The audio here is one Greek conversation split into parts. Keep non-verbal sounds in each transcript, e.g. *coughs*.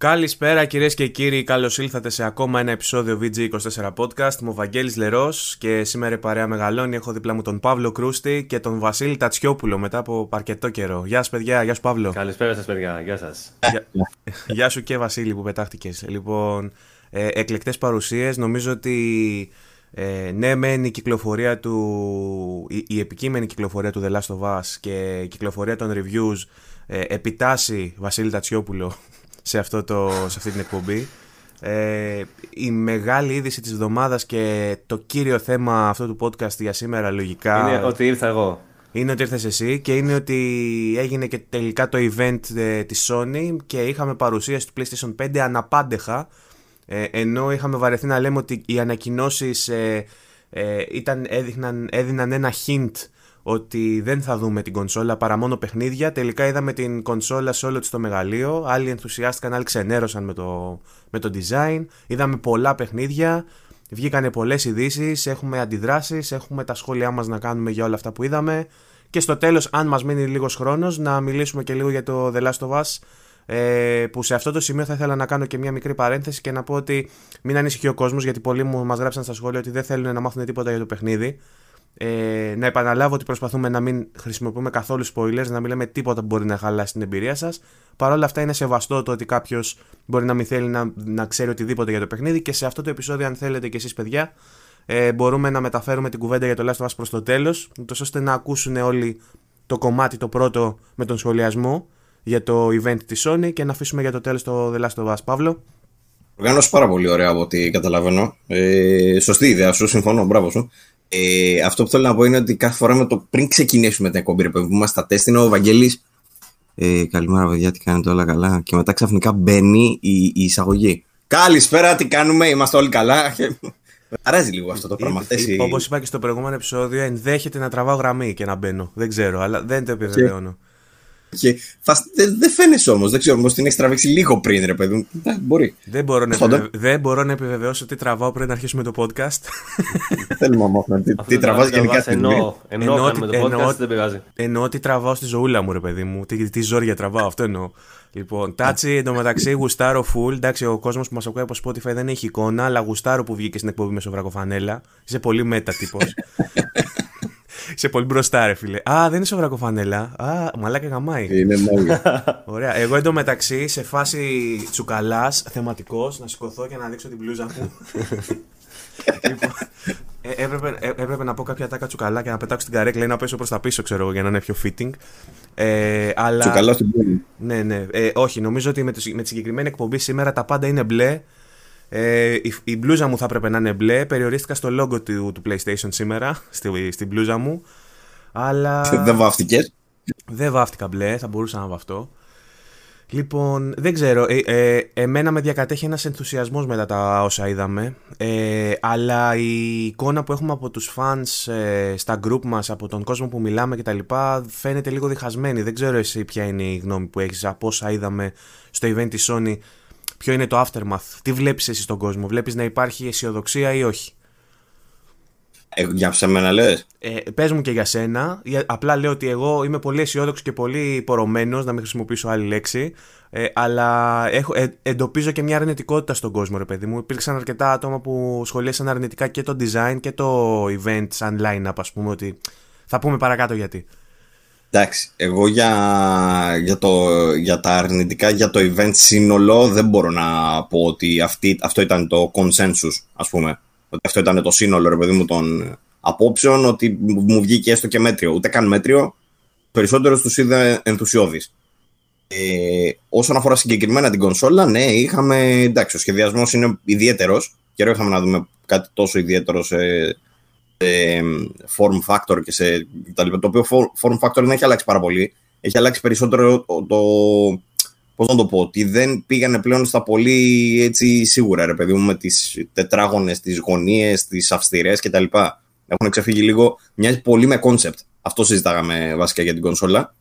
Καλησπέρα κυρίες και κύριοι, καλώς ήλθατε σε ακόμα ένα επεισόδιο VG24 Podcast. Είμαι ο Βαγγέλης Λερός και σήμερα η παρέα μεγαλώνει. Έχω δίπλα μου τον Παύλο Κρούστη και τον Βασίλη Τατσιόπουλο μετά από αρκετό καιρό. Γεια σας, παιδιά, γεια σου Παύλο. Καλησπέρα σας, παιδιά, γεια σας. Γεια, *laughs* γεια σου και Βασίλη που πετάχτηκες. Λοιπόν, ε, εκλεκτές παρουσίες. Νομίζω ότι ε, ναι, μεν η κυκλοφορία του. Η, η επικείμενη κυκλοφορία του The Last of Us και η κυκλοφορία των reviews ε, επιτάσσει Βασίλη Τατσιόπουλο σε, αυτό το, σε αυτή την εκπομπή. Ε, η μεγάλη είδηση της εβδομάδας και το κύριο θέμα αυτού του podcast για σήμερα λογικά Είναι ότι ήρθα εγώ. είναι ότι ήρθες εσύ και είναι ότι έγινε και τελικά το event ε, της Sony και είχαμε παρουσίαση του PlayStation 5 αναπάντεχα ε, ενώ είχαμε βαρεθεί να λέμε ότι οι ανακοινώσεις ε, ε, ήταν, έδειχναν, έδιναν ένα hint ότι δεν θα δούμε την κονσόλα παρά μόνο παιχνίδια. Τελικά είδαμε την κονσόλα σε όλο της το μεγαλείο. Άλλοι ενθουσιάστηκαν, άλλοι ξενέρωσαν με το, με το design. Είδαμε πολλά παιχνίδια. Βγήκανε πολλές ειδήσεις. Έχουμε αντιδράσεις. Έχουμε τα σχόλιά μας να κάνουμε για όλα αυτά που είδαμε. Και στο τέλος, αν μας μείνει λίγος χρόνος, να μιλήσουμε και λίγο για το The Last of Us. Ε, που σε αυτό το σημείο θα ήθελα να κάνω και μια μικρή παρένθεση και να πω ότι μην ανησυχεί ο κόσμος, γιατί πολλοί μου μας γράψαν στα σχόλια ότι δεν θέλουν να μάθουν τίποτα για το παιχνίδι. Ε, να επαναλάβω ότι προσπαθούμε να μην χρησιμοποιούμε καθόλου spoilers, να μην λέμε τίποτα που μπορεί να χαλάσει την εμπειρία σας. Παρ' όλα αυτά είναι σεβαστό το ότι κάποιος μπορεί να μην θέλει να, να ξέρει οτιδήποτε για το παιχνίδι και σε αυτό το επεισόδιο, αν θέλετε κι εσείς, παιδιά, ε, μπορούμε να μεταφέρουμε την κουβέντα για το Last of Us προς το τέλος, ώστε να ακούσουν όλοι το κομμάτι το πρώτο με τον σχολιασμό για το event της Sony και να αφήσουμε για το τέλος το The Last of Us. Παύλο. Οργάνωσες πάρα πολύ ωραία από ό,τι καταλαβαίνω. Ε, σωστή ιδέα σου, συμφωνώ, μπράβο σου. Ε, αυτό που θέλω να πω είναι ότι κάθε φορά με το πριν ξεκινήσουμε την εκπομπή, που είμαστε στα τεστ, είναι ο Βαγγέλης ε, καλημέρα, παιδιά, τι κάνετε όλα καλά; Και μετά ξαφνικά μπαίνει η, η εισαγωγή. Καλησπέρα, τι κάνουμε, είμαστε όλοι καλά; *laughs* Αράζει λίγο αυτό το πράγμα. Όπως είπα και στο προηγούμενο επεισόδιο, ενδέχεται να τραβάω γραμμή και να μπαίνω. Δεν ξέρω, αλλά δεν το επιβεβαιώνω. Και δεν δε φαίνεσαι όμως. Δεν ξέρω, όμω την έχεις τραβήξει λίγο πριν, ρε παιδί μου. Μπορεί. Δεν μπορώ, να επιβεβαι... δεν μπορώ να επιβεβαιώσω τι τραβάω πριν να αρχίσουμε το podcast. *laughs* Θέλουμε όμως να τι, τι τραβάς γενικά στην Ενώ, ενώ, το podcast εννοώ, δεν πειράζει. Εννοώ τι τραβάω στη ζωούλα μου, ρε παιδί μου. Τι, τι ζόρια τραβάω, αυτό εννοώ. Λοιπόν, τάτσι εντωμεταξύ γουστάρω full. Εντάξει, ο κόσμος που μας ακούει από Spotify δεν έχει εικόνα, αλλά γουστάρω που βγήκε στην εκπομπή με σοβρακοφανέλα. Είσαι πολύ μέτα τύπο. *laughs* Είσαι πολύ μπροστά, ρε φίλε. Α, δεν είναι σοβρακοφανέλα. Α, μαλάκα γαμάει. Είναι μόνο. *laughs* Ωραία. Εγώ εντωμεταξύ σε φάση τσουκαλάς, θεματικός, να σηκωθώ και να δείξω την μπλούζα μου. *laughs* λοιπόν, ε, έπρεπε, ε, έπρεπε να πω κάποια τάκα τσουκαλά και να πετάξω την καρέκλα ή να πέσω προς τα πίσω, ξέρω εγώ, για να είναι πιο fitting. Ε, αλλά... Τσουκαλά στην πόλη. Ναι, ναι. Ε, όχι, νομίζω ότι με, το, με τη συγκεκριμένη εκπομπή σήμερα τα πάντα είναι μπλε. Ε, η, η μπλούζα μου θα έπρεπε να είναι μπλε. Περιορίστηκα στο logo του, του PlayStation σήμερα, στη, στην μπλούζα μου. Αλλά. Δεν βάφτηκες; Δεν βάφτηκα μπλε, θα μπορούσα να βαφτώ. Λοιπόν, δεν ξέρω. Ε, ε, εμένα με διακατέχει ένας ενθουσιασμός μετά τα όσα είδαμε. Ε, αλλά η εικόνα που έχουμε από τους fans ε, στα group μας, από τον κόσμο που μιλάμε κτλ. φαίνεται λίγο διχασμένη. Δεν ξέρω εσύ ποια είναι η γνώμη που έχεις από όσα είδαμε στο event της Sony Ποιο είναι το aftermath, τι βλέπεις εσύ στον κόσμο, βλέπεις να υπάρχει αισιοδοξία ή όχι; Ε, για σε μένα λες. Ε, πες μου και για σένα, απλά λέω ότι εγώ είμαι πολύ αισιόδοξος και πολύ πορωμένος, να μην χρησιμοποιήσω άλλη λέξη, ε, αλλά έχω, ε, εντοπίζω και μια αρνητικότητα στον κόσμο ρε παιδί μου. Υπήρξαν αρκετά άτομα που σχολίασαν αρνητικά και το design και το event σαν line-up ας πούμε, ότι θα πούμε παρακάτω γιατί. Εντάξει, εγώ για, για, το, για τα αρνητικά για το event σύνολο δεν μπορώ να πω ότι αυτή, αυτό ήταν το consensus, ας πούμε. Ότι αυτό ήταν το σύνολο, ρε παιδί μου, των απόψεων, ότι μου βγήκε έστω και μέτριο. Ούτε καν μέτριο, περισσότερο τους είδα ενθουσιώδης. Ε, όσον αφορά συγκεκριμένα την κονσόλα, ναι, είχαμε, εντάξει, ο σχεδιασμός είναι ιδιαίτερος. Καιρό είχαμε να δούμε κάτι τόσο ιδιαίτερο σε, form factor και σε τα λοιπά. Το οποίο form factor δεν έχει αλλάξει πάρα πολύ. Έχει αλλάξει περισσότερο το. Πώς να το πω, ότι δεν πήγανε πλέον στα πολύ έτσι σίγουρα, ρε παιδί μου, με τις τετράγωνες, τις γωνίες, τις αυστηρές κτλ. Έχουν ξεφύγει λίγο. Μοιάζει πολύ με concept. Αυτό συζητάγαμε βασικά για την κονσόλα.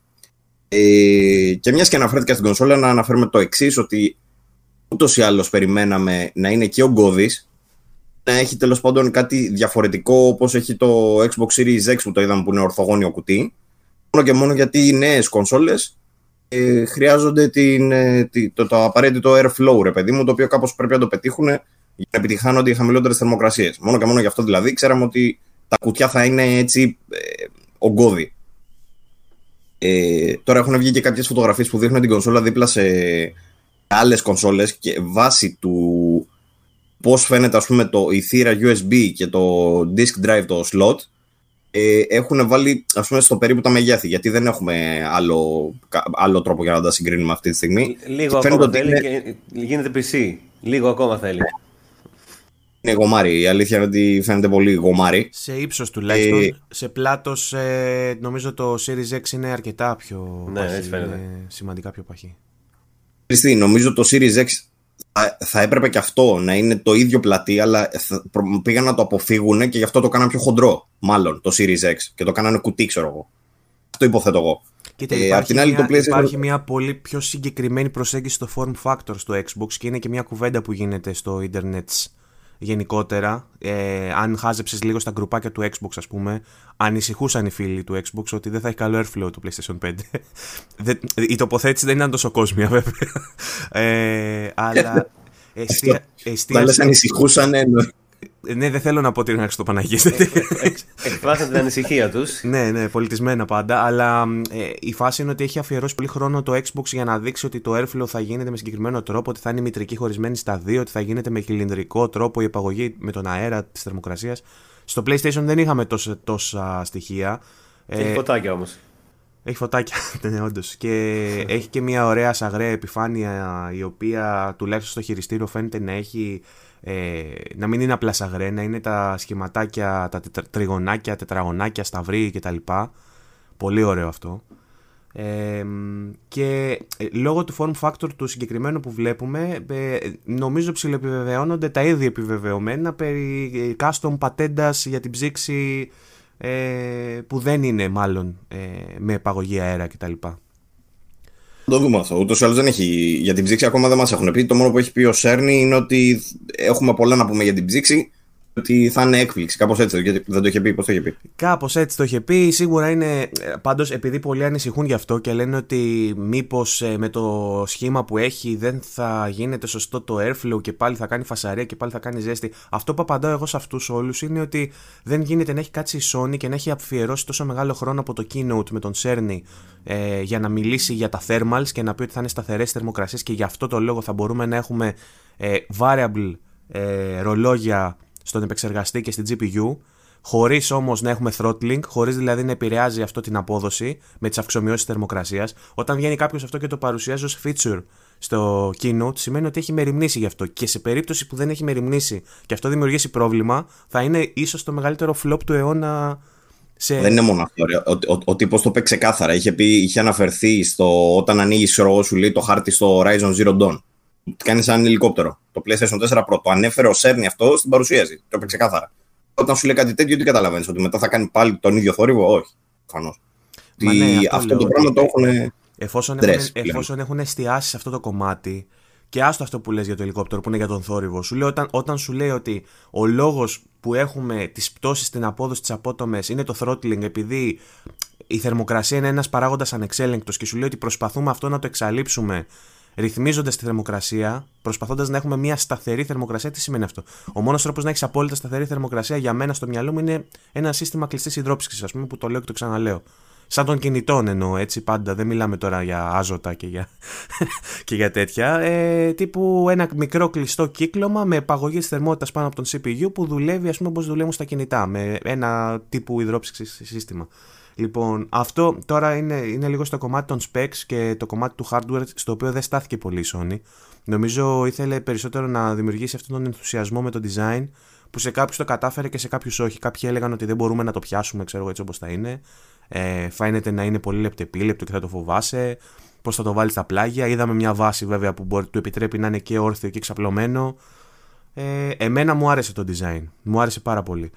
Ε, και μιας και αναφέρθηκα στην κονσόλα, να αναφέρουμε το εξής, ότι ούτως ή άλλως περιμέναμε να είναι και ο Γκώδης να έχει τέλος πάντων κάτι διαφορετικό όπως έχει το Xbox Series X που το είδαμε που είναι ορθογώνιο κουτί. Μόνο και μόνο γιατί οι νέες κονσόλες ε, χρειάζονται την, ε, το, το, απαραίτητο airflow, ρε παιδί μου, το οποίο κάπως πρέπει να το πετύχουν για να επιτυχάνονται οι χαμηλότερες θερμοκρασίες. Μόνο και μόνο γι' αυτό δηλαδή ξέραμε ότι τα κουτιά θα είναι έτσι ε, ογκώδη. Ε, τώρα έχουν βγει και κάποιες φωτογραφίες που δείχνουν την κονσόλα δίπλα σε άλλες κονσόλες και βάσει του πώς φαίνεται ας πούμε το η θύρα USB και το disk drive το slot ε, έχουν βάλει ας πούμε στο περίπου τα μεγέθη γιατί δεν έχουμε άλλο, άλλο τρόπο για να τα συγκρίνουμε αυτή τη στιγμή. Λίγο ακόμα θέλει είναι... και γίνεται PC. Λίγο ακόμα θέλει. Είναι γομάρι. Η αλήθεια είναι ότι φαίνεται πολύ γομάρι. Σε ύψος τουλάχιστον. Ε... Σε πλάτος, ε, νομίζω το Series X είναι αρκετά πιο. Ναι, παχύ, έτσι φαίνεται. σημαντικά πιο παχύ. Χριστί, νομίζω το Series X θα, θα έπρεπε και αυτό να είναι το ίδιο πλατή, αλλά πήγαν να το αποφύγουν και γι' αυτό το κάναν πιο χοντρό, μάλλον το Series X. Και το κάνανε κουτί, ξέρω εγώ. Αυτό υποθέτω εγώ. Κοίτα, ε, υπάρχει, μια, το υπάρχει μια πολύ πιο συγκεκριμένη προσέγγιση στο form factor στο Xbox και είναι και μια κουβέντα που γίνεται στο ίντερνετ γενικότερα, ε, αν χάζεψες λίγο στα γκρουπάκια του Xbox, ας πούμε, ανησυχούσαν οι φίλοι του Xbox ότι δεν θα έχει καλό airflow το PlayStation 5. *laughs* η τοποθέτηση δεν ήταν τόσο κόσμια, *laughs* βέβαια. Ε, αλλά. *laughs* Εστία, εστίασε... ανησυχούσαν, ναι, δεν θέλω να πω ότι είναι το Παναγία. Εκφράσαν την ανησυχία τους. ναι, ναι, πολιτισμένα πάντα. Αλλά ε, η φάση είναι ότι έχει αφιερώσει πολύ χρόνο το Xbox για να δείξει ότι το Airflow θα γίνεται με συγκεκριμένο τρόπο, ότι θα είναι μητρική χωρισμένη στα δύο, ότι θα γίνεται με κυλινδρικό τρόπο η επαγωγή με τον αέρα της θερμοκρασίας. Στο PlayStation δεν είχαμε τόσα, τόσα στοιχεία. έχει ε, φωτάκια όμως. Έχει φωτάκια, *laughs* ναι, όντως. Και έχει και μια ωραία σαγραία επιφάνεια η οποία τουλάχιστον στο χειριστήριο φαίνεται να έχει ε, να μην είναι απλά σαγρένα, είναι τα σχηματάκια, τα τριγωνάκια, τετραγωνάκια, σταυρί κτλ. Πολύ ωραίο αυτό. Ε, και ε, λόγω του form factor του συγκεκριμένου που βλέπουμε ε, νομίζω ψηλοεπιβεβαιώνονται τα ίδια επιβεβαιωμένα περί custom πατέντας για την ψήξη που δεν είναι μάλλον με επαγωγή αέρα κτλ το δούμε αυτό. Ούτως ή άλλως δεν έχει. Για την ψήξη ακόμα δεν μας έχουν πει. Το μόνο που έχει πει ο Σέρνη είναι ότι έχουμε πολλά να πούμε για την ψήξη ότι θα είναι έκπληξη. Κάπως έτσι. Γιατί δεν το είχε πει, πώς το είχε πει. Κάπως έτσι το είχε πει. Σίγουρα είναι. Πάντως, επειδή πολλοί ανησυχούν γι' αυτό και λένε ότι μήπως ε, με το σχήμα που έχει δεν θα γίνεται σωστό το airflow και πάλι θα κάνει φασαρία και πάλι θα κάνει ζέστη. Αυτό που απαντάω εγώ σε αυτούς όλους είναι ότι δεν γίνεται να έχει κάτσει η Sony και να έχει αφιερώσει τόσο μεγάλο χρόνο από το keynote με τον Σέρνη ε, για να μιλήσει για τα thermals και να πει ότι θα είναι σταθερές θερμοκρασίες και γι' αυτό το λόγο θα μπορούμε να έχουμε ε, variable ε, ρολόγια στον επεξεργαστή και στην GPU, χωρίς όμως να έχουμε throttling, χωρίς δηλαδή να επηρεάζει αυτό την απόδοση με τις αυξομοιώσεις θερμοκρασίας. Όταν βγαίνει κάποιος αυτό και το παρουσιάζει ως feature στο keynote, σημαίνει ότι έχει μεριμνήσει γι' αυτό. Και σε περίπτωση που δεν έχει μεριμνήσει και αυτό δημιουργήσει πρόβλημα, θα είναι ίσως το μεγαλύτερο flop του αιώνα. Σε... Δεν είναι μόνο αυτό. Ο, ο, ο, τύπος το είπε ξεκάθαρα. Είχε, πει, είχε αναφερθεί στο όταν ανοίγεις σου λέει το χάρτη στο Horizon Zero Dawn κάνει σαν ελικόπτερο. Το PlayStation 4 Pro. Το ανέφερε ο Σέρνη αυτό στην παρουσίαση. Το είπε ξεκάθαρα. Όταν σου λέει κάτι τέτοιο, τι καταλαβαίνεις, ότι μετά θα κάνει πάλι τον ίδιο θόρυβο; Όχι. Προφανώς. Ναι, αυτό το πράγμα το έχουν. Εφόσον, έχουν, εφόσον έχουν εστιάσει σε αυτό το κομμάτι, και άστο αυτό που λες για το ελικόπτερο που είναι για τον θόρυβο. Σου λέει όταν, όταν σου λέει ότι ο λόγος που έχουμε τις πτώσεις στην απόδοση της απότομες είναι το throttling επειδή η θερμοκρασία είναι ένας παράγοντας ανεξέλεγκτος και σου λέει ότι προσπαθούμε αυτό να το εξαλείψουμε ρυθμίζοντας τη θερμοκρασία, προσπαθώντας να έχουμε μια σταθερή θερμοκρασία. Τι σημαίνει αυτό; Ο μόνος τρόπος να έχεις απόλυτα σταθερή θερμοκρασία για μένα στο μυαλό μου είναι ένα σύστημα κλειστής υδρόψυξης, ας πούμε, που το λέω και το ξαναλέω. Σαν των κινητών εννοώ, έτσι πάντα. Δεν μιλάμε τώρα για άζωτα και για, *laughs* και για τέτοια. Ε, τύπου ένα μικρό κλειστό κύκλωμα με επαγωγή της θερμότητας πάνω από τον CPU που δουλεύει, ας πούμε, όπως δουλεύουν στα κινητά. Με ένα τύπου υδρόψυξης σύστημα. Λοιπόν, αυτό τώρα είναι, είναι λίγο στο κομμάτι των specs και το κομμάτι του hardware στο οποίο δεν στάθηκε πολύ η Sony. Νομίζω ήθελε περισσότερο να δημιουργήσει αυτόν τον ενθουσιασμό με το design που σε κάποιους το κατάφερε και σε κάποιους όχι. Κάποιοι έλεγαν ότι δεν μπορούμε να το πιάσουμε, ξέρω εγώ έτσι όπως θα είναι. Ε, φαίνεται να είναι πολύ λεπτεπίλεπτο και θα το φοβάσαι. Πώς θα το βάλεις στα πλάγια. Είδαμε μια βάση βέβαια που μπορεί, του επιτρέπει να είναι και όρθιο και εξαπλωμένο. Ε, εμένα μου άρεσε το design. Μου άρεσε πάρα πολύ.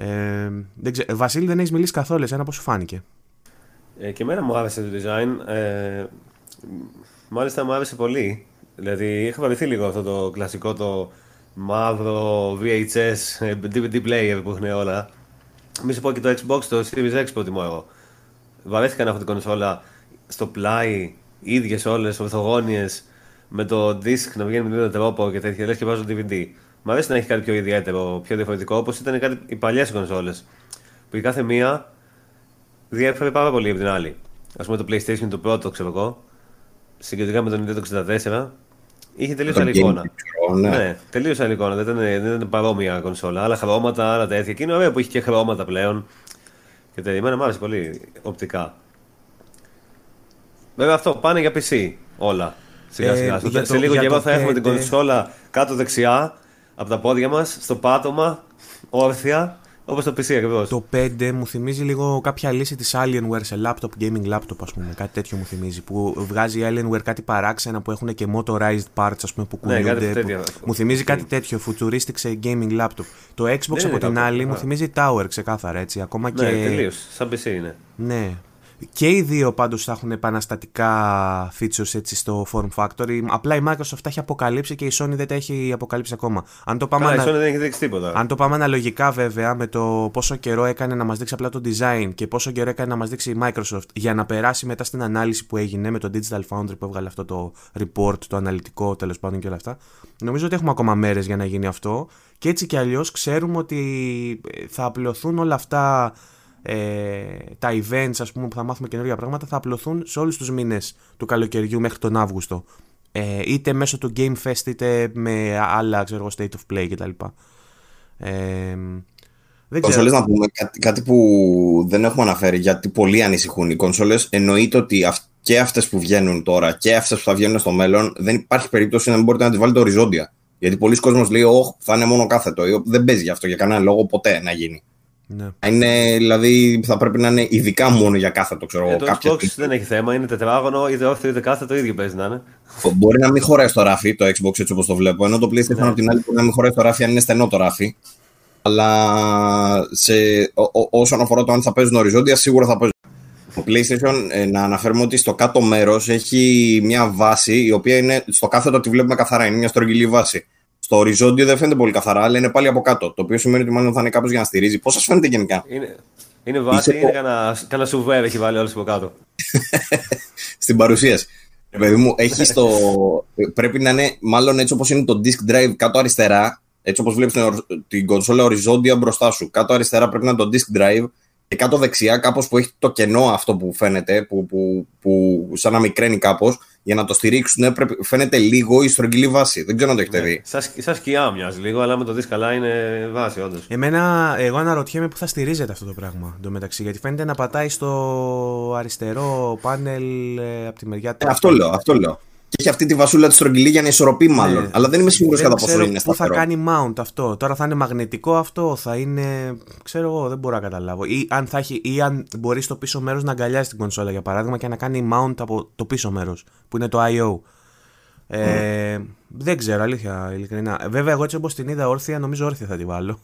Ε, δεν ξέ... Βασίλη, δεν έχεις μιλήσει καθόλου. Ένα πώς σου φάνηκε; Ε, και εμένα μου άρεσε το design. Ε, μάλιστα μου άρεσε πολύ. Δηλαδή είχα βαρεθεί λίγο αυτό το κλασικό το μαύρο VHS DVD ες, player που έχουν όλα. Μη σου πω και το Xbox, το Series X προτιμώ εγώ. Βαρέθηκα να έχω την κονσόλα στο πλάι ίδιες όλες, ορθογώνιε, με το disc να βγαίνει με τον τρόπο και τέτοια, λες και βάζω DVD. Μ' αρέσει να έχει κάτι πιο ιδιαίτερο, πιο διαφορετικό, όπως ήταν κάτι, οι παλιές κονσόλες. Που η κάθε μία διέφερε πάρα πολύ από την άλλη. Α πούμε το PlayStation το πρώτο, ξέρω εγώ, συγκριτικά με το Nintendo 64, είχε τελείως άλλη εικόνα. ναι. Ναι, τελείως άλλη εικόνα. Δεν ήταν, δεν ήταν παρόμοια κονσόλα. Άλλα χρώματα, άλλα τέτοια. Και είναι ωραίο που έχει και χρώματα πλέον. Και τέτοια. Εμένα μου άρεσε πολύ οπτικά. Βέβαια αυτό πάνε για PC όλα. Σιγά Ε, σιγά. για σε το- λίγο για καιρό το θα έχουμε την πέντε. κονσόλα κάτω δεξιά από τα πόδια μας, στο πάτωμα, όρθια, όπως το PC ακριβώς. Το 5 μου θυμίζει λίγο κάποια λύση της Alienware σε laptop, gaming laptop ας πούμε, κάτι τέτοιο μου θυμίζει, που βγάζει η Alienware κάτι παράξενα που έχουν και motorized parts ας πούμε που Ναι, κάτι κουνιούνται. τέτοιο. που- Μου θυμίζει κάτι τέτοιο, futuristic σε gaming laptop. Το Xbox Δεν από είναι την laptop, άλλη μου α. θυμίζει Tower ξεκάθαρα έτσι, ακόμα Ναι, και... τελείως. Σαν PC είναι. Ναι. Και οι δύο πάντως θα έχουν επαναστατικά features έτσι στο form factor. Η- Απλά η Microsoft τα έχει αποκαλύψει και η Sony δεν τα έχει αποκαλύψει ακόμα. Αν το πάμε, Καλά, η ανα- Sony δεν έχει δείξει τίποτα. αν το πάμε αναλογικά βέβαια με το πόσο καιρό έκανε να μας δείξει απλά το design και πόσο καιρό έκανε να μας δείξει η Microsoft για να περάσει μετά στην ανάλυση που έγινε με το Digital Foundry που έβγαλε αυτό το report, το αναλυτικό τέλος πάντων και όλα αυτά. Νομίζω ότι έχουμε ακόμα μέρες για να γίνει αυτό και έτσι κι αλλιώς ξέρουμε ότι ε, θα απλωθούν όλα αυτά ε, τα events ας πούμε που θα μάθουμε καινούργια πράγματα θα απλωθούν σε όλους τους μήνες του καλοκαιριού μέχρι τον Αύγουστο. Ε, είτε μέσω του Game Fest είτε με άλλα ξέρω, εγώ, state of play κτλ. Ε, δεν ξέρω. Κονσόλες να πούμε κάτι, κάτι που δεν έχουμε αναφέρει γιατί πολλοί ανησυχούν. Οι κονσόλες εννοείται ότι αυ- και αυτές που βγαίνουν τώρα και αυτές που θα βγαίνουν στο μέλλον δεν υπάρχει περίπτωση να μην μπορείτε να τις βάλετε οριζόντια. Γιατί πολλοί κόσμος λέει, Όχι, θα είναι μόνο κάθετο. Ε, Δεν παίζει γι' αυτό για κανένα λόγο ποτέ να γίνει. Ναι. Είναι, δηλαδή, θα πρέπει να είναι ειδικά μόνο για κάθετο, ξέρω Ε, εγώ. το κάποια Xbox δεν έχει θέμα, είναι τετράγωνο, είτε όρθιο είτε κάθετο, το ίδιο παίζει να είναι. Μπορεί να μην χωράει στο ράφι το Xbox έτσι όπως το βλέπω. Ενώ το PlayStation Ναι. από την άλλη μπορεί να μην χωράει στο ράφι αν είναι στενό το ράφι. Αλλά σε, ό, ό- όσον αφορά το αν θα παίζουν οριζόντια, σίγουρα θα παίζουν. Το PlayStation, ε, να αναφέρουμε ότι στο κάτω μέρος έχει μια βάση η οποία είναι στο κάθετο τη βλέπουμε καθαρά. Είναι μια στρογγυλή βάση. Στο οριζόντιο δεν φαίνεται πολύ καθαρά, αλλά είναι πάλι από κάτω. Το οποίο σημαίνει ότι μάλλον θα είναι κάπω για να στηρίζει. Πώς σας φαίνεται γενικά; Είναι, είναι βάση, Είσαι- είναι κανένα, κανένα σουβέρ έχει βάλει όλους από κάτω. *laughs* στην παρουσίαση. Ρε παιδί μου, έχει το. Πρέπει να είναι μάλλον έτσι όπως είναι το disk drive κάτω αριστερά. Έτσι όπως βλέπεις την, ορ- την κονσόλα οριζόντια μπροστά σου. Κάτω αριστερά πρέπει να είναι το disk drive. Και κάτω δεξιά, κάπως που έχει το κενό αυτό που φαίνεται, που, που, που σαν να μικραίνει κάπως, για να το στηρίξουν, πρέπει, φαίνεται λίγο η στρογγυλή βάση. Δεν ξέρω αν το έχετε δει. Σαν, σκ- σαν σκιά μοιάζει λίγο, αλλά με το δεις καλά είναι βάση, όντως. Εμένα, εγώ αναρωτιέμαι που θα στηρίζεται αυτό το πράγμα εντωμεταξύ. Γιατί φαίνεται να πατάει στο αριστερό πάνελ ε, από τη μεριά του. Ε, αυτό λέω, αυτό λέω. Και έχει αυτή τη βασούλα της στρογγυλή για να ισορροπεί, μάλλον. Ναι. Αλλά δεν είμαι σίγουρος Δεν κατά πόσο ξέρω είναι πού θα σταθερό. κάνει mount αυτό. Τώρα θα είναι μαγνητικό αυτό, θα είναι. ξέρω εγώ, δεν μπορώ να καταλάβω. Ή αν, θα έχει, ή αν μπορεί στο πίσω μέρος να αγκαλιάσει την κονσόλα για παράδειγμα και να κάνει mount από το πίσω μέρος που είναι το I.O. Ε, Δεν ξέρω, αλήθεια, ειλικρινά. Βέβαια, εγώ έτσι όπως την είδα όρθια, νομίζω όρθια θα τη βάλω.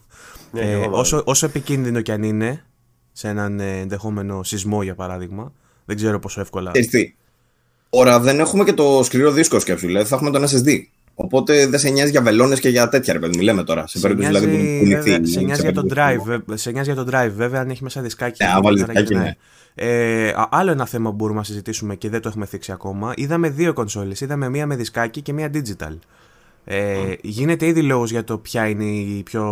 Ναι, και ε, εγώ βάλω. όσο, όσο επικίνδυνο κι αν είναι, σε έναν ε, ενδεχόμενο σεισμό για παράδειγμα, δεν ξέρω πόσο εύκολα. Ξέρεις τι, Τώρα δεν έχουμε και το σκληρό δίσκο σκέψου, δηλαδή θα έχουμε τον SSD. Οπότε δεν σε νοιάζει για βελόνες και για τέτοια, ρε παιδί μου, λέμε τώρα. Σε Σε περίπτωση νοιάζει, δηλαδή που κουνηθεί. βέβαια, σε νοιάζει για το περίπτωση drive, που- βε- σε νοιάζει για το drive, βέβαια αν έχει μέσα δισκάκι. Ναι, αν βάλει άρα δισκάκι, γυρνάει. ναι. Ε, α- άλλο ένα θέμα που μπορούμε να συζητήσουμε και δεν το έχουμε θίξει ακόμα. Είδαμε δύο κονσόλες, είδαμε μία με δισκάκι και μία digital. Ε, γίνεται ήδη λόγος για το ποια είναι η πιο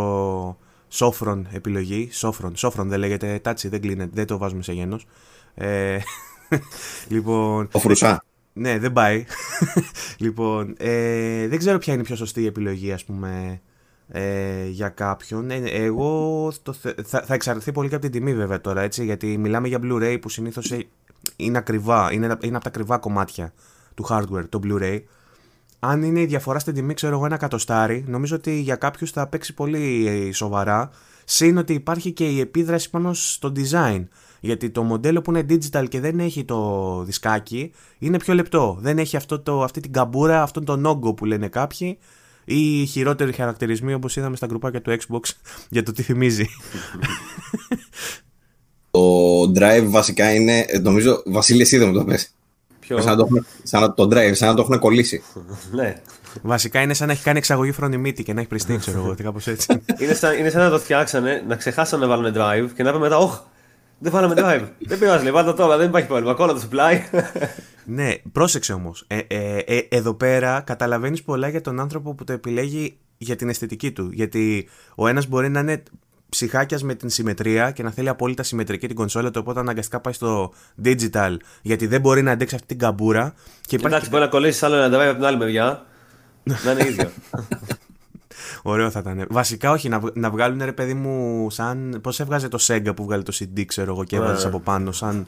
σόφρον επιλογή. Σόφρον, σόφρον δεν λέγεται, τάτσι δεν κλείνεται, δεν το βάζουμε σε γένος. Ε, *laughs* λοιπόν, Το φρουσά. Ναι, δεν πάει. *laughs* λοιπόν, ε, δεν ξέρω ποια είναι η πιο σωστή επιλογή, ας πούμε, ε, για κάποιον. Ε, εγώ το, θε- θα, θα εξαρτηθεί πολύ και από την τιμή, βέβαια, τώρα, έτσι, γιατί μιλάμε για Blu-ray που συνήθως ε, είναι ακριβά, είναι, ένα- είναι από τα ακριβά κομμάτια του hardware, το Blu-ray. Αν είναι η διαφορά στην τιμή, ξέρω εγώ, ένα κατοστάρι, νομίζω ότι για κάποιους θα παίξει πολύ ε, σοβαρά. Συν ότι υπάρχει και η επίδραση πάνω στο design. Γιατί το μοντέλο που είναι digital και δεν έχει το δισκάκι είναι πιο λεπτό. Δεν έχει αυτό το, αυτή την καμπούρα, αυτόν τον όγκο που λένε κάποιοι ή χειρότεροι χαρακτηρισμοί όπως είδαμε στα γκρουπάκια του Xbox *laughs* για το τι θυμίζει. *laughs* Το drive βασικά είναι, ε, νομίζω, Βασίλης, εσύ δεν μου το πες. Ποιο; Σαν να το, έχουν- σαν να, το drive, σαν να το έχουν κολλήσει. *laughs* ναι. Βασικά είναι σαν να έχει κάνει εξαγωγή φρονιμίτη και να έχει πριστεί, ξέρω εγώ, κάπως έτσι. είναι, σαν, είναι σαν να το φτιάξανε, να ξεχάσανε να βάλουν drive και να πούμε μετά, Ωχ, δεν βάλαμε drive. δεν πειράζει, λέει, βάλτε το τώρα, δεν υπάρχει πρόβλημα. Κόλλα το supply. Ναι, πρόσεξε όμως. Ε, ε, ε, εδώ πέρα καταλαβαίνεις πολλά για τον άνθρωπο που το επιλέγει για την αισθητική του. Γιατί ο ένας μπορεί να είναι ψυχάκιας με την συμμετρία και να θέλει απόλυτα συμμετρική την κονσόλα του, οπότε αναγκαστικά πάει στο digital γιατί δεν μπορεί να αντέξει αυτή την καμπούρα. Και υπάρχει... Εντάξει, μπορεί να κολλήσεις άλλο να τα από την άλλη μεριά. να είναι ίδιο. *laughs* Ωραίο θα ήταν. Βασικά, όχι, να, να βγάλουν ρε παιδί μου σαν. Πώς έβγαζε το Sega που βγάλε το CD, ξέρω εγώ, και έβαζες ναι. από πάνω. Σαν.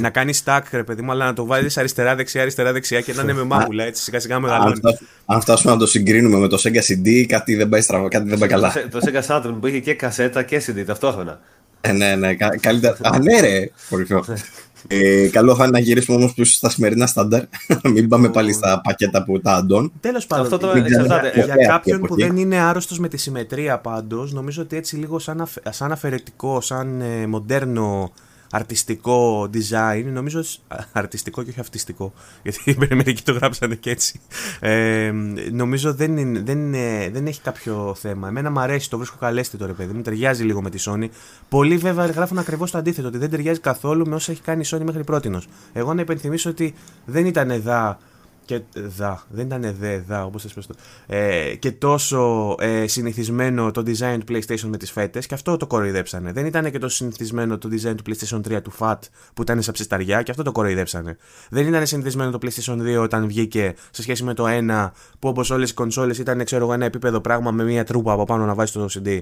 να κάνεις stack, ρε παιδί μου, αλλά να το βάλεις αριστερά-δεξιά, αριστερά-δεξιά και να είναι με μάγουλα έτσι σιγά-σιγά μεγαλώνεις. Αν φτάσουμε να το συγκρίνουμε με το Sega CD, κάτι δεν πάει στραβά, κάτι δεν πάει καλά. Το Sega Saturn που είχε και κασέτα και CD ταυτόχρονα. Ε, ναι, ναι, καλύτερα. Α, ναι, ρε. Ε, καλό θα είναι να γυρίσουμε όμως πίσω στα σημερινά στάνταρ. *laughs* Μην πάμε πάλι στα πακέτα που τα αντών. Τέλος πάντων, Αυτό το εξαρτάται. Για κάποιον που δεν είναι άρρωστος με τη συμμετρία πάντως, νομίζω ότι έτσι λίγο σαν, σαν αφαιρετικό, σαν ε, μοντέρνο αρτιστικό design, νομίζω αρτιστικό και όχι αυτιστικό, γιατί *laughs* μερικοί το γράψανε και έτσι. Ε, νομίζω δεν, είναι, δεν, είναι, δεν έχει κάποιο θέμα. Εμένα μου αρέσει, το βρίσκω καλέσθητο ρε παιδί μου, ταιριάζει λίγο με τη Sony. Πολλοί βέβαια γράφουν ακριβώς το αντίθετο, ότι δεν ταιριάζει καθόλου με όσα έχει κάνει η Sony μέχρι πρώτη. Εγώ να υπενθυμίσω ότι δεν ήταν εδώ και δα, δεν ήταν δε, δα, όπως θες πες το, ε, και τόσο ε, συνηθισμένο το design του PlayStation με τις φέτες και αυτό το κοροϊδέψανε. Δεν ήταν και τόσο συνηθισμένο το design του PlayStation 3 του FAT που ήταν σαν ψισταριά και αυτό το κοροϊδέψανε. Δεν ήταν συνηθισμένο το PlayStation 2 όταν βγήκε σε σχέση με το 1 που όπως όλες οι κονσόλες ήταν ξέρω εγώ ένα επίπεδο πράγμα με μια τρούπα από πάνω να βάζει το CD.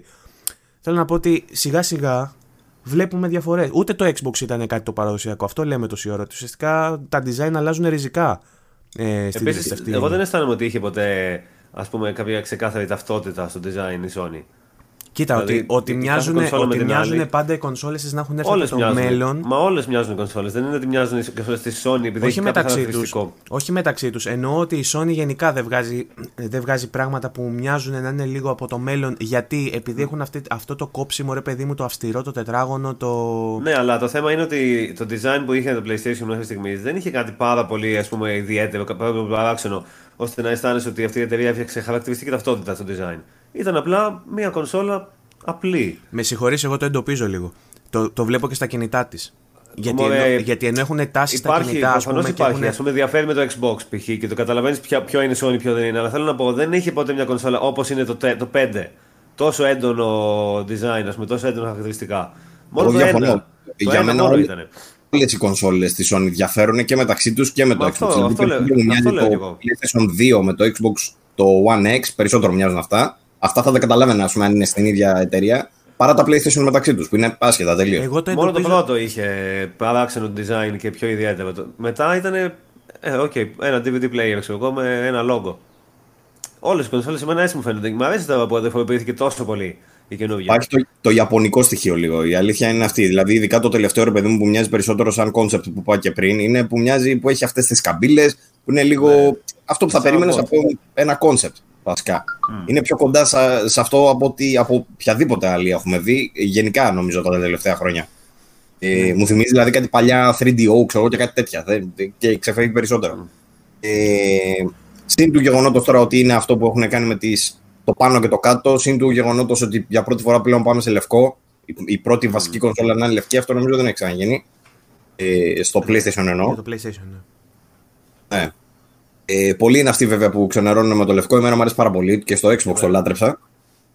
Θέλω να πω ότι σιγά σιγά βλέπουμε διαφορές. Ούτε το Xbox ήταν κάτι το παραδοσιακό. Αυτό λέμε τόση ώρα. Ουσιαστικά τα design αλλάζουν ριζικά ε, στην Επίσης, αυτή. Εγώ δεν αισθάνομαι ότι είχε ποτέ ας πούμε, κάποια ξεκάθαρη ταυτότητα στο design η Sony. Κοίτα, δηλαδή, ότι, ότι μοιάζουν, ότι μοιάζουν πάντα οι κονσόλες να έχουν έρθει όλες στο μέλλον. Μα όλες μοιάζουν οι κονσόλες. Δεν είναι ότι μοιάζουν οι κονσόλες της Sony επειδή όχι έχει μεταξύ τους, Όχι μεταξύ τους. Εννοώ ότι η Sony γενικά δεν βγάζει, δεν βγάζει πράγματα που μοιάζουν να είναι λίγο από το μέλλον. Γιατί επειδή έχουν αυτή, αυτό το κόψιμο, ρε παιδί μου, το αυστηρό, το τετράγωνο, το. Ναι, αλλά το θέμα είναι ότι το design που είχε το PlayStation μέχρι στιγμής δεν είχε κάτι πάρα πολύ ας πούμε, ιδιαίτερο, παράξενο, ώστε να αισθάνεσαι ότι αυτή η εταιρεία έφτιαξε χαρακτηριστική ταυτότητα στο design. Ήταν απλά μια κονσόλα απλή. Με συγχωρείς, εγώ το εντοπίζω λίγο. Το, το βλέπω και στα κινητά της. Γιατί, ενώ, γιατί ενώ έχουν τάσει στα κινητά, ας πούμε. Υπάρχει, έχουν... ας πούμε, διαφέρει με το Xbox π.χ. και το καταλαβαίνεις ποιο είναι Sony, ποιο δεν είναι. Αλλά θέλω να πω, δεν είχε ποτέ μια κονσόλα όπως είναι το, το 5. Τόσο έντονο design, ας πούμε, τόσο έντονα χαρακτηριστικά. Μόνο το διαφωνώ. ένα. Για μένα μόνο ήταν. Όλες οι κονσόλες της Sony διαφέρουν και μεταξύ τους και με το αυτό, Xbox. Αυτό, αυτό, λέω, αυτό λέω το PlayStation 2 με το Xbox το One X, περισσότερο μοιάζουν αυτά. Αυτά θα τα καταλάβαινα, πούμε, αν είναι στην ίδια εταιρεία. Παρά τα PlayStation μεταξύ τους, που είναι άσχετα τελείω. Το Μόνο το πρώτο είχε παράξενο design και πιο ιδιαίτερο. Μετά ήταν. Ε, okay, ένα DVD player, ξέρω εγώ, με ένα logo. Όλες οι κονσόλες εμένα έτσι μου φαίνονται. Μου αρέσει τώρα που αδερφοποιήθηκε τόσο πολύ η καινούργια. Υπάρχει το, το ιαπωνικό στοιχείο λίγο. Η αλήθεια είναι αυτή. Δηλαδή, ειδικά το τελευταίο ρε παιδί μου που μοιάζει περισσότερο σαν concept που είπα και πριν, είναι που μοιάζει που έχει αυτές τις καμπύλες, που είναι λίγο. Ναι. Αυτό που θα περίμενες από ένα concept βασικά. Mm. Είναι πιο κοντά σε, αυτό από, ότι, από οποιαδήποτε άλλη έχουμε δει, γενικά νομίζω τα τελευταία χρόνια. Ε, mm. Μου θυμίζει δηλαδή κάτι παλιά 3DO, ξέρω και κάτι τέτοια. και ξεφεύγει περισσότερο. Mm. Ε, συν του γεγονότος τώρα ότι είναι αυτό που έχουν κάνει με τις, το πάνω και το κάτω, συν του γεγονότος ότι για πρώτη φορά πλέον πάμε σε λευκό. Η, η πρώτη mm. βασική κονσόλα να είναι λευκή, αυτό νομίζω δεν έχει ξαναγίνει. Ε, στο PlayStation εννοώ. το PlayStation, ναι. ναι. Ε, πολλοί είναι αυτοί βέβαια που ξενερώνουν με το λευκό. Εμένα μου αρέσει πάρα πολύ και στο Xbox το λάτρεψα.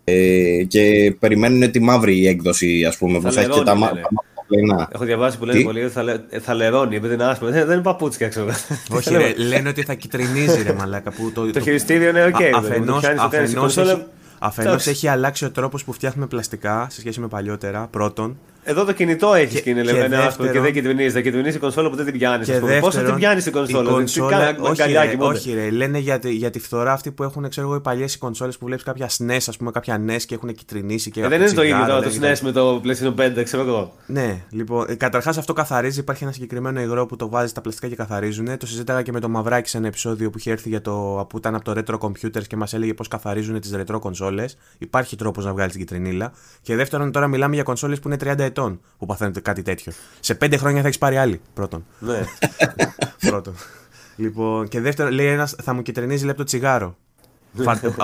Ε, και περιμένουν τη μαύρη έκδοση, ας πούμε, που θα έχει και τα μαύρα. Έχω διαβάσει που λένε πολύ ότι θα, λε, θα λερώνει επειδή είναι άσπρο. Δεν, δεν είναι παπούτσια, ξέρω. *laughs* Όχι, *laughs* ρε, λένε ότι θα κιτρινίζει, ρε μαλάκα. Που το, το, χειριστήριο είναι οκ. Αφενός έχει αλλάξει ο τρόπος που φτιάχνουμε πλαστικά σε σχέση με παλιότερα. Πρώτον. Εδώ το κινητό έχει και, και, και, δεύτερον, και δεν κυτρινίζει. Δεν κυτρινίζει η κονσόλα που δεν την πιάνεις. Πώς θα την πιάνεις την κονσόλα. κονσόλα όχι, ρε, όχι, ρε. Λένε για τη, για τη φθορά αυτή που έχουν ξέρω εγώ, οι παλιές κονσόλες που βλέπεις κάποια SNES, ας πούμε, κάποια NES και έχουν κυτρινίσει. Και ε, δεν είναι το ίδιο το SNES με το PlayStation 5, ξέρω εγώ. Ναι, λοιπόν. Ε, Καταρχάς αυτό καθαρίζει. Υπάρχει ένα συγκεκριμένο υγρό που το βάζει στα πλαστικά και καθαρίζουν. Το συζήταγα και με το Μαυράκι σε ένα επεισόδιο που είχε έρθει για το, που ήταν από το Retro Computers και μας έλεγε πώς καθαρίζουν τις retro κονσόλε. Υπάρχει τρόπος να βγάλεις την κυτρινίλα. Και δεύτερον, τώρα μιλάμε για κονσόλε που είναι 30 ετών που παθαίνουν κάτι τέτοιο. Σε πέντε χρόνια θα έχεις πάρει άλλη. Πρώτον. Ναι. *laughs* πρώτον. Λοιπόν, και δεύτερον, λέει ένας, θα μου κυτρινίζει λεπτό τσιγάρο.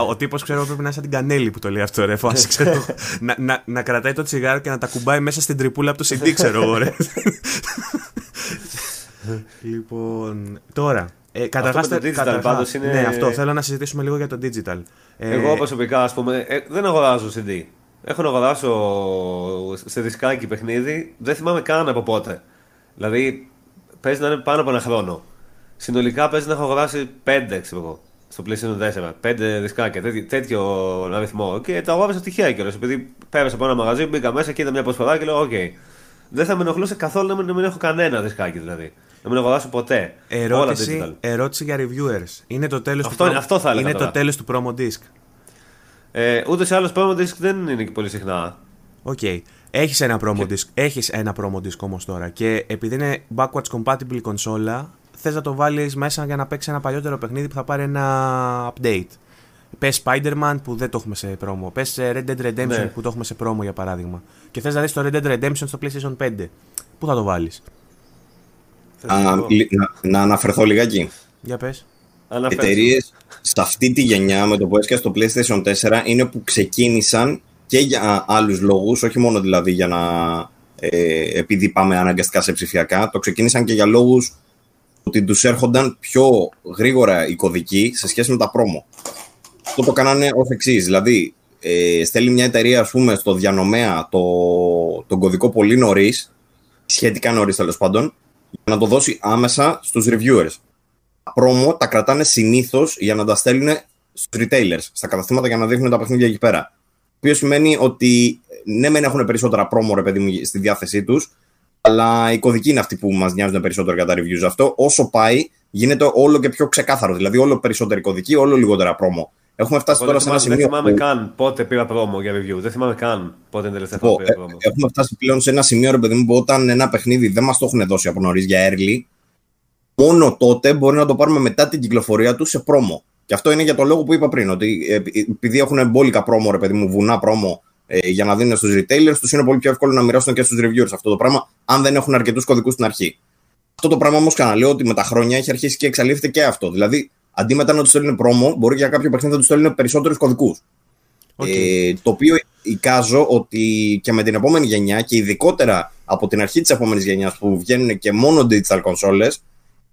Ο τύπος ξέρω πρέπει να είναι σαν την κανέλη που το λέει αυτό, ρε. Φάση, ξέρω, *laughs* να, να, να, κρατάει το τσιγάρο και να τα κουμπάει μέσα στην τρυπούλα από το CD, ξέρω εγώ, ρε. *laughs* λοιπόν, τώρα. Ε, καταρχάς, με το digital καταρχάς, πάντως είναι... Ναι, αυτό θέλω να συζητήσουμε λίγο για το digital. Εγώ ε, προσωπικά, ας πούμε, ε, δεν αγοράζω CD. Έχω να αγοράσω σε δισκάκι παιχνίδι, δεν θυμάμαι καν από πότε. Δηλαδή, παίζει να είναι πάνω από ένα χρόνο. Συνολικά παίζει να έχω αγοράσει 5, ξέρω εγώ, στο PlayStation 4. 5 δισκάκια, τέτοιο, τέτοιο αριθμό. Και τα αγόρασα τυχαία κιόλας. Επειδή πέρασα από ένα μαγαζί, μπήκα μέσα και είδα μια προσφορά και λέω: OK. Okay. Δεν θα με ενοχλούσε καθόλου να μην, μην έχω κανένα δισκάκι δηλαδή. Να μην αγοράσω ποτέ. Ερώτηση, Όλα ερώτηση για reviewers. Είναι το τέλος του, αυτό θα είναι το τέλος του promo disc. Ε, Ούτε σε άλλο promo disc δεν είναι και πολύ συχνά. OK. Okay. Έχεις ένα promo και... disc, έχεις ένα promo disc όμως τώρα. Και επειδή είναι backwards compatible κονσόλα, θες να το βάλεις μέσα για να παίξει ένα παλιότερο παιχνίδι που θα πάρει ένα update. Πες Spider-Man που δεν το έχουμε σε promo. Πες Red Dead Redemption ναι. που το έχουμε σε promo για παράδειγμα. Και θες να δεις το Red Dead Redemption στο PlayStation 5. Πού θα το βάλεις; Να, να αναφερθώ λιγάκι. Για πες. Εταιρείες σε αυτή τη γενιά με το που έσκασε στο PlayStation 4 είναι που ξεκίνησαν και για άλλους λόγους, όχι μόνο δηλαδή για να ε, επειδή πάμε αναγκαστικά σε ψηφιακά, το ξεκίνησαν και για λόγους ότι τους έρχονταν πιο γρήγορα οι κωδικοί σε σχέση με τα πρόμο. Αυτό το κάνανε ως εξής. Δηλαδή, ε, στέλνει μια εταιρεία ας πούμε, στο διανομέα το, τον κωδικό πολύ νωρίς, σχετικά νωρίς τέλος πάντων, για να το δώσει άμεσα στους reviewers. Τα promo τα κρατάνε συνήθως για να τα στέλνουν στους retailers, στα καταστήματα για να δείχνουν τα παιχνίδια εκεί πέρα οποίο σημαίνει ότι ναι, μεν έχουν περισσότερα promo, ρε παιδί μου, στη διάθεσή τους, αλλά οι κωδικοί είναι αυτοί που μας νοιάζουν περισσότερο για τα reviews. Αυτό όσο πάει, γίνεται όλο και πιο ξεκάθαρο. Δηλαδή, όλο περισσότεροι κωδικοί, όλο λιγότερα promo. Έχουμε φτάσει Εγώ τώρα σε ένα σημείο. Δεν θυμάμαι που... καν πότε πήρα promo για review. Δεν θυμάμαι καν πότε είναι τελευταία φορά πήρα promo. Έχουμε φτάσει πλέον σε ένα σημείο, ρε παιδί μου, που όταν ένα παιχνίδι δεν μας το έχουν δώσει από νωρίς για early, μόνο τότε μπορεί να το πάρουμε μετά την κυκλοφορία του σε promo. Και αυτό είναι για το λόγο που είπα πριν, ότι ε, επειδή έχουν μπόλικα πρόμο, ρε παιδί μου, βουνά πρόμο ε, για να δίνουν στους retailers, τους είναι πολύ πιο εύκολο να μοιράσουν και στους reviewers αυτό το πράγμα, αν δεν έχουν αρκετούς κωδικούς στην αρχή. Αυτό το πράγμα όμως ξαναλέω ότι με τα χρόνια έχει αρχίσει και εξαλείφθηκε και αυτό. Δηλαδή, αντί μετά να τους στέλνουν πρόμο, μπορεί για κάποιο παιχνίδι να τους στέλνουν περισσότερους κωδικούς. Okay. Ε, το οποίο εικάζω ότι και με την επόμενη γενιά και ειδικότερα από την αρχή της επόμενης γενιάς που βγαίνουν και μόνο digital consoles,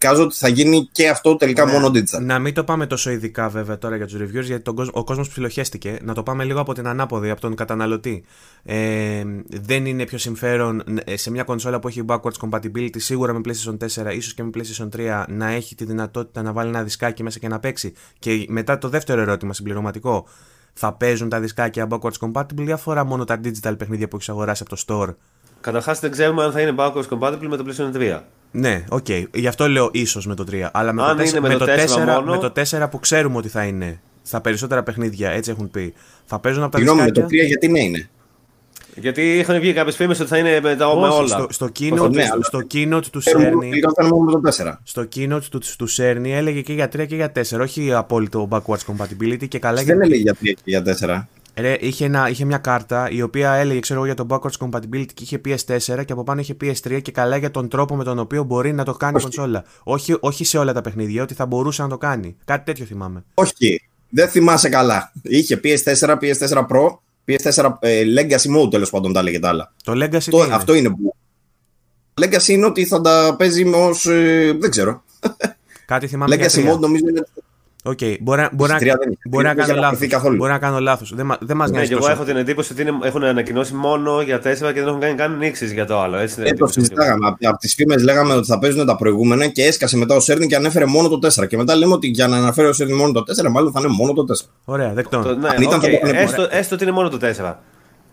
εικάζω ότι θα γίνει και αυτό τελικά μόνο digital. Να μην το πάμε τόσο ειδικά βέβαια τώρα για τους reviews, γιατί τον κόσμο, ο κόσμος ψιλοχέστηκε. Να το πάμε λίγο από την ανάποδη, από τον καταναλωτή. Ε, δεν είναι πιο συμφέρον ε, σε μια κονσόλα που έχει backwards compatibility, σίγουρα με PlayStation 4, ίσως και με PlayStation 3, να έχει τη δυνατότητα να βάλει ένα δισκάκι μέσα και να παίξει. Και μετά το δεύτερο ερώτημα, συμπληρωματικό. Θα παίζουν τα δισκάκια backwards compatible ή αφορά μόνο τα digital παιχνίδια που έχεις αγοράσει από το store; Καταρχάς δεν ξέρουμε αν θα είναι backwards compatible με το PlayStation 3. Ναι, OK. Okay. Γι' αυτό λέω ίσως με το 3. Αλλά με, το, 4, με, το 4, μόνο... με το 4 που ξέρουμε ότι θα είναι στα περισσότερα παιχνίδια, έτσι έχουν πει. Θα παίζουν από τα Συγγνώμη, με το 3 γιατί ναι είναι. Γιατί είχαν βγει κάποιες φήμες ότι θα είναι με τα με όλα. Στο, στο, keynote, ναι, στο keynote του Cerny. Στο keynote του, του Σέρνη έλεγε και για 3 και για 4. Όχι απόλυτο backwards compatibility και καλά. Δεν έλεγε για 3 και για 4. Ρε, είχε, ένα, είχε μια κάρτα η οποία έλεγε ξέρω εγώ, για το backwards compatibility και είχε PS4 και από πάνω είχε PS3 και καλά για τον τρόπο με τον οποίο μπορεί να το κάνει η κονσόλα. Όχι, όχι σε όλα τα παιχνίδια, ότι θα μπορούσε να το κάνει. Κάτι τέτοιο θυμάμαι. Όχι, δεν θυμάσαι καλά. Είχε PS4, PS4 Pro, PS4 ες, Legacy Mode τέλος πάντων τα έλεγε τα άλλα. Το Legacy το, είναι; Αυτό είναι που. Legacy είναι ότι θα τα παίζει ω. Ε, δεν ξέρω. Κάτι θυμάμαι. Legacy Mode νομίζω είναι OK, okay. μπορεί, μπορεί, μπορεί, να κάνω λάθος. Μπορεί να κάνω λάθος. Δεν, δεν μας ναι, εγώ έχω την εντύπωση ότι είναι, έχουν ανακοινώσει μόνο για τέσσερα και δεν έχουν κάνει καν νύξεις για το άλλο. Έτσι, ε, το συζητάγαμε. Από, από τις φήμες λέγαμε ότι θα παίζουν τα προηγούμενα και έσκασε μετά ο Cerny και ανέφερε μόνο το 4. Και μετά λέμε ότι για να αναφέρει ο Cerny μόνο το 4, μάλλον θα είναι μόνο το 4. Ωραία, δεκτό. Το, ναι, ήταν, okay. έστω, έστω ότι είναι μόνο το 4.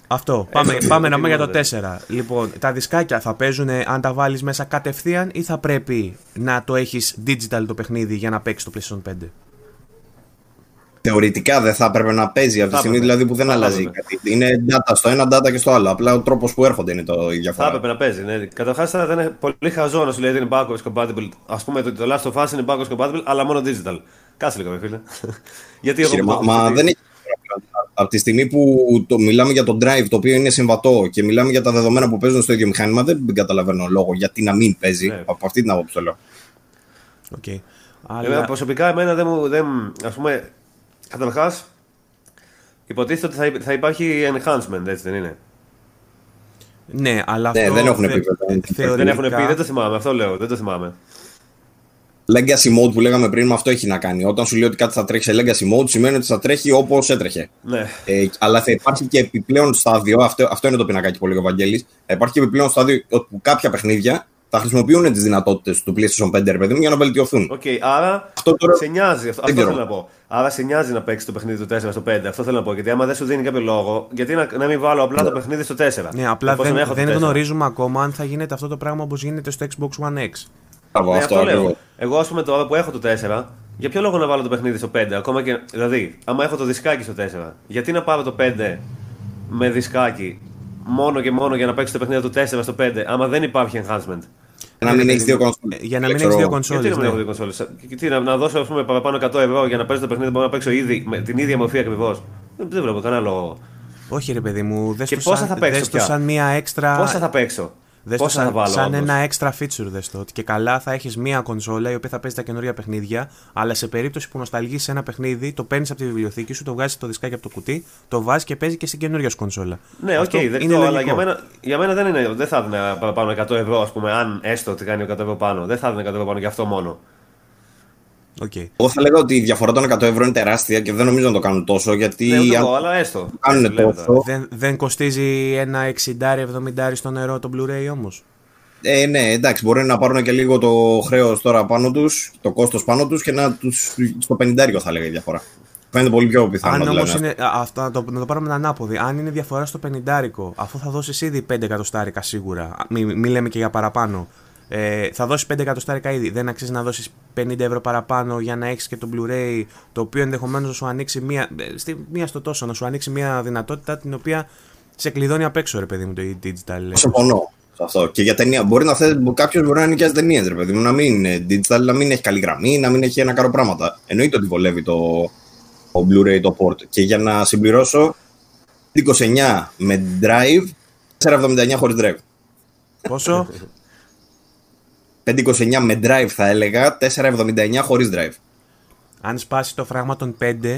Αυτό. Πάμε, πάμε να πούμε για το 4. Λοιπόν, τα δισκάκια θα παίζουν αν τα βάλεις μέσα κατευθείαν ή θα πρέπει να το έχεις digital το παιχνίδι για να παίξεις το PlayStation 5 θεωρητικά δεν θα έπρεπε να παίζει από τη στιγμή δηλαδή που δεν αλλάζει κάτι. Είναι data στο ένα, data και στο άλλο. Απλά ο τρόπος που έρχονται είναι το διαφορά. Θα έπρεπε να παίζει. Ναι. Καταρχάς θα ήταν πολύ χαζό να σου λέει ότι είναι backwards compatible. Α πούμε ότι το Last of Us είναι backwards compatible, αλλά μόνο digital. Κάτσε λίγο, φίλε. *laughs* Γιατί εγώ. Μα, μα δεν έχει. Από τη στιγμή που το, μιλάμε για το drive το οποίο είναι συμβατό και μιλάμε για τα δεδομένα που παίζουν στο ίδιο μηχάνημα, δεν καταλαβαίνω λόγο γιατί να μην παίζει. Ναι. Από αυτή την άποψη το λέω. Okay. Αλλά... προσωπικά εμένα δεν μου. Δεν, ας πούμε, Καταρχάς, υποτίθεται ότι θα, θα υπάρχει enhancement, έτσι δεν είναι; Ναι, αλλά Ναι, αυτό δεν έχουν θε- πει βέβαια. θεωρητικά- Δεν έχουν πει, δεν το θυμάμαι, αυτό λέω, δεν το θυμάμαι. Legacy mode που λέγαμε πριν, με αυτό έχει να κάνει. Όταν σου λέει ότι κάτι θα τρέχει σε legacy mode, σημαίνει ότι θα τρέχει όπως έτρεχε. Ναι. Ε, αλλά θα υπάρχει και επιπλέον στάδιο, αυτό, αυτό είναι το πινακάκι που λέει ο Βαγγέλης, θα υπάρχει και επιπλέον στάδιο όπου κάποια παιχνίδια θα χρησιμοποιούν τις δυνατότητες του PlayStation 5 ρε παιδί μου για να βελτιωθούν. Οκ, άρα Αυτό τώρα- σε νοιάζει. Αυτό, Δεν αυτό ξέρω. θέλω να πω. Άρα σε νοιάζει να παίξει το παιχνίδι του 4 στο 5. Αυτό θέλω να πω. Γιατί άμα δεν σου δίνει κάποιο λόγο, γιατί να, να μην βάλω απλά το παιχνίδι στο 4. Ναι, απλά Εφόσον δεν, έχω το δεν 4. γνωρίζουμε ακόμα αν θα γίνεται αυτό το πράγμα όπως γίνεται στο Xbox One X. Μπράβο, Ναι, αυτό αυτό λέω. ακριβώς. Εγώ, ας πούμε, τώρα που έχω το 4, για ποιο λόγο να βάλω το παιχνίδι στο 5, ακόμα και. Δηλαδή, άμα έχω το δισκάκι στο 4, γιατί να πάρω το 5 με δισκάκι μόνο και μόνο για να παίξω το παιχνίδι του 4 στο 5, άμα δεν υπάρχει enhancement. Να μην έχεις δύο κονσόλε. Ε, Για να μην έχεις δύο Γιατί κονσόλε. να μην έχω δύο κονσόλες. Και τι, να, να δώσω ας πούμε, παραπάνω 100 ευρώ για να παίζω το παιχνίδι που μπορώ να παίξω ήδη με την ίδια μορφή ακριβώς. Δεν, δεν βλέπω κανένα λόγο. Όχι, ρε παιδί μου, δες Και το πόσα σαν, θα παίξω δες το πια; σαν μία έξτρα. Πόσα θα παίξω; Δες το Πόσα θα σαν, βάλω. σαν όντως; ένα extra feature δες το. Ότι και καλά θα έχεις μία κονσόλα η οποία θα παίζει τα καινούργια παιχνίδια, αλλά σε περίπτωση που νοσταλγείς σε ένα παιχνίδι, το παίρνεις από τη βιβλιοθήκη σου, το βγάζεις το δισκάκι από το κουτί, το βάζεις και παίζει και στην καινούργια σου κονσόλα. Ναι, οκ, Αυτό είναι δεκτό, αλλά λογικό. για μένα, για μένα δεν, είναι, δεν θα έδινα παραπάνω 100 ευρώ, ας πούμε, αν έστω ότι κάνει 100 ευρώ πάνω. Δεν θα έδινα 100 ευρώ πάνω για αυτό μόνο. Οκ. Εγώ θα λέγα ότι η διαφορά των 100 ευρώ είναι τεράστια και δεν νομίζω να το κάνουν τόσο γιατί. Ναι, ούτε αν- εγώ, αλλά έστω. κάνουν Έτσι λέω τόσο. τώρα. Δεν, δεν κοστίζει ένα 60-70 στο νερό το Blu-ray όμως; Ε, ναι, εντάξει, μπορεί να πάρουν και λίγο το χρέος τώρα πάνω τους, το κόστος πάνω τους και να του. στο 50 θα λέγα η διαφορά. Φαίνεται πολύ πιο πιθανό. Αν όμως δηλαδή. είναι. α, Αυτό, να, το, να το πάρουμε την ανάποδη. Αν είναι διαφορά στο 50, αφού θα δώσεις ήδη 5 εκατοστάρικα σίγουρα. Μην μη λέμε και για παραπάνω. Ε, θα δώσεις 5 εκατοστάρικα ήδη. Δεν αξίζει να δώσεις 50 ευρώ παραπάνω για να έχεις και το Blu-ray το οποίο ενδεχομένως να σου ανοίξει μία, ε, στη, μία στο τόσο, να σου ανοίξει μία δυνατότητα την οποία σε κλειδώνει απ' έξω, ρε παιδί μου, το digital. Συμφωνώ σε αυτό. Και για ταινία. Μπορεί να θέλει, κάποιος μπορεί να νοικιάζει ταινίες, ρε παιδί μου, να μην είναι digital, να μην έχει καλή γραμμή, να μην έχει ένα κάρο πράγματα. Εννοείται ότι βολεύει το, το Blu-ray, το port. Και για να συμπληρώσω, 29 με drive, 479 χωρίς drive. Πόσο; *laughs* 529 με drive θα έλεγα, 479 χωρίς drive. Αν σπάσει το φράγμα των 5,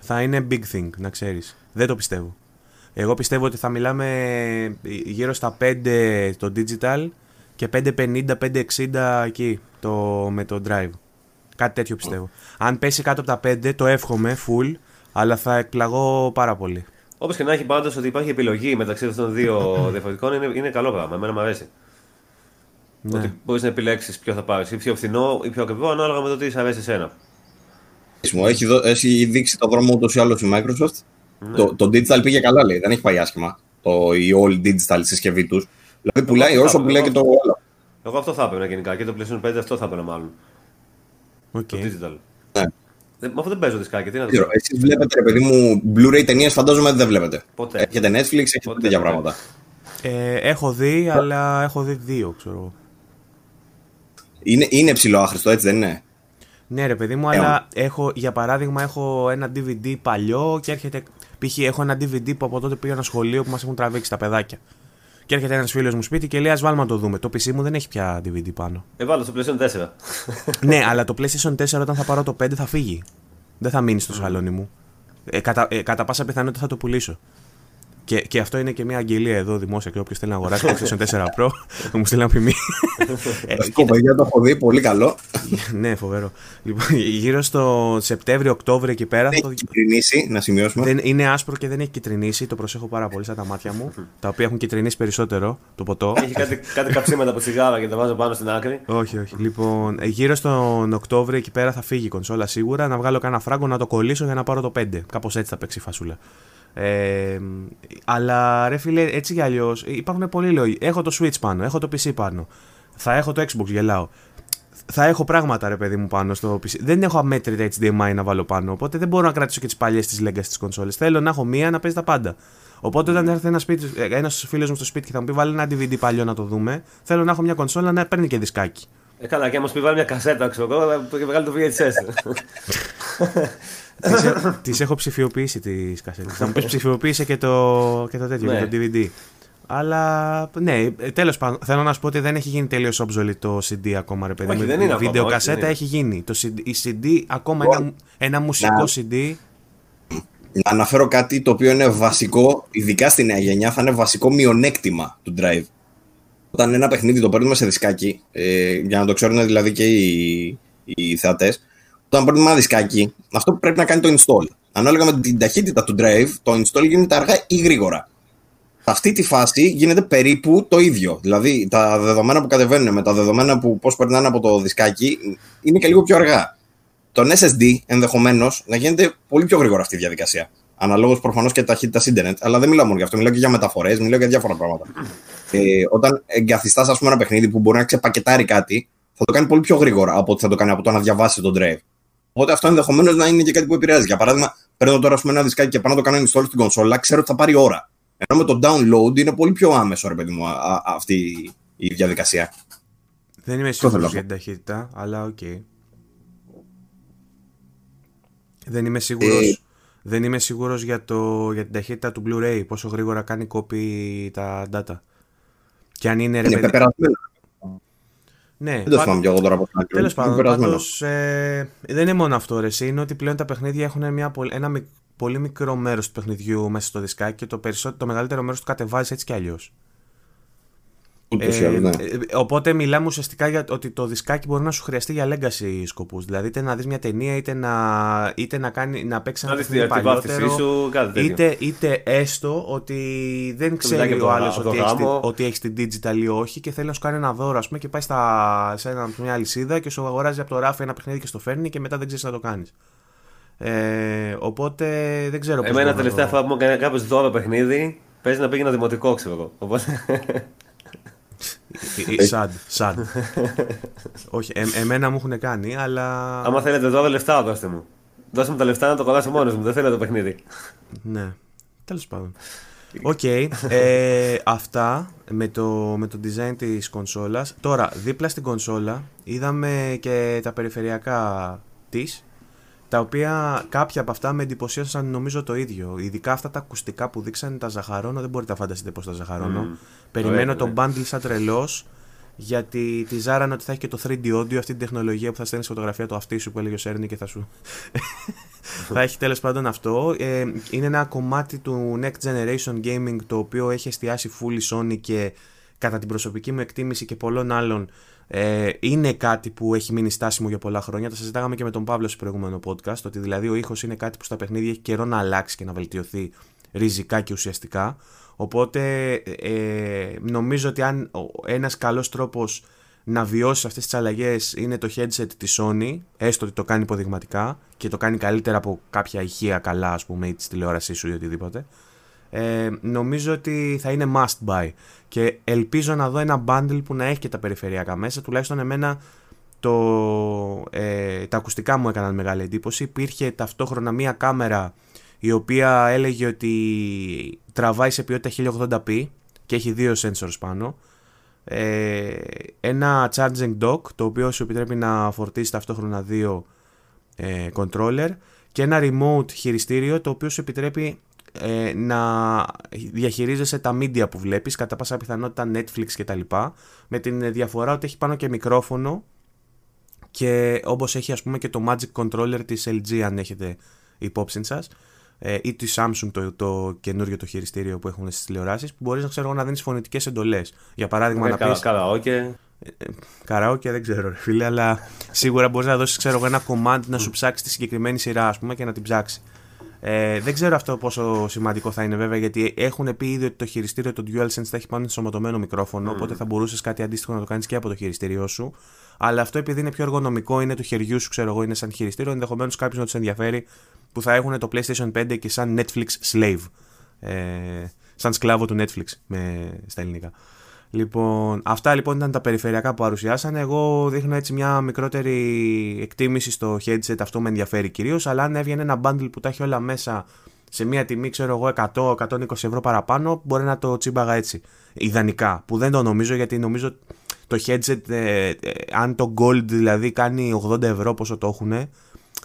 θα είναι big thing, να ξέρεις. Δεν το πιστεύω. Εγώ πιστεύω ότι θα μιλάμε γύρω στα 5 το digital και 550, 560 εκεί το, με το drive. Κάτι τέτοιο πιστεύω. Αν πέσει κάτω από τα 5, το εύχομαι full, αλλά θα εκπλαγώ πάρα πολύ. Όπως και να έχει πάντως ότι υπάρχει επιλογή μεταξύ αυτών των δύο διαφορετικών είναι, είναι καλό πράγμα. Εμένα μου αρέσει. Ναι. Ότι μπορείς να επιλέξεις ποιο θα πάρεις, ή πιο φθηνό ή πιο ακριβό, ανάλογα με το τι σ' αρέσει εσένα. Μου έχει, δω- έχει δείξει το δρόμο ούτως ή άλλως η Microsoft. Το, το digital πήγε καλά, λέει. Δεν έχει πάει άσχημα. Το, η all digital συσκευή τους. Δηλαδή πουλάει αυτό όσο θα πουλάει πω. και το άλλο. Εγώ αυτό θα έπαιρνα γενικά και το PlayStation 5 αυτό θα έπαιρνα μάλλον. Οκ. Το digital. Ναι. Δεν, μα αυτό δεν παίζω δισκάκι, τι να το Δεν ξέρω, Εσείς βλέπετε, ρε παιδί μου, Blu-ray ταινίες φαντάζομαι ότι δεν βλέπετε. Ποτέ. Έχετε Netflix, έχετε Ποτέ, τέτοια ποτέ. πράγματα. Ε, έχω δει, αλλά έχω δει δύο, ξέρω εγώ. Είναι, είναι ψηλό άχρηστο, έτσι δεν είναι; Ναι, ρε παιδί μου, Ε, αλλά έχω, για παράδειγμα, έχω ένα DVD παλιό και έρχεται. Π.χ. έχω ένα DVD που από τότε πήγα ένα σχολείο που μας έχουν τραβήξει τα παιδάκια. Και έρχεται ένας φίλος μου σπίτι και λέει: Α βάλουμε να το δούμε. Το PC μου δεν έχει πια DVD πάνω. Ε, βάλω στο PlayStation 4. *laughs* ναι, αλλά το PlayStation 4 όταν θα πάρω το 5 θα φύγει. Δεν θα μείνει στο σαλόνι μου. Ε, κατά, ε, κατά πάσα πιθανότητα θα το πουλήσω. Και, και αυτό είναι και μια αγγελία εδώ δημόσια και όποιος θέλει να αγοράσει το PlayStation 4 Pro θα *laughs* μου στείλει ένα ποιμί. *laughs* ε, Αυτό παιδιά το έχω δει, πολύ καλό. *laughs* ναι, φοβερό. Λοιπόν, γύρω στο Σεπτέμβριο-Οκτώβριο εκεί πέρα. Δεν θα το- έχει κυβερνήσει, να σημειώσουμε. Δεν, είναι άσπρο και δεν έχει κυτρινήσει. Το προσέχω πάρα πολύ σαν τα μάτια μου. τα οποία έχουν κυτρινήσει περισσότερο το ποτό. Έχει κάτι, κάτι καψίματα από τσιγάρα και τα βάζω πάνω στην άκρη. όχι, όχι. Λοιπόν, ε, γύρω στον Οκτώβριο εκεί πέρα θα φύγει η κονσόλα σίγουρα. Να βγάλω κανένα φράγκο να το κολλήσω για να πάρω το 5. Κάπως έτσι θα παίξει η φασούλα. Ε, αλλά ρε φίλε, έτσι κι αλλιώς υπάρχουν πολλοί λόγοι. Έχω το Switch πάνω, έχω το PC πάνω. Θα έχω το Xbox, γελάω. Θα έχω πράγματα ρε παιδί μου πάνω στο PC. Δεν έχω αμέτρητα HDMI να βάλω πάνω. Οπότε δεν μπορώ να κρατήσω και τις παλιές της Legacy της κονσόλε. Θέλω να έχω μία να παίζει τα πάντα. Οπότε όταν έρθει ένα, σπίτι, ένας φίλος μου στο σπίτι και θα μου πει βάλει ένα DVD παλιό να το δούμε, θέλω να έχω μια κονσόλα να παίρνει και δισκάκι. Ε, καλά, και άμα σου πει βάλει μια κασέτα, ξέρω εγώ, θα βγάλει το VHS. *laughs* *laughs* τις, έ- τις έχω ψηφιοποιήσει τις κασέτες. Θα μου πεις ψηφιοποίησε και το, και το τέτοιο, Ναι. και το DVD. Αλλά ναι, τέλος πάντων, θέλω να σου πω ότι δεν έχει γίνει τελείως obsolete το CD ακόμα, ρε παιδί Όχι, μου. δεν είναι Η ακόμα, βίντεο όχι, κασέτα δεν είναι. έχει γίνει. Το CD, η CD, ακόμα ένα, ένα μουσικό Να. CD. να αναφέρω κάτι το οποίο είναι βασικό, ειδικά στη νέα γενιά, θα είναι βασικό μειονέκτημα του Drive. Όταν ένα παιχνίδι το παίρνουμε σε δισκάκι, ε, για να το ξέρουν δηλαδή και οι, οι θεατές, όταν παίρνουμε ένα δισκάκι, αυτό που πρέπει να κάνει το install. Ανάλογα με την ταχύτητα του Drive, το install γίνεται αργά ή γρήγορα. Σε αυτή τη φάση γίνεται περίπου το ίδιο. Δηλαδή, τα δεδομένα που κατεβαίνουν με τα δεδομένα που πώς περνάνε από το δισκάκι είναι και λίγο πιο αργά τον SSD ενδεχομένως να γίνεται πολύ πιο γρήγορα αυτή η διαδικασία. Αναλόγως προφανώς και ταχύτητας ίντερνετ, αλλά δεν μιλάω μόνο για αυτό. Μιλάω και για μεταφορές, μιλάω για διάφορα πράγματα. Ε, όταν εγκαθιστάς, ένα παιχνίδι που μπορεί να ξεπακετάρει κάτι, θα το κάνει πολύ πιο γρήγορα από ότι θα το κάνει από το να διαβάσει τον drive. Οπότε αυτό ενδεχομένως να είναι και κάτι που επηρεάζει. Για παράδειγμα, παίρνω τώρα πούμε, ένα δισκάκι και πάω να το κάνω install στην κονσόλα, ξέρω ότι θα πάρει ώρα. Ενώ με το download είναι πολύ πιο άμεσο, ρε παιδί μου, αυτή η διαδικασία. Δεν είμαι σίγουρος για την ταχύτητα, αλλά ok. Okay. Δεν είμαι σίγουρος, ε... δεν είμαι σίγουρος για, το, για την ταχύτητα του Blu-ray, πόσο γρήγορα κάνει copy τα data. Και αν είναι... Είναι πεπερασμένο. Ναι, δεν το θυμάμαι κι εγώ τώρα από Τέλος πάντων, ε, δεν είναι μόνο αυτό. Ρε, είναι ότι πλέον τα παιχνίδια έχουν μια, ένα πολύ μικρό μέρος του παιχνιδιού μέσα στο δισκάκι και το, το μεγαλύτερο μέρος του κατεβάζεις έτσι κι αλλιώς. Ε, ναι. ε, οπότε μιλάμε ουσιαστικά για ότι το δισκάκι μπορεί να σου χρειαστεί για legacy σκοπούς. Δηλαδή είτε να δεις μια ταινία, είτε να, είτε να, κάνει, να παίξει ένα παιχνίδι παλιότερο. Σου, είτε, είτε έστω ότι δεν ξέρει ο άλλος ότι, έχει, ότι έχει την digital ή όχι και θέλει να σου κάνει ένα δώρο ας πούμε, και πάει στα, σε ένα, μια αλυσίδα και σου αγοράζει από το ράφι ένα παιχνίδι και στο φέρνει και μετά δεν ξέρεις να το κάνεις. Ε, οπότε δεν ξέρω πώς. Εμένα τελευταία φορά που μου έκανε κάποιος δώρο παιχνίδι παίζει να πήγαινα δημοτικό, ξέρω εγώ. Οπότε. Sad, sad. *laughs* Όχι, εμένα μου έχουν κάνει, αλλά. Άμα θέλετε τώρα λεφτά, δώστε μου. Δώστε μου τα λεφτά να το χαλάσω μόνος μου. Δεν θέλω το παιχνίδι. Ναι. Τέλος πάντων. Οκ. Ε, αυτά με το, με το design της κονσόλας. Τώρα, δίπλα στην κονσόλα είδαμε και τα περιφερειακά της τα οποία κάποια από αυτά με εντυπωσίασαν νομίζω το ίδιο. Ειδικά αυτά τα ακουστικά που δείξανε τα ζαχαρώνω, δεν μπορείτε να φανταστείτε πώς τα ζαχαρώνω. Περιμένω το bundle σαν τρελός, γιατί τη ζάρανε ότι θα έχει και το 3D audio, αυτή την τεχνολογία που θα στέλνεις φωτογραφία του αυτί σου που έλεγε ο Σέρνη και θα σου. *laughs* θα έχει τέλος πάντων αυτό. Ε, είναι ένα κομμάτι του Next Generation Gaming το οποίο έχει εστιάσει full Sony και κατά την προσωπική μου εκτίμηση και πολλών άλλων ε, είναι κάτι που έχει μείνει στάσιμο για πολλά χρόνια. Τα συζητάγαμε και με τον Παύλο στο προηγούμενο podcast. Ότι δηλαδή ο ήχος είναι κάτι που στα παιχνίδια έχει καιρό να αλλάξει και να βελτιωθεί ριζικά και ουσιαστικά. Οπότε ε, νομίζω ότι αν ένας καλός τρόπος να βιώσει αυτές τις αλλαγές είναι το headset της Sony, έστω ότι το κάνει υποδειγματικά και το κάνει καλύτερα από κάποια ηχεία καλά, ας πούμε, ή της τηλεόρασής σου ή οτιδήποτε ε, νομίζω ότι θα είναι must buy. Και ελπίζω να δω ένα bundle που να έχει και τα περιφερειακά μέσα. Τουλάχιστον εμένα το, ε, τα ακουστικά μου έκαναν μεγάλη εντύπωση. Υπήρχε ταυτόχρονα μία κάμερα η οποία έλεγε ότι τραβάει σε ποιότητα 1080p και έχει δύο sensors πάνω. Ε, ένα charging dock το οποίο σου επιτρέπει να φορτίσεις ταυτόχρονα δύο ε, controller και ένα remote χειριστήριο το οποίο σου επιτρέπει ε, να διαχειρίζεσαι τα media που βλέπεις, κατά πάσα πιθανότητα Netflix κτλ. Με την διαφορά ότι έχει πάνω και μικρόφωνο και όπως έχει ας πούμε και το Magic Controller της LG αν έχετε υπόψη σας ε, ή της Samsung το, το καινούριο το χειριστήριο που έχουν στις τηλεοράσεις που μπορείς να ξέρω να δίνεις φωνητικές εντολές. Για παράδειγμα ναι, να πεις... Καραόκε. Καραόκε δεν ξέρω ρε φίλε, αλλά σίγουρα μπορείς να δώσεις ξέρω, ένα command να σου ψάξει τη συγκεκριμένη σειρά ας πούμε και να την ψάξει. Ε, δεν ξέρω αυτό πόσο σημαντικό θα είναι βέβαια, γιατί έχουν πει ήδη ότι το χειριστήριο του DualSense θα έχει πάνω ενσωματωμένο μικρόφωνο, mm. οπότε θα μπορούσες κάτι αντίστοιχο να το κάνεις και από το χειριστήριό σου. Αλλά αυτό επειδή είναι πιο εργονομικό, είναι του χεριού σου, ξέρω εγώ, είναι σαν χειριστήριο, ενδεχομένως κάποιος να τους ενδιαφέρει που θα έχουν το PlayStation 5 και σαν Netflix slave. Ε, σαν σκλάβο του Netflix με, στα ελληνικά. Λοιπόν, αυτά λοιπόν ήταν τα περιφερειακά που παρουσιάσανε. Εγώ δείχνω έτσι μια μικρότερη εκτίμηση στο headset, αυτό με ενδιαφέρει κυρίως. Αλλά αν έβγαινε ένα bundle που τα έχει όλα μέσα σε μια τιμή, ξέρω εγώ, 100-120 ευρώ παραπάνω, μπορεί να το τσίμπαγα έτσι. Ιδανικά. Που δεν το νομίζω γιατί νομίζω το headset, ε, ε, αν το gold δηλαδή κάνει 80 ευρώ πόσο το έχουν,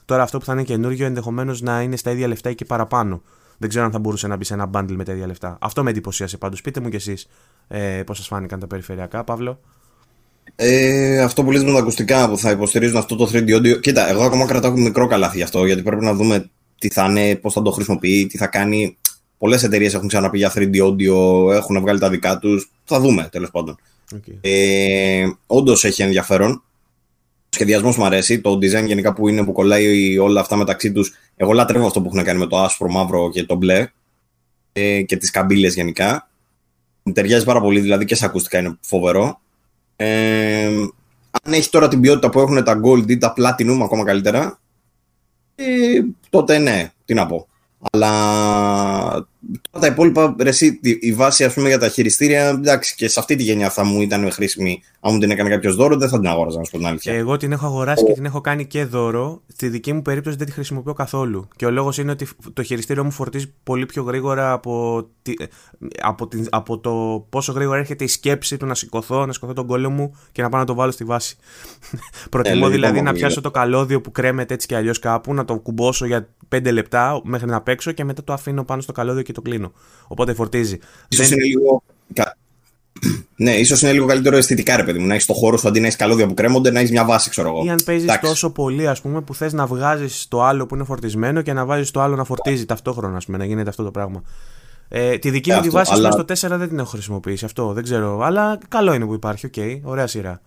τώρα αυτό που θα είναι καινούριο ενδεχομένως να είναι στα ίδια λεφτά ή και παραπάνω. Δεν ξέρω αν θα μπορούσε να μπει σε ένα bundle με τα ίδια λεφτά. Αυτό με εντυπωσίασε πάντως. Πείτε μου κι εσείς ε, πώς σας φάνηκαν τα περιφερειακά, Παύλο; Ε, αυτό που λες με τα ακουστικά που θα υποστηρίζουν αυτό το 3D audio. Κοίτα, εγώ ακόμα κρατάω μικρό καλάθι γι' αυτό, γιατί πρέπει να δούμε τι θα είναι, πώς θα το χρησιμοποιεί, τι θα κάνει. Πολλές εταιρείες έχουν ξαναπεί για 3D audio, έχουν βγάλει τα δικά τους. Θα δούμε τέλος πάντων. Okay. Ε, Όντως έχει ενδιαφέρον. Ο σχεδιασμός μου αρέσει. Το design γενικά που είναι που κολλάει όλα αυτά μεταξύ τους. Εγώ λατρεύω αυτό που έχουν κάνει με το άσπρο, μαύρο και το μπλε. Ε, και τις καμπύλες γενικά. Ταιριάζει πάρα πολύ, δηλαδή και σε ακουστικά είναι φοβερό. Ε, αν έχεις τώρα την ποιότητα που έχουν τα gold ή τα platinum ακόμα καλύτερα, ε, τότε ναι, τι να πω. Αλλά τα υπόλοιπα, ρε, εσύ, η βάση ας πούμε, για τα χειριστήρια, εντάξει, και σε αυτή τη γενιά θα μου ήταν χρήσιμη. Αν μου την έκανε κάποιος δώρο, δεν θα την αγόραζα, να σου πω την αλήθεια. Εγώ την έχω αγοράσει και την έχω κάνει και δώρο. Στη δική μου περίπτωση δεν τη χρησιμοποιώ καθόλου. Και ο λόγος είναι ότι το χειριστήριο μου φορτίζει πολύ πιο γρήγορα από, από, την... από το πόσο γρήγορα έρχεται η σκέψη του να σηκωθώ, να σηκωθώ τον κόλλο μου και να πάω να το βάλω στη βάση. Προτιμώ ε, δηλαδή να πιάσω το καλώδιο που κρέμεται έτσι και αλλιώς κάπου, να το κουμπώσω για 5 λεπτά μέχρι να παίξω και μετά το αφήνω πάνω στο καλώδιο και το κλείνω. Οπότε φορτίζει. Ίσως είναι λίγο... *clears throat* Ναι, ίσως είναι λίγο καλύτερο αισθητικά, ρε παιδί μου. Να έχεις το χώρο σου αντί να έχεις καλώδια που κρέμονται, να έχεις μια βάση, ξέρω εγώ. Ή αν παίζεις τόσο πολύ, ας πούμε, που θες να βγάζεις το άλλο που είναι φορτισμένο και να βάζεις το άλλο να φορτίζει ταυτόχρονα, ας πούμε, να γίνεται αυτό το πράγμα. Ε, τη δική μου τη βάση αλλά... στο 4 δεν την έχω χρησιμοποιήσει αυτό, δεν ξέρω. Αλλά καλό είναι που υπάρχει, ok, okay, ωραία σειρά.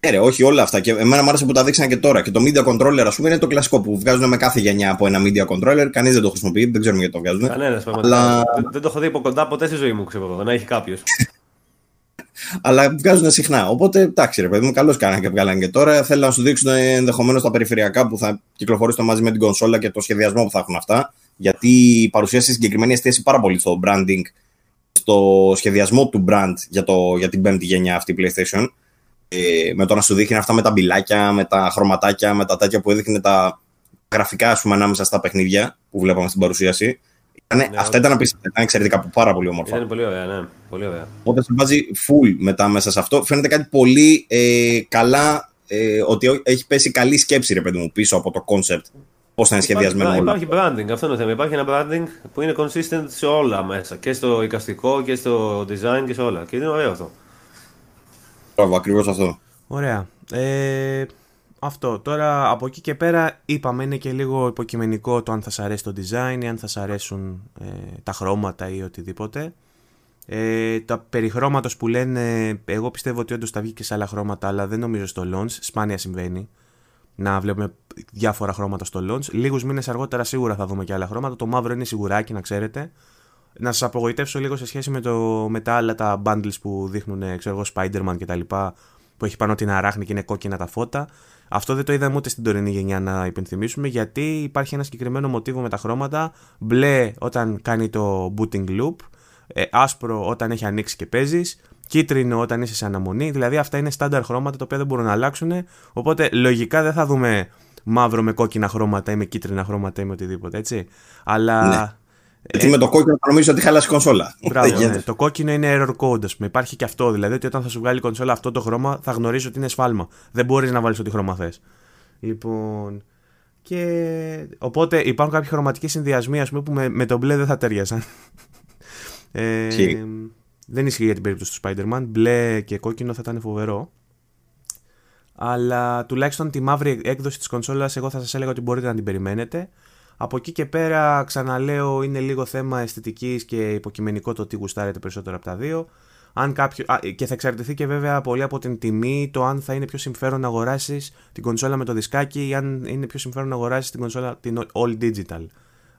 Ναι, ρε, όχι όλα αυτά. Και εμένα μου άρεσε που τα δείξανε και τώρα. Και το media controller, ας πούμε, είναι το κλασικό που βγάζουν με κάθε γενιά από ένα media controller. Κανείς δεν το χρησιμοποιεί, δεν ξέρουμε γιατί το βγάζουν. Κανένας, αλλά... δεν, δεν το έχω δει από κοντά ποτέ στη ζωή μου, ξέρω να έχει κάποιος. *laughs* αλλά βγάζουν συχνά. Οπότε, εντάξει, ρε παιδί μου, καλώς κάνανε και βγάλανε και τώρα. Θέλω να σου δείξουν ενδεχομένως τα περιφερειακά που θα κυκλοφορήσουν μαζί με την κονσόλα και το σχεδιασμό που θα έχουν αυτά. Γιατί παρουσίασε συγκεκριμένη εστίαση πάρα πολύ στο branding, στο σχεδιασμό του brand για, το, για την πέμπτη γενιά αυτή PlayStation ε, με το να σου δείχνει αυτά με τα μπιλάκια, με τα χρωματάκια, με τα τέτοια που έδειχνε τα γραφικά ας πούμε, ανάμεσα στα παιχνίδια που βλέπαμε στην παρουσίαση. ναι, αυτά ήταν απίστευτα, ήταν εξαιρετικά πάρα πολύ όμορφα. Ήταν πολύ ωραία, ναι. Πολύ ωραία. Όταν σε βάζει full μετά μέσα σε αυτό, φαίνεται κάτι πολύ ε, καλά, ε, ότι έχει πέσει καλή σκέψη ρε παιδί μου πίσω από το concept. Πώς θα είναι σχεδιασμένο όλα. Υπάρχει branding, αυτό είναι το θέμα. Υπάρχει ένα branding που είναι consistent σε όλα μέσα. Και στο εικαστικό και στο design και σε όλα. Και είναι ωραίο αυτό. Μπράβο, ακριβώς αυτό. Ωραία. Ε, αυτό. Τώρα από εκεί και πέρα είπαμε είναι και λίγο υποκειμενικό το αν θα σα αρέσει το design ή αν θα σα αρέσουν ε, τα χρώματα ή οτιδήποτε. Ε, τα περί που λένε, εγώ πιστεύω ότι όντως θα βγει και σε άλλα χρώματα, αλλά δεν νομίζω στο launch. Σπάνια συμβαίνει να βλέπουμε διάφορα χρώματα στο launch. Λίγους μήνες αργότερα σίγουρα θα δούμε και άλλα χρώματα. Το μαύρο είναι σιγουράκι, να ξέρετε να σας απογοητεύσω λίγο σε σχέση με, το, με τα άλλα τα bundles που δείχνουν, ξέρω εγώ, Spider-Man και τα λοιπά, που έχει πάνω την αράχνη και είναι κόκκινα τα φώτα. Αυτό δεν το είδαμε ούτε στην τωρινή γενιά να υπενθυμίσουμε, γιατί υπάρχει ένα συγκεκριμένο μοτίβο με τα χρώματα. Μπλε όταν κάνει το booting loop, ε, άσπρο όταν έχει ανοίξει και παίζεις, κίτρινο όταν είσαι σε αναμονή. Δηλαδή αυτά είναι στάνταρ χρώματα τα οποία δεν μπορούν να αλλάξουν. Οπότε λογικά δεν θα δούμε μαύρο με κόκκινα χρώματα ή με κίτρινα χρώματα ή με οτιδήποτε, έτσι. Αλλά ναι. Γιατί με το κόκκινο θα νομίζω ότι χάλασε η κονσόλα. Μπράβο, ναι. Το κόκκινο είναι error code, ας πούμε. Υπάρχει και αυτό. Δηλαδή ότι όταν θα σου βγάλει η κονσόλα αυτό το χρώμα, θα γνωρίζει ότι είναι σφάλμα. Δεν μπορείς να βάλεις ό,τι χρώμα θες. Λοιπόν. Και οπότε υπάρχουν κάποιοι χρωματικοί συνδυασμοί πούμε, που με, με το μπλε δεν θα ταιριάζαν. *laughs* ε, δεν ισχύει για την περίπτωση του Spider-Man. Μπλε και κόκκινο θα ήταν φοβερό. Αλλά τουλάχιστον τη μαύρη έκδοση της κονσόλας, εγώ θα σας έλεγα ότι μπορείτε να την περιμένετε. Από εκεί και πέρα, ξαναλέω, είναι λίγο θέμα αισθητικής και υποκειμενικό το τι γουστάρετε περισσότερο από τα δύο. Αν κάποιο, και θα εξαρτηθεί και βέβαια πολύ από την τιμή, το αν θα είναι πιο συμφέρον να αγοράσεις την κονσόλα με το δισκάκι ή αν είναι πιο συμφέρον να αγοράσεις την κονσόλα την all digital.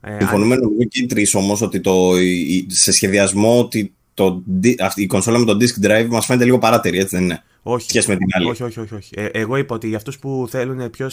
Ε, Συμφωνούμε νομίζω και οι τρεις όμως ότι το, σε σχεδιασμό ότι το, η κονσόλα με το disk drive μας φαίνεται λίγο παράτερη, έτσι δεν είναι; Όχι, με την άλλη. όχι, όχι, όχι, όχι. Ε, εγώ είπα ότι για αυτούς που θέλουν, πιο,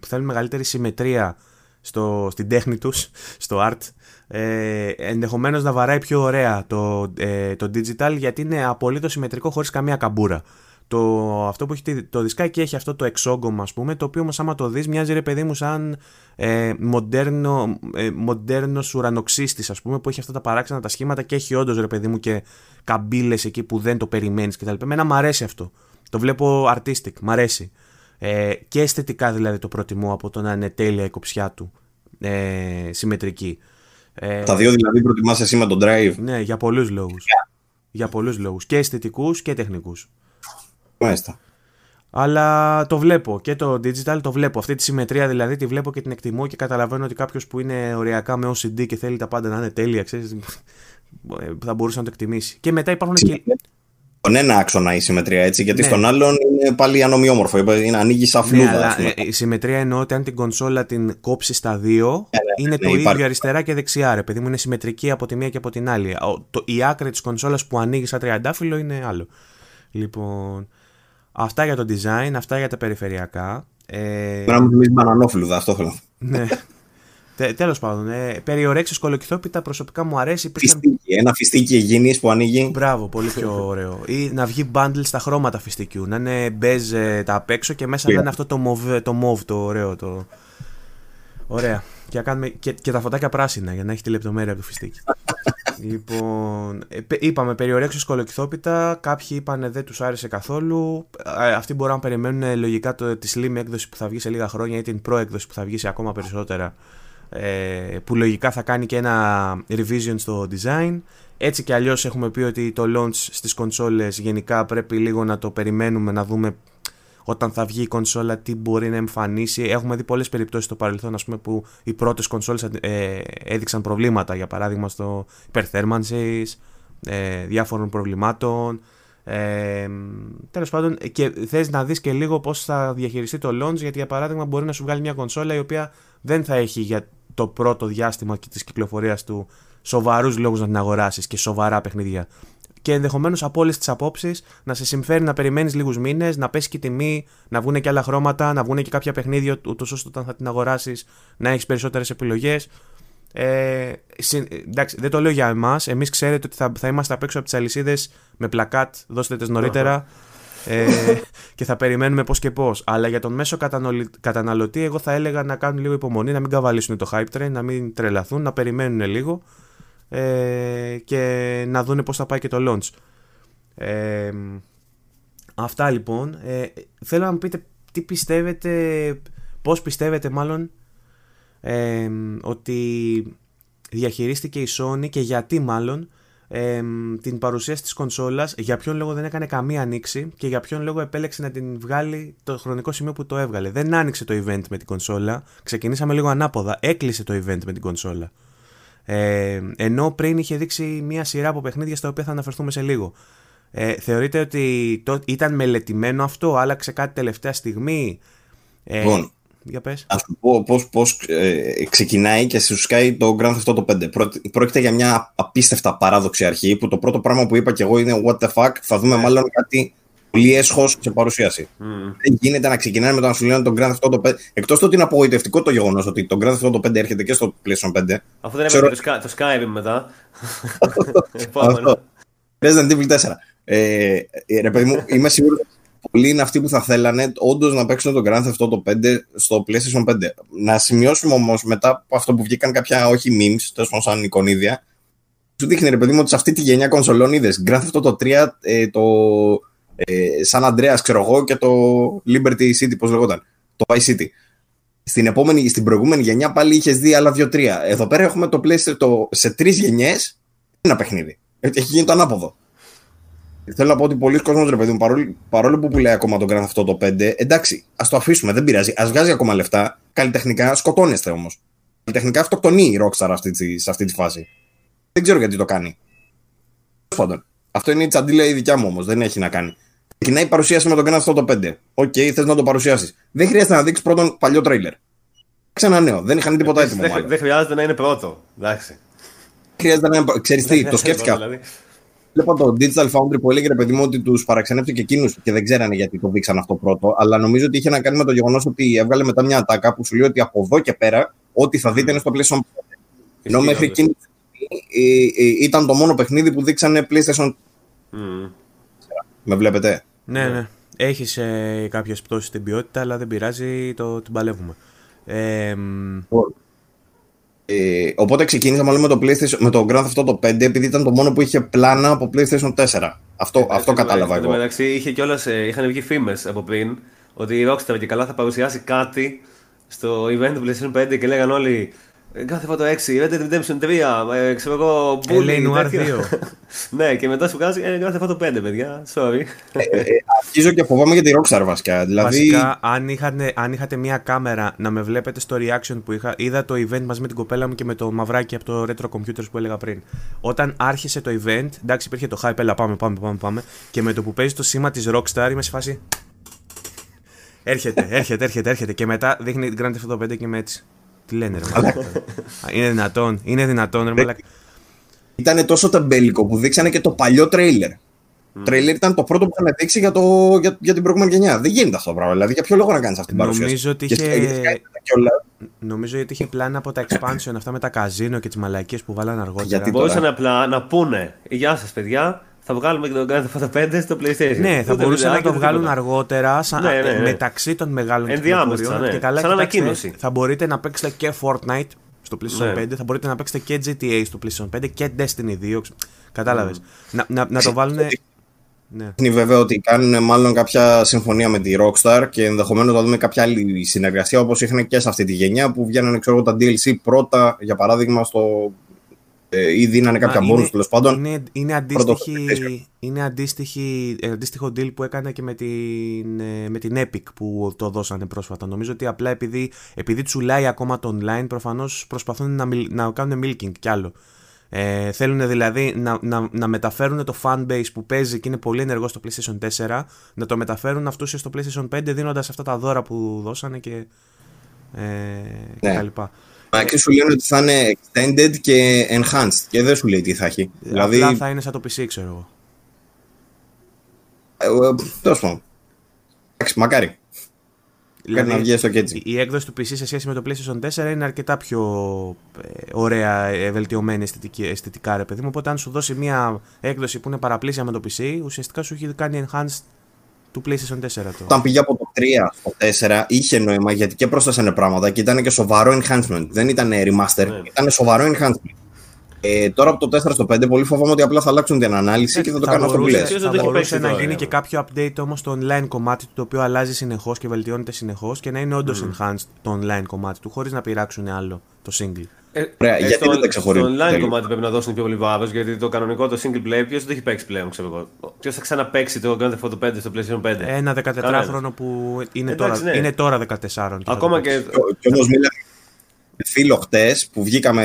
που θέλουν μεγαλύτερη συμμετρία στο, στην τέχνη τους, στο art, ε, ενδεχομένως να βαράει πιο ωραία το, ε, το digital γιατί είναι απολύτως συμμετρικό χωρίς καμία καμπούρα. Το, αυτό που έχει το δισκάκι έχει αυτό το εξόγκωμα ας πούμε το οποίο όμως άμα το δεις μοιάζει ρε παιδί μου σαν ε, μοντέρνο, ε, μοντέρνος ουρανοξύστης ας πούμε που έχει αυτά τα παράξενα τα σχήματα και έχει όντως ρε παιδί μου και καμπύλες εκεί που δεν το περιμένεις κτλ. Εμένα μου αρέσει αυτό. Το βλέπω artistic, μ' αρέσει. Ε, και αισθητικά δηλαδή το προτιμώ από το να είναι τέλεια η κοψιά του ε, συμμετρική. Ε, Τα δύο δηλαδή προτιμάς εσύ με τον drive; Ναι, για πολλούς λόγους. Για πολλούς λόγους. Και αισθητικούς και τεχνικούς. Μάλιστα. Αλλά το βλέπω και το digital το βλέπω. Αυτή τη συμμετρία δηλαδή τη βλέπω και την εκτιμώ και καταλαβαίνω ότι κάποιος που είναι οριακά με OCD και θέλει τα πάντα να είναι τέλεια, ξέρεις, θα μπορούσε να το εκτιμήσει. Και μετά υπάρχουν και. Στον ένα άξονα η συμμετρία έτσι, γιατί ναι. στον άλλον είναι πάλι ανομοιόμορφο. Είναι, ανοίγει σαν ναι, φλούδα. Ναι, αλλά, η συμμετρία εννοώ ότι αν την κονσόλα την κόψεις στα δύο, ναι, ναι, είναι το ίδιο αριστερά και δεξιά. Ρε παιδί μου, είναι συμμετρική από τη μία και από την άλλη. Το, η άκρη της κονσόλας που ανοίγει σαν τριαντάφυλλο είναι άλλο. Λοιπόν. Αυτά για το design, αυτά για τα περιφερειακά. Ε... Τώρα μου θυμίζει μπανανόφιλουδα, αυτό θέλω. ναι. Τε, Τέλος πάντων, ε, περιορέξεις κολοκυθόπιτα προσωπικά μου αρέσει. Φιστίκι, ένα φιστίκι εγγύνη που ανοίγει. Μπράβο, πολύ πιο *laughs* ωραίο. Ή να βγει bundle στα χρώματα φιστικιού. Να είναι μπέζ ε, τα απ' έξω και μέσα να είναι αυτό το mauve, το, mauve, το ωραίο. Το... Ωραία. Και, κάνουμε, και, και τα φωτάκια πράσινα για να έχει τη λεπτομέρεια από το φιστίκι. *laughs* λοιπόν, ε, είπαμε περιορέξεις κολοκυθόπιτα, κάποιοι είπαν δεν τους άρεσε καθόλου. Ε, αυτοί μπορούν να περιμένουν ε, λογικά το, τη slim έκδοση που θα βγει σε λίγα χρόνια ή την pro έκδοση που θα βγει σε ακόμα περισσότερα. Που λογικά θα κάνει και ένα revision στο design. Έτσι και αλλιώς έχουμε πει ότι το launch στις κονσόλες γενικά πρέπει λίγο να το περιμένουμε να δούμε όταν θα βγει η κονσόλα τι μπορεί να εμφανίσει. Έχουμε δει πολλές περιπτώσεις στο παρελθόν ας πούμε, που οι πρώτες κονσόλες ε, έδειξαν προβλήματα, για παράδειγμα στο υπερθέρμανση, ε, διάφορων προβλημάτων. Ε, Τέλος πάντων, και θες να δεις και λίγο πώς θα διαχειριστεί το launch, γιατί για παράδειγμα μπορεί να σου βγάλει μια κονσόλα η οποία δεν θα έχει για το πρώτο διάστημα της κυκλοφορίας του σοβαρούς λόγους να την αγοράσεις και σοβαρά παιχνίδια και ενδεχομένως από όλες τις απόψεις να σε συμφέρει να περιμένεις λίγους μήνες, να πέσει και η τιμή, να βγουν και άλλα χρώματα, να βγουν και κάποια παιχνίδια, ούτω ώστε όταν θα την αγοράσεις να έχεις περισσότερες επιλογές. Ε, εντάξει, δεν το λέω για εμάς. Εμείς ξέρετε ότι θα, θα είμαστε απ' έξω από τις αλυσίδες με πλακάτ, δώστε τες νωρίτερα. Ε, και θα περιμένουμε πώς και πώς. Αλλά για τον μέσο καταναλωτή, εγώ θα έλεγα να κάνουν λίγο υπομονή, να μην καβαλήσουν το hype train, να μην τρελαθούν, να περιμένουν λίγο ε, και να δούνε πώς θα πάει και το launch. Ε, αυτά λοιπόν. Ε, θέλω να μου πείτε τι πιστεύετε, πώς πιστεύετε μάλλον ε, ότι διαχειρίστηκε η Sony και γιατί μάλλον ε, την παρουσίαση της κονσόλας για ποιον λόγο δεν έκανε καμία ανοίξη και για ποιον λόγο επέλεξε να την βγάλει το χρονικό σημείο που το έβγαλε. Δεν άνοιξε το event με την κονσόλα, ξεκινήσαμε λίγο ανάποδα, έκλεισε το event με την κονσόλα. Ε, ενώ πριν είχε δείξει μια σειρά από παιχνίδια στα οποία θα αναφερθούμε σε λίγο. Ε, θεωρείτε ότι το, ήταν μελετημένο αυτό, άλλαξε κάτι τελευταία στιγμή; Ε, λοιπόν, για πες. Ας σου πω πώς, πώς ε, ξεκινάει και σου σκάει το Grand Theft Auto 5. Πρόκειται για μια απίστευτα παράδοξη αρχή που το πρώτο πράγμα που είπα και εγώ είναι what the fuck, θα δούμε ναι. μάλλον κάτι πολύ έσχος σε παρουσίαση. Mm. Δεν γίνεται να ξεκινάει με το να σου λένε τον Grand Theft Auto 5. Εκτός το ότι είναι απογοητευτικό το γεγονός ότι το Grand Theft Auto 5 έρχεται και στο PlayStation 5. Αφού δεν ξέρω... το, το Skyrim μετά. *laughs* *laughs* Resident Evil 4. Ε, ε, ρε παιδί μου, είμαι σίγουρο ότι πολλοί είναι αυτοί που θα θέλανε όντως να παίξουν τον Grand Theft Auto 5 στο PlayStation 5. Να σημειώσουμε όμως μετά από αυτό που βγήκαν κάποια όχι memes, τέλος πάντων σαν εικονίδια, σου δείχνει ρε παιδί μου ότι σε αυτή τη γενιά κονσολών είδες Grand Theft Auto 3, ε, το ε, σαν Αντρέα, ξέρω εγώ, και το Liberty City, πώς λεγόταν. Το Vice City. Στην, επόμενη, στην προηγούμενη γενιά πάλι είχες δει άλλα δύο-τρία. Εδώ πέρα έχουμε το PlayStation το, σε τρεις γενιές ένα παιχνίδι. Έχει γίνει το ανάποδο. Θέλω να πω ότι πολλοί κόσμοι, ρε παιδί μου, παρόλο, παρόλο που πουλάει ακόμα τον Grand αυτό το 5, εντάξει, ας το αφήσουμε, δεν πειράζει. Α βγάζει ακόμα λεφτά. Καλλιτεχνικά σκοτώνεστε όμως. Καλλιτεχνικά αυτοκτονεί η Rockstar αυτή, σε αυτή τη φάση. Δεν ξέρω γιατί το κάνει. Τέλος Αυτό είναι η τσαντίλα η δικιά μου όμως, δεν έχει να κάνει. Ξεκινάει η παρουσίαση με τον Grand Theft 5. Ok, okay, θες να το παρουσιάσεις. Δεν χρειάζεται να δείξεις πρώτον παλιό τρέιλερ. Ξανά νέο. Δεν είχαν τίποτα έτοιμο. Δεν, δεν χρειάζεται να είναι πρώτο. Εντάξει. Χρειάζεται να είναι. Ξέρεις τι, το σκέφτηκα. Δηλαδή. Βλέπω το Digital Foundry που έλεγε παιδί μου ότι τους παραξενεύτηκε και εκείνους και δεν ξέρανε γιατί το δείξαν αυτό πρώτο. Αλλά νομίζω ότι είχε να κάνει με το γεγονός ότι έβγαλε μετά μια ατάκα που σου λέει ότι από εδώ και πέρα ό,τι θα δείτε είναι στο PlayStation 5. Ενώ μέχρι εκείνη ε, ε, ήταν το μόνο παιχνίδι που δείξανε PlayStation. Mm. Με βλέπετε; Ναι, ναι. Έχεις ε, κάποιες πτώσεις στην ποιότητα, αλλά δεν πειράζει, το, την παλεύουμε. Ε, ε, οπότε ξεκίνησα μάλλον με το, PlayStation, με το Grand Theft Auto 5 επειδή ήταν το μόνο που είχε πλάνα από PlayStation 4. Αυτό, ε, αυτό κατάλαβα εγώ. μεταξύ είχε κιόλας, ε, είχαν βγει φήμες από πριν ότι η Rockstar και καλά θα παρουσιάσει κάτι στο event του PlayStation 5 και λέγανε όλοι Κάθε φώτο 6, Red Dead Redemption 3, ε, ξέρω εγώ, Bully, Noir 2. *laughs* ναι, και μετά σου κάνει ε, κάθε φώτο 5, παιδιά. Sorry. Ε, ε, αρχίζω και φοβάμαι για τη Rockstar βασικά. Δηλαδή... Βασικά, αν, είχατε, αν είχατε μια κάμερα να με βλέπετε στο reaction που είχα, είδα το event μαζί με την κοπέλα μου και με το μαυράκι από το Retro Computers που έλεγα πριν. Όταν άρχισε το event, εντάξει, υπήρχε το hype, έλα πάμε, πάμε, πάμε, πάμε. Και με το που παίζει το σήμα της Rockstar είμαι σε φάση. Έρχεται, έρχεται, έρχεται, έρχεται. Και μετά δείχνει Grand Theft Auto 5 και είμαι έτσι. Τι λένε, ρε μαλάκα. *laughs* Είναι δυνατόν, είναι δυνατόν, ρε μαλάκα. Ήταν τόσο τεμπέλικο που δείξανε και το παλιό τρέιλερ. Το τρέιλερ ήταν το πρώτο που είχαν δείξει για, το, για, για την προηγούμενη γενιά. Δεν γίνεται αυτό το πράγμα. Δηλαδή, για ποιο λόγο να κάνεις αυτή την παρουσίαση; Νομίζω ότι Και είχε- στα- και όλα. Νομίζω ότι είχε πλάνα από τα expansion αυτά με τα καζίνο και τις μαλακίες που βάλανε αργότερα. Γιατί το- Μπορούσαν απλά να πούνε Γεια σας, παιδιά, θα βγάλουμε και το Grand Theft Auto 5 στο PlayStation. Ναι, θα Ούτε μπορούσαν να βιντεάκι, το ούτε βγάλουν τίποτα. αργότερα σαν, Ναι, ναι, ναι. μεταξύ των μεγάλων Ενδιάμεσα, κυκλοφοριών. ναι. Και καλά, Σαν κοιτάξτε, ανακοίνωση. θα μπορείτε να παίξετε και Fortnite στο PlayStation Ναι. 5, θα μπορείτε να παίξετε και GTA στο PlayStation 5 και Destiny 2. Κατάλαβες. Να, να, να το βάλουν. Ναι. Είναι βέβαιο ότι κάνουν μάλλον κάποια συμφωνία με τη Rockstar και ενδεχομένως να δούμε κάποια άλλη συνεργασία όπως είχαν και σε αυτή τη γενιά που βγαίνουν ξέρω, εγώ, τα DLC πρώτα για παράδειγμα στο. Ε, ή δίνανε κάποια Μα bonus είναι- τέλος πάντων. Είναι, είναι, Πρώτο αντίστοιχη, είναι αντίστοιχη, ε, αντίστοιχο deal που έκανε και με την, ε, με την Epic που το δώσανε πρόσφατα. Νομίζω ότι απλά επειδή, επειδή τσουλάει ακόμα το online, προφανώς προσπαθούν να, μιλ- να κάνουν milking κι άλλο. Ε, θέλουν δηλαδή να, να, να μεταφέρουν το fanbase που παίζει και είναι πολύ ενεργό στο PlayStation 4, να το μεταφέρουν αυτούς στο PlayStation 5 δίνοντας αυτά τα δώρα που δώσανε και, ε, και Ναι. τα λοιπά. Μα εκεί σου λένε ότι θα είναι extended και enhanced και δεν σου λέει τι θα έχει. δηλαδή. Απλά θα είναι σαν το PC, ξέρω εγώ. Ε, Τέλος πάντων. Εντάξει, μακάρι. Μακάρι να βγει έστω και έτσι. η έκδοση του PC σε σχέση με το PlayStation 4 είναι αρκετά πιο ε, ωραία, ε, βελτιωμένη αισθητική, αισθητικά, ρε παιδί μου. Οπότε, αν σου δώσει μια έκδοση που είναι παραπλήσια με το PC, ουσιαστικά σου έχει κάνει enhanced του PlayStation 4 το. Όταν πήγε από το 3 στο 4 είχε νόημα γιατί και πρόσθεσαν πράγματα και ήταν και σοβαρό enhancement. Δεν ήταν remaster, Ναι. ήταν σοβαρό enhancement. Ε, τώρα από το 4 στο 5 πολύ φοβάμαι ότι απλά θα αλλάξουν την ανάλυση και θα το κάνουν αυτό που μπορούσε, λες. Ποιος θα δεν το έχει μπορούσε παίξει να τώρα, γίνει για και κάποιο update όμως στο online κομμάτι του το οποίο αλλάζει συνεχώς και βελτιώνεται συνεχώς και να είναι όντως enhanced το online κομμάτι του χωρίς να πειράξουν άλλο το single. Ε, Ωραία, ε, γιατί στο, δεν τα ξεχωρίζουν, Στο online τέλος. κομμάτι πρέπει να δώσουν πιο πολύ βάρο γιατί το κανονικό το single player ποιος δεν το έχει παίξει πλέον, ξέρω εγώ. Ποιος θα ξαναπαίξει το Grand Theft Auto 5 στο PlayStation 5. Ένα 14χρονο που είναι, Εντάξει, τώρα, ναι. είναι τώρα 14. και θα Ακόμα το και. παίξει. Και όμως μίλα με φίλο χτες που βγήκαμε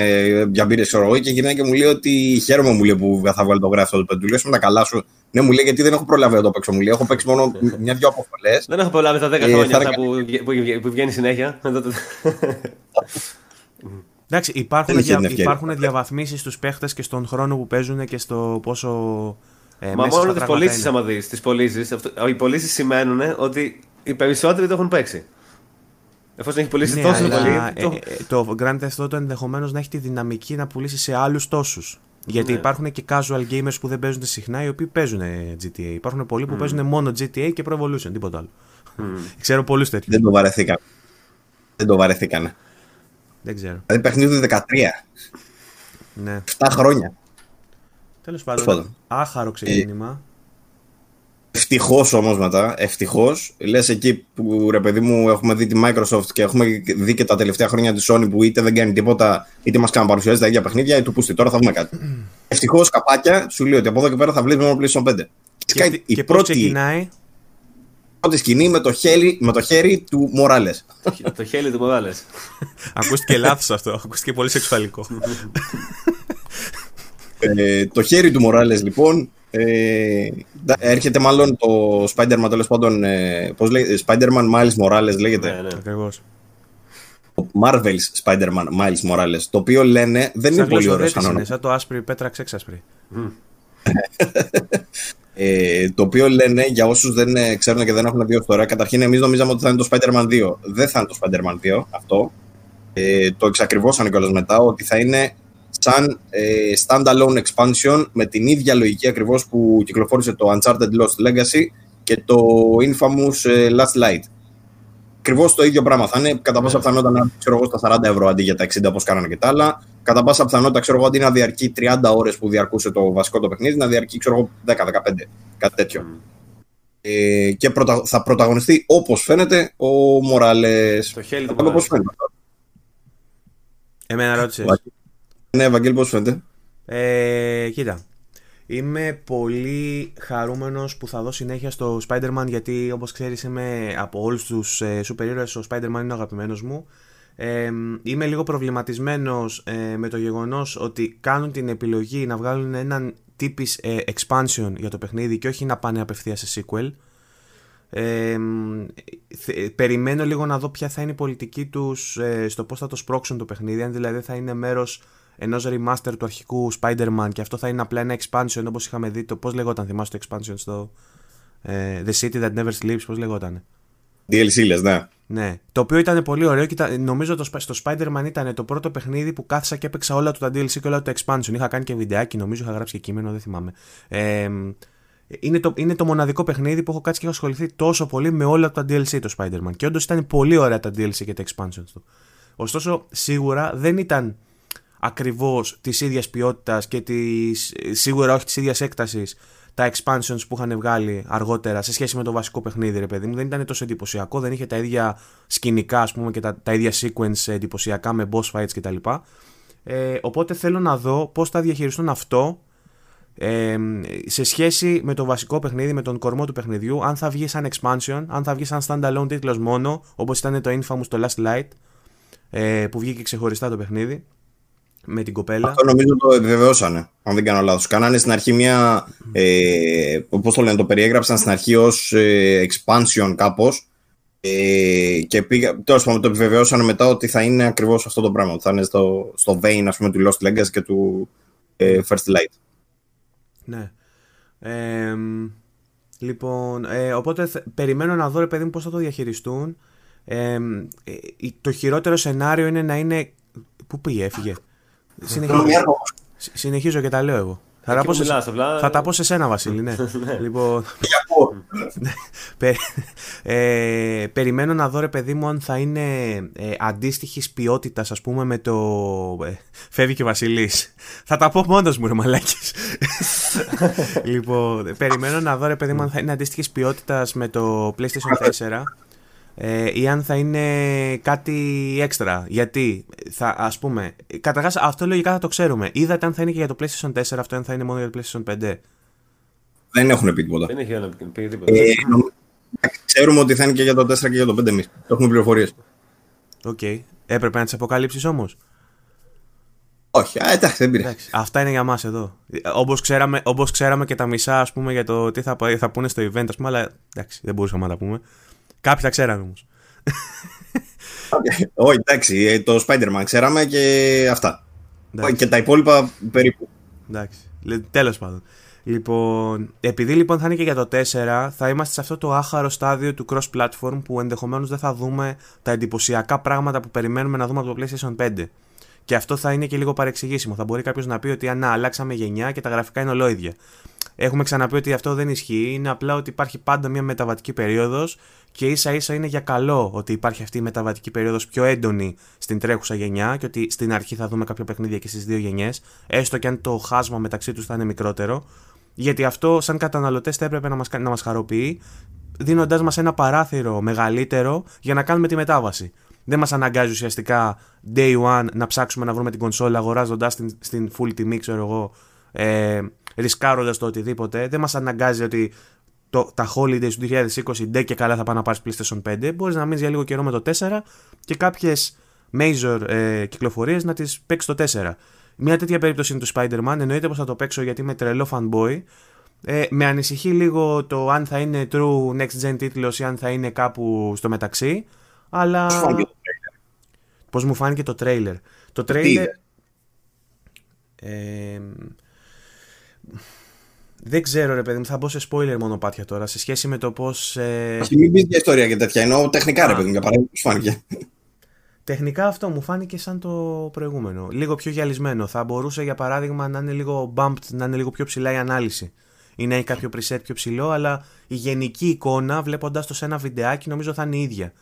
για μπύρες, ξέρω εγώ, και γυρνάει και μου λέει ότι χαίρομαι μου λέει, που θα βγάλει το γράφο του πεντού. Λέω με τα καλά σου. Ναι, μου λέει γιατί δεν έχω προλάβει να το παίξω. Μου λέει έχω παίξει μόνο μια-δυο αποστολές. Δεν έχω προλάβει τα 10 Ε, χρόνια θα αυτά είναι που, που, που βγαίνει συνέχεια. *laughs* Εντάξει, υπάρχουν, Δεν είχε δια, την ευκαιρία. υπάρχουν διαβαθμίσεις στους παίχτες και στον χρόνο που παίζουν και στο πόσο. Ε, Μα μέσα μόνο στα τις πράγματα πωλήσεις, είναι. άμα δεις. Τις πωλήσεις. Οι πωλήσεις σημαίνουν ότι οι περισσότεροι το έχουν παίξει. Εφόσον έχει πωλήσει Ναι, τόσο αλλά, πολύ. ε, το- ε, το Grand Theft Auto ενδεχομένως να έχει τη δυναμική να πουλήσει σε άλλους τόσους. Γιατί Ναι. υπάρχουν και casual gamers που δεν παίζουν συχνά οι οποίοι παίζουν ε, GTA. Υπάρχουν πολλοί που παίζουν μόνο GTA και Pro Evolution, τίποτα άλλο. *laughs* Ξέρω πολλούς τέτοιους. Δεν το βαρεθήκαν. Δεν το βαρεθήκαν. Δεν ξέρω. Δηλαδή παιχνίδι του 13. Ναι. 7 χρόνια. Τέλος πάντων. πάντων. Άχαρο ξεκίνημα. Ευτυχώς όμως μετά, ευτυχώς, λες εκεί που ρε παιδί μου έχουμε δει τη Microsoft και έχουμε δει και τα τελευταία χρόνια τη Sony που είτε δεν κάνει τίποτα, είτε μας παρουσιάζει τα ίδια παιχνίδια, ή του πούστη τώρα θα δούμε κάτι. ευτυχώς καπάκια σου λέει ότι από εδώ και πέρα θα βλέπεις μόνο PlayStation 5. Και, Και, σκάει τι- η και πώς πρώτη, ξεκινάει; Πρώτη σκηνή με το, χέρι, με το χέρι του Μοράλες. το χέλι του Μοράλες. Ακούστηκε λάθος αυτό. Ακούστηκε πολύ σεξουαλικό. ε, το χέρι του Μοράλες λοιπόν. Ε, ντα- έρχεται μάλλον το Spider-Man τέλος πάντων. Ε, πώς λέει, Spider-Man Miles Morales λέγεται. ναι, ναι. Ακριβώς. Το Marvel's Spider-Man Miles Morales. Το οποίο λένε δεν είναι πολύ ωραίος σαν είναι, όνομα. σαν το άσπρη πέτρα ξέξασπρη. *laughs* Ε, το οποίο λένε για όσους δεν ε, ξέρουν και δεν έχουν δει ως τώρα. Καταρχήν, εμείς νομίζαμε ότι θα είναι το Spider-Man 2. Δεν θα είναι το Spider-Man 2 αυτό. Ε, το εξακριβώσανε κιόλας μετά ότι θα είναι σαν ε, standalone expansion με την ίδια λογική ακριβώς που κυκλοφόρησε το Uncharted Lost Legacy και το Infamous ε, Last Light. Ακριβώς το ίδιο πράγμα θα είναι. Κατά πάσα πιθανότητα να είναι ξέρω εγώ, στα 40 ευρώ αντί για τα 60 όπως κάνανε και τα άλλα. Κατά πάσα πιθανότητα ξέρω εγώ, αντί να διαρκεί 30 ώρες που διαρκούσε το βασικό το παιχνίδι, να διαρκεί ξέρω εγώ, 10-15. Κάτι τέτοιο. Ε, και πρωτα... θα πρωταγωνιστεί όπως φαίνεται ο Μοράλες. Το χέλι του Όπω Μοράλες. φαίνεται. Εμένα ρώτησες. Ναι, Ευαγγέλη, πώς φαίνεται; Ε, κοίτα. Είμαι πολύ χαρούμενος που θα δω συνέχεια στο Spider-Man γιατί όπως ξέρεις είμαι από όλους τους ε, super ήρωες ο Spider-Man είναι ο αγαπημένος μου. Ε, είμαι λίγο προβληματισμένος ε, με το γεγονός ότι κάνουν την επιλογή να βγάλουν έναν τύπης ε, expansion για το παιχνίδι και όχι να πάνε απευθείας σε sequel. Ε, περιμένω λίγο να δω ποια θα είναι η πολιτική τους ε, στο πώς θα το σπρώξουν το παιχνίδι, αν δηλαδή θα είναι μέρος ενός remaster του αρχικού Spider-Man και αυτό θα είναι απλά ένα expansion όπως είχαμε δει το πώς λεγόταν θυμάσαι το expansion στο ε, The City That Never Sleeps πώς λεγόταν DLC λες ναι ναι, το οποίο ήταν πολύ ωραίο και ήταν, νομίζω το, στο Spider-Man ήταν το πρώτο παιχνίδι που κάθισα και έπαιξα όλα του τα DLC και όλα του τα expansion. Είχα κάνει και βιντεάκι, νομίζω είχα γράψει και κείμενο, δεν θυμάμαι. Ε, είναι το, είναι το μοναδικό παιχνίδι που έχω κάτσει και έχω ασχοληθεί τόσο πολύ με όλα τα DLC το Spider-Man. Και όντως ήταν πολύ ωραία τα DLC και τα expansions του. Ωστόσο, σίγουρα δεν ήταν ακριβώς της ίδιας ποιότητας και της, σίγουρα όχι της ίδιας έκτασης τα expansions που είχαν βγάλει αργότερα σε σχέση με το βασικό παιχνίδι, ρε παιδί μου. Δεν ήταν τόσο εντυπωσιακό, δεν είχε τα ίδια σκηνικά, ας πούμε, και τα, τα ίδια sequence εντυπωσιακά με boss fights κτλ. Ε, οπότε θέλω να δω πώς θα διαχειριστούν αυτό ε, σε σχέση με το βασικό παιχνίδι, με τον κορμό του παιχνιδιού, αν θα βγει σαν expansion, αν θα βγει σαν standalone τίτλος μόνο, όπως ήταν το Infamous το Last Light, ε, που βγήκε ξεχωριστά το παιχνίδι με την κοπέλα. Αυτό νομίζω το επιβεβαιώσανε, αν δεν κάνω λάθος. Κάνανε στην αρχή μια, ε, πώς το λένε, το περιέγραψαν στην αρχή ως ε, expansion κάπως ε, και πήγα, τέλος πάντων το επιβεβαιώσανε μετά ότι θα είναι ακριβώς αυτό το πράγμα, θα είναι στο, στο vein ας πούμε του Lost Legacy και του ε, First Light. Ναι. Ε, λοιπόν, ε, οπότε περιμένω να δω ρε παιδί μου πώς θα το διαχειριστούν. Ε, το χειρότερο σενάριο είναι να είναι... Πού πήγε, έφυγε; Συνεχίζω, συνεχίζω και τα λέω εγώ. Θα, τα πω, σε, θα τα πω σε σένα, Βασίλη. Ναι. *laughs* ναι. λοιπόν, *laughs* ε, περιμένω να δω, ρε παιδί μου, αν θα είναι ε, αντίστοιχης ποιότητας, ας πούμε, με το. Ε, φεύγει και ο Βασιλής. θα τα πω μόνος μου, ρε Μαλάκη. *laughs* λοιπόν, περιμένω να δω, ρε παιδί μου, αν θα είναι αντίστοιχης ποιότητας με το PlayStation 4 ε, ή αν θα είναι κάτι έξτρα. Γιατί, θα, ας πούμε, καταρχάς αυτό λογικά θα το ξέρουμε. Είδατε αν θα είναι και για το PlayStation 4, αυτό αν θα είναι μόνο για το PlayStation 5. Δεν έχουν πει τίποτα. Δεν έχει πει τίποτα. Ε, ξέρουμε ότι θα είναι και για το 4 και για το 5 εμείς. Έχουμε πληροφορίες. Ok. Okay. Έπρεπε να τις αποκαλύψεις όμως; Όχι, α, εντάξει, δεν πειράζει. Αυτά είναι για μας εδώ. Όπως ξέραμε, όπως ξέραμε και τα μισά ας πούμε, για το τι θα, θα πούνε στο event, ας πούμε, αλλά εντάξει, δεν μπορούσαμε να τα πούμε. Κάποιοι τα ξέρανε όμως. Όχι, εντάξει, ε, το Spider-Man ξέραμε και αυτά. Και τα υπόλοιπα περίπου. Εντάξει, τέλος πάντων. Λοιπόν, επειδή λοιπόν θα είναι και για το 4, θα είμαστε σε αυτό το άχαρο στάδιο του cross-platform που ενδεχομένως δεν θα δούμε τα εντυπωσιακά πράγματα που περιμένουμε να δούμε από το PlayStation 5. Και αυτό θα είναι και λίγο παρεξηγήσιμο. Θα μπορεί κάποιος να πει ότι αν αλλάξαμε γενιά και τα γραφικά είναι ολόιδια. Έχουμε ξαναπεί ότι αυτό δεν ισχύει. Είναι απλά ότι υπάρχει πάντα μια μεταβατική περίοδος και ίσα ίσα είναι για καλό ότι υπάρχει αυτή η μεταβατική περίοδος πιο έντονη στην τρέχουσα γενιά και ότι στην αρχή θα δούμε κάποια παιχνίδια και στις δύο γενιές, έστω και αν το χάσμα μεταξύ τους θα είναι μικρότερο. Γιατί αυτό, σαν καταναλωτές, θα έπρεπε να μας να μας χαροποιεί, δίνοντάς μας ένα παράθυρο μεγαλύτερο για να κάνουμε τη μετάβαση. Δεν μας αναγκάζει ουσιαστικά day one να ψάξουμε να βρούμε την κονσόλα αγοράζοντάς την στην full τιμή, ξέρω εγώ, ε, ρισκάροντας το οτιδήποτε. Δεν μας αναγκάζει ότι το, τα holidays του 2020 ντε και καλά θα πάνε να πάρεις PlayStation 5. Μπορείς να μείνεις για λίγο καιρό με το 4 και κάποιες major ε, κυκλοφορίες να τις παίξεις το 4. Μια τέτοια περίπτωση είναι του Spider-Man. Εννοείται πως θα το παίξω γιατί είμαι τρελό fanboy. Ε, με ανησυχεί λίγο το αν θα είναι true next gen τίτλος ή αν θα είναι κάπου στο μεταξύ. Αλλά. Πώς μου φάνηκε το trailer. Το trailer. Ε, δεν ξέρω, ρε παιδί μου, θα μπω σε spoiler μονοπάτια τώρα σε σχέση με το πώς. Ε... μην πει για ιστορία και τέτοια. Εννοώ τεχνικά, ρε παιδί μου, για παράδειγμα, πώς φάνηκε. Τεχνικά αυτό μου φάνηκε σαν το προηγούμενο. Λίγο πιο γυαλισμένο. Θα μπορούσε για παράδειγμα να είναι λίγο bumped, να είναι λίγο πιο ψηλά η ανάλυση. Ή να έχει κάποιο preset πιο ψηλό, αλλά η γενική εικόνα, βλέποντα το σε ένα βιντεάκι, νομίζω θα είναι η ίδια.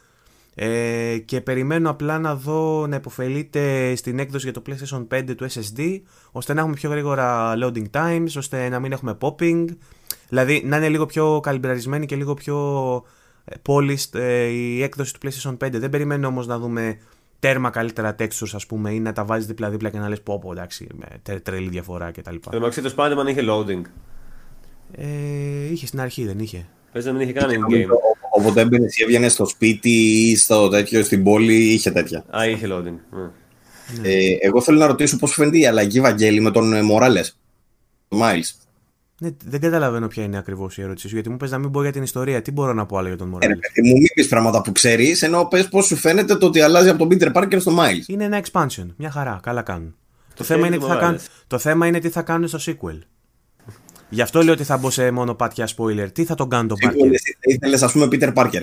Ε, και περιμένω απλά να δω να υποφελείται στην έκδοση για το PlayStation 5 του SSD ώστε να έχουμε πιο γρήγορα loading times, ώστε να μην έχουμε popping δηλαδή να είναι λίγο πιο καλυμπραρισμένη και λίγο πιο ε, polished ε, η έκδοση του PlayStation 5 δεν περιμένω όμως να δούμε τέρμα καλύτερα textures, ας πούμε, ή να τα βάζεις δίπλα-δίπλα και να λες πω, πω εντάξει, με τρελή διαφορά κτλ. Εντάξει, το Spider-Man είχε loading. Ε, είχε στην αρχή, δεν είχε. Πες να μην είχε κάνει in-game. Όποτε έμπαινε ή έβγαινε στο σπίτι ή στο τέτοιο, στην πόλη, είχε τέτοια. Α, είχε loading. Ναι. Ε, εγώ θέλω να ρωτήσω πώς φαίνεται η αλλαγή Βαγγέλη με τον Μοράλες. Τον Miles. Ναι, δεν καταλαβαίνω ποια είναι ακριβώς η ερώτησή σου, γιατί μου πες να μην πω για την ιστορία. Τι μπορώ να πω άλλο για τον Ε, Μοράλε. ρε παιδί μου μην πει πράγματα που ξέρεις, ενώ πες πώς σου φαίνεται το ότι αλλάζει από τον Peter Parker στο Miles. Είναι ένα expansion. Μια χαρά. Καλά κάνουν. Το, Το θέμα, είναι θέλει τι θα το κάνουν, Morales. το θέμα είναι τι θα κάνουν στο sequel. Γι' αυτό λέω ότι θα μπω σε μονοπάτια spoiler. Τι θα τον κάνουν τον Parker; Ήθελες, ας πούμε, Peter Parker.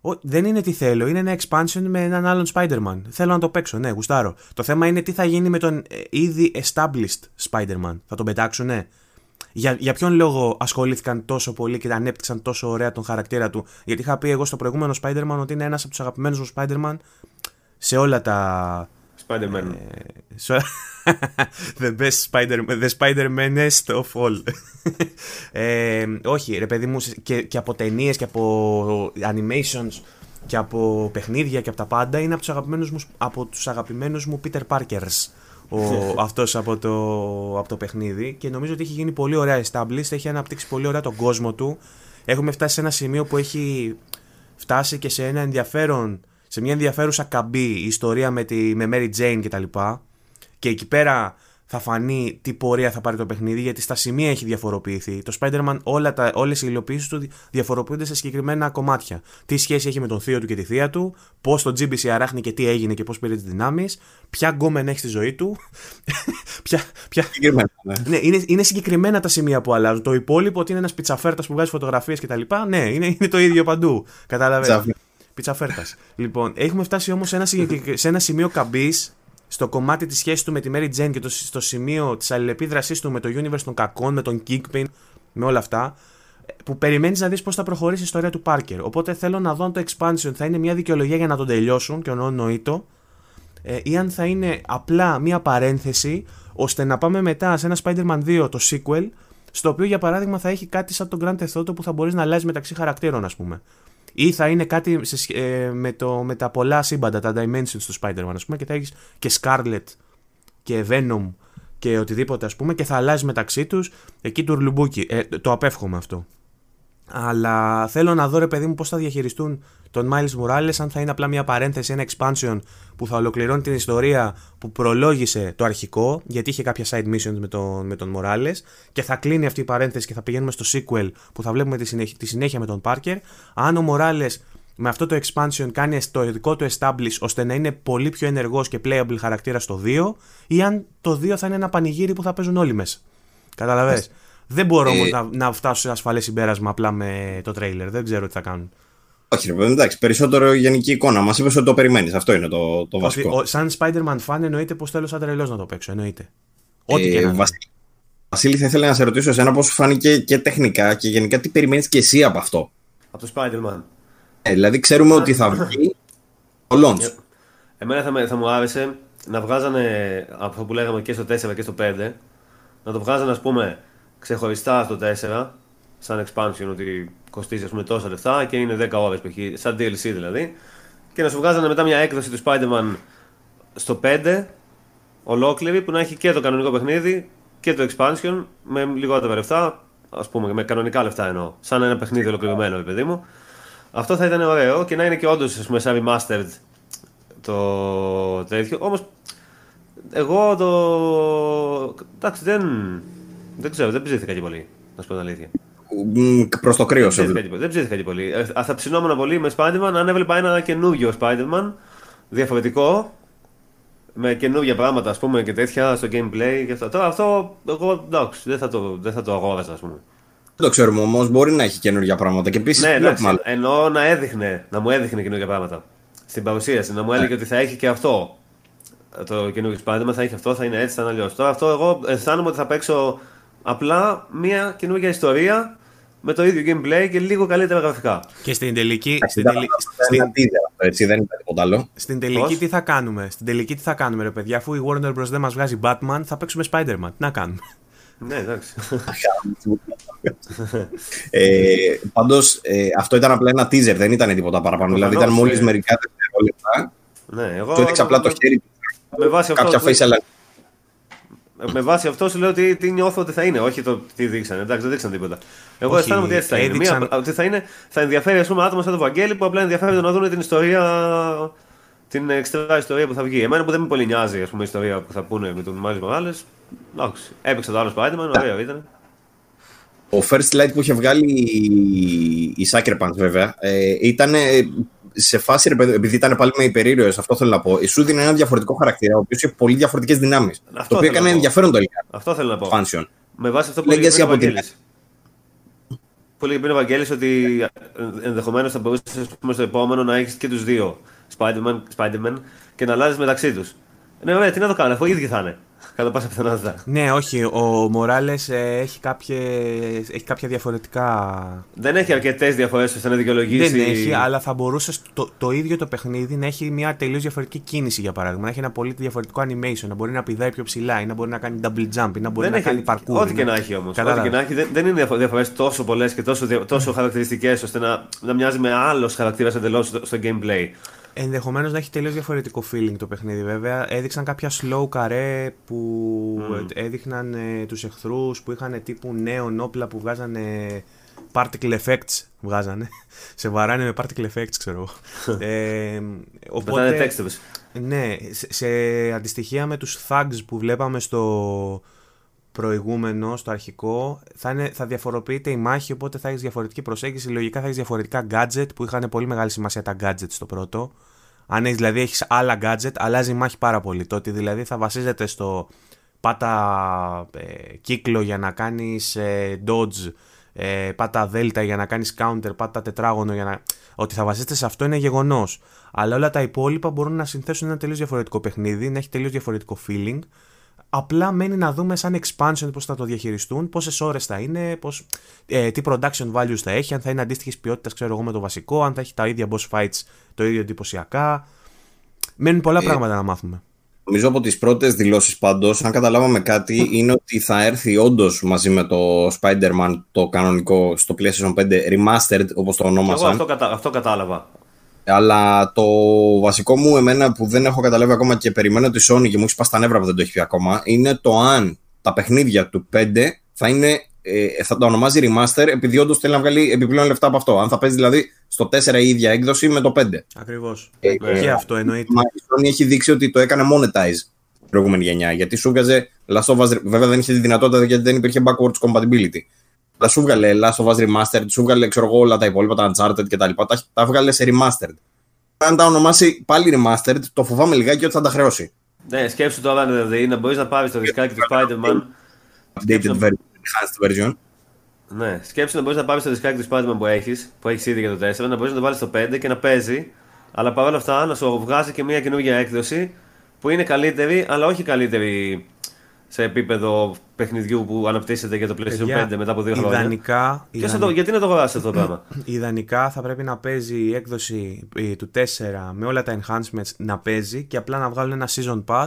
Ο- δεν είναι τι θέλω, είναι ένα expansion με έναν άλλον Spider-Man. Θέλω να το παίξω, ναι, γουστάρω. Το θέμα είναι τι θα γίνει με τον ε, ήδη established Spider-Man. Θα τον πετάξουν, ναι. Για, για ποιον λόγο ασχολήθηκαν τόσο πολύ και ανέπτυξαν τόσο ωραία τον χαρακτήρα του; Γιατί είχα πει εγώ στο προηγούμενο Spider-Man ότι είναι ένας από τους αγαπημένους μου Spider-Man σε όλα τα. Spider-Man. σε όλα- *laughs* the best Spider the Spider-Manest of all. ε, όχι, ρε παιδί μου, και, και από ταινίες και από animations και από παιχνίδια και από τα πάντα είναι από τους αγαπημένους μου, από τους αγαπημένους μου Peter Parkers ο, *laughs* αυτός από το, από το παιχνίδι και νομίζω ότι έχει γίνει πολύ ωραία established, έχει αναπτύξει πολύ ωραία τον κόσμο του έχουμε φτάσει σε ένα σημείο που έχει φτάσει και σε ένα ενδιαφέρον σε μια ενδιαφέρουσα καμπή η ιστορία με, τη, με Mary Jane κτλ. Και εκεί πέρα θα φανεί τι πορεία θα πάρει το παιχνίδι, γιατί στα σημεία έχει διαφοροποιηθεί. Το Spider-Man, όλα τα, όλες οι υλοποιήσεις του διαφοροποιούνται σε συγκεκριμένα κομμάτια. Τι σχέση έχει με τον θείο του και τη θεία του, πώς το GBC αράχνει και τι έγινε και πώς πήρε τις δυνάμεις, ποια γκόμενα έχει στη ζωή του, *laughs* ποια, ποια, Συγκεκριμένα, ναι. ναι, είναι, είναι συγκεκριμένα τα σημεία που αλλάζουν. Το υπόλοιπο ότι είναι ένας πιτσαφέρτας που βγάζει φωτογραφίες κτλ. Ναι, είναι, είναι το ίδιο παντού. Κατάλαβες; Πιτσαφέρτα. Πιτσαφέρτα. λοιπόν, έχουμε φτάσει όμως σε, ένα συγκεκρι- σε ένα σημείο καμπής στο κομμάτι της σχέσης του με τη Mary Jane και το, στο σημείο της αλληλεπίδρασής του με το universe των κακών, με τον Kingpin, με όλα αυτά. Που περιμένεις να δεις πώς θα προχωρήσει η ιστορία του Parker. Οπότε θέλω να δω αν το expansion θα είναι μια δικαιολογία για να τον τελειώσουν και ονοήτο ε, ή αν θα είναι απλά μία παρένθεση ώστε να πάμε μετά σε ένα Spider-Man 2 το sequel στο οποίο για παράδειγμα θα έχει κάτι σαν τον Grand Theft Auto που θα μπορείς να αλλάζεις μεταξύ χαρακτήρων ας πούμε ή θα είναι κάτι σε, σχ- ε, με, το, με τα πολλά σύμπαντα, τα dimensions του Spider-Man ας πούμε και θα έχεις και Scarlet και Venom και οτιδήποτε ας πούμε και θα αλλάζει μεταξύ τους εκεί τουρλουμπούκι, ε, το απεύχομαι αυτό. Αλλά θέλω να δω ρε παιδί μου πώς θα διαχειριστούν τον Miles Morales αν θα είναι απλά μια παρένθεση, ένα expansion που θα ολοκληρώνει την ιστορία που προλόγησε το αρχικό γιατί είχε κάποια side missions με τον, με τον Morales και θα κλείνει αυτή η παρένθεση και θα πηγαίνουμε στο sequel που θα βλέπουμε τη συνέχεια, τη συνέχεια με τον Parker αν ο Morales με αυτό το expansion κάνει το δικό του establish ώστε να είναι πολύ πιο ενεργός και playable χαρακτήρα στο 2 ή αν το 2 θα είναι ένα πανηγύρι που θα παίζουν όλοι μέσα. Καταλαβες; Δεν μπορώ Ε, όμω να, να φτάσω σε ασφαλές συμπέρασμα απλά με το τρέιλερ. Δεν ξέρω τι θα κάνουν. Όχι, ρε παιδί, εντάξει, περισσότερο γενική εικόνα. Μας είπες ότι το περιμένεις. Αυτό είναι το, το Όχι, βασικό. ο, σαν Spider-Man fan εννοείται πως θέλω σαν τρελός να το παίξω. Εννοείται. Ό,τι και Ε, να είναι. Βασίλη, Βασίλη, θα ήθελα να σε ρωτήσω εσένα πώς σου φάνηκε και τεχνικά και γενικά τι περιμένεις και εσύ από αυτό. Από το Spider-Man. Ε, δηλαδή, ξέρουμε ότι θα βγει το launch. Εμένα θα, με- θα μου άρεσε να βγάζανε από αυτό που λέγαμε και στο 4 και στο 5, να το βγάζανε ας πούμε ξεχωριστά στο 4, σαν expansion ότι κοστίζει ας πούμε τόσα λεφτά και είναι 10 ώρες π.χ. σαν DLC δηλαδή, και να σου βγάζανε μετά μια έκδοση του Spider-Man στο 5, ολόκληρη, που να έχει και το κανονικό παιχνίδι και το expansion με λιγότερα λεφτά, ας πούμε με κανονικά λεφτά εννοώ, σαν ένα παιχνίδι ολοκληρωμένο, ρε παιδί μου. Αυτό θα ήταν ωραίο και να είναι και όντως πούμε σαν remastered το τέτοιο. Όμως εγώ το. Εντάξει, δεν. Δεν ξέρω, δεν ψήθηκα και πολύ. Να σου πω την αλήθεια. Προς το κρύο Δεν σε ψήθηκα και πολύ. Δεν ψήθηκα και πολύ. Ε, θα ψινόμουν πολύ με Spider-Man αν έβλεπα ένα καινούριο Spider-Man διαφορετικό. Με καινούργια πράγματα ας πούμε και τέτοια στο gameplay και αυτό. Τώρα αυτό εγώ εντάξει, δεν θα το, δεν θα το αγόραζα ας πούμε. Δεν το ξέρουμε όμως, μπορεί να έχει καινούργια πράγματα. Και επίσης Ναι, εντάξει, εννοώ να έδειχνε, να μου έδειχνε καινούργια πράγματα. Στην παρουσίαση, να μου έλεγε ότι θα έχει και αυτό. Το καινούργιο Spider-Man θα έχει αυτό, θα είναι έτσι, θα είναι αλλιώς. Τώρα αυτό εγώ αισθάνομαι ότι θα παίξω απλά μια καινούργια ιστορία με το ίδιο gameplay και λίγο καλύτερα γραφικά. Και στην τελική, Εντάξει, στην, ήταν τελη- ένα στην, teaser αυτό, έτσι, δεν ήταν τίποτα άλλο. στην τελική Πώς; τι θα κάνουμε; Στην τελική τι θα κάνουμε, ρε παιδιά. Αφού η Warner Bros. δεν μας βγάζει Batman, θα παίξουμε Spider-Man. Τι να κάνουμε; Ναι, εντάξει. ε, Πάντως, ε, αυτό ήταν απλά ένα teaser, δεν ήταν τίποτα παραπάνω. δηλαδή, ήταν Προφανώς, μόλις ε. μερικά δευτερόλεπτα Ναι, εγώ. Του έδειξε απλά το χέρι του. Με βάση αυτό. Κάποια face αλλά. Με βάση αυτό σου λέω ότι τι νιώθω ότι θα είναι, όχι το τι δείξανε. Εντάξει, δεν δείξαν τίποτα. Εγώ Όχι, αισθάνομαι ότι έτσι θα είναι. έδειξαν- Μία, ότι θα, είναι, θα ενδιαφέρει ας πούμε, άτομα σαν τον Βαγγέλη που απλά ενδιαφέρονται να δουν την ιστορία. Την εξτρά ιστορία που θα βγει. Εμένα που δεν με πολύ νοιάζει ας πούμε, η ιστορία που θα πούνε με τον Μάλι Μοράλε. Εντάξει, έπαιξε το άλλο Spider-Man, ωραίο ήταν. Ο first light που είχε βγάλει η- η Sucker Punch, βέβαια, ε, ήταν σε φάση, ρε παιδί, επειδή ήταν πάλι με υπερήρωες, αυτό θέλω να πω, σου δίνει ένα διαφορετικό χαρακτήρα, ο οποίος είχε πολύ διαφορετικές δυνάμεις. Το οποίο θέλω να έκανε πω. ενδιαφέρον τελικά. Αυτό θέλω να πω. Expansion. Με βάση αυτό που Legacy έλεγε πριν ο από την Βαγγέλης. Που έλεγε πριν ο Βαγγέλης ότι ενδεχομένως θα μπορούσες ας πούμε, στο επόμενο να έχεις και τους δύο Spider-Man, Spider-Man και να αλλάζεις μεταξύ τους. Ναι, βέβαια, τι να το κάνω, αφού οι ίδιοι θα είναι. Κατά πάσα πιθανότητα. Ναι, όχι. Ο Μοράλες έχει, κάποιες, έχει κάποια διαφορετικά. Δεν έχει αρκετές διαφορές ώστε να δικαιολογήσει. Δεν έχει, αλλά θα μπορούσε το, το ίδιο το παιχνίδι να έχει μια τελείως διαφορετική κίνηση για παράδειγμα. Να έχει ένα πολύ διαφορετικό animation, να μπορεί να πηδάει πιο ψηλά ή να μπορεί να κάνει double jump ή να μπορεί Δεν να έχει, κάνει parkour. Ό,τι ή και να έχει όμως. Ό,τι Κατάλαβες. και να έχει, δεν, δεν είναι διαφορές τόσο πολλές και τόσο, δια- τόσο χαρακτηριστικές ώστε να, να μοιάζει με άλλος χαρακτήρας εντελώς στο, στο gameplay. Ενδεχομένως να έχει τελείως διαφορετικό feeling το παιχνίδι βέβαια. Έδειξαν κάποια slow καρέ που έδειχναν ε, τους εχθρούς που είχαν τύπου νέων όπλα που βγάζανε particle effects. Βγάζανε. *laughs* Σε βαράνε με particle effects, ξέρω εγώ. *laughs* ε, Πετάνε οπότε, textures. ναι, σε, σε αντιστοιχεία με τους thugs που βλέπαμε στο προηγούμενο, στο αρχικό, θα, είναι, θα διαφοροποιείται η μάχη, οπότε θα έχεις διαφορετική προσέγγιση. Λογικά θα έχεις διαφορετικά gadget που είχαν πολύ μεγάλη σημασία τα gadget στο πρώτο. Αν έχεις, δηλαδή έχεις άλλα gadget, αλλάζει η μάχη πάρα πολύ. Το ότι δηλαδή θα βασίζεται στο πάτα ε, κύκλο για να κάνεις ε, dodge, ε, πάτα δέλτα για να κάνεις counter, πάτα τετράγωνο για να... Ότι θα βασίζεται σε αυτό είναι γεγονός. Αλλά όλα τα υπόλοιπα μπορούν να συνθέσουν ένα τελείως διαφορετικό παιχνίδι, να έχει τελείως διαφορετικό feeling. Απλά μένει να δούμε σαν expansion πώς θα το διαχειριστούν, πόσες ώρες θα είναι, πώς, ε, τι production values θα έχει, αν θα είναι αντίστοιχη ποιότητα, ξέρω εγώ, με το βασικό, αν θα έχει τα ίδια boss fights το ίδιο εντυπωσιακά. Μένουν πολλά πράγματα να μάθουμε. Νομίζω από τις πρώτες δηλώσεις πάντως, αν καταλάβαμε κάτι, είναι ότι θα έρθει όντως μαζί με το Spider-Man το κανονικό στο PlayStation 5 Remastered, όπως το Και εγώ ονόμασαν. αυτό, κατα... αυτό κατάλαβα. Αλλά το βασικό μου, εμένα που δεν έχω καταλάβει ακόμα και περιμένω τη Sony και μου έχει σπάσει τα νεύρα που δεν το έχει πει ακόμα, είναι το αν τα παιχνίδια του 5 θα, είναι, ε, θα τα ονομάζει Remaster επειδή όντως θέλει να βγάλει επιπλέον λεφτά από αυτό. Αν θα παίζει δηλαδή στο 4 η ίδια έκδοση με το 5. Ακριβώς. Ε, και ε, αυτό εννοείται. Μα η Sony έχει δείξει ότι το έκανε monetize την προηγούμενη γενιά. Γιατί σου βγάζε Last of Us, βέβαια δεν είχε τη δυνατότητα γιατί δεν υπήρχε backwards compatibility. Αλλά σου βγάλε Last of Us Remastered, σου βγάλε ξέρω εγώ, όλα τα υπόλοιπα, τα Uncharted κτλ. Τα, τα βγάλε σε Remastered. Αν τα ονομάσει πάλι Remastered, το φοβάμαι λιγάκι ότι θα τα χρεώσει. Ναι, σκέψου τώρα δηλαδή να μπορείς να πάρεις το δισκάκι του Spider-Man. Updated version, enhanced version. Ναι, σκέψου να μπορείς να πάρεις το δισκάκι του Spider-Man που έχεις, που έχεις ήδη για το 4, να μπορείς να το βάλεις στο 5 και να παίζει. Αλλά παρόλα αυτά να σου βγάζει και μια καινούργια έκδοση που είναι καλύτερη, αλλά όχι καλύτερη σε επίπεδο παιχνιδιού που αναπτύσσεται για το PlayStation Παιδιά, 5 μετά από δύο χρόνια. Ιδανικά, Ποιος θα το, ιδανικά, γιατί να το αγοράσει αυτό το πράγμα; *clears throat* ιδανικά θα πρέπει να παίζει η έκδοση ε, του 4 με όλα τα enhancements να παίζει και απλά να βγάλουν ένα season pass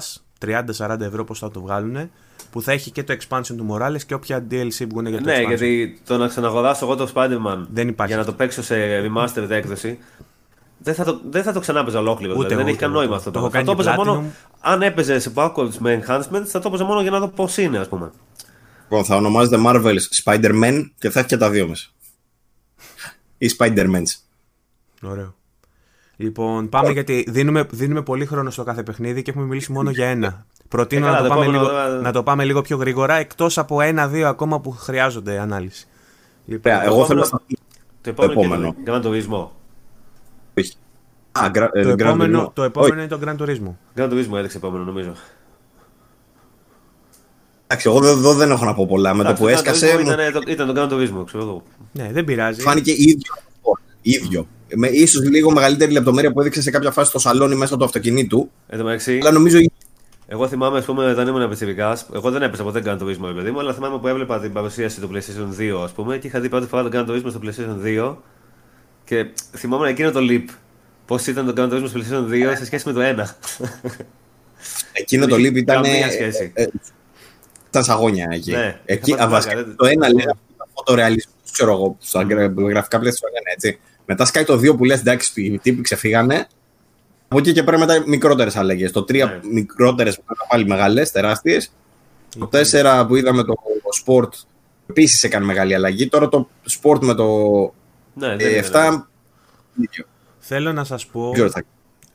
30-40 ευρώ πώς θα το βγάλουν που θα έχει και το expansion του Morales και όποια DLC βγουν για το ναι, expansion. γιατί το να ξαναγοράσω εγώ το Spider-Man Δεν υπάρχει. για να το παίξω σε remastered έκδοση. Δεν θα το, δεν θα το ξανά παίζα ολόκληρο. Ούτε δηλαδή. δεν εγώ, έχει ούτε καν εγώ. νόημα Το- αυτό. το Το, έχω θα το κάνει έπαιζα μόνο. Platinum. Αν έπαιζε σε backwards με enhancements, θα το έπαιζα μόνο για να δω πώς είναι, ας πούμε. Λοιπόν, θα ονομάζεται Marvel's Spider-Man και θα έχει και τα δύο μέσα. Ή Spider-Mans. Ωραίο. Λοιπόν, πάμε γιατί δίνουμε, δίνουμε πολύ χρόνο στο κάθε παιχνίδι και έχουμε μιλήσει μόνο για ένα. Προτείνω Ε, καλά, να, το το πάμε επόμενο λίγο, τώρα- να το πάμε λίγο πιο γρήγορα, εκτός από ένα-δύο ακόμα που χρειάζονται ανάλυση. Λοιπόν, Ωραία, εγώ θέλω να σταθώ. Το επόμενο, επόμενο. και το Gran Turismo. Όχι. Α, Gra- ε, το, Gran επόμενο, Turismo. το επόμενο Όχι. είναι το Gran Turismo. Gran Turismo έδειξε επόμενο, νομίζω. Εντάξει, εγώ εδώ δεν έχω να πω πολλά. Με το Εντάξει, που Gran έσκασε, Turismo μου Ήταν, το, ήταν το Gran Turismo, ξέρω εγώ. Ναι, δεν πειράζει. φάνηκε ίδιο. ίδιο. Με ίσως λίγο μεγαλύτερη λεπτομέρεια που έδειξε σε κάποια φάση στο σαλόνι μέσα του αυτοκινήτου. Εν τω μεταξύ, Αλλά νομίζω εγώ θυμάμαι, ας πούμε, όταν ήμουν επιστημικά, εγώ δεν έπαιζα ποτέ Gran Turismo, ρε παιδί μου, αλλά θυμάμαι που έβλεπα την παρουσίαση του PlayStation 2, ας πούμε, και είχα δει πρώτη φορά το Gran Turismo στο PlayStation 2 και θυμόμουν εκείνο το leap. Πώς ήταν το Gran Turismo στο PlayStation 2 σε σχέση με το 1. εκείνο το leap ήταν. Καμία σχέση. ε, Ήταν σαγόνια εκεί. Ναι, εκεί είχα α, πάρει βασικά, πλάκα, δεν- το ένα λέει φωτορεαλισμός, ξέρω εγώ, στα γρα- γραφικά πλαίσια το έκανε έτσι. Μετά σκάει το 2 που λες εντάξει, οι τύποι ξεφύγανε. Από εκεί και πέρα μετά μικρότερες αλλαγές. Το 3 Ναι. μικρότερες που ήταν πάλι μεγάλες, τεράστιες. Το 4 που είδαμε το sport επίσης έκανε μεγάλη αλλαγή. Τώρα το sport με το Ναι, δεν ε, είναι 7. ίδιο. Θέλω να σας πω... Δεν ξέρω τι θα-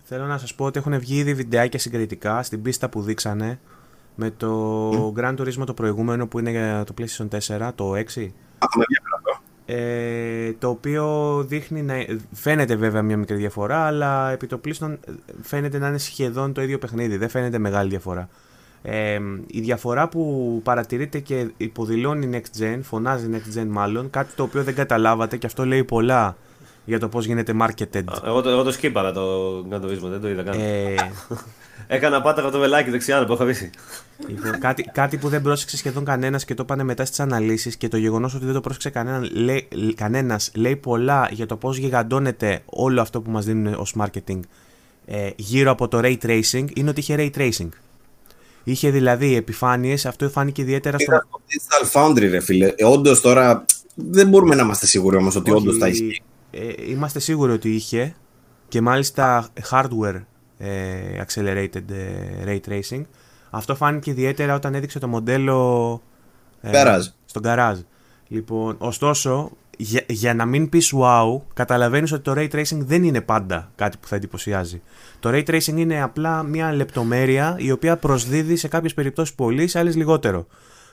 Θέλω να σας πω ότι έχουν βγει ήδη βιντεάκια συγκριτικά στην πίστα που δείξανε με το Gran Turismo το προηγούμενο που είναι για το PlayStation 4, το 6. Α, με ενδιαφέρον αυτό. Ε, το οποίο δείχνει να. Φαίνεται βέβαια μια μικρή διαφορά, αλλά επί το πλήστον φαίνεται να είναι σχεδόν το ίδιο παιχνίδι. Δεν φαίνεται μεγάλη διαφορά. Ε, η διαφορά που παρατηρείται και υποδηλώνει Next Gen, φωνάζει Next Gen μάλλον, κάτι το οποίο δεν καταλάβατε και αυτό λέει πολλά για το πώς γίνεται marketed. Α, Εγώ το, εγώ το σκύπαρα το Gran Turismo, δεν το είδα καν. Ε, *laughs* Έκανα πάταγα το βελάκι δεξιά που έχω αφήσει. Λοιπόν, κάτι, κάτι που δεν πρόσεξε σχεδόν κανένας και το είπανε μετά στις αναλύσεις και το γεγονός ότι δεν το πρόσεξε κανένα, λέει, κανένας, λέει πολλά για το πώς γιγαντώνεται όλο αυτό που μας δίνουν ως marketing ε, γύρω από το ray tracing είναι ότι είχε ray tracing. Είχε δηλαδή επιφάνειες, αυτό φάνηκε ιδιαίτερα στο. Είδα στο Digital Foundry, ρε φίλε. Ε, όντως τώρα δεν μπορούμε να είμαστε σίγουροι όμως ότι Όχι, όντως θα ισχύει. ε, είμαστε σίγουροι ότι είχε και μάλιστα hardware ε, accelerated ε, ray tracing. Αυτό φάνηκε ιδιαίτερα όταν έδειξε το μοντέλο ε, Garage. στον garage. Λοιπόν, ωστόσο, για, για να μην πεις wow, καταλαβαίνεις ότι το ray tracing δεν είναι πάντα κάτι που θα εντυπωσιάζει. Το ray tracing είναι απλά μια λεπτομέρεια η οποία προσδίδει σε κάποιες περιπτώσεις πολύ, σε άλλες λιγότερο.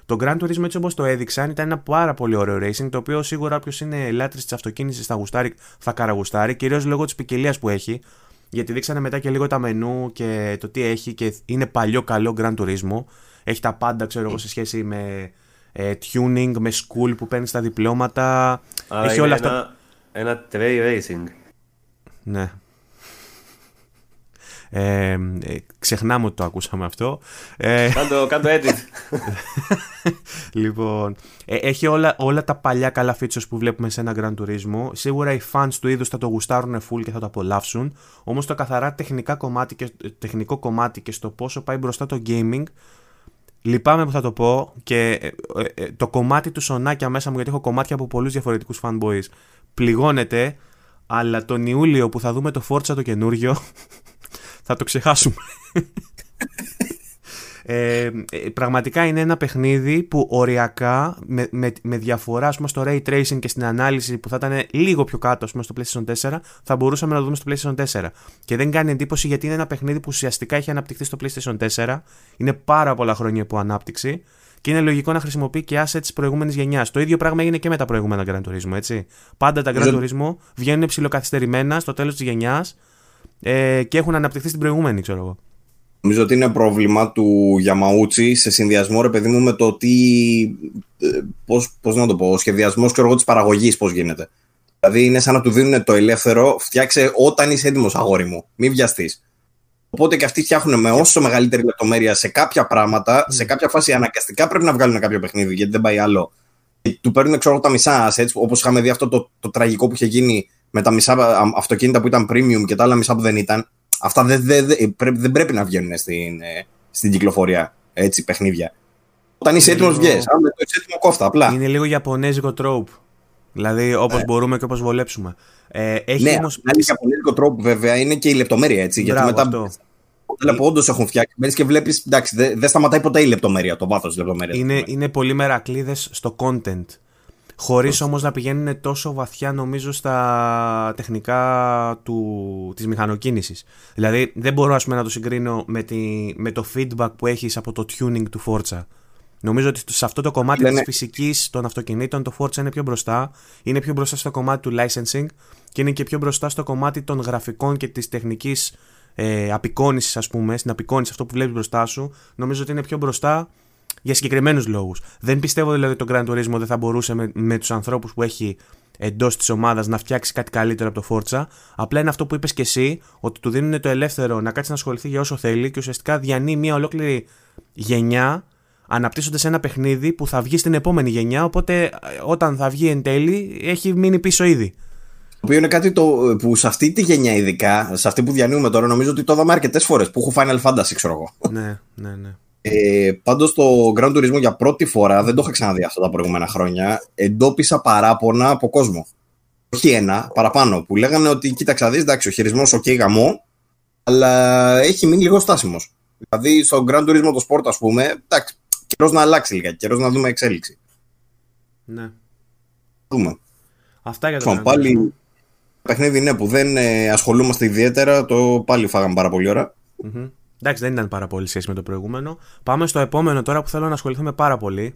Το Gran Turismo έτσι όπως το έδειξαν ήταν ένα πάρα πολύ ωραίο racing το οποίο σίγουρα όποιος είναι λάτρης της αυτοκίνησης θα γουστάρει, θα καραγουστάρει κυρίως λόγω της ποικιλίας που έχει γιατί δείξανε μετά και λίγο τα μενού και το τι έχει και είναι παλιό καλό Gran Turismo έχει τα πάντα ξέρω εγώ σε σχέση με ε, tuning, με school που παίρνεις τα διπλώματα Άρα έχει είναι όλα ένα, αυτά ένα tray racing. ναι ε, ε, ξεχνάμε ότι το ακούσαμε αυτό ε, Κάντο, κάντο edit. *laughs* Λοιπόν, ε, έχει όλα, όλα τα παλιά καλά features που βλέπουμε σε ένα Gran Turismo. Σίγουρα οι fans του είδους θα το γουστάρουν full και θα το απολαύσουν. Όμως το καθαρά τεχνικά κομμάτι και, τεχνικό κομμάτι και στο πόσο πάει μπροστά το gaming, λυπάμαι που θα το πω και ε, ε, ε, το κομμάτι του σονάκια μέσα μου, γιατί έχω κομμάτια από πολλούς διαφορετικούς fanboys, πληγώνεται, αλλά τον Ιούλιο που θα δούμε το Forza το καινούριο, *laughs* θα το ξεχάσουμε. *laughs* Ε, ε, πραγματικά είναι ένα παιχνίδι που οριακά με, με, με διαφορά ας πούμε, στο ray tracing και στην ανάλυση που θα ήταν λίγο πιο κάτω ας πούμε, στο PlayStation 4 θα μπορούσαμε να το δούμε στο PlayStation 4 και δεν κάνει εντύπωση γιατί είναι ένα παιχνίδι που ουσιαστικά έχει αναπτυχθεί στο PlayStation 4 είναι πάρα πολλά χρόνια από ανάπτυξη και είναι λογικό να χρησιμοποιεί και assets τη προηγούμενης γενιάς. Το ίδιο πράγμα έγινε και με τα προηγούμενα Gran Turismo, έτσι. Πάντα τα Gran Turismo βγαίνουν ψηλοκαθυστερημένα στο τέλος της γενιάς ε, και έχουν αναπτυχθεί στην προηγούμενη, ξέρω εγώ. Νομίζω ότι είναι πρόβλημα του Γιαμαούτσι σε συνδυασμό, ρε παιδί μου, με το τι. ε, Πώς, πώς να το πω, ο σχεδιασμός της παραγωγής πώς γίνεται. Δηλαδή είναι σαν να του δίνουν το ελεύθερο, φτιάξε όταν είσαι έτοιμος, αγόρι μου. Μην βιαστείς. Οπότε και αυτοί φτιάχνουν με όσο μεγαλύτερη λεπτομέρεια σε κάποια πράγματα, σε κάποια φάση αναγκαστικά πρέπει να βγάλουν κάποιο παιχνίδι, γιατί δεν πάει άλλο. Και του παίρνουν ξέρω εγώ, τα μισά assets, όπως είχαμε δει αυτό το, το τραγικό που είχε γίνει με τα μισά α, αυτοκίνητα που ήταν premium και τα άλλα μισά που δεν ήταν. Αυτά δεν, δεν, δεν, πρέπει, δεν πρέπει να βγαίνουν στην, ε, στην κυκλοφορία έτσι, παιχνίδια. Όταν είσαι έτοιμος, λίγο- βγαίνει. Αν δεν είσαι έτοιμο, κόφτα. Απλά. Είναι λίγο Ιαπωνέζικο τρόπ. Δηλαδή όπως μπορούμε και όπως βολέψουμε. Ε, έχει ναι, όμως... αλλά για πολίτικο τρόπο βέβαια είναι και η λεπτομέρεια έτσι. Μπράβο, γιατί μετά. αυτό. Όταν που όντως έχουν φτιάξει, μπαίνεις και βλέπεις. Εντάξει, δεν δεν σταματάει ποτέ η λεπτομέρεια, το βάθος της λεπτομέρειας. Είναι, είναι πολύ μερακλείδε στο content. Χωρίς όμως να πηγαίνουν τόσο βαθιά, νομίζω, στα τεχνικά του, της μηχανοκίνησης. Δηλαδή, δεν μπορώ ας πούμε, να το συγκρίνω με, τη, με το feedback που έχεις από το tuning του Forza. Νομίζω ότι σε αυτό το κομμάτι Λένε- της φυσικής των αυτοκινήτων το Forza είναι πιο μπροστά. Είναι πιο μπροστά στο κομμάτι του licensing και είναι και πιο μπροστά στο κομμάτι των γραφικών και της τεχνικής ε, απεικόνησης ας πούμε, στην απεικόνηση αυτό που βλέπεις μπροστά σου. Νομίζω ότι είναι πιο μπροστά για συγκεκριμένους λόγους. Δεν πιστεύω δηλαδή ότι το Gran Turismo δεν θα μπορούσε με, με τους ανθρώπους που έχει εντός της ομάδας να φτιάξει κάτι καλύτερο από το Forza. Απλά είναι αυτό που είπες και εσύ, ότι του δίνουν το ελεύθερο να κάτσει να ασχοληθεί για όσο θέλει και ουσιαστικά διανύει μια ολόκληρη γενιά αναπτύσσονται σε ένα παιχνίδι που θα βγει στην επόμενη γενιά. Οπότε ε, όταν θα βγει εν τέλει, έχει μείνει πίσω ήδη. Το οποίο είναι κάτι το, που σε αυτή τη γενιά, ειδικά, σε αυτή που διανύουμε τώρα, νομίζω ότι το είδαμε αρκετές φορές που έχω Final Fantasy, ξέρω εγώ. ναι, ναι, ναι. Ε, Πάντως το Gran Turismo για πρώτη φορά, δεν το είχα ξαναδεί αυτά τα προηγούμενα χρόνια, εντόπισα παράπονα από κόσμο. Όχι ένα, παραπάνω, που λέγανε ότι κοίταξε να δεις, εντάξει, ο χειρισμός, οκ, γαμό, αλλά έχει μείνει λίγο στάσιμος. Δηλαδή στο Grand Turismo το Sport, ας πούμε, εντάξει, καιρός να αλλάξει λίγα, καιρός να δούμε εξέλιξη. Ναι. Δούμε. Αυτά για το Λοιπόν, Gran πάλι Turismo. παιχνίδι ναι, που δεν ε, ασχολούμαστε ιδιαίτερα, το πάλι φάγαμε πάρα πολύ ώρα. Μμμ. Εντάξει, δεν ήταν πάρα πολύ σχέση με το προηγούμενο. Πάμε στο επόμενο τώρα που θέλω να ασχοληθούμε πάρα πολύ.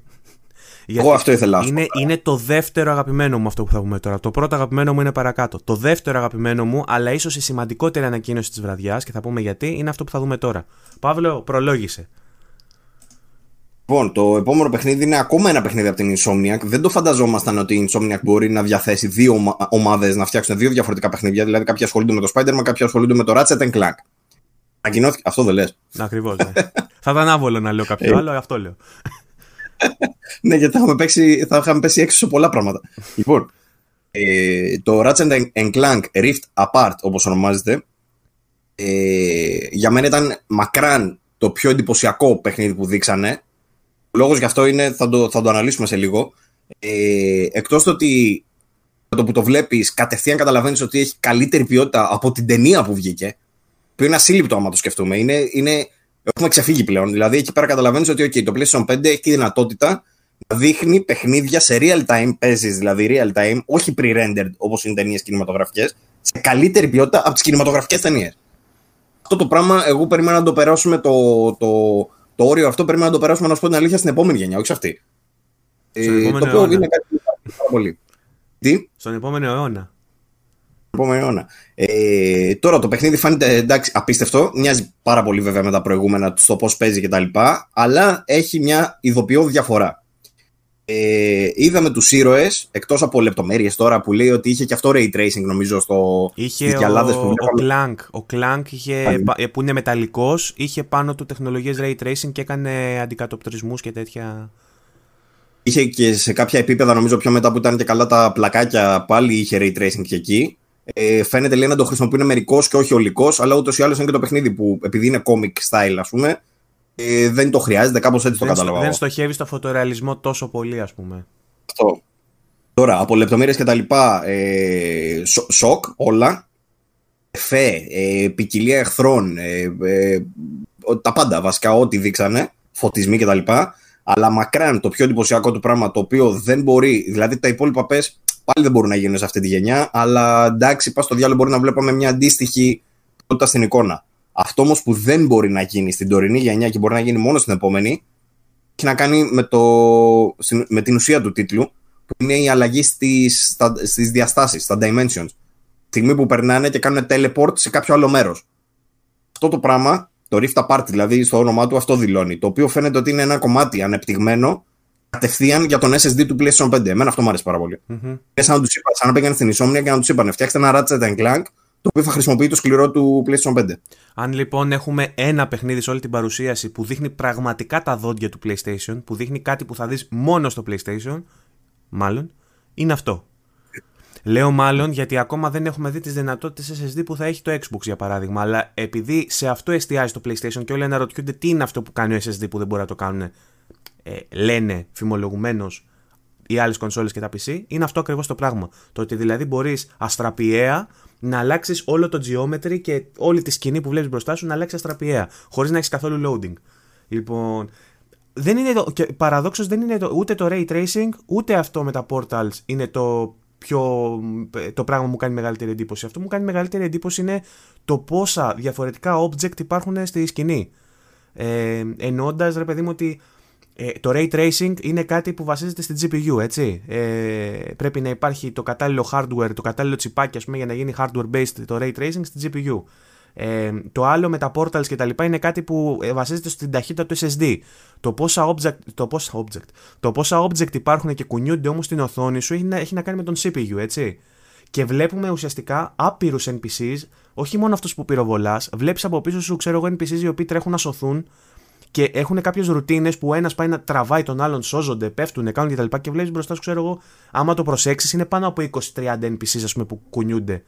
Γιατί αυτό ήθελα να σου είναι, είναι το δεύτερο αγαπημένο μου αυτό που θα πούμε τώρα. Το πρώτο αγαπημένο μου είναι παρακάτω. Το δεύτερο αγαπημένο μου, αλλά ίσως η σημαντικότερη ανακοίνωση της βραδιάς, και θα πούμε γιατί, είναι αυτό που θα δούμε τώρα. Παύλο, προλόγησε. Λοιπόν, το επόμενο παιχνίδι είναι ακόμα ένα παιχνίδι από την Insomniac. Δεν το φανταζόμασταν ότι η Insomniac μπορεί να διαθέσει δύο ομα- ομάδες να φτιάξουν δύο διαφορετικά παιχνίδια. Δηλαδή, κάποιοι ασχολούνται με το Spider-Man, κάποιοι ασχολούνται με το Ratchet and Clank. Ανακοινώθηκε. Αυτό δεν λες. Ακριβώς. Ναι. *laughs* θα ήταν άβολο να λέω Ε. κάποιο άλλο, αυτό λέω. *laughs* ναι, γιατί θα είχαμε, παίξει, θα είχαμε πέσει έξω σε πολλά πράγματα. λοιπόν, ε, το Ratchet and Clank Rift Apart, όπως ονομάζεται, ε, για μένα ήταν μακράν το πιο εντυπωσιακό παιχνίδι που δείξανε. Ο λόγος γι' αυτό είναι, θα το, θα το αναλύσουμε σε λίγο. Ε, εκτός το ότι με το που το βλέπεις κατευθείαν καταλαβαίνεις ότι έχει καλύτερη ποιότητα από την ταινία που βγήκε, που είναι ασύλληπτο άμα το σκεφτούμε. Είναι, είναι, έχουμε ξεφύγει πλέον. Δηλαδή εκεί πέρα καταλαβαίνεις ότι okay, το PlayStation 5 έχει τη δυνατότητα να δείχνει παιχνίδια σε real time, παίζεις δηλαδή real time, όχι pre-rendered όπως είναι ταινίες κινηματογραφικές, σε καλύτερη ποιότητα από τις κινηματογραφικές ταινίες. Αυτό το πράγμα, εγώ περίμενα να το περάσουμε το, το, το όριο αυτό, περίμενα να το περάσουμε να σου πω την αλήθεια στην επόμενη γενιά, όχι σε αυτή. Στον Ε, επόμενο το οποίο αιώνα. είναι κάτι που υπάρχει πάρα πολύ. Τι; Στον επόμενο αιώνα. Επόμενο αιώνα. Ε, τώρα το παιχνίδι φαίνεται εντάξει, απίστευτο. Μοιάζει πάρα πολύ βέβαια με τα προηγούμενα στο πώς παίζει κτλ. Αλλά έχει μια ειδοποιώ διαφορά. Ε, είδαμε τους ήρωες, εκτός από λεπτομέρειες τώρα που λέει ότι είχε και αυτό ray tracing νομίζω στο, Είχε στις ο, γυαλάδες που ο βλέπαμε. Clank, ο Clank είχε, Πάλι. πα- ε, που είναι μεταλλικός, είχε πάνω του τεχνολογίες ray tracing και έκανε αντικατοπτρισμούς και τέτοια. Είχε και σε κάποια επίπεδα νομίζω πιο μετά που ήταν και καλά τα πλακάκια πάλι είχε ray tracing και εκεί. Ε, φαίνεται λέει να το χρησιμοποιούν μερικό και όχι ολικός, αλλά ούτως ή άλλως είναι και το παιχνίδι που επειδή είναι comic style, ας πούμε, ε, δεν το χρειάζεται, κάπως έτσι το δεν, κατάλαβα. δεν εγώ. στοχεύει στο φωτορεαλισμό τόσο πολύ ας πούμε. Αυτό. Τώρα, από λεπτομέρειες και τα λοιπά, ε, σο- σοκ όλα, φε, ε, ποικιλία εχθρών, ε, ε, ο- τα πάντα βασικά, ό,τι δείξανε, φωτισμοί και τα λοιπά, αλλά μακράν το πιο εντυπωσιακό του πράγμα, το οποίο δεν μπορεί, δηλαδή τα υπόλοιπα πες, πάλι δεν μπορούν να γίνουν σε αυτή τη γενιά, αλλά εντάξει, πας στο διάλογο μπορεί να βλέπαμε μια αντίστοιχη ποιότητα στην εικόνα. Αυτό όμως που δεν μπορεί να γίνει στην τωρινή γενιά και μπορεί να γίνει μόνο στην επόμενη, έχει να κάνει με, το, στην- με την ουσία του τίτλου, που είναι η αλλαγή στις, στα, στις διαστάσεις, στα dimensions. Τη στιγμή που περνάνε και κάνουν teleport σε κάποιο άλλο μέρος. Αυτό το πράγμα, το Rift Apart δηλαδή στο όνομά του, αυτό δηλώνει. Το οποίο φαίνεται ότι είναι ένα κομμάτι ανεπτυγμένο κατευθείαν για τον SSD του PlayStation 5. Εμένα αυτό μου αρέσει πάρα πολύ. Μμμ. Είναι σαν να τους είπα, σαν να πήγαν στην Insomnia και να τους είπαν φτιάξτε ένα Ratchet and Clank το οποίο θα χρησιμοποιεί το σκληρό του PlayStation 5. Αν λοιπόν έχουμε ένα παιχνίδι σε όλη την παρουσίαση που δείχνει πραγματικά τα δόντια του PlayStation, που δείχνει κάτι που θα δεις μόνο στο PlayStation, μάλλον, είναι αυτό. Λέω μάλλον γιατί ακόμα δεν έχουμε δει τις δυνατότητες SSD που θα έχει το Xbox για παράδειγμα, αλλά επειδή σε αυτό εστιάζει το PlayStation και όλοι αναρωτιούνται τι είναι αυτό που κάνει ο SSD που δεν μπορεί να το κάνουν, ε, λένε φημολογουμένως οι άλλες κονσόλες και τα PC, είναι αυτό ακριβώς το πράγμα. Το ότι δηλαδή μπορείς αστραπιαία να αλλάξεις όλο το geometry και όλη τη σκηνή που βλέπεις μπροστά σου να αλλάξεις αστραπιαία, χωρίς να έχεις καθόλου loading. Λοιπόν, δεν είναι το, και παραδόξως δεν είναι το, ούτε το ray tracing, ούτε αυτό με τα portals είναι το πιο, το πράγμα που μου κάνει μεγαλύτερη εντύπωση. Αυτό που μου κάνει μεγαλύτερη εντύπωση είναι το πόσα διαφορετικά object υπάρχουν στη σκηνή. Ε, Εννοώντας, ρε παιδί μου, ότι ε, το ray tracing είναι κάτι που βασίζεται στην GPU, έτσι. Ε, πρέπει να υπάρχει το κατάλληλο hardware, το κατάλληλο τσιπάκι, ας πούμε, για να γίνει hardware based το ray tracing στην GPU. Ε, το άλλο με τα portals και τα λοιπά είναι κάτι που ε, βασίζεται στην ταχύτητα του SSD. Το πόσα object, το πόσα object, το πόσα object υπάρχουν και κουνιούνται όμως στην οθόνη σου έχει να, έχει να κάνει με τον CPU, έτσι. Και βλέπουμε ουσιαστικά άπειρους NPCs, όχι μόνο αυτούς που πυροβολάς, βλέπεις από πίσω σου, ξέρω εγώ, NPCs οι οποίοι τρέχουν να σωθούν και έχουν κάποιες ρουτίνες που ο ένας πάει να τραβάει τον άλλον, σώζονται, πέφτουν, κάνουν κτλ. Και, και βλέπεις μπροστά σου, ξέρω εγώ, άμα το προσέξεις, είναι πάνω από 20-30 NPCs ας πούμε, που κουνιούνται.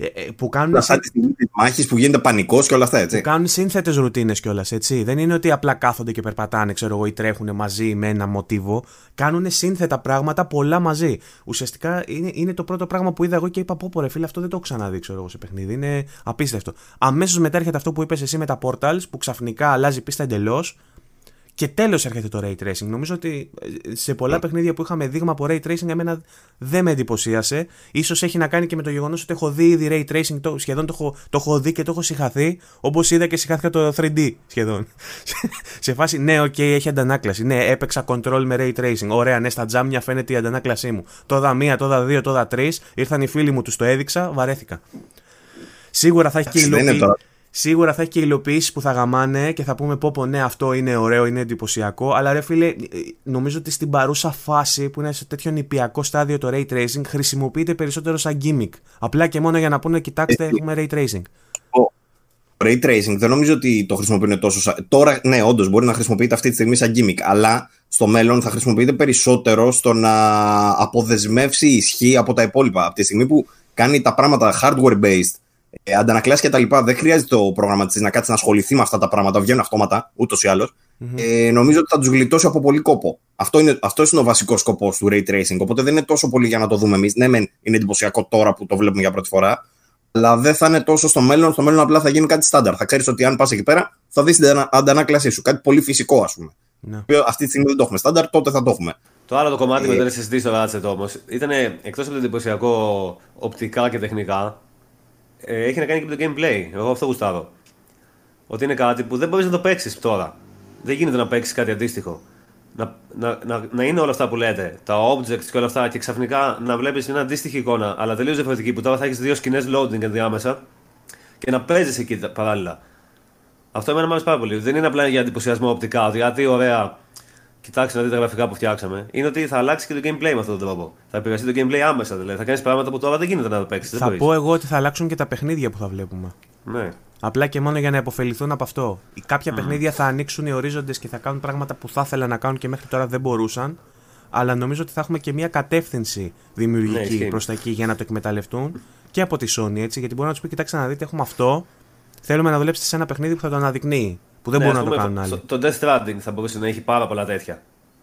Ε, ε, που κάνουν, Σαν τη στιγμή της μάχης που γίνεται πανικός και όλα αυτά, έτσι. που κάνουν σύνθετες ρουτίνες κιόλας, έτσι. Δεν είναι ότι απλά κάθονται και περπατάνε, ξέρω εγώ, ή τρέχουν μαζί με ένα μοτίβο. Κάνουν σύνθετα πράγματα πολλά μαζί. Ουσιαστικά είναι, είναι το πρώτο πράγμα που είδα εγώ και είπα: Πω, πω ρε φίλε, αυτό δεν το έχω ξαναδεί, ξέρω εγώ, σε παιχνίδι. Είναι απίστευτο. Αμέσως μετά έρχεται αυτό που είπες εσύ με τα portals, που ξαφνικά αλλάζει πίστα εντελώς. Και τέλος έρχεται το ray tracing. Νομίζω ότι ε, σε πολλά παιχνίδια που είχαμε δείγμα από ray tracing, εμένα δεν με εντυπωσίασε. Ίσως έχει να κάνει και με το γεγονός ότι έχω δει ήδη ray tracing, το, σχεδόν το έχω, το έχω δει και το έχω συγχαθεί. Όπως είδα και συγχάθηκα το 3D σχεδόν. *laughs* σε φάση, ναι, ok, okay, έχει αντανάκλαση. Ναι, έπαιξα Control με ray tracing. Ωραία, ναι, στα τζάμια φαίνεται η αντανάκλασή μου. Το 'δα μία, το 'δα δύο, το 'δα τρεις. Ήρθαν οι φίλοι μου, τους το έδειξα, βαρέθηκα. Σίγουρα θα έχει και υλοποίηση. Σίγουρα θα έχει και υλοποιήσεις που θα γαμάνε και θα πούμε πω πω ναι αυτό είναι ωραίο, είναι εντυπωσιακό αλλά ρε φίλε νομίζω ότι στην παρούσα φάση που είναι σε τέτοιο νηπιακό στάδιο το Ray Tracing χρησιμοποιείται περισσότερο σαν gimmick. Απλά και μόνο για να πούνε κοιτάξτε ε, έχουμε Ray Tracing. Το Ray Tracing δεν νομίζω ότι το χρησιμοποιούν τόσο σαν... Τώρα ναι όντως μπορεί να χρησιμοποιείται αυτή τη στιγμή σαν gimmick αλλά στο μέλλον θα χρησιμοποιείται περισσότερο στο να αποδεσμεύσει ισχύ από τα υπόλοιπα. Από τη στιγμή που κάνει τα πράγματα hardware based ε, αντανακλάσει και τα λοιπά, δεν χρειάζεται το πρόγραμμα τη να κάτσει να ασχοληθεί με αυτά τα πράγματα. Βγαίνουν αυτόματα, ούτως ή άλλως. Mm-hmm. Ε, νομίζω ότι θα τους γλιτώσει από πολύ κόπο. Αυτό είναι, αυτός είναι ο βασικός σκοπός του ray tracing. Οπότε δεν είναι τόσο πολύ για να το δούμε εμείς. Ναι, μεν είναι εντυπωσιακό τώρα που το βλέπουμε για πρώτη φορά. Αλλά δεν θα είναι τόσο στο μέλλον. Στο μέλλον απλά θα γίνει κάτι στάνταρ. Θα ξέρεις ότι αν πας εκεί πέρα θα δεις την αντανάκλασή σου. Κάτι πολύ φυσικό, ας πούμε. Ναι. Αυτή τη στιγμή δεν το έχουμε στάνταρ, τότε θα το έχουμε. Το άλλο το κομμάτι ε... με το SSD στο Ratchet όμως ήταν εκτός από το εντυπωσιακό οπτικά και τεχνικά, ε, έχει να κάνει και με το gameplay. Εγώ αυτό γουστάρω. Ότι είναι κάτι που δεν μπορείς να το παίξεις τώρα. Δεν γίνεται να παίξεις κάτι αντίστοιχο. Να, να, να, να, είναι όλα αυτά που λέτε, τα objects και όλα αυτά, και ξαφνικά να βλέπεις μια αντίστοιχη εικόνα, αλλά τελείως διαφορετική, που τώρα θα έχεις δύο σκηνές loading ενδιάμεσα και να παίζεις εκεί παράλληλα. Αυτό εμένα μου αρέσει πάρα πολύ. Δεν είναι απλά για εντυπωσιασμό οπτικά, γιατί ωραία κοιτάξτε να δείτε τα γραφικά που φτιάξαμε, είναι ότι θα αλλάξει και το gameplay με αυτόν τον τρόπο. Θα επηρεαστεί το gameplay άμεσα. Δηλαδή θα κάνεις πράγματα που τώρα δεν γίνεται να το παίξεις. Θα πω εγώ ότι θα αλλάξουν και τα παιχνίδια που θα βλέπουμε. Ναι. Απλά και μόνο για να υποφεληθούν από αυτό. Κάποια mm. παιχνίδια θα ανοίξουν οι ορίζοντες και θα κάνουν πράγματα που θα ήθελαν να κάνουν και μέχρι τώρα δεν μπορούσαν. Αλλά νομίζω ότι θα έχουμε και μια κατεύθυνση δημιουργική ναι, προς τα εκεί για να το εκμεταλλευτούν και από τη Sony έτσι. Γιατί μπορεί να τους πει: Κοιτάξτε να δείτε, έχουμε αυτό. Θέλουμε να δουλέψετε σε ένα παιχνίδι που θα το αναδεικνύει. Που δεν ναι, μπορούν να το κάνουν άλλοι. Το Death Stranding θα μπορούσε να έχει πάρα πολλά τέτοια.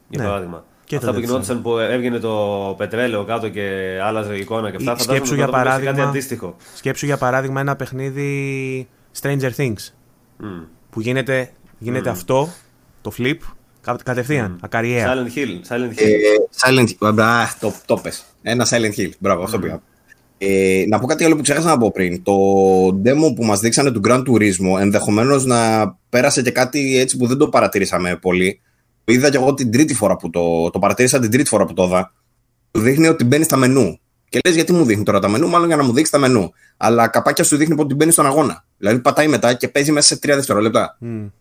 Για ναι. παράδειγμα. Και αυτά που γινόταν που έβγαινε το πετρέλαιο κάτω και άλλαζε η εικόνα και αυτά. Σκέψου για, παράδειγμα, κάτι αντίστοιχο. σκέψου για παράδειγμα ένα παιχνίδι Stranger Things. Mm. Που γίνεται, γίνεται mm. αυτό, το flip, κατευθείαν, mm. ακαριέα. Silent Hill. Silent Hill. Ε, Silent Hill. το, το πες. Ένα Silent Hill. Μπράβο, αυτό πήγα. Ε, να πω κάτι άλλο που ξέχασα να πω πριν. Το demo που μας δείξανε του Grand Turismo ενδεχομένως να πέρασε και κάτι έτσι που δεν το παρατηρήσαμε πολύ. Το είδα και εγώ την τρίτη φορά που το, το παρατήρησα την τρίτη φορά που το είδα. Του δείχνει ότι μπαίνει στα μενού. Και λες, γιατί μου δείχνει τώρα τα μενού, μάλλον για να μου δείξει τα μενού. Αλλά καπάκια σου δείχνει ότι μπαίνει στον αγώνα. Δηλαδή πατάει μετά και παίζει μέσα σε τρία δευτερόλεπτα. Mm.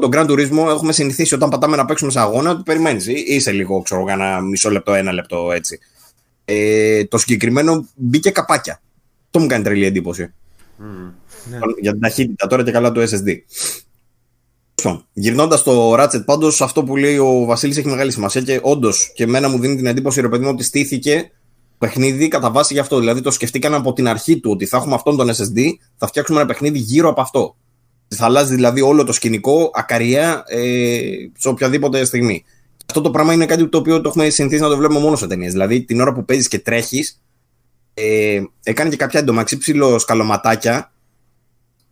Τον Grand Turismo έχουμε συνηθίσει όταν πατάμε να παίξουμε σε αγώνα, ότι περιμένεις. Είσαι λίγο, ξέρω, για ένα μισό λεπτό, ένα λεπτό έτσι. Ε, το συγκεκριμένο μπήκε καπάκια. Το μου κάνει τρελή εντύπωση. Mm. Για την ταχύτητα τώρα και καλά το SSD. Γυρνώντας στο Ratchet, πάντως αυτό που λέει ο Βασίλης έχει μεγάλη σημασία και όντως και εμένα μου δίνει την εντύπωση ρε παιδί μου ότι στήθηκε παιχνίδι κατά βάση γι' αυτό. Δηλαδή το σκεφτήκαν από την αρχή του ότι θα έχουμε αυτόν τον SSD, θα φτιάξουμε ένα παιχνίδι γύρω από αυτό. Θα αλλάζει δηλαδή όλο το σκηνικό ακαριά ε, σε οποιαδήποτε στιγμή. Αυτό το πράγμα είναι κάτι το οποίο το έχουμε συνηθίσει να το βλέπουμε μόνο σε ταινίες. Δηλαδή την ώρα που παίζεις και τρέχεις, ε, έκανε και κάποια εντωμαξύ ψηλό σκαλωματάκια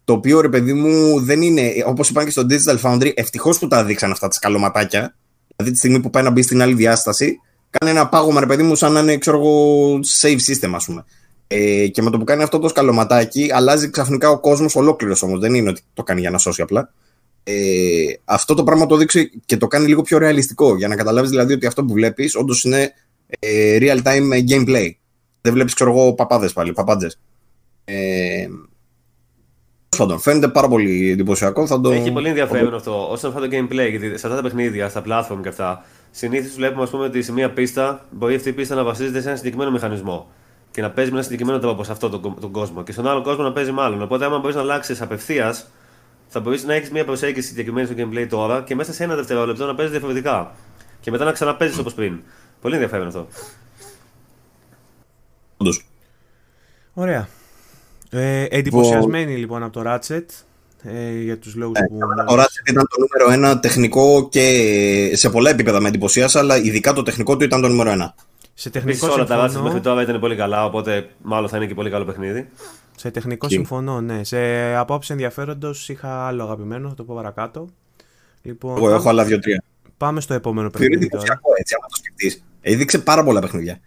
το οποίο ρε παιδί μου δεν είναι, όπως είπαν και στο Digital Foundry, ευτυχώς που τα δείξαν αυτά τα σκαλωματάκια. Δηλαδή τη στιγμή που πάει να μπει στην άλλη διάσταση, κάνει ένα πάγωμα ρε παιδί μου σαν να είναι ξέρω εγώ, save system, ας πούμε. Ε, και με το που κάνει αυτό το σκαλωματάκι, αλλάζει ξαφνικά ο κόσμος ολόκληρος όμως. Δεν είναι ότι το κάνει για να σώσει απλά. Ε, αυτό το πράγμα το δείξει και το κάνει λίγο πιο ρεαλιστικό. Για να καταλάβεις δηλαδή ότι αυτό που βλέπεις όντως είναι ε, real time gameplay. Δεν βλέπεις, ξέρω εγώ, παπάδες πάλι, παπάντζες. Ε, πάντων, φαίνεται πάρα πολύ εντυπωσιακό. Θα το... Έχει πολύ ενδιαφέρον αυτό. Όσον αφορά το gameplay, γιατί σε αυτά τα παιχνίδια, στα platform και αυτά, συνήθως βλέπουμε ας πούμε, ότι σε μία πίστα μπορεί αυτή η πίστα να βασίζεται σε ένα συγκεκριμένο μηχανισμό και να παίζει με ένα συγκεκριμένο τρόπο σε αυτόν τον, τον κόσμο. Και στον άλλο κόσμο να παίζει μάλλον. Οπότε, άμα μπορείς να αλλάξεις απευθείας, θα μπορείς να έχεις μία προσέγγιση συγκεκριμένη στο gameplay τώρα και μέσα σε ένα δευτερόλεπτο να παίζεις διαφορετικά. Και μετά να ξαναπέζεις όπως πριν. Πολύ ενδιαφέρον αυτό. Ωραία. Ε, εντυπωσιασμένοι λοιπόν από το Ratchet ε, για τους λόγους Ε, που... Το Ratchet ήταν το νούμερο ένα τεχνικό και σε πολλά επίπεδα με εντυπωσίασε, αλλά ειδικά το τεχνικό του ήταν το νούμερο ένα. Σε Επίσης τεχνικό όλα τα Ratchet συμφωνώ, μέχρι τώρα ήταν πολύ καλά, οπότε μάλλον θα είναι και πολύ καλό παιχνίδι. Σε τεχνικό Και- συμφωνώ, ναι. Σε απόψε ενδιαφέροντος είχα άλλο αγαπημένο, θα το πω παρακάτω. Λοιπόν, Εγώ έχω άλλα δύο-τρία. πάμε στο επόμενο Θεωρεί παιχνίδι τώρα. εντυπωσιακό έτσι, άμα το σκεφτείς. Έδειξε πάρα πολλά παιχνίδια.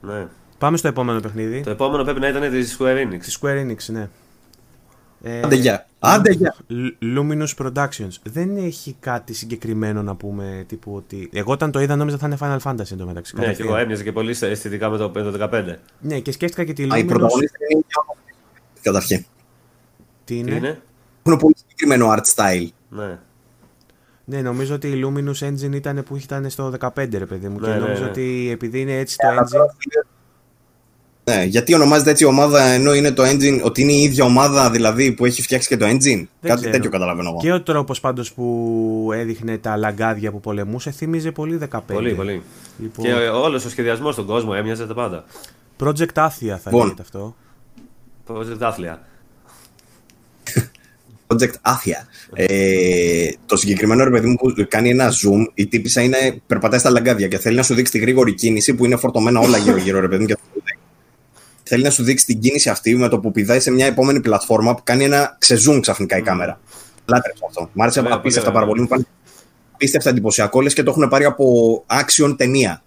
Ναι. Πάμε στο επόμενο παιχνίδι. Το επόμενο πρέπει να ήταν της Square Enix. Της Square Enix, ναι. Ε, Άντε γεια. Άντε γεια. Lu- Luminous Productions. Δεν έχει κάτι συγκεκριμένο να πούμε τύπου ότι. Εγώ όταν το είδα νόμιζα θα είναι Final Fantasy εντωμεταξύ. Ναι, και κατευθείαν. εγώ έμοιαζε και πολύ αισθητικά με το, με το 15. Ναι, και σκέφτηκα και τη Α, η Luminous. πρωταγωνίστρια είναι η ίδια Καταρχήν. Τι Τι είναι; είναι; Έχουν πολύ συγκεκριμένο art style. Ναι. Ναι, νομίζω ότι η Luminous Engine ήταν που ήταν στο 15, ρε παιδί μου. Ναι, και ναι, νομίζω ναι. ότι επειδή είναι έτσι το engine. Ναι, γιατί ονομάζεται έτσι η ομάδα ενώ είναι το engine, ότι είναι η ίδια ομάδα δηλαδή που έχει φτιάξει και το engine. Κάτι ξέρω. τέτοιο καταλαβαίνω εγώ. Και ο τρόπος πάντως που έδειχνε τα λαγκάδια που πολεμούσε θύμιζε πολύ 15. Πολύ, πολύ. Λοιπόν, Και όλος ο σχεδιασμός στον κόσμο έμοιαζε τα πάντα. Project Athia θα Λοιπόν. λέγεται αυτό. Project άθλια. Project Athia. Ε, το συγκεκριμένο ρε παιδί μου που κάνει ένα zoom, η τύπησα είναι, περπατάει στα λαγκάδια και θέλει να σου δείξει τη γρήγορη κίνηση που είναι φορτωμένα όλα γύρω-γύρω ρε παιδί μου. Και θέλει να σου δείξει την κίνηση αυτή με το που πηδάει σε μια επόμενη πλατφόρμα που κάνει ένα ξεζουμ ξαφνικά η κάμερα. Λάτρεψα αυτό. Μ' άρεσε Ωραία, απίστευτα πολύ πάρα πολύ. Μου φάνηκε απίστευτα εντυπωσιακό λες και το έχουν πάρει από action ταινία.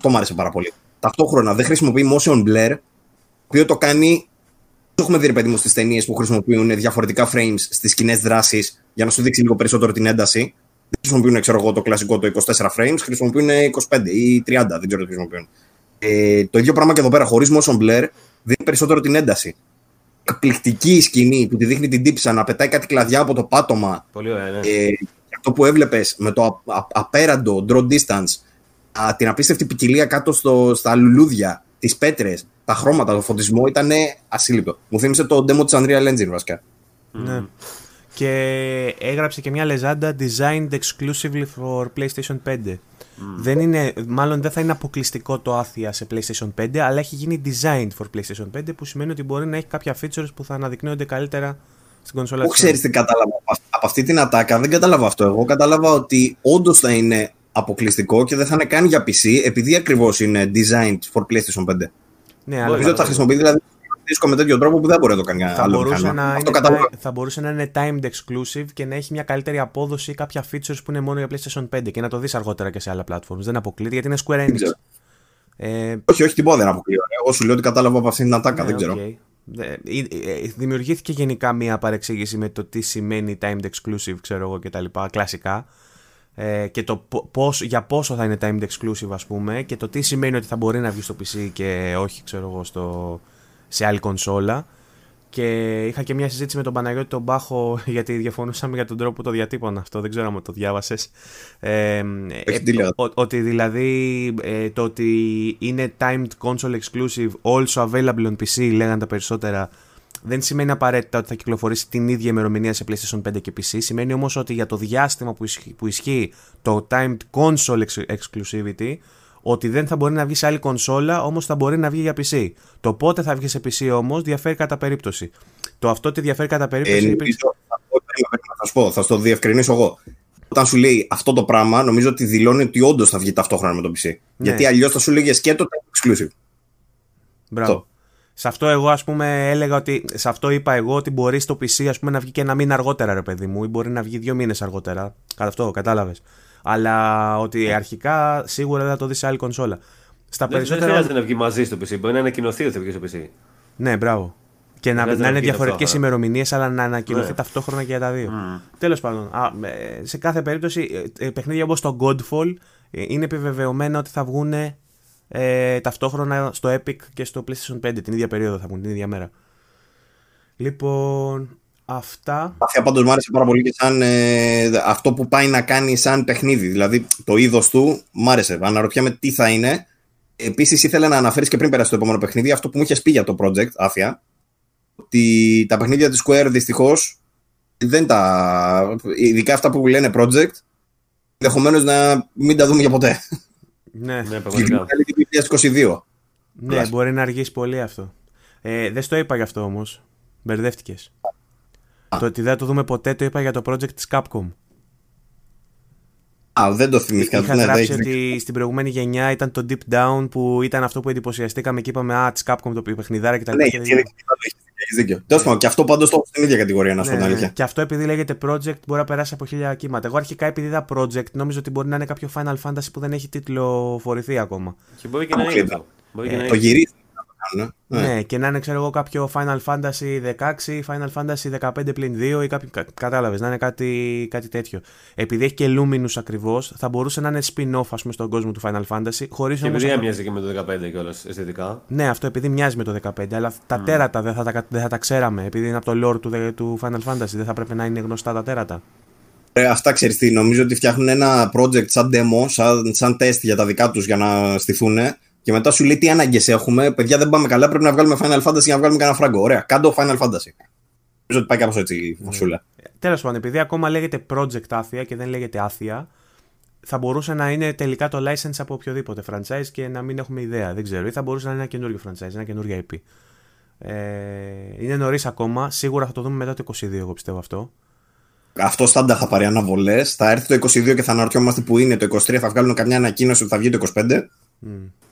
Το μ' άρεσε πάρα πολύ. Ταυτόχρονα δεν χρησιμοποιεί motion blur, το οποίο το κάνει. Το έχουμε δει, ρε παιδί μου, στις ταινίες που χρησιμοποιούν διαφορετικά frames στις κοινές δράσεις για να σου δείξει λίγο περισσότερο την ένταση. Δεν χρησιμοποιούν, ξέρω εγώ, το κλασικό το 24 frames, χρησιμοποιούν 25 ή 30, δεν ξέρω τι χρησιμοποιούν. Ε, το ίδιο πράγμα και εδώ πέρα, χωρίς motion blur, δίνει περισσότερο την ένταση. Εκπληκτική η σκηνή που τη δείχνει την τύψα να πετάει κάτι κλαδιά από το πάτωμα Πολύ ωραία, ναι. ε, και αυτό που έβλεπες με το α- α- απέραντο draw distance, α, την απίστευτη ποικιλία κάτω στο, στα λουλούδια, τις πέτρες, τα χρώματα, το φωτισμό ήταν ασύλληπτο. Μου θύμισε το demo της Unreal Engine βασικά. Ναι. Και έγραψε και μια λεζάντα designed exclusively for PlayStation 5. Δεν είναι, μάλλον δεν θα είναι αποκλειστικό το άθεια σε PlayStation 5, αλλά έχει γίνει designed for PlayStation 5, που σημαίνει ότι μπορεί να έχει κάποια features που θα αναδεικνύονται καλύτερα στην κονσόλα Εγώ της ξέρεις Sony. τι κατάλαβα. Από- Από αυτή την ατάκα δεν κατάλαβα αυτό. Εγώ κατάλαβα ότι όντως θα είναι αποκλειστικό και δεν θα είναι καν για PC, επειδή ακριβώς είναι designed for PlayStation 5. Ναι, αλλά Νομίζω ότι θα χρησιμοποιεί δηλαδή το δίσκο με τέτοιο τρόπο που δεν μπορεί να το κάνει θα άλλο μπορούσε, μηχάνημα. να Αυτό είναι, κατάλαβα. ti- θα μπορούσε να είναι timed exclusive και να έχει μια καλύτερη απόδοση ή κάποια features που είναι μόνο για PlayStation 5 και να το δεις αργότερα και σε άλλα platforms. Δεν αποκλείεται γιατί είναι Square Enix. ξέρω. Ε, Όχι, όχι, τίποτα δεν αποκλείω. ρε. Εγώ σου λέω ότι κατάλαβα από αυτήν την ατάκα, Ναι, δεν ξέρω. οκ. Ε, ε, ε, Δημιουργήθηκε γενικά μία παρεξήγηση με το τι σημαίνει timed exclusive, ξέρω εγώ και τα λοιπά, κλασικά. Ε, και το πο- πώς, για πόσο θα είναι timed exclusive, ας πούμε, και το τι σημαίνει ότι θα μπορεί να βγει στο PC και όχι, ξέρω εγώ, στο, σε άλλη κονσόλα. Και είχα και μια συζήτηση με τον Παναγιώτη τον Μπάχο, *laughs* γιατί διαφωνούσαμε για τον τρόπο που το διατύπωνα αυτό. Δεν ξέρω αν το διάβασες. Ε, ε, τι λέω. ο- ότι δηλαδή ε, το ότι είναι timed console exclusive, also available on PC, λέγανε τα περισσότερα, δεν σημαίνει απαραίτητα ότι θα κυκλοφορήσει την ίδια ημερομηνία σε PlayStation 5 και PC. Σημαίνει όμως ότι για το διάστημα που ισχύει, που ισχύει το timed console ex- exclusivity, ότι δεν θα μπορεί να βγει σε άλλη κονσόλα, όμως θα μπορεί να βγει για PC. Το πότε θα βγει σε PC όμως διαφέρει κατά περίπτωση. Το αυτό ότι διαφέρει κατά Ε, περίπτωση... νομίζω, θα, πω, περίμενε, περίμενε, θα σου πω, θα στο διευκρινίσω εγώ. Όταν σου λέει αυτό το πράγμα, νομίζω ότι δηλώνει ότι όντως θα βγει ταυτόχρονα με το PC. Γιατί αλλιώς θα σου λέγες και το time exclusive. Μπράβο. Αυτό. Σε αυτό εγώ ας πούμε έλεγα ότι, σε αυτό είπα εγώ ότι μπορεί στο PC ας πούμε να βγει και ένα μήνα αργότερα ρε παιδί μου ή μπορεί να βγει δύο μήνες αργότερα. Κατά αυτό, κατάλαβες. Αλλά ότι αρχικά σίγουρα δεν θα το δεις σε άλλη κονσόλα. Στα Δεν, δεν περισσότερα... χρειάζεται να βγει μαζί στο PC. Μπορεί να ανακοινωθεί ότι θα βγει στο PC. Ναι, μπράβο. Και να, Χρειάζεται να να είναι βγει διαφορετικές ταυτόχρονα. ημερομηνίες, αλλά να ανακοινωθεί Ναι. ταυτόχρονα και για τα δύο. Τέλος πάντων, α, ε, σε κάθε περίπτωση, ε, ε, παιχνίδια όπως το Godfall ε, είναι επιβεβαιωμένα ότι θα βγουν ε, ταυτόχρονα στο Epic και στο PlayStation 5 την ίδια περίοδο, θα βγουν την ίδια μέρα. Λοιπόν, αυτά. Αυτή πάντως μου άρεσε πάρα πολύ και σαν ε, αυτό που πάει να κάνει σαν παιχνίδι. Δηλαδή το είδος του μου άρεσε. Αναρωτιέμαι τι θα είναι. Επίσης ήθελα να αναφέρεις και πριν περάσει το επόμενο παιχνίδι αυτό που μου είχες πει για το project, άφια. Ότι τα παιχνίδια της Square δυστυχώς δεν τα. ειδικά αυτά που λένε project, ενδεχομένως να μην τα δούμε για ποτέ. Ναι, Ναι, Και πραγματικά. λέγεται 2022. ναι μπορεί να αργήσει πολύ αυτό. Ε, δεν στο είπα γι' αυτό όμως. Μπερδεύτηκες. Το ότι δεν θα το δούμε ποτέ το είπα για το project της Capcom. Α, δεν το θυμήθηκα. Είχα ναι, γράψει δεν- ότι στην προηγούμενη γενιά ήταν το Deep Down που ήταν αυτό που εντυπωσιαστήκαμε και είπαμε Α, της Capcom το παιχνιδάρα κτλ. Ναι, γιατί δεν έχεις δίκιο. Τέλος πάντων, και αυτό πάντως το έχω στην ίδια κατηγορία, να σου πω την Ναι, αλήθεια. και αυτό επειδή λέγεται project μπορεί να περάσει από χίλια κύματα. Εγώ αρχικά επειδή είδα project νόμιζα ότι μπορεί να είναι κάποιο Final Fantasy που δεν έχει τίτλο φορηθεί ακόμα. Και μπορεί και να είναι Αποκλείται. αυτό. Μπορεί και Ε, να Το είναι. γυρίζει να το κάνουν. Ναι. Ναι. και να είναι ξέρω εγώ κάποιο Final Fantasy 16, Final Fantasy 15 πλην 2 ή κάποιο. κα- Κατάλαβες, να είναι κάτι, κάτι τέτοιο. Επειδή έχει και Luminous ακριβώς, θα μπορούσε να είναι spin-off ας πούμε, στον κόσμο του Final Fantasy. Χωρίς Και όμως. επειδή έμοιαζε και με το 15 κιόλας αισθητικά. Ναι, αυτό επειδή μοιάζει με το 15, αλλά τα τέρατα δεν θα, τα, δεν θα τα ξέραμε. Επειδή είναι από το lore του, δε- του Final Fantasy, δεν θα πρέπει να είναι γνωστά τα τέρατα. Ε, αυτά ξέρεις τι, νομίζω ότι φτιάχνουν ένα project σαν demo, σαν, σαν test για τα δικά τους για να στηθούν. Και μετά σου λέει τι ανάγκες έχουμε. Παιδιά, δεν πάμε καλά. Πρέπει να βγάλουμε Final Fantasy για να βγάλουμε κανένα φράγκο. Ωραία, κάντο Final Fantasy. Νομίζω ότι πάει κάπως έτσι η φασούλα. Τέλος πάντων, επειδή ακόμα λέγεται project άθεια και δεν λέγεται άθεια, θα μπορούσε να είναι τελικά το license από οποιοδήποτε franchise και να μην έχουμε ιδέα. Δεν ξέρω. Ή θα μπορούσε να είναι ένα καινούριο franchise, ένα καινούριο IP. Ε, είναι νωρίς ακόμα. Σίγουρα θα το δούμε μετά το 22, εγώ πιστεύω αυτό. Αυτό στάντα θα πάρει αναβολές. Θα έρθει το 22 και θα αναρωτιόμαστε που είναι. Το 23 θα βγάλουν καμιά ανακοίνωση ότι θα βγει το 25.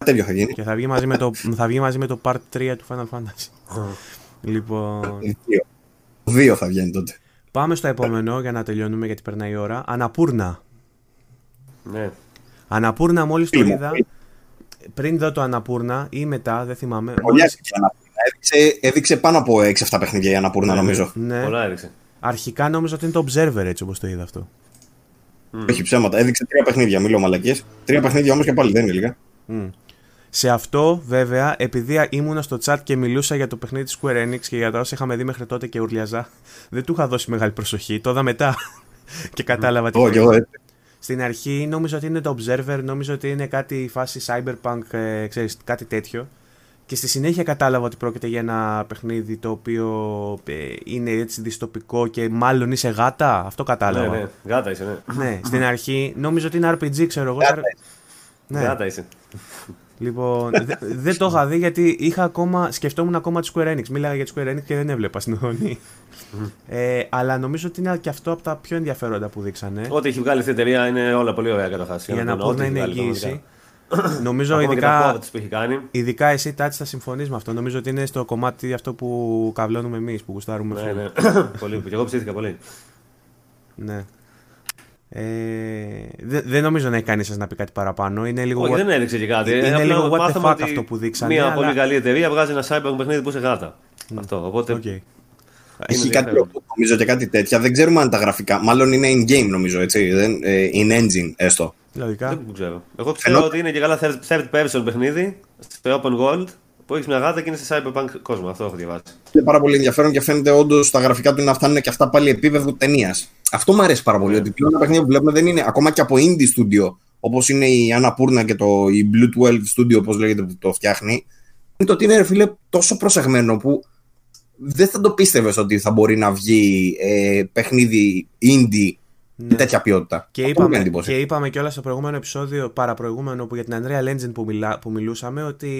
Τέτοιο θα γίνει. Και θα βγει μαζί με το, *laughs* θα βγει μαζί με το part 3 του Final Fantasy. λοιπόν, Δύο. Δύο θα βγαίνει τότε. πάμε στο επόμενο για να τελειώνουμε γιατί περνάει η ώρα. Αναπούρνα. Ναι. Αναπούρνα μόλις το Φίλοι μου, είδα. Πριν δω το Αναπούρνα ή μετά, δεν θυμάμαι. Πολύ μόλις- άρχισε η Αναπούρνα. Έδειξε, έδειξε πάνω από 6-7 παιχνίδια η Αναπούρνα, νομίζω. Ναι. Πολλά έριξε. Αρχικά νόμιζα ότι είναι το Observer έτσι όπως το είδα αυτό. Έχει ψέματα. Έδειξε τρία παιχνίδια, μιλώ μαλακίες. Τρία παιχνίδια όμως και πάλι δεν είναι λίγα. Μμ. Σε αυτό, βέβαια, επειδή ήμουνα στο chat και μιλούσα για το παιχνίδι της Square Enix και για τα όσα είχαμε δει μέχρι τότε και ουρλιαζά, δεν του είχα δώσει μεγάλη προσοχή. Το είδα μετά *laughs* και κατάλαβα τι Εγώ και πρέπει. εγώ έτσι. Στην αρχή νόμιζα ότι είναι το Observer, νόμιζα ότι είναι κάτι φάση cyberpunk, ε, ξέρεις, κάτι τέτοιο. Και στη συνέχεια κατάλαβα ότι πρόκειται για ένα παιχνίδι το οποίο ε, είναι έτσι δυστοπικό και μάλλον είσαι γάτα. Αυτό Ναι, κατάλαβα. ναι. Γάτα είσαι, ναι. Ναι, στην αρχή νόμιζα ότι είναι RPG, ξέρω εγώ. Γάτα Ναι. Γάτα είσαι. Λοιπόν, δε- δεν το είχα δει γιατί είχα ακόμα, σκεφτόμουν ακόμα τη Square Enix. Μίλαγα για τη Square Enix και δεν έβλεπα στην οθόνη. ε, αλλά νομίζω ότι είναι και αυτό από τα πιο ενδιαφέροντα που δείξανε. Ό,τι έχει βγάλει αυτή η εταιρεία είναι όλα πολύ ωραία καταρχά. για να πω να είναι εγγύηση. νομίζω Ακόμα και τα ειδικά, quotes που έχει κάνει. ειδικά εσύ Τάτσι θα συμφωνείς με αυτό. Νομίζω ότι είναι στο κομμάτι αυτό που καβλώνουμε εμείς, που γουστάρουμε. Ναι, ναι. πολύ. Και εγώ ψήθηκα πολύ. ναι. Ε, δεν δεν νομίζω να έχει κανείς σας να πει κάτι παραπάνω. Είναι λίγο. Όχι, ό,τι- δεν έδειξε και κάτι. Είναι Απλά λίγο what the μάθαμε fuck ότι αυτό που δείξανε, Μια αλλά- πολύ καλή εταιρεία βγάζει ένα cyber παιχνίδι που είσαι γάτα. Αυτό. Οπότε. Οκ. Έχει Είναι κάτι ενδιαφέρον. νομίζω και κάτι τέτοια. Δεν ξέρουμε αν τα γραφικά. Μάλλον είναι in-game νομίζω, έτσι. Δεν, ε, in engine έστω. Λογικά. Δεν ξέρω. Εγώ ξέρω Ενώ- ότι είναι και καλά third, third person παιχνίδι σε open world που έχεις μια γάτα και είναι σε cyberpunk κόσμο. Αυτό έχω διαβάσει. Είναι πάρα πολύ ενδιαφέρον και φαίνεται όντως τα γραφικά του να φτάνουν και αυτά πάλι επίπεδο ταινίας. Αυτό μου αρέσει πάρα πολύ. Ότι πλέον τα παιχνίδια που βλέπουμε δεν είναι ακόμα και από indie studio, όπως είναι η Anna Purna και το η Blue 12 Studio, όπως λέγεται, που το φτιάχνει. Είναι το ότι είναι, ρε φίλε, τόσο προσεγμένο που δεν θα το πίστευες ότι θα μπορεί να βγει ε, παιχνίδι indie με τέτοια ποιότητα. Και Αυτό μου κάνει είπαμε, εντύπωση. και είπαμε κιόλας στο προηγούμενο επεισόδιο, παραπροηγούμενο που για την Unreal Engine που, μιλά, που μιλούσαμε, ότι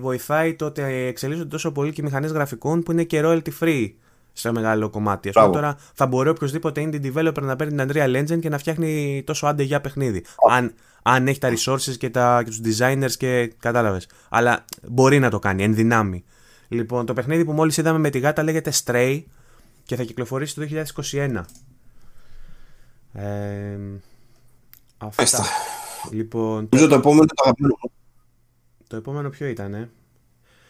βοηθάει το ότι εξελίσσονται τόσο πολύ και οι μηχανές γραφικών που είναι και royalty free σε μεγάλο κομμάτι. Ας πούμε, Μπράβο. τώρα θα μπορεί οποιοδήποτε indie developer να παίρνει την Unreal Engine και να φτιάχνει τόσο άντε για παιχνίδι. Αν, αν έχει τα resources και, τα, και τους designers και κατάλαβες. Αλλά μπορεί να το κάνει, εν δυνάμει. Λοιπόν, το παιχνίδι που μόλις είδαμε με τη γάτα λέγεται Stray και θα κυκλοφορήσει το 2021. Ε, αυτά. Μάλιστα. Λοιπόν, Νομίζω το επόμενο είναι το αγαπημένο μου. το επόμενο ποιο ήταν, ε;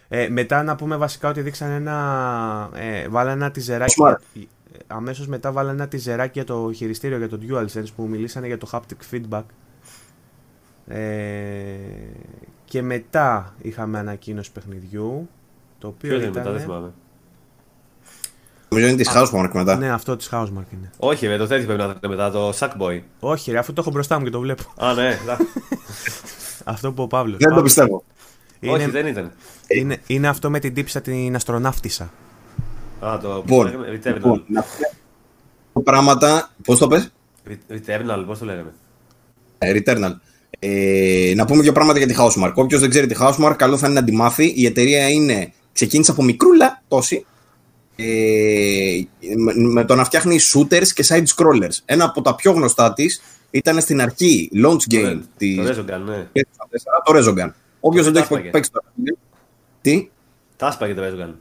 Ε μετά να πούμε βασικά ότι δείξαν ένα. Ε, βάλανε ένα τιζεράκι. Smart. Αμέσως μετά βάλανε ένα τιζεράκι για το χειριστήριο για το DualSense που μιλήσανε για το haptic feedback. Ε, και μετά είχαμε ανακοίνωση παιχνιδιού. Το οποίο Ποιο είναι ήταν. μετά, δεν θυμάμαι. Νομίζω είναι της Housemark μετά. Ναι, αυτό της Housemark είναι. Όχι, ρε, το τέτοιο πρέπει να είναι μετά, το Sackboy. Όχι, ρε, αφού το έχω μπροστά μου και το βλέπω. Α, ναι, εντάξει. *laughs* αυτό που ο Παύλος. Δεν το πιστεύω. Είναι, Όχι, δεν ήταν. είναι, είναι αυτό με την τύψα την αστροναύτησα. Α, το. Λοιπόν, πώς το λέγαμε, λοιπόν, Returnal. να πούμε πράγματα. Πώς το πες; Re- Returnal, πώς το λέγαμε; Ε, Returnal. Ε, να πούμε δύο πράγματα για τη Housemark. Όποιος δεν ξέρει τη Housemark, καλό θα είναι να τη μάθει. Η εταιρεία είναι, ξεκίνησε από μικρούλα τόση ε, με, με το να φτιάχνει shooters και side scrollers. Ένα από τα πιο γνωστά της ήταν στην αρχή launch game. Το, της, το Resogun, ναι. το Resogun. Όποιος δεν το έχει Τάσπαγε. παίξει το Τι, Τα άσπαγε το Resogun.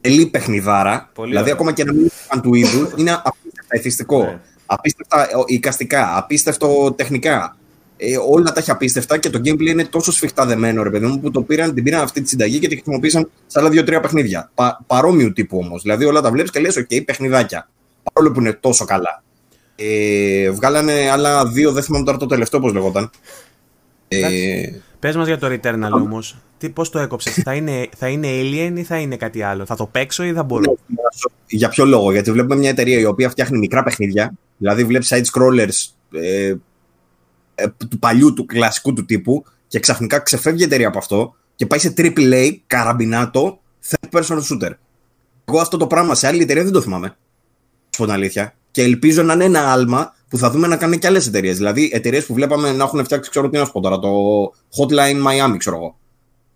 τελεί παιχνιδάρα. Πολύ δηλαδή, ωραία. ακόμα και να μην είναι φαν του είδου, *laughs* είναι απίστευτα εθιστικό. Ναι. Απίστευτα ε, εικαστικά, απίστευτο τεχνικά. Ε, όλα τα έχει απίστευτα και το gameplay είναι τόσο σφιχτά δεμένο, ρε παιδί μου, που το πήραν, την πήραν αυτή τη συνταγή και τη χρησιμοποίησαν σε άλλα δύο-τρία παιχνίδια. Πα, παρόμοιου τύπου όμως. Δηλαδή, όλα τα βλέπεις και λες: OK, παιχνιδάκια. Παρόλο που είναι τόσο καλά. Ε, βγάλανε άλλα δύο, δεν θυμάμαι τώρα το τελευταίο πώς λεγόταν. Ε, Πες μας για το Returnal όμως. Πώς το έκοψες, θα, είναι, θα είναι Alien ή θα είναι κάτι άλλο; Θα το παίξω ή θα μπορώ; Για ποιο λόγο, Γιατί βλέπουμε μια εταιρεία η οποία φτιάχνει μικρά παιχνίδια, δηλαδή βλέπεις side scrollers ε, ε, του παλιού, του κλασικού του τύπου, και ξαφνικά ξεφεύγει η εταιρεία από αυτό και πάει σε AAA, καραμπινάτο, third person shooter. Εγώ αυτό το πράγμα σε άλλη εταιρεία δεν το θυμάμαι. Να σου πω την αλήθεια. Και ελπίζω να είναι ένα άλμα που θα δούμε να κάνουν και άλλες εταιρείες. Δηλαδή εταιρείες που βλέπαμε να έχουν φτιάξει, ξέρω τι να σου πω τώρα, το Hotline Miami, ξέρω εγώ.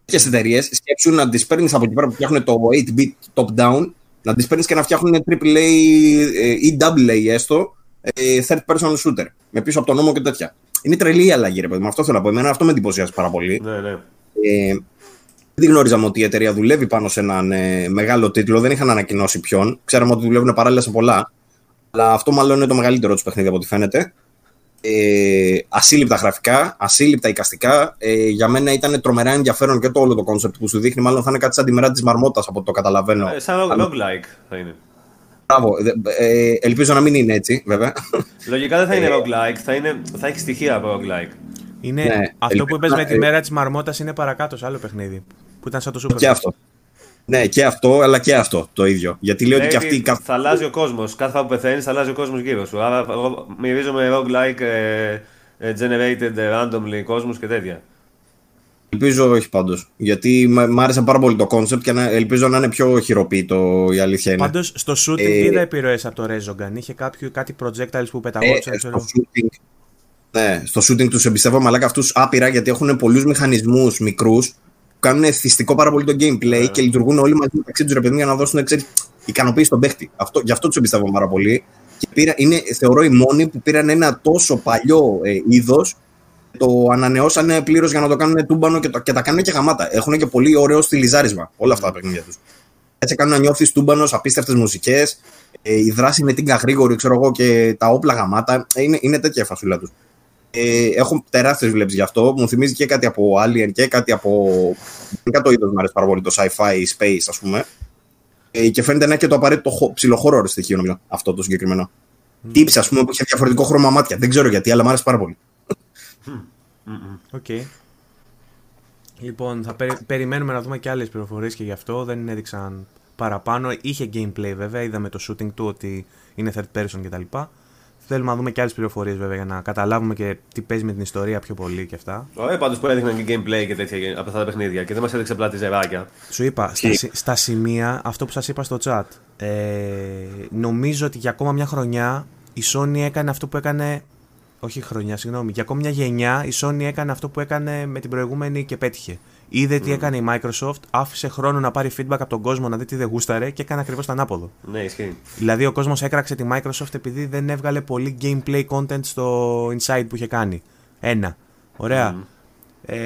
Τέτοιες εταιρείες σκέψουν να τις παίρνεις από εκεί πέρα που φτιάχνουν το 8-bit top-down, να τις παίρνεις και να φτιάχνουν AAA ε, ή AA έστω ε, third person shooter. Με πίσω από τον νόμο και τέτοια. Είναι τρελή η αλλαγή, ρε παιδί μου. Αυτό θέλω να πω. Εμένα αυτό με εντυπωσιάζει πάρα πολύ. Ναι, ναι. Ε, δεν γνώριζαμε ότι η εταιρεία δουλεύει πάνω σε έναν ε, μεγάλο τίτλο. Δεν είχαν ανακοινώσει ποιον. Ξέραμε ότι δουλεύουν παράλληλα σε πολλά. Αλλά αυτό μάλλον είναι το μεγαλύτερο τους παιχνίδι από ό,τι φαίνεται. Ε, ασύλληπτα γραφικά, ασύλληπτα εικαστικά. Ε, για μένα ήταν τρομερά ενδιαφέρον και το όλο το κόνσεπτ που σου δείχνει. Μάλλον θα είναι κάτι σαν τη μέρα της Μαρμότας από ό,τι το καταλαβαίνω. Ε, σαν rogue- roguelike θα είναι. Μπράβο. Ε, ε, ελπίζω να μην είναι έτσι, βέβαια. Λογικά δεν θα είναι Ε, roguelike, θα, είναι, θα έχει στοιχεία από roguelike. Είναι, Ναι, αυτό ελπίζω που είπες να- με τη ε, μέρα της Μαρμότας είναι παρακάτω σε άλλο παιχνίδι. Που ήταν σαν το Super και Mario. αυτό. Ναι, και αυτό, αλλά και αυτό το ίδιο. Γιατί λέω ότι και Λέει αυτή. ότι καθ- Θα αλλάζει ο κόσμος. Κάθε φορά που πεθαίνει, θα αλλάζει ο κόσμος γύρω σου. Άρα εγώ μυρίζομαι roguelike ε, ε, generated ε, randomly κόσμους και τέτοια. Ελπίζω όχι πάντως. Γιατί μ' μ' άρεσε πάρα πολύ το concept και να, ελπίζω να είναι πιο χειροποίητο η αλήθεια είναι. Πάντως στο shooting Ε, είδα επιρροές από το Resogun. Είχε κάποιο, κάτι projectiles που Ε, πεταγόντουσαν. στο ξέρω. shooting, ναι, στο shooting τους εμπιστεύομαι, αλλά και αυτούς άπειρα γιατί έχουν πολλούς μηχανισμούς μικρούς που κάνουν εθιστικό πάρα πολύ το gameplay και λειτουργούν όλοι μαζί μεταξύ τους ρε παιδί μου, για να δώσουν ξέρεις, ικανοποίηση στον παίχτη. Αυτό, γι' αυτό τους εμπιστεύομαι πάρα πολύ. Και πήρα, είναι, θεωρώ οι μόνοι που πήραν ένα τόσο παλιό ε, είδος, το ανανεώσανε πλήρως για να το κάνουν τούμπανο και, το, και τα κάνουν και γαμάτα. Έχουν και πολύ ωραίο στυλιζάρισμα όλα αυτά τα παιχνίδια τους. Έτσι κάνουν να νιώθει τούμπανος, απίστευτες μουσικές. Ε, η δράση είναι τίγκα γρήγορη, ξέρω εγώ, και τα όπλα γαμάτα. Ε, είναι, είναι τέτοια η φασούλα τους. Ε, έχω τεράστιες βλέψεις γι' αυτό. Μου θυμίζει και κάτι από Alien και κάτι από. Γενικά το είδος μου αρέσει πάρα πολύ, το sci-fi space, ας πούμε. Ε, και φαίνεται να έχει και το απαραίτητο χο- ψιλο horror στοιχείο, νομίζω. Αυτό το συγκεκριμένο. Mm. Τύπισσα, ας πούμε, που είχε διαφορετικό χρώμα μάτια. Δεν ξέρω γιατί, αλλά μου άρεσε πάρα πολύ. Οκ. Λοιπόν, θα περι- περιμένουμε να δούμε και άλλες πληροφορίες και γι' αυτό. Δεν έδειξαν παραπάνω. Είχε gameplay βέβαια. Είδαμε το shooting του ότι είναι third person κτλ. Θέλουμε να δούμε και άλλες πληροφορίες βέβαια για να καταλάβουμε και τι παίζει με την ιστορία πιο πολύ και αυτά. Ωραία, πάντως που έδειχναν και gameplay και τέτοια από αυτά τα παιχνίδια και δεν μας έδειξε απλά τη ζεράκια. Σου είπα, στα, σι- στα σημεία, αυτό που σας είπα στο chat, ε, νομίζω ότι για ακόμα μια χρονιά η Sony έκανε αυτό που έκανε, όχι χρονιά, συγγνώμη, για ακόμα μια γενιά η Sony έκανε αυτό που έκανε με την προηγούμενη και πέτυχε. Είδε τι έκανε η Microsoft, άφησε χρόνο να πάρει feedback από τον κόσμο να δει τι δεν γούσταρε και έκανε ακριβώς το ανάποδο. Ναι, ισχύει. Δηλαδή ο κόσμος έκραξε τη Microsoft επειδή δεν έβγαλε πολύ gameplay content στο Inside που είχε κάνει. Ένα. Ωραία. Ε,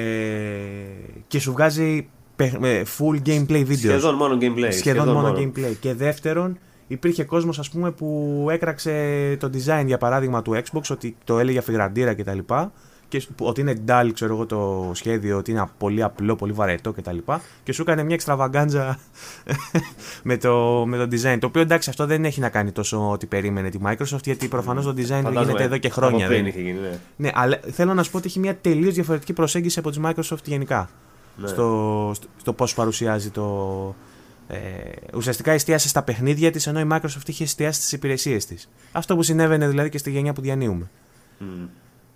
και σου βγάζει παιχ- ε, full gameplay videos. Σχεδόν μόνο gameplay. Σχεδόν μόνο gameplay. Και δεύτερον, υπήρχε κόσμος ας πούμε που έκραξε το design για παράδειγμα του Xbox ότι το έλεγε αφιγραντήρα κτλ. Και σ- ότι είναι dull, ξέρω εγώ, το σχέδιο, ότι είναι πολύ απλό, πολύ βαρετό κτλ. Και σου έκανε μια εξτραβαγκάντζα *laughs* με, το, με το design. Το οποίο εντάξει, αυτό δεν έχει να κάνει τόσο ότι περίμενε τη Microsoft, γιατί προφανώς το design του γίνεται εδώ και χρόνια. Από πριν δεν- είχε γίνει, ναι. ναι, αλλά θέλω να σου πω ότι έχει μια τελείως διαφορετική προσέγγιση από τη Microsoft γενικά. Ναι. Στο, στο, στο πώς παρουσιάζει το. Ε, ουσιαστικά εστίασε στα παιχνίδια της, ενώ η Microsoft είχε εστιάσει στις υπηρεσίες της. Αυτό που συνέβαινε δηλαδή και στη γενιά που διανύουμε. Μμ.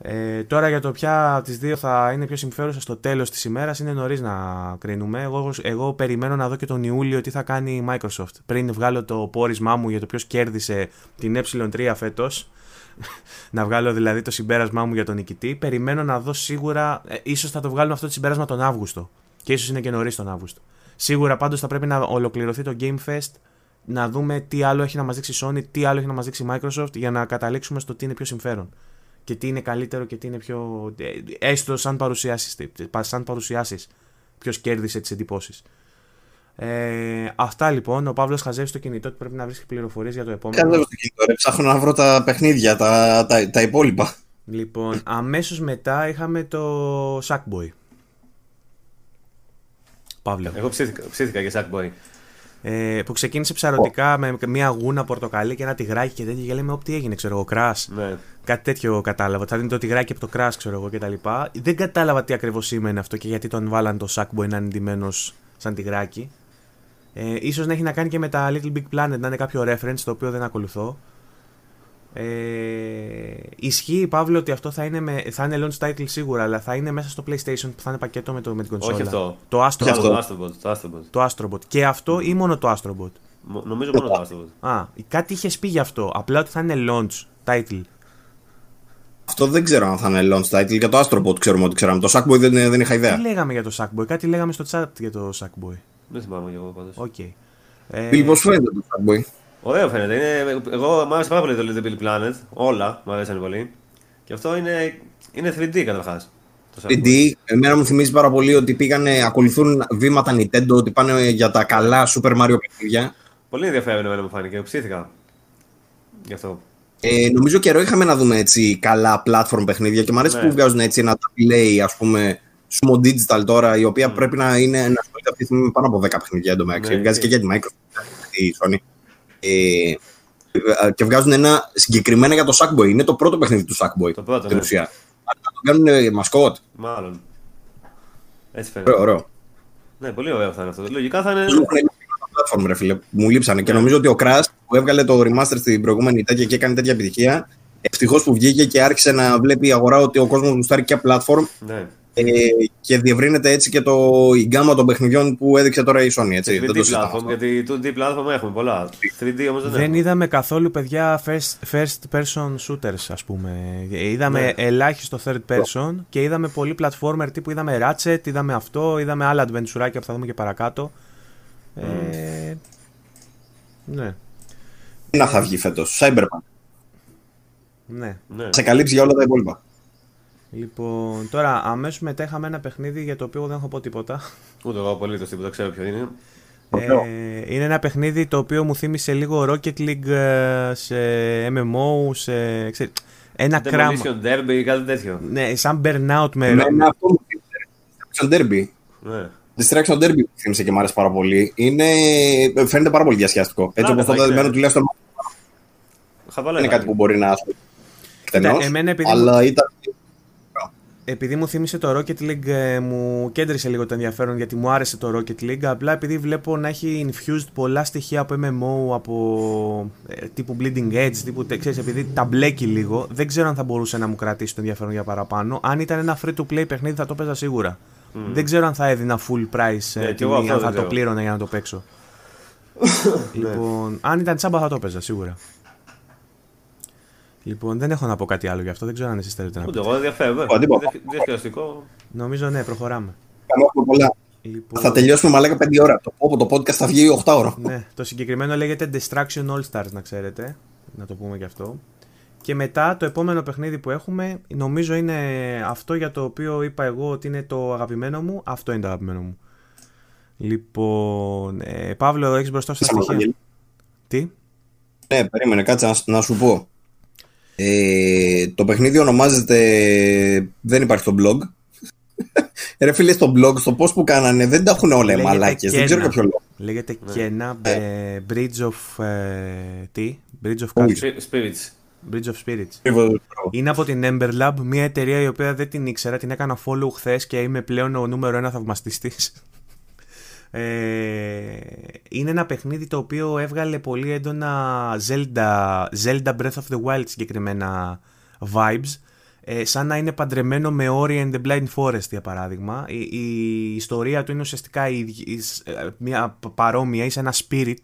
Ε, τώρα για το ποια από τις δύο θα είναι πιο συμφέρουσα στο τέλος της ημέρας είναι νωρίς να κρίνουμε. Εγώ, εγώ περιμένω να δω και τον Ιούλιο τι θα κάνει η Microsoft. Πριν βγάλω το πόρισμά μου για το ποιος κέρδισε την Ε3 φέτος, *laughs* να βγάλω δηλαδή το συμπέρασμά μου για τον νικητή, περιμένω να δω σίγουρα. Ε, ίσως θα το βγάλουμε αυτό το συμπέρασμα τον Αύγουστο. Και ίσως είναι και νωρίς τον Αύγουστο. Σίγουρα πάντως θα πρέπει να ολοκληρωθεί το Game Fest να δούμε τι άλλο έχει να μας δείξει η Sony, τι άλλο έχει να μας δείξει η Microsoft για να καταλήξουμε στο τι είναι πιο συμφέρον και τι είναι καλύτερο και τι είναι πιο... ε, έστω σαν παρουσιάσεις, σαν παρουσιάσεις ποιος κέρδισε τις εντυπώσεις. Ε, αυτά λοιπόν. Ο Παύλος χαζεύει στο κινητό και πρέπει να βρίσκει πληροφορίες για το επόμενο. Χαζεύω στο κινητό, ρε. Ψάχνω να βρω τα παιχνίδια, τα, τα, τα υπόλοιπα. Λοιπόν, αμέσως μετά είχαμε το Sackboy. Παύλο. Εγώ ψήθηκα, ψήθηκα για Sackboy. Ε, που ξεκίνησε ψαρωτικά με μια γούνα πορτοκαλί και ένα τυγράκι και τέτοια. Και λέμε, Ό,τι έγινε, ξέρω εγώ, κράς. Ναι. Κάτι τέτοιο κατάλαβα. Θα δίνει το τυγράκι από το κράς, ξέρω εγώ κτλ. Δεν κατάλαβα τι ακριβώς σήμαινε αυτό και γιατί τον βάλαν το Sackboy να είναι ντυμένο σαν τυγράκι. Ε, ίσως να έχει να κάνει και με τα Little Big Planet, να είναι κάποιο reference το οποίο δεν ακολουθώ. Ε, ισχύει, Παύλο, ότι αυτό θα είναι, με, θα είναι launch title σίγουρα, αλλά θα είναι μέσα στο PlayStation που θα είναι πακέτο με, το, με την κονσόλα. Όχι αυτό. Το Astrobot. Το Astrobot. Το Astrobot. Το Astrobot. Και αυτό ή μόνο το Astrobot; Μ- Νομίζω μόνο το Astrobot. Α, κάτι είχες πει γι' αυτό. Απλά ότι θα είναι launch title. Αυτό δεν ξέρω αν θα είναι launch title. Για το Astrobot ξέρουμε ότι ξέραμε. Το Sackboy δεν, δεν είχα ιδέα. Τι λέγαμε για το Sackboy, κάτι λέγαμε στο chat για το Sackboy. Δεν θυμάμαι κι εγώ πάντως. Οκ. Ε, Φίλοι, πώς φαίνεται το Sackboy; Ωραίο φαίνεται. Είναι, εγώ μου άρεσε πάρα πολύ το Little Big Planet. Όλα μου αρέσαν πολύ. Και αυτό είναι, είναι 3D καταρχάς. 3D, εμένα μου θυμίζει πάρα πολύ ότι πήγανε, ακολουθούν βήματα Nintendo, ότι πάνε για τα καλά Super Mario παιχνίδια. Πολύ ενδιαφέρον εμένα μου φάνηκε. Ψήθηκα. Γι' αυτό. Ε, νομίζω καιρό είχαμε να δούμε έτσι καλά platform παιχνίδια και μου αρέσει Ναι. που βγάζουν έτσι ένα play, ας πούμε, Sumo Digital τώρα, η οποία πρέπει να είναι να ασχολείται αυτή τη στιγμή με πάνω από 10 παιχνίδια εντωμεταξύ. Ναι, Βγάζει και- και για τη Microsoft, τη Sony. Ε, και βγάζουν ένα συγκεκριμένα για το Sackboy. Είναι το πρώτο παιχνίδι του Sackboy. Το πρώτο, στην ναι. ουσία. Αλλά το κάνουν ε, μασκότ. Μάλλον. Έτσι φαίνεται. Ωραίο, ωραίο. Ναι, πολύ ωραίο θα είναι αυτό. Λογικά θα είναι. Μου έχουν λείψει τα platform, ρε φίλε. Μου λείψανε. Και νομίζω ότι ο Crash που έβγαλε το remaster στην προηγούμενη τέτοια και έκανε τέτοια επιτυχία. Ευτυχώς που βγήκε και άρχισε να βλέπει η αγορά ότι ο κόσμος γουστάρει και platform Ναι. Ε, και διευρύνεται έτσι και το, η γκάμα των παιχνιδιών που έδειξε τώρα η Sony. Έτσι. Δεν 3D το συζητάμε platform, αυτό. γιατί 2D platform έχουμε πολλά. 3D όμως δεν, Δεν έχουμε. είδαμε καθόλου παιδιά first, first person shooters ας πούμε. Είδαμε Ναι. ελάχιστο third person και είδαμε πολύ platformer τύπου είδαμε Ratchet, είδαμε αυτό, είδαμε άλλα adventure που θα δούμε και παρακάτω. Ε, ναι, Τι να θα βγει φέτος. Cyberpunk. ναι. Ναι. Σε καλύψει για όλα τα υπόλοιπα. Λοιπόν, τώρα αμέσως μετά είχαμε ένα παιχνίδι για το οποίο δεν έχω πω τίποτα. Ούτε εγώ απολύτως τίποτα ξέρω ποιο είναι. Ωραίο. Ε, είναι ένα παιχνίδι το οποίο μου θύμισε λίγο Rocket League ε, σε MMO, σε... ξέρεις, ένα κράμα. Demolition Derby ή κάτι τέτοιο. Ναι, σαν burnout με... Εμένα αυτό μου θύμισε. Distraction Derby. Ναι. Distraction Derby μου θύμισε και μου άρεσε πάρα πολύ. Είναι... Φαίνεται πάρα πολύ διασκεδαστικό. Έτσι Ναι, όπως θα το είναι. δεδομένο τουλάχιστον Χαβαλέ. είναι κάτι που μπορεί να ασχοληθεί. Εκτενώς, εμένα επειδή- αλλά ήταν. Επειδή μου θύμισε το Rocket League, ε, μου κέντρισε λίγο το ενδιαφέρον γιατί μου άρεσε το Rocket League. Απλά επειδή βλέπω να έχει infused πολλά στοιχεία από MMO, από ε, τύπου Bleeding Edge, τύπου, τε- ξέρεις, επειδή τα μπλέκει λίγο, δεν ξέρω αν θα μπορούσε να μου κρατήσει το ενδιαφέρον για παραπάνω. Αν ήταν ένα free to play παιχνίδι θα το παίζα σίγουρα. Δεν ξέρω αν θα έδινα full price ε, Ναι, κι εγώ τιμή, αυτό αν δεν θα το ξέρω. πλήρωνα για να το παίξω. *laughs* λοιπόν, αν ήταν τσάμπα θα το παίζα σίγουρα. Λοιπόν, δεν έχω να πω κάτι άλλο γι' αυτό. Δεν ξέρω αν εσείς θέλετε να Ούτε πείτε. εγώ ενδιαφέρον. Ο αντίπαλος. Διασκεδαστικό. Νομίζω ναι, προχωράμε. Έχουμε πολλά. Λοιπόν, Θα τελειώσουμε μαλάκα 5 ώρα. Το, πω, το podcast θα βγει 8 ώρα. ναι, το συγκεκριμένο λέγεται Distraction All Stars, να ξέρετε. Να το πούμε και αυτό. Και μετά το επόμενο παιχνίδι που έχουμε, νομίζω είναι αυτό για το οποίο είπα εγώ ότι είναι το αγαπημένο μου. Αυτό είναι το αγαπημένο μου. Λοιπόν, ε, Παύλο, έχεις μπροστά σου τα Είσαι στοιχεία. Βαγγέλη. Τι; Ναι, περίμενε, κάτσε να, να σου πω. Ε, το παιχνίδι ονομάζεται. Δεν υπάρχει στο blog. *laughs* Ρε φίλε, στο blog, στο πώ που κάνανε, δεν τα έχουν όλα οι Λέγεται μαλάκες. Δεν Kena. ξέρω για ποιο λόγο. Λέγεται Ναι. Kena ε, Bridge of... ε, τι; Bridge of Όχι. κάτι. Spirits. Bridge of Spirits. Ακριβώς. Είναι από την Ember Lab, μια εταιρεία η οποία δεν την ήξερα, την έκανα follow χθες και είμαι πλέον ο νούμερο ένα θαυμαστής της. Ε, είναι ένα παιχνίδι το οποίο έβγαλε πολύ έντονα Zelda, Zelda Breath of the Wild συγκεκριμένα vibes. Ε, σαν να είναι παντρεμένο με Ori and the Blind Forest για παράδειγμα. Η, η ιστορία του είναι ουσιαστικά η, η- ε, μια παρόμοια είσαι ένα spirit.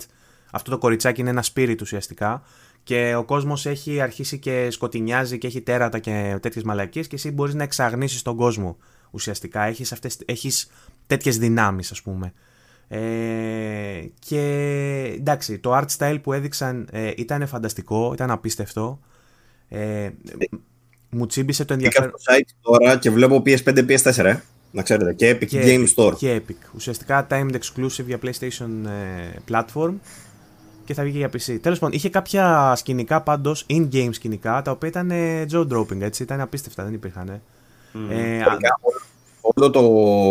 Αυτό το κοριτσάκι είναι ένα spirit ουσιαστικά. Και ο κόσμος έχει αρχίσει και σκοτεινιάζει και έχει τέρατα και τέτοιες μαλακίες και εσύ μπορείς να εξαγνίσεις τον κόσμο ουσιαστικά. Έχεις, αυτές, έχεις τέτοιες δυνάμεις ας πούμε Ε, και εντάξει, το art style που έδειξαν ε, ήταν φανταστικό, ήταν απίστευτο. Ε, μου τσίμπησε το Μπήκα ενδιαφέρον. στο site τώρα και βλέπω PS5, PS4, ες. να ξέρετε. Και Epic Game Store. Και Epic. Ουσιαστικά timed exclusive για PlayStation ε, platform και θα βγει για PC. Τέλος πάντων, είχε κάποια σκηνικά πάντως, in-game σκηνικά, τα οποία ήταν ε, jaw dropping, έτσι, ήταν απίστευτα, δεν υπήρχαν. Ε, Ε, α- Γενικά, όλο το,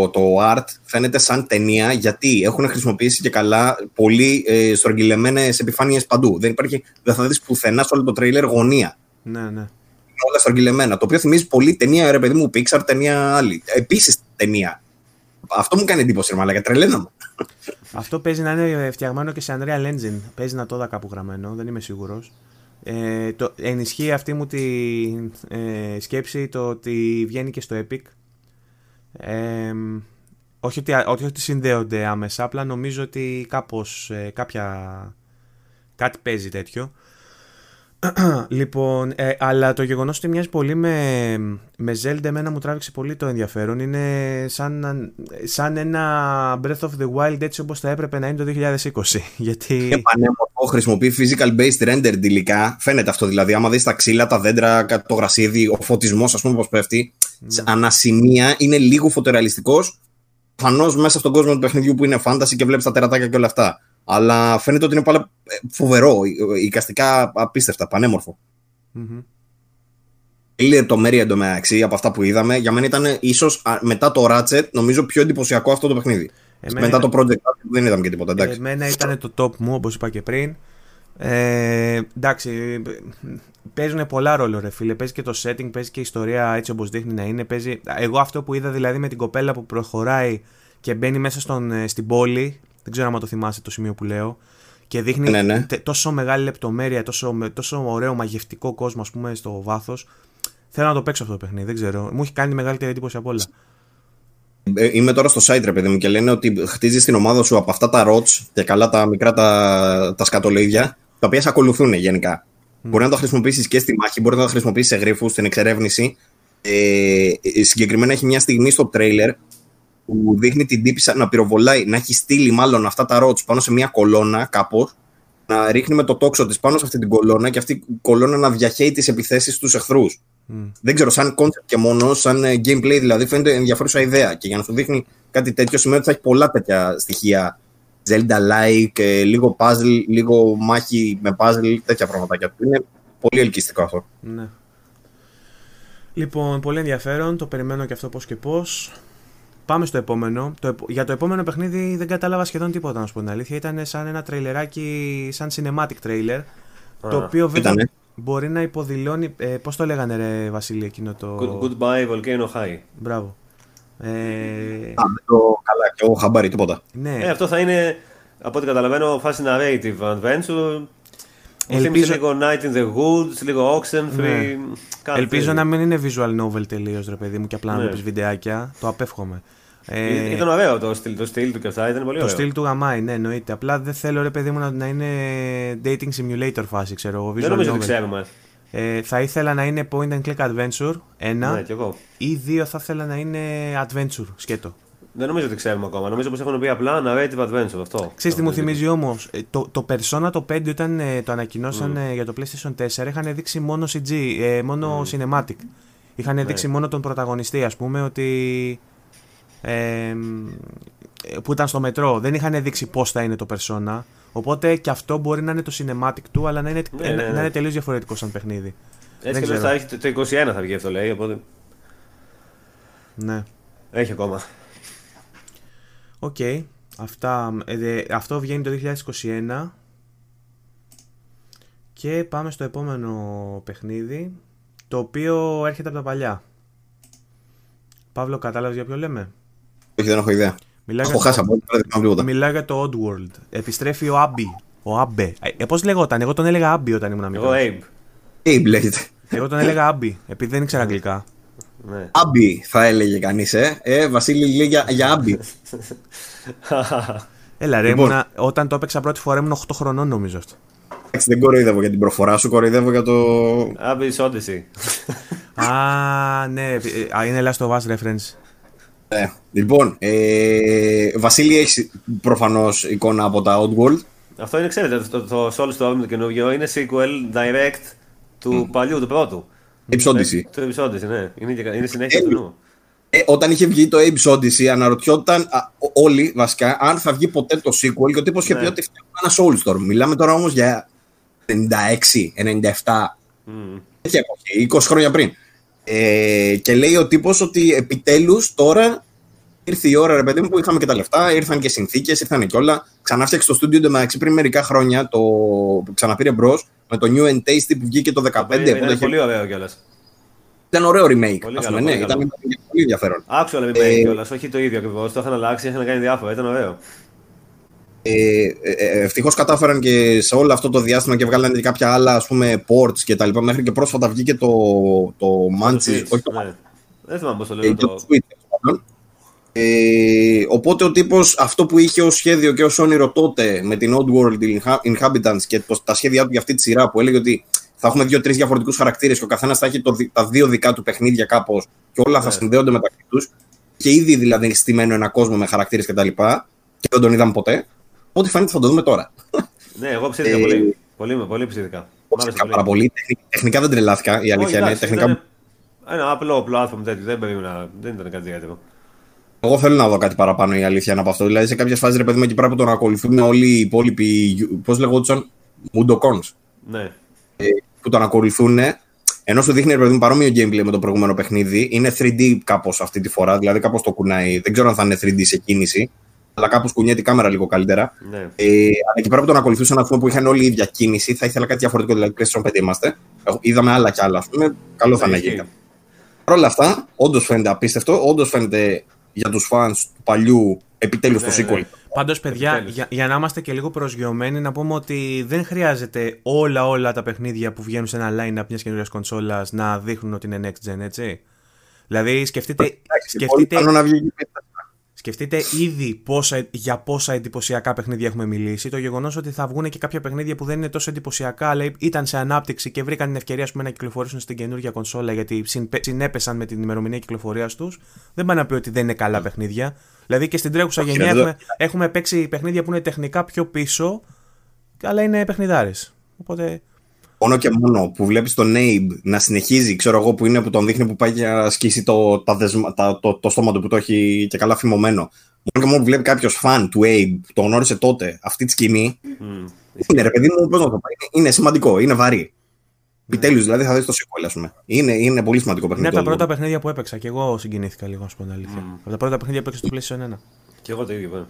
το art φαίνεται σαν ταινία γιατί έχουν χρησιμοποιήσει και καλά πολύ ε, στρογγυλεμένες επιφάνειες παντού. Δεν, υπάρχει, δεν θα δεις πουθενά σε όλο το τρέιλερ γωνία. ναι, ναι. Είναι όλα στρογγυλεμένα. Το οποίο θυμίζει πολύ ταινία, ρε παιδί μου, Pixar, ταινία άλλη. Επίσης ταινία. Αυτό μου κάνει εντύπωση, ρε μαλάκα, τρελαίνομαι. Αυτό παίζει να είναι φτιαγμένο και σε Unreal Engine. Παίζει να το είδα κάπου γραμμένο, δεν είμαι σίγουρος. Ε, το, ενισχύει αυτή μου τη ε, σκέψη το ότι βγαίνει και στο Epic. Ε, όχι, ότι, όχι ότι συνδέονται άμεσα, απλά νομίζω ότι κάπως ε, κάποια, κάτι παίζει τέτοιο. *clears throat* λοιπόν, ε, αλλά το γεγονός ότι μοιάζει πολύ με, με Zelda εμένα μου τράβηξε πολύ το ενδιαφέρον. Είναι σαν, σαν ένα Breath of the Wild έτσι όπως θα έπρεπε να είναι το 2020. *laughs* Γιατί... Είναι πανέμορφο, χρησιμοποιεί physical based render υλικά. Φαίνεται αυτό δηλαδή. Άμα δεις τα ξύλα, τα δέντρα, το γρασίδι, ο φωτισμός, ας πούμε, πώς πέφτει. Σε ανασημεία είναι λίγο φωτορεαλιστικός. Προφανώς μέσα στον κόσμο του παιχνιδιού που είναι fantasy και βλέπεις τα τερατάκια και όλα αυτά. Αλλά φαίνεται ότι είναι πάρα ε, φοβερό, ε, εικαστικά απίστευτα, πανέμορφο. Μμμ. Η λεπτομέρεια εντωμεταξύ από αυτά που είδαμε, για μένα ήταν ίσως μετά το Ratchet, νομίζω πιο εντυπωσιακό αυτό το παιχνίδι. Εμένα- Μετά το Project Art που δεν είδαμε και τίποτα. Εντάξει. Εμένα ήταν το top μου, όπως είπα και πριν. Ε, εντάξει, παίζουν πολλά ρόλο ρε φίλε. Παίζει και το setting, παίζει και η ιστορία έτσι όπως δείχνει να είναι. Παίζει... Εγώ αυτό που είδα δηλαδή με την κοπέλα που προχωράει και μπαίνει μέσα στον, ε, στην πόλη, δεν ξέρω αν το θυμάσαι το σημείο που λέω, και δείχνει Ναι, ναι. τε- τόσο μεγάλη λεπτομέρεια, τόσο, με- τόσο ωραίο μαγευτικό κόσμο ας πούμε στο βάθος. Θέλω να το παίξω αυτό το παιχνίδι, δεν ξέρω. Μου έχει κάνει τη μεγαλύτερη εντύπωση από όλα. Ε, Είμαι τώρα στο site, ρε παιδί μου, και λένε ότι χτίζεις την ομάδα σου από αυτά τα rots και καλά τα μικρά τα, τα σκατολίδια, τα οποία σε ακολουθούν γενικά. Μπορεί να τα χρησιμοποιήσεις και στη μάχη, μπορεί να τα χρησιμοποιήσεις σε γρήφου, στην εξερεύνηση. Ε, ε, συγκεκριμένα έχει μια στιγμή στο τρέιλερ που δείχνει την τύπησα να πυροβολάει, να έχει στείλει μάλλον αυτά τα rots πάνω σε μια κολόνα κάπως, να ρίχνει με το τόξο της πάνω σε αυτή την κολόνα και αυτή η κολόνα να διαχέει τις επιθέσεις στους εχθρούς. Μμ. Δεν ξέρω, σαν concept και μόνο, σαν ε, gameplay δηλαδή, φαίνεται ενδιαφέρουσα ιδέα. Και για να σου δείχνει κάτι τέτοιο, σημαίνει ότι θα έχει πολλά τέτοια στοιχεία. Zelda-like, ε, λίγο puzzle, λίγο μάχη με puzzle, τέτοια πραγματάκια. Είναι πολύ ελκυστικό αυτό. Ναι. Λοιπόν, πολύ ενδιαφέρον, το περιμένω και αυτό πώς και πώς. Πάμε στο επόμενο. Το, επο- για το επόμενο παιχνίδι δεν κατάλαβα σχεδόν τίποτα, να σου πω την αλήθεια. Ήταν σαν ένα τρέιλεράκι, σαν cinematic trailer. Το οποίο βέβαια Ήτανε. μπορεί να υποδηλώνει. Ε, Πώς το λέγανε, ρε Βασίλη, εκείνο το. Good- Goodbye Volcano High. Μπράβο. Ε, Α, δεν το καλά, και εγώ χαμπάρι, τίποτα. ναι, Ε, αυτό θα είναι, από ό,τι καταλαβαίνω, φάση narrative adventure. Μου θύμισε Ελπίζω- λίγο Night in the Woods, λίγο Oxenfree. Ναι. κάτι ελπίζω τέτοιο. να μην είναι visual novel τελείως, ρε παιδί μου, και απλά να Ναι. βλέπει βιντεάκια. Το απέφχομαι. Ε, Ε, Ήταν ωραίο το στυλ, το στυλ του και αυτά, ήταν πολύ Το ωραίο. στυλ του γαμάει, ναι, εννοείται. Απλά δεν θέλω ρε παιδί μου να, να είναι dating simulator φάση, ξέρω εγώ. Δεν visual νομίζω ότι novel. ξέρουμε. Ε, θα ήθελα να είναι point and click adventure, ένα, Ναι, κι εγώ. ή δύο θα ήθελα να είναι adventure, σκέτο. Δεν νομίζω ότι ξέρουμε ακόμα. Νομίζω πως έχουν πει απλά narrative adventure αυτό. Ξέρεις τι μου Αυτό είναι. θυμίζει όμως, ε, το, το Persona το 5 όταν ε, το ανακοινώσαν ε, για το PlayStation 4 είχαν δείξει μόνο CG, ε, μόνο cinematic. Είχαν Ναι. δείξει μόνο τον πρωταγωνιστή ας πούμε ότι... ε, ε, που ήταν στο μετρό. Δεν είχαν δείξει πώς θα είναι το Persona. Οπότε και αυτό μπορεί να είναι το cinematic του, αλλά να είναι, Ναι, ε, ναι, να ναι. είναι τελείως διαφορετικό σαν παιχνίδι. Έτσι Δεν και ξέρω. θα έχει το- το 21 θα βγει αυτό λέει, οπότε Ναι. έχει ακόμα. Οκ. Αυτά, ε, δε- αυτό βγαίνει το 2021. Και πάμε στο επόμενο παιχνίδι. Το οποίο έρχεται από τα παλιά. Παύλο, κατάλαβες για ποιο λέμε; Όχι, δεν έχω ιδέα. Μιλάει Έχω για, χάσει από ό,τι δεν κάνω τίποτα. μιλάει για το Oddworld. Επιστρέφει ο Άμπι. Ο Άμπε. Ε, πώς λεγόταν, εγώ τον έλεγα Άμπι όταν ήμουν Εγώ μικρό. Abe. Abe λέγεται. Εγώ τον έλεγα Άμπι, επειδή δεν ήξερα αγγλικά. Ναι. Άμπι θα έλεγε κανείς, ε. ε. Βασίλη λέει για, για Άμπι. *laughs* Έλα ρε, Λοιπόν. ήμουνα- όταν το έπαιξα πρώτη φορά ήμουν 8 χρονών νομίζω αυτό. Εντάξει, δεν κοροϊδεύω για την προφορά σου, κοροϊδεύω για το. Abe's Odyssey. Α, ναι, ε, α, είναι Last of Us reference. Ε, λοιπόν, ε, Βασίλη, έχεις προφανώς εικόνα από τα Outworld. Αυτό είναι, ξέρετε, το, το, το Soul Storm το καινούργιο είναι sequel direct του παλιού, του πρώτου. Abe's Odyssey. Το Abe's Odyssey, ναι. Είναι, και- είναι συνέχεια Ε, του νου. Ε, όταν είχε βγει το Abe's Odyssey, αναρωτιόταν α, ό- όλοι βασικά αν θα βγει ποτέ το sequel και ο τύπος είχε Ναι. πει ότι φτιάχνει ένα Soulstorm. Μιλάμε τώρα όμως για 96, 97, Μμμ. τέτοια εποχή, 20 χρόνια πριν. Ε, και λέει ο τύπος ότι επιτέλους τώρα ήρθε η ώρα, ρε παιδί μου, που είχαμε και τα λεφτά, ήρθαν και συνθήκες, ήρθαν και όλα. Ξανά φτιάξει το στούντιο εντωμεταξύ πριν μερικά χρόνια, το που ξαναπήρε μπρος με το New and Tasty που βγήκε το 15. Είναι, που το είναι είχε- πολύ ωραίο κιόλας. Ήταν ωραίο remake. Πολύ ας καλό, πούμε, ναι, πολύ ήταν καλό. πολύ ενδιαφέρον. Άξιο αλλά μην Ε, παίρνει κιόλας. Όχι το ίδιο ακριβώς. Το είχαν αλλάξει, είχαν κάνει διάφορα. Ήταν ωραίο. Ε, Ευτυχώς κατάφεραν και σε όλο αυτό το διάστημα και βγάλανε και κάποια άλλα ας πούμε ports και τα λοιπά. Μέχρι και πρόσφατα βγήκε το, το Manchis, Switch, όχι το ναι. Δεν θυμάμαι πώς το ε, λένε. το Το... Switch. Τέλος πάντων. Ε, οπότε ο τύπος αυτό που είχε ως σχέδιο και ως όνειρο τότε με την Oddworld Inha- Inhabitants και το, τα σχέδιά του για αυτή τη σειρά που έλεγε ότι θα έχουμε δύο-τρει διαφορετικούς χαρακτήρες και ο καθένας θα έχει το, δι- τα δύο δικά του παιχνίδια κάπως και όλα θα Ναι. συνδέονται μεταξύ τους. Και ήδη δηλαδή στημένο ένα κόσμο με χαρακτήρες κτλ. Και, και δεν τον είδαμε ποτέ. Ό,τι φαίνεται θα το δούμε τώρα. Ναι, εγώ ψήθηκα Ε, πολύ. Πολύ, πολύ ψήθηκα. Μ' άρεσε Ψήθηκα πάρα πολύ. Τεχνη- Τεχνικά δεν τρελάθηκα, η αλήθεια Όχι, είναι. εντάξει, Τεχνικά... ήταν Ένα απλό platform τέτοιο. Δεν, περίμενα, δεν ήταν κάτι ιδιαίτερο. Εγώ θέλω να δω κάτι παραπάνω η αλήθεια είναι από αυτό. Δηλαδή σε κάποιες φάσεις ρε παιδί μου εκεί πέρα που τον ακολουθούν όλοι οι υπόλοιποι. Πώς λεγόντουσαν, Mundocons. Ναι. ε, που τον ακολουθούν. Ενώ σου δείχνει ρε παιδί μου παρόμοιο gameplay με το προηγούμενο παιχνίδι. Είναι 3D κάπως αυτή τη φορά. Δηλαδή κάπως το κουνάει. Δεν ξέρω αν θα είναι 3D σε κίνηση. Αλλά κάπως κουνιέται η κάμερα λίγο καλύτερα. ναι. Ε, αλλά εκεί πέρα που τον ακολουθούσαν ας πούμε, που είχαν όλοι η ίδια κίνηση, θα ήθελα κάτι διαφορετικό. Δηλαδή, PlayStation 5 είμαστε. Έχω- Είδαμε άλλα κι άλλα. Ας πούμε. Καλό θα Ναι, είναι ισχύει. γίνει. Παρ' όλα αυτά, όντως φαίνεται απίστευτο. Όντως φαίνεται για τους fans του παλιού επιτέλους Ναι, το sequel. ναι. Πάντως, παιδιά, Επιτέλους. για, για να είμαστε και λίγο προσγειωμένοι, να πούμε ότι δεν χρειάζεται όλα όλα τα παιχνίδια που βγαίνουν σε ένα line-up μιας καινούργια κονσόλας να δείχνουν ότι είναι next gen, έτσι. Δηλαδή, σκεφτείτε, Εντάξει, πολύ σκεφτείτε, πιθανό να βγει και σκεφτείτε ήδη πόσα, για πόσα εντυπωσιακά παιχνίδια έχουμε μιλήσει. Το γεγονός ότι θα βγουν και κάποια παιχνίδια που δεν είναι τόσο εντυπωσιακά, αλλά ήταν σε ανάπτυξη και βρήκαν την ευκαιρία ας πούμε, να κυκλοφορήσουν στην καινούργια κονσόλα γιατί συνπε- συνέπεσαν με την ημερομηνία κυκλοφορίας τους. Δεν πάει να πει ότι δεν είναι καλά παιχνίδια. Δηλαδή και στην τρέχουσα Όχι, γενιά ρε, έχουμε, έχουμε παίξει παιχνίδια που είναι τεχνικά πιο πίσω, αλλά είναι παιχνιδάρες. Οπότε. Μόνο και μόνο που βλέπεις τον Abe να συνεχίζει, ξέρω εγώ, που είναι που τον δείχνει που πάει για να σκίσει το, τα δεσμα, τα, το, το στόμα του που το έχει και καλά φημωμένο. Μόνο και μόνο που βλέπει κάποιος φαν του Abe που τον γνώρισε τότε αυτή τη σκηνή. Μμ. Είναι ρε παιδί μου, πώς να το πω. Είναι, είναι σημαντικό, είναι βαρύ. Επιτέλους δηλαδή θα δεις το sequel, ας πούμε. Είναι, είναι πολύ σημαντικό Είναι παιχνίδι. από τα το πρώτα παιχνίδια που έπαιξα και εγώ συγκινήθηκα λίγο, να σου πω την αλήθεια. Από τα πρώτα παιχνίδια που έπαιξα στο PlayStation 1. Και εγώ το ίδιο. ναι.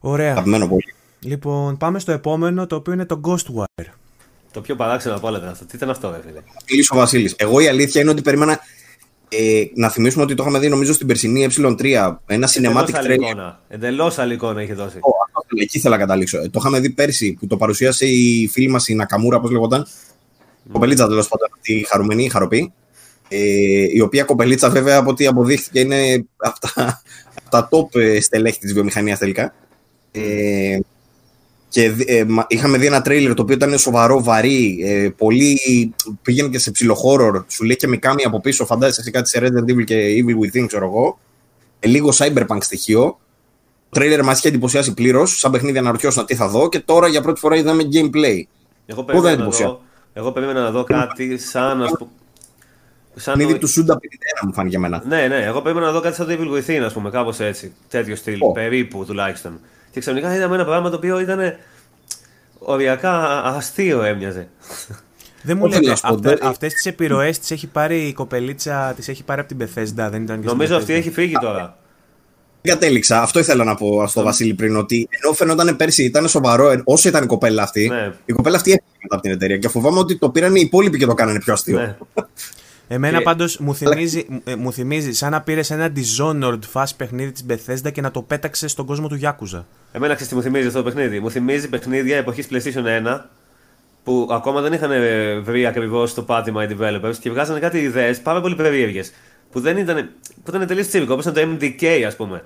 Ωραία. Αγαπημένο πολύ. Λοιπόν, πάμε στο επόμενο το οποίο είναι το Ghostwire. Το πιο παράξενο από όλα ήταν αυτό. Τι ήταν αυτό, ρε φίλε; Μιλήσω ο Βασίλης. Εγώ η αλήθεια είναι ότι περίμενα. Ε, να θυμίσουμε ότι το είχαμε δει νομίζω στην περσινή Ε3. Ένα cinematic άλλη trailer. εικόνα. Εντελώς άλλη εικόνα είχε δώσει. Ω, αυτό θέλω, Εκεί ήθελα να καταλήξω. Ε, Το είχαμε δει πέρσι που το παρουσίασε η φίλη μας η Νακαμούρα, πώς λεγόταν. Mm. Κοπελίτσα τέλος πάντων, αυτή η χαρούμενη, η χαροπή. Ε, η οποία κοπελίτσα βέβαια από ό,τι αποδείχθηκε είναι από τα, *laughs* από τα top ε, στελέχη της βιομηχανίας τελικά. Ε, και δι- ε, μα- είχαμε δει ένα τρέιλερ το οποίο ήταν σοβαρό, βαρύ, ε, πολύ πήγαινε και σε ψιλοχόρορ, σου λέει και Μικάμι από πίσω, φαντάζεσαι εσύ κάτι σε Resident Evil και Evil Within, ξέρω εγώ. Ε, λίγο cyberpunk στοιχείο. Το τρέιλερ μας είχε εντυπωσιάσει πλήρως. Σαν παιχνίδι αναρωτιώσαν τι θα δω και τώρα για πρώτη φορά είδαμε gameplay. Εγώ δεν περίμενα, να εντυπωσία. δω, εγώ περίμενα να δω κάτι σαν. Ας πούμε, σαν Παιχνίδι το- του Σούντα 51 μου φάνηκε εμένα. Ναι, ναι, εγώ περίμενα να δω κάτι σαν το Evil Within, ας πούμε, κάπως έτσι. Τέτοιο στυλ, Ω. περίπου τουλάχιστον. Και ξαφνικά είδαμε ένα πράγμα το οποίο ήταν οριακά αστείο έμοιαζε. Δεν μου Όχι, λέτε, να σου πω, αυτα, δεν- αυτές τις επιρροές τις έχει πάρει η κοπελίτσα, τις έχει πάρει από την Bethesda, δεν ήταν και στην Νομίζω αυτή Bethesda. έχει φύγει τώρα. Δεν κατέληξα. Αυτό ήθελα να πω στο Βασίλη πριν. Ότι ενώ φαινόταν πέρσι ήταν σοβαρό, ε, όσο ήταν η κοπέλα αυτή, Ναι. η κοπέλα αυτή έφυγε μετά από την εταιρεία. Και φοβάμαι ότι το πήραν οι υπόλοιποι και το κάνανε πιο αστείο. ναι. *laughs* Εμένα Και- πάντως μου θυμίζει, ε, μου θυμίζει σαν να πήρες ένα Dishonored φάση παιχνίδι της Bethesda και να το πέταξες στον κόσμο του Yakuza. Εμένα ξέρεις τι μου θυμίζει αυτό το παιχνίδι. Μου θυμίζει παιχνίδια εποχής PlayStation 1 που ακόμα δεν είχαν ε, βρει ακριβώς το πάτημα οι developers και βγάζανε κάτι ιδέες πάρα πολύ περίεργες. Που δεν ήταν, που ήταν τελείως τσίβικο, όπως ήταν το MDK, ας πούμε.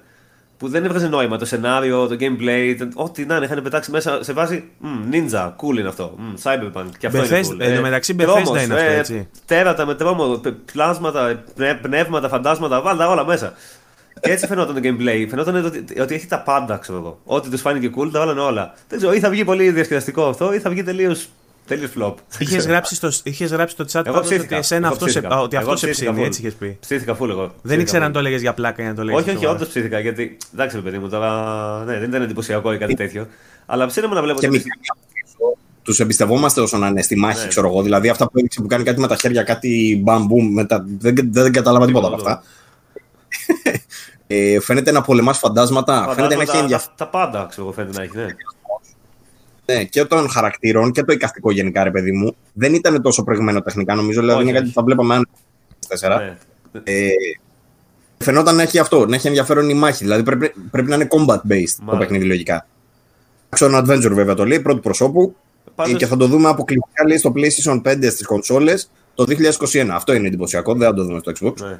Που δεν έβγαζε νόημα. Το σενάριο, το gameplay, ό,τι να είναι, είχαν πετάξει μέσα σε βάση. Mm, ninja, cool είναι αυτό. Mm, cyberpunk, και αυτό Bethesda, είναι cool. εν τω μεταξύ, Bethesda είναι αυτό, έτσι. τέρατα με τρόμο, πλάσματα, πνεύματα, φαντάσματα, βάλτα όλα μέσα. Και έτσι φαινόταν το gameplay. Φαινόταν ότι, ότι έχει τα πάντα, ξέρω εγώ. Ό,τι τους φάνηκε cool, τα βάλανε όλα. Δεν ξέρω, ή θα βγει πολύ διασκεδαστικό αυτό, ή θα βγει τελείως Τελείω flop. Είχες γράψει, στο, είχες γράψει στο chat Εγώ πάντως ότι, ψήθηκα. εσένα Εγώ αυτός σε, ψήθηκα. ότι Εγώ αυτός σε ψήθηκα ψήνει, full. έτσι είχες πει. Ψήθηκα full εγώ. Δεν Ψήθηκα ήξερα full. αν το έλεγες για πλάκα ή αν το έλεγε. Όχι, όχι, όντως ψήθηκα. Γιατί εντάξει, ρε παιδί μου, τώρα ναι, δεν ήταν εντυπωσιακό ή κάτι τέτοιο. Αλλά ψήναμε να βλέπω. Και ότι- μηχανή τους εμπιστευόμαστε όσο να είναι στη μάχη, Ναι. ξέρω εγώ. Δηλαδή αυτά που έδειξε που κάνει κάτι με τα χέρια, κάτι μπαμπού, μετά. Δεν, δεν, δεν κατάλαβα τίποτα από Τίποτα. αυτά. ε, φαίνεται να πολεμάς φαντάσματα. Φαίνεται να έχει Φαντάσματα, ενδιαφέρον τα, τα πάντα, ξέρω εγώ, φαίνεται να έχει, ναι. Ναι, και των χαρακτήρων και το εικαστικό γενικά, ρε παιδί μου. Δεν ήταν τόσο προηγμένο τεχνικά, νομίζω. Δηλαδή Όχι, είναι κάτι όχι. που θα βλέπαμε αν. 4. ναι. Ε, φαινόταν να έχει αυτό, να έχει ενδιαφέρον η μάχη. Δηλαδή πρέπει, πρέπει να είναι combat based το Μάλιστα. παιχνίδι λογικά. Action Adventure βέβαια το λέει, πρώτου προσώπου. Πάντως- Ε, Και θα το δούμε αποκλειστικά λέει, στο PlayStation 5 στις κονσόλες το 2021. Αυτό είναι εντυπωσιακό, δεν θα το δούμε στο Xbox. ναι.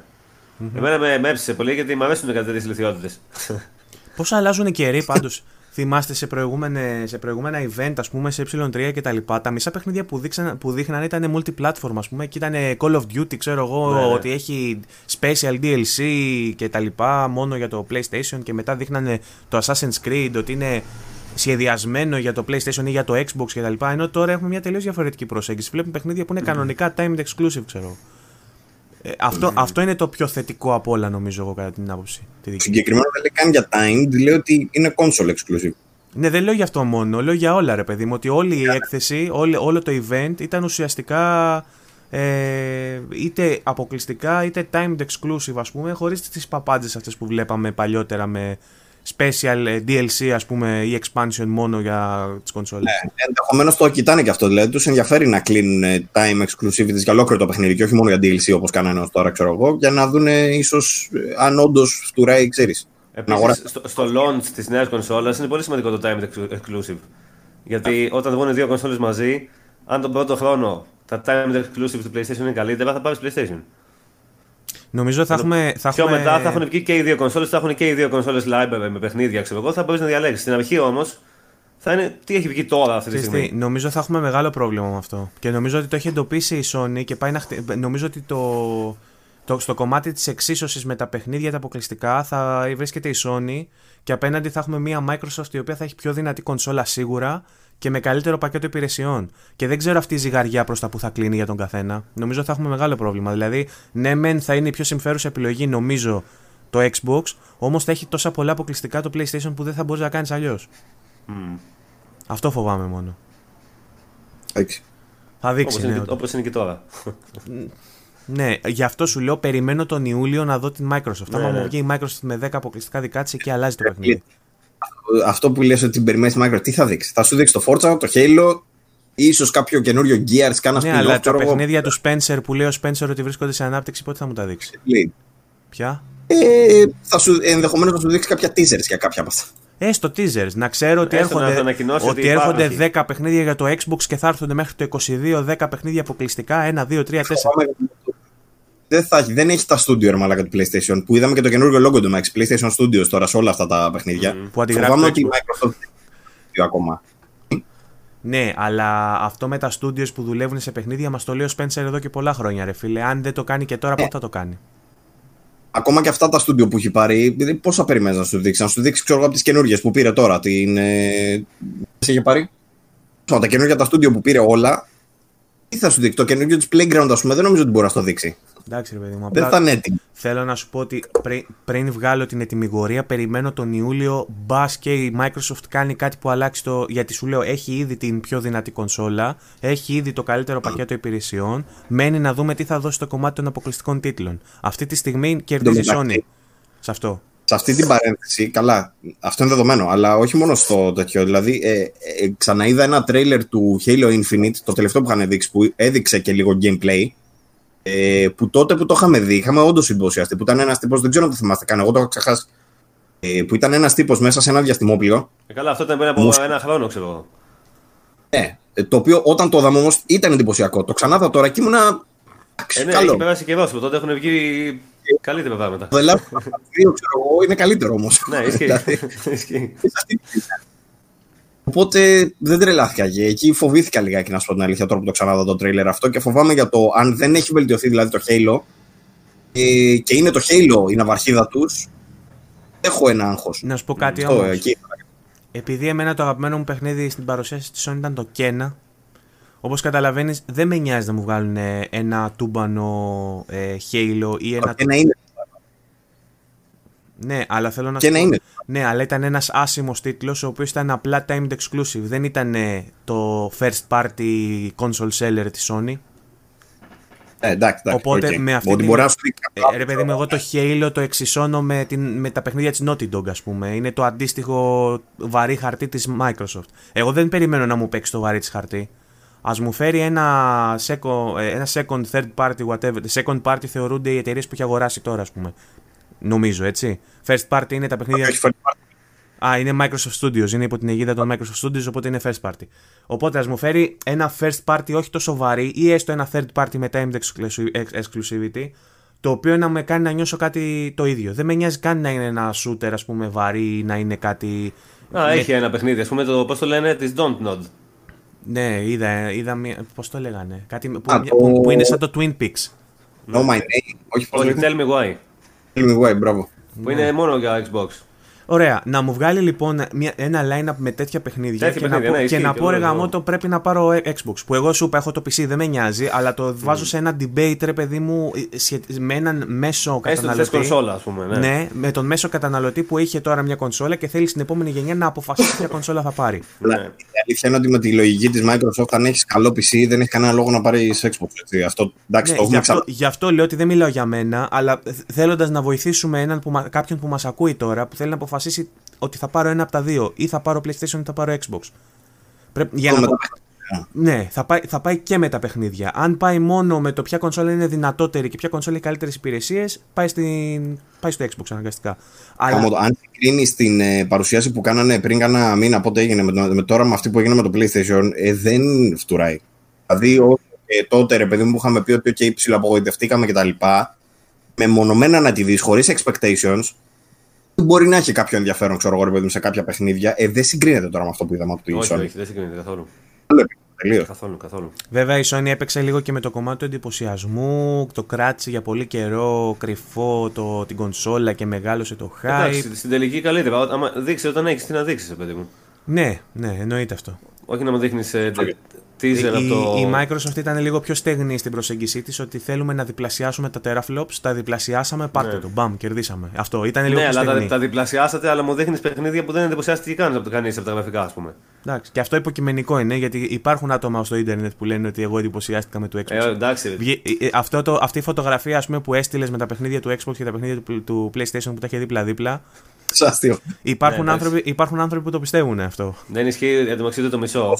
Εμένα με, με έψησε πολύ γιατί μου αρέσουν κάτι τέτοιε ηλικιότητες. Πώς αλλάζουν οι καιροί *laughs* πάντως; Θυμάστε σε, προηγούμενε- σε προηγούμενα event, ας πούμε, σε ε3 και τα λοιπά, τα μισά παιχνίδια που, δείξαν, που δείχναν ήταν multi-platform, ας πούμε, και ήταν Call of Duty, ξέρω εγώ, Ναι, ναι. ότι έχει special DLC και τα λοιπά μόνο για το PlayStation και μετά δείχνανε το Assassin's Creed ότι είναι σχεδιασμένο για το PlayStation ή για το Xbox και τα λοιπά, ενώ τώρα έχουμε μια τελείως διαφορετική προσέγγιση. Βλέπουμε παιχνίδια που είναι κανονικά timed exclusive, ξέρω. Ε, αυτό, αυτό είναι το πιο θετικό από όλα, νομίζω εγώ, κατά την άποψη. Τη δική μου. Συγκεκριμένα δεν λέει καν για timed, λέει ότι είναι console exclusive. Ναι, δεν λέω για αυτό μόνο, λέω για όλα ρε παιδί μου. Ότι όλη η έκθεση, όλη, όλο το event ήταν ουσιαστικά ε, είτε αποκλειστικά είτε timed exclusive ας πούμε, χωρίς τις παπάντζες αυτές που βλέπαμε παλιότερα με special ε, DLC ας πούμε ή expansion μόνο για τις κονσόλες. Ενδεχομένως το κοιτάνε και αυτό. Δηλαδή τους ενδιαφέρει να κλείνουν ε, time exclusivities για ολόκληρο το παιχνίδι και όχι μόνο για DLC όπως κάνανε ως τώρα, ξέρω εγώ, για να δουν ίσως αν όντως φτουράει, ξέρεις. Επίσης, στο, στο launch της νέας κονσόλας είναι πολύ σημαντικό το time exclusive. Γιατί όταν βγουν δύο κονσόλες μαζί, αν τον πρώτο χρόνο τα time exclusive του PlayStation είναι καλύτερα, θα πάρεις PlayStation. Νομίζω θα έχουμε... Θα Πιο έχουμε... μετά θα έχουν βγει και οι δύο κονσόλες, θα έχουν και οι δύο κονσόλες library με παιχνίδια, ξέρω εγώ, θα μπορείς να διαλέξεις. Στην αρχή όμως θα είναι τι έχει βγει τώρα αυτή τη Ξέρεις τι, στιγμή. νομίζω θα έχουμε μεγάλο πρόβλημα με αυτό. Και νομίζω ότι το έχει εντοπίσει η Sony και πάει να χτι... Νομίζω ότι το... το... στο κομμάτι της εξίσωσης με τα παιχνίδια τα αποκλειστικά θα βρίσκεται η Sony και απέναντι θα έχουμε μια Microsoft η οποία θα έχει πιο δυνατή κονσόλα σίγουρα και με καλύτερο πακέτο υπηρεσιών. Και δεν ξέρω αυτή η ζυγαριά προς τα που θα κλείνει για τον καθένα. Νομίζω θα έχουμε μεγάλο πρόβλημα. Δηλαδή, ναι, μεν θα είναι η πιο συμφέρουσα επιλογή, νομίζω, το Xbox, όμως θα έχει τόσα πολλά αποκλειστικά το PlayStation που δεν θα μπορείς να κάνεις αλλιώς. Μμμ. Αυτό φοβάμαι μόνο. Εντάξει. Θα Όπως δείξει. είναι, ναι, και- όπως είναι και τώρα. Ναι, γι' αυτό σου λέω περιμένω τον Ιούλιο να δω την Microsoft. Ναι, Άμα ναι. μου βγει η Microsoft με 10 αποκλειστικά δικά της, εκεί αλλάζει το παιχνίδι. Αυτό που λες ότι την περιμένεις Microsoft, τι θα δείξει; Θα σου δείξει το Forza, το Halo, ίσως κάποιο καινούριο Gears, κάνα Ναι, spin-off, αλλά τα ξέρω εγώ. παιχνίδια του Spencer που λέει ο Spencer ότι βρίσκονται σε ανάπτυξη, πότε θα μου τα δείξει; Λέει. Ποια; Ε, θα σου, ενδεχομένως θα σου δείξει κάποια teasers για κάποια από αυτά. Ε, στο teasers. Να ξέρω ότι Έστω να έρχονται, το ανακοινώσεις ότι ότι έρχονται υπάρχει. 10 παιχνίδια για το Xbox και θα έρχονται μέχρι το 22 10 παιχνίδια αποκλειστικά. 1, 2, 3, 4. Φοβάμαι- Δεν, θα, έχει- δεν έχει τα studio ρε μαλάκα του PlayStation που είδαμε και το καινούργιο logo του Max PlayStation Studios τώρα σε όλα αυτά τα παιχνίδια. Που αντιγράφει Φοβάμαι το ότι η Xbox. Microsoft δεν έχει ακόμα. Ναι, αλλά αυτό με τα studios που δουλεύουν σε παιχνίδια μας το λέει ο Spencer εδώ και πολλά χρόνια, ρε φίλε. Αν δεν το κάνει και τώρα, πότε θα το κάνει; Ακόμα και αυτά τα studio που έχει πάρει, δηλαδή πόσα περιμένεις να σου δείξει; Να σου δείξει, ξέρω εγώ, από τις καινούργιες που πήρε τώρα. Την. Ε, τις είχε πάρει; Ξέρω, τα καινούργια τα studio που πήρε όλα. Τι θα σου δείξει. Το καινούργιο της Playground, ας πούμε, δεν νομίζω ότι μπορεί να στο δείξει. Εντάξει, ρε παιδί μου. Δεν απλά- θα είναι έτοιμο. Θέλω να σου πω ότι πρι- πριν βγάλω την ετοιμιγορία, περιμένω τον Ιούλιο. Μπας και η Microsoft κάνει κάτι που αλλάξει το. Γιατί σου λέω, έχει ήδη την πιο δυνατή κονσόλα, έχει ήδη το καλύτερο πακέτο υπηρεσιών. Μένει να δούμε τι θα δώσει το κομμάτι των αποκλειστικών τίτλων. Αυτή τη στιγμή κερδίζει η Sony. μεταξύ. Σε αυτό. Σε αυτή την παρένθεση, καλά, αυτό είναι δεδομένο, αλλά όχι μόνο στο τέτοιο. Δηλαδή, ε, ε, ξαναείδα ένα τρέιλερ του Halo Infinite, το τελευταίο που είχαν δείξει, που έδειξε και λίγο gameplay. Ε, που τότε που το είχαμε δει, είχαμε όντως εντυπωσιαστεί. Που ήταν ένας τύπος, δεν ξέρω αν το θυμάστε καν, εγώ το έχω ξεχάσει. Ε, που ήταν ένας τύπος μέσα σε ένα διαστημόπλιο. Ε, καλά, αυτό ήταν πριν από Μουσ- ένα χρόνο, ξέρω εγώ. Ναι, ε, το οποίο όταν το είδαμε όμως ήταν εντυπωσιακό. Το ξανάδα τώρα και ήμουνα. Ε, ναι, καλό. έχει περάσει καιρό. Τότε έχουν βγει Καλύτερα πράγματα. Το The Last of Us 2, ξέρω εγώ, είναι καλύτερο όμως. Ναι, ισχύει. *laughs* Δηλαδή, Ισχύει. Οπότε δεν τρελάθηκα και εκεί φοβήθηκα λιγάκι να σου πω την αλήθεια τώρα που το ξαναδώ το τρέιλερ αυτό και φοβάμαι για το αν δεν έχει βελτιωθεί δηλαδή το Halo ε, και είναι το Halo η ναυαρχίδα τους. Έχω ένα άγχος. Να σου πω κάτι όμως. Επειδή εμένα το αγαπημένο μου παιχνίδι στην παρουσίαση της Sony ήταν το Kena, όπως καταλαβαίνεις δεν με νοιάζει να μου βγάλουν ε, ένα τούμπανο ε, Halo ή ένα... Και να είναι. Ναι, αλλά θέλω να Και σου να πω- είναι. Ναι, αλλά ήταν ένας άσημος τίτλος ο οποίος ήταν απλά timed exclusive. Δεν ήταν ε, το first party console seller της Sony. Ε, εντάξει, εντάξει, Οπότε οκ. με αυτή Ότι την- μπορεί να σου δείξει Ε, κάποιο ρε παιδί μου, εγώ το Halo το εξισώνω με, την, με τα παιχνίδια της Naughty Dog, ας πούμε. Είναι το αντίστοιχο βαρύ χαρτί της Microsoft. Εγώ δεν περιμένω να μου παίξει το βαρύ της χαρτί. Ας μου φέρει ένα second, ε, ένα second third party, whatever. Second party θεωρούνται οι εταιρείες που έχει αγοράσει τώρα, ας πούμε. Νομίζω, έτσι. First party είναι τα παιχνίδια... Έχει φέρει πάρτι. Α, είναι Microsoft Studios, είναι υπό την αιγίδα των Microsoft Studios, οπότε είναι first party. Οπότε ας μου φέρει ένα first party όχι τόσο βαρύ ή έστω ένα third party με timed exclusi- ex- exclusivity, το οποίο να με κάνει να νιώσω κάτι το ίδιο. Δεν με νοιάζει καν να είναι ένα shooter, ας πούμε, βαρύ ή να είναι κάτι... Α, έχει ένα παιχνίδι. Α πούμε το πώς το λένε της Don't Nod. Ναι, είδα, είδα μία... Πώς το λέγανε, κάτι που, Α, το- που, που είναι σαν το Twin Peaks. No my name. Όχι, πώς Όχι, λέγεται. Tell me why. Tell me why, μπράβο. Που είναι μόνο για Xbox. Ωραία, να μου βγάλει λοιπόν μια, ένα line-up με τέτοια παιχνίδια Τέτοια και, παιχνίδια, να πω, ναι, και ισχύει να και πω ρε εγώ, γαμώ εγώ. το πρέπει να πάρω ε, Xbox. Που εγώ σου είπα έχω το PC, δεν με νοιάζει, αλλά το βάζω σε ένα debate ρε παιδί μου ε, σχετι- με έναν μέσο Έστω ότι καταναλωτή. θες κονσόλα, ας πούμε. Ναι. Ναι, με τον μέσο καταναλωτή που είχε τώρα μια κονσόλα και θέλει στην επόμενη γενιά να αποφασίσει *laughs* ποια κονσόλα θα πάρει. Αλλά Ναι. η αλήθεια είναι ότι με τη λογική της Microsoft, αν έχεις καλό PC, δεν έχεις κανένα λόγο να πάρεις Xbox. Έτσι. Αυτό εντάξει, Ναι, το γι, έχουμε αυτό, ξανα. γι' αυτό λέω ότι δεν μιλάω για μένα, αλλά θέλοντας να βοηθήσουμε έναν που, μα- κάποιον που μας ακούει τώρα, που θέλει να αποφασίσει ότι θα πάρω ένα από τα δύο, ή θα πάρω PlayStation ή θα πάρω Xbox. Πρέπει, για Το να, μετα- Ναι, θα πάει, θα πάει και με τα παιχνίδια. Αν πάει μόνο με το ποια κονσόλα είναι δυνατότερη και ποια κονσόλα έχει καλύτερες υπηρεσίες, πάει, στην... πάει στο Xbox αναγκαστικά. Αλλά... Γαμώ το. Αν συγκρίνει την ε, παρουσίαση που κάνανε πριν κάνα μήνα, πότε έγινε με, το- με τώρα με αυτή που έγινε με το PlayStation, ε, δεν φτουράει. Δηλαδή, όσο και τότε ρε παιδί μου που είχαμε πει ότι okay, ψηλοαπογοητευτήκαμε κτλ. Μεμονωμένα να τη δεις χωρίς expectations, μπορεί να έχει κάποιο ενδιαφέρον, ξέρω εγώ, ρε παιδί μου, σε κάποια παιχνίδια. Ε, δεν συγκρίνεται τώρα με αυτό που είδαμε από τη Όχι, Sony. όχι, δεν συγκρίνεται καθόλου. Τελείως. Καθόλου, καθόλου. Βέβαια η Sony έπαιξε λίγο και με το κομμάτι του εντυπωσιασμού, το κράτησε για πολύ καιρό κρυφό το, την κονσόλα και μεγάλωσε το hype. Εντάξει, στην τελική καλύτερα. Ό- Άμα δείξει όταν έχεις, τι να δείξεις, παιδί μου. Ναι, ναι, εννοείται αυτό. Όχι να μου δείχνεις teaser Η, από το. η Microsoft ήταν λίγο πιο στεγνή στην προσέγγιση της ότι θέλουμε να διπλασιάσουμε τα teraflops. Τα διπλασιάσαμε, πάρτε Ναι. το. Μπαμ, κερδίσαμε. Αυτό ήταν λίγο Ναι, πιο αλλά στεγνή. τα, τα διπλασιάσατε, αλλά μου δείχνεις παιχνίδια που δεν εντυπωσιάστηκε καν από το κανείς από τα γραφικά, ας πούμε. Εντάξει, και αυτό υποκειμενικό είναι γιατί υπάρχουν άτομα στο ίντερνετ που λένε ότι εγώ εντυπωσιάστηκα με το Xbox. Ε, εντάξει. ρε. Βγε- ε, ε, αυτό το, αυτή η φωτογραφία ας πούμε, που έστειλες με τα παιχνίδια του Xbox και τα παιχνίδια του, του PlayStation που τα είχε δίπλα-δίπλα. Σαν αστείο. Υπάρχουν, Ναι, εντάξει. άνθρωποι, υπάρχουν άνθρωποι που το πιστεύουν αυτό. Δεν ισχύει εντωμεταξύ ούτε το μισό.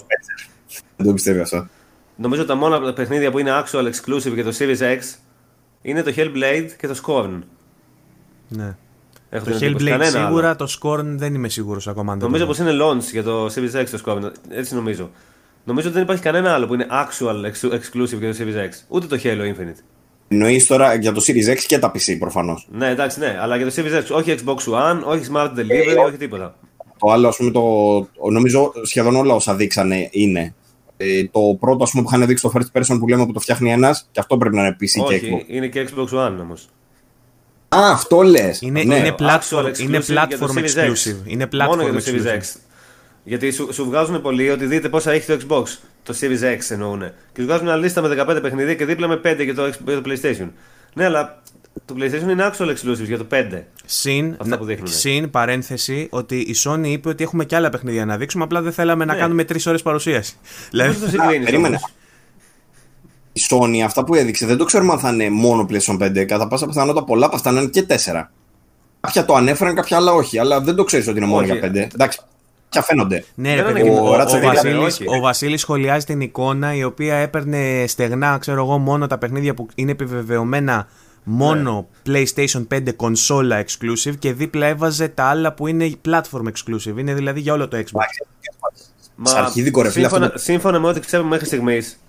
Δεν το πιστεύει αυτό. Νομίζω τα μόνα παιχνίδια που είναι actual exclusive για το Series X είναι το Hellblade και το Scorn. Ναι. Έχω Το την εντύπωση. Hellblade Κανένα άλλο. σίγουρα, το Scorn δεν είμαι σίγουρος ακόμα. αν δεν Νομίζω το πως είναι launch για το Series X το Scorn. Έτσι νομίζω. Νομίζω ότι δεν υπάρχει κανένα άλλο που είναι actual ex- exclusive για το Series X. Ούτε το Halo Infinite. Εννοείς τώρα για το Series X και τα PC προφανώς. Ναι, εντάξει, ναι, αλλά για το Series X. Όχι Xbox One, όχι Smart Delivery, όχι τίποτα. Το άλλο, ας πούμε, το, νομίζω σχεδόν όλα όσα δείξανε είναι. Ε, το πρώτο, ας πούμε, που είχαν δείξει το first person που λέμε που το φτιάχνει ένας, και αυτό πρέπει να είναι PC και Xbox. όχι, είναι και Xbox One όμως. Α, αυτό λες. Είναι, ναι. είναι, platform, Actual είναι exclusive για το platform Series X. exclusive. Είναι platform Μόνο για το exclusive. Series X. Γιατί σου, σου βγάζουν πολύ ότι δείτε πόσα έχει το Xbox. Το Series X εννοούν. Και σου βγάζουν μια λίστα με 15 παιχνίδια και δίπλα με 5 για το, X- για το PlayStation. Ναι, αλλά το PlayStation είναι actual exclusive για το 5. Συν, Αυτά που δείχνουνε. συν παρένθεση ότι η Sony είπε ότι έχουμε και άλλα παιχνίδια να δείξουμε. Απλά δεν θέλαμε να Ναι. κάνουμε τρεις ώρες παρουσίαση. Πώς δηλαδή, το συγκρίνεις. Περίμενε. Η Sony, αυτά που έδειξε, δεν το ξέρουμε αν θα είναι μόνο PlayStation 5. Κατά πάσα πιθανότητα πολλά από αυτά να είναι και 4. Κάποια το ανέφεραν, κάποια άλλα όχι. Αλλά δεν το ξέρεις ότι είναι μόνο Όχι. για 5. Εντάξει, ποια φαίνονται. ναι, ρε Δεν παιδί είναι μου, και ο, ο, Ratchet Clank, Βασίλης, όχι. ο Βασίλης σχολιάζει την εικόνα η οποία έπαιρνε στεγνά, ξέρω εγώ, μόνο τα παιχνίδια που είναι επιβεβαιωμένα μόνο PlayStation 5 κονσόλα exclusive και δίπλα έβαζε τα άλλα που είναι platform exclusive. Είναι δηλαδή για όλο το Xbox. Σε αρχίδικο, ρε φίλε, σύμφωνα, αυτό σύμφωνα με ό,τι ξέρουμε μέχρι στιγμής,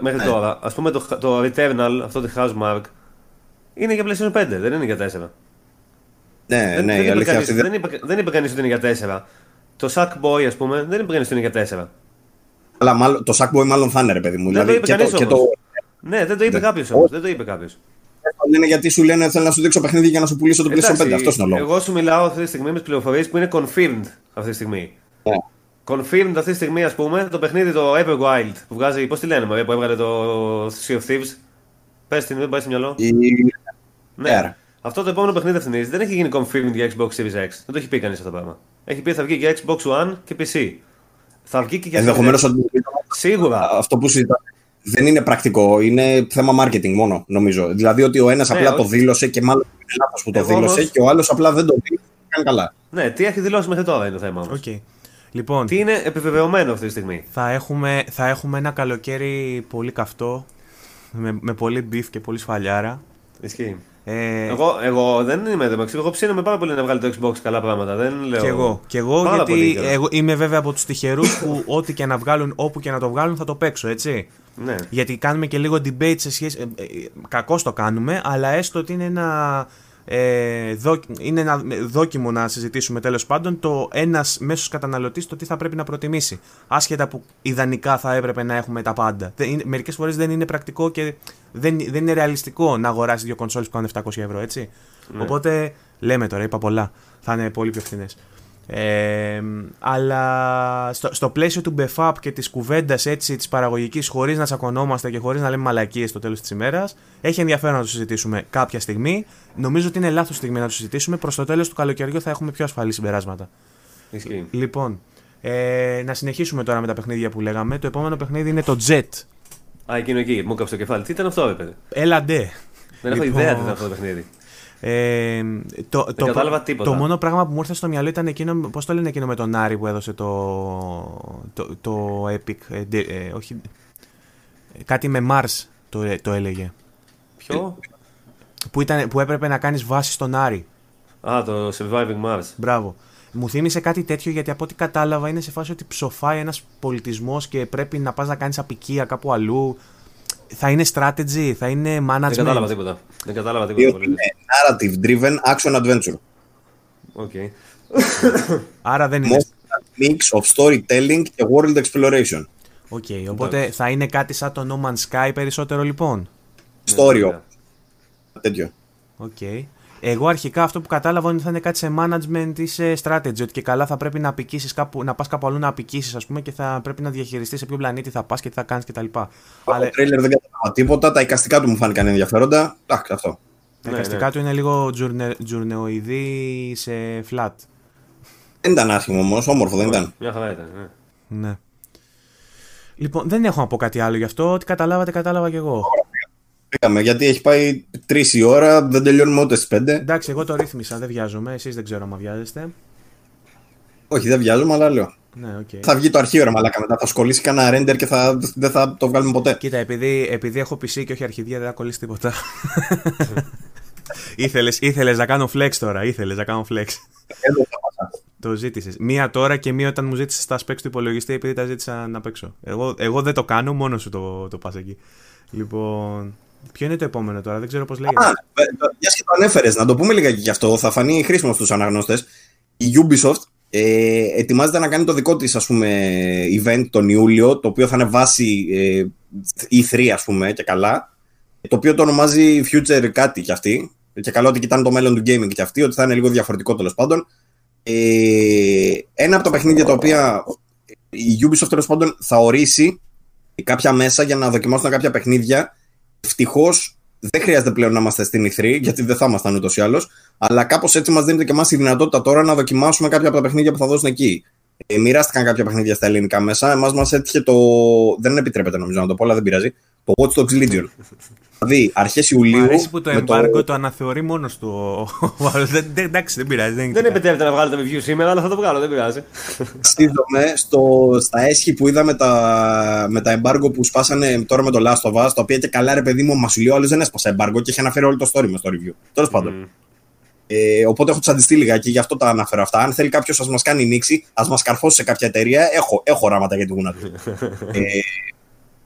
μέχρι τώρα, ας πούμε το, το Returnal, αυτό το Housemark, Είναι για PlayStation 5, δεν είναι για 4. Ναι, δεν, ναι, δεν, η είπε αλήθεια κανείς, αυτή δεν... δεν, είπε, δεν είπε κανείς ότι είναι για 4. Το Sackboy, ας πούμε, δεν είπε κανείς ότι είναι για 4. Αλλά μάλλον, το Sackboy μάλλον θα είναι, ρε παιδί μου. Δεν το δηλαδή, είπε και, κανείς το, και όμως. το, Ναι, δεν το είπε Ναι. κάποιος όμως. Δεν το είπε κάποιος. Λένε γιατί σου λένε θέλω να σου δείξω παιχνίδι για να σου πουλήσω το PlayStation 5. Αυτός είναι ο λόγος. εγώ σου μιλάω αυτή τη στιγμή με τις πληροφορίες που είναι confirmed αυτή τη στιγμή. Ναι. Confirmed αυτή τη στιγμή, ας πούμε, το παιχνίδι το Everwild που βγάζει. Πώς τη λένε, μωρέ, που έβγαλε το Sea of Thieves. Πες την, δεν πάει στο μυαλό. Η... Ναι. Άρα. Αυτό το επόμενο παιχνίδι αυτή δεν έχει γίνει confirmed για Xbox Series X. Δεν το έχει πει κανείς αυτό το πράγμα. Έχει πει ότι θα βγει για Xbox One και PC. Θα βγει και για Ενδεχομένως Series X. ότι Σίγουρα. αυτό που συζητάμε δεν είναι πρακτικό. Είναι θέμα marketing μόνο, νομίζω. Δηλαδή ότι ο ένας Ναι, απλά το όχι. δήλωσε και μάλλον είναι λάθος που το Εγώ δήλωσε όμως- και ο άλλος απλά δεν το δήλωσε. και Κάνει καλά. Ναι, τι έχει δηλώσει μέχρι τώρα είναι το θέμα όμως. Οκ. Λοιπόν, Τι είναι επιβεβαιωμένο αυτή τη στιγμή; θα έχουμε, θα έχουμε ένα καλοκαίρι πολύ καυτό, με, με πολύ beef και πολύ σφαλιάρα. Ισχύει. Ε, Εγώ, εγώ δεν είμαι εδώ μεταξύ. Εγώ ψήνομαι πάρα πολύ να βγάλει το Xbox καλά πράγματα. Δεν λέω. Κι εγώ, κι εγώ Πάρα πολύ γιατί καιρό. εγώ είμαι βέβαια από τους τυχερούς που *laughs* ό,τι και να βγάλουν, όπου και να το βγάλουν θα το παίξω, έτσι. Ναι. Γιατί κάνουμε και λίγο debate σε σχέση. Ε, ε, κακώς το κάνουμε, αλλά έστω ότι είναι ένα. Ε, δο, είναι ένα δόκιμο να συζητήσουμε τέλος πάντων το ένας μέσος καταναλωτής το τι θα πρέπει να προτιμήσει. Άσχετα που ιδανικά θα έπρεπε να έχουμε τα πάντα. Μερικές φορές δεν είναι πρακτικό και δεν, δεν είναι ρεαλιστικό να αγοράσεις δύο κονσόλες που κάνουν 700 ευρώ, έτσι. Ναι. Οπότε λέμε τώρα, είπα πολλά. Θα είναι πολύ πιο φθηνές. Ε, αλλά στο, στο πλαίσιο του BFAP και της κουβέντας έτσι της παραγωγικής χωρίς να τσακωνόμαστε και χωρίς να λέμε μαλακίες στο τέλος της ημέρας έχει ενδιαφέρον να το συζητήσουμε κάποια στιγμή νομίζω ότι είναι λάθος στιγμή να το συζητήσουμε προς το τέλος του καλοκαιριού θα έχουμε πιο ασφαλή συμπεράσματα Ισχύει. λοιπόν ε, να συνεχίσουμε τώρα με τα παιχνίδια που λέγαμε το επόμενο παιχνίδι είναι το Jet Α, εκείνο εκεί, μου έκαψε το κεφάλι. Τι ήταν αυτό, ρε παιδί. έλα ντε Δεν έχω Λοιπόν, ιδέα τι ήταν αυτό το παιχνίδι. Ε, το, το, κατάλαβα τίποτα. το μόνο πράγμα που μου ήρθε στο μυαλό ήταν εκείνο, πώς το λένε εκείνο με τον Άρη που έδωσε το, το, το Epic, ε, ντε- ε, όχι, ε, κάτι με Mars το, ε, το έλεγε, Ποιο; που, ήταν, που έπρεπε να κάνεις βάση στον Άρη, Α, το Surviving Mars. μπράβο. Μου θύμισε κάτι τέτοιο γιατί από ό,τι κατάλαβα είναι σε φάση ότι ψοφάει ένας πολιτισμός και πρέπει να πας να κάνεις απικία κάπου αλλού. Θα είναι strategy, θα είναι management. Δεν κατάλαβα τίποτα. Δεν κατάλαβα τίποτα. Διότι πολύ. είναι narrative driven action adventure. Οκ. Άρα δεν είναι Μας mix of storytelling και world exploration. Οκ, οπότε θα είναι κάτι σαν το No Man's Sky περισσότερο λοιπόν; Story ναι. of. Τέτοιο. Οκ. Εγώ αρχικά αυτό που κατάλαβα είναι ότι θα είναι κάτι σε management ή σε strategy. Ότι και καλά θα πρέπει να, αποικήσεις κάπου, να πας κάπου αλλού να αποικήσεις ας πούμε και θα πρέπει να διαχειριστείς σε ποιο πλανήτη θα πας και τι θα κάνεις κτλ. Από Αλλά το τρέιλερ δεν κατάλαβα τίποτα. Τα εικαστικά του μου φάνηκαν ενδιαφέροντα. Εντάξει, αυτό. τα Ναι, εικαστικά ναι. του είναι λίγο Journe, Journey οειδή σε flat. Δεν ήταν άσχημο όμως, όμορφο δεν ήταν. Μια χαρά ήταν. Ναι. Ναι. Λοιπόν, δεν έχω να πω κάτι άλλο γι' αυτό. Ό,τι καταλάβατε, κατάλαβα κι εγώ. Πάμε γιατί έχει πάει τρεις η ώρα, δεν τελειώνουμε ούτε στις πέντε. Εντάξει, εγώ το ρύθμισα, δεν βιάζομαι. Εσείς δεν ξέρω αν βιάζεστε. Όχι, δεν βιάζομαι, αλλά λέω. Ναι, οκ. Θα βγει το αρχείο ρε μαλάκα μετά. Θα σκολήσει κανένα render και θα, δεν θα το βγάλουμε ποτέ. Κοίτα, επειδή, επειδή έχω PC και όχι αρχιδία, δεν θα κολλήσει τίποτα. *laughs* ήθελες, ήθελες να κάνω flex τώρα, ήθελες να κάνω flex. Δεν το θα πάσα. Το ζήτησες. Μία τώρα και μία όταν μου ζήτησες τα specs του υπολογιστή επειδή τα ζήτησα να παίξω. Εγώ, εγώ δεν το κάνω, μόνος σου το, το πας εκεί. Λοιπόν. Ποιο είναι το επόμενο τώρα, δεν ξέρω πώς λέγεται. Α, μια και το ανέφερες, να το πούμε λίγα και γι' αυτό, θα φανεί χρήσιμο στους αναγνώστες. Η Ubisoft ε, ετοιμάζεται να κάνει το δικό της event τον Ιούλιο, το οποίο θα είναι βάση ε, E3 ας πούμε και καλά. Το οποίο το ονομάζει Future κάτι κι αυτή. Και καλό ότι κοιτάνε το μέλλον του gaming κι αυτή, ότι θα είναι λίγο διαφορετικό τέλος πάντων. Ε, ένα από τα παιχνίδια τα οποία η Ubisoft τέλος πάντων θα ορίσει κάποια μέσα για να δοκιμάσουν κάποια παιχνίδια. Ευτυχώς δεν χρειάζεται πλέον να είμαστε στην E3, γιατί δεν θα ήμασταν ούτως ή άλλως. Αλλά κάπως έτσι μας δίνεται και εμάς η δυνατότητα τώρα να δοκιμάσουμε κάποια από τα παιχνίδια που θα δώσουν εκεί. Ε, μοιράστηκαν κάποια παιχνίδια στα ελληνικά μέσα. Εμάς μας έτυχε το. Δεν επιτρέπεται νομίζω να το πω, αλλά δεν πειράζει. Το Watch Dogs Legion. Δηλαδή αρχές Ιουλίου. Μου αρέσει που το με embargo το, αναθεωρεί μόνος του. ο- ο άλλος. Δεν- δεν- Εντάξει, δεν πειράζει. Δεν, Δεν επιτρέπεται να βγάλω το review σήμερα, αλλά θα το βγάλω, δεν πειράζει. Στείλαμε στο, στα έσχη που είδαμε τα, με τα embargo που σπάσανε τώρα με το Last of Us, τα οποία και καλά ρε παιδί μου, μα σου λέει ο άλλος δεν έσπασε embargo και είχε αναφέρει όλο το story μες στο review. Τέλος πάντων. Ε, οπότε έχω του αντιστείλει λιγάκι, γι' αυτό τα αναφέρω αυτά. Αν θέλει κάποιος να μας κάνει νήξη, ας μας καρφώσει σε κάποια εταιρεία, έχω, έχω οράματα για τη γούνα του. *laughs* ε,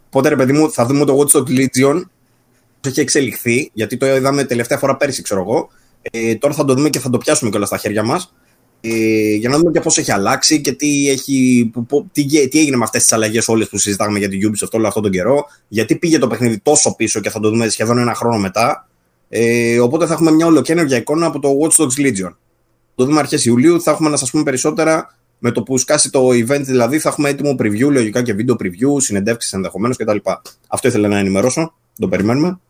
οπότε ρε παιδί μου, θα δούμε το Watch Dogs Legion. Έχει εξελιχθεί, γιατί το είδαμε τελευταία φορά πέρσι, ξέρω εγώ. Ε, τώρα θα το δούμε και θα το πιάσουμε κιόλας στα χέρια μας. Ε, για να δούμε και πώς έχει αλλάξει και τι, έχει, που, που, τι, τι έγινε με αυτές τις αλλαγές όλες που συζητάγαμε για την Ubisoft όλο αυτόν τον καιρό. Γιατί πήγε το παιχνίδι τόσο πίσω και θα το δούμε σχεδόν ένα χρόνο μετά. Ε, οπότε θα έχουμε μια ολοκένουργια εικόνα από το Watch Dogs Legion. Το δούμε αρχές Ιουλίου, θα έχουμε να σας πούμε περισσότερα με το που σκάσει το event, δηλαδή θα έχουμε έτοιμο preview, λογικά και βίντεο preview, συνεντεύξεις ενδεχομένως κτλ. Αυτό ήθελα να ενημερώσω. Το περιμένουμε.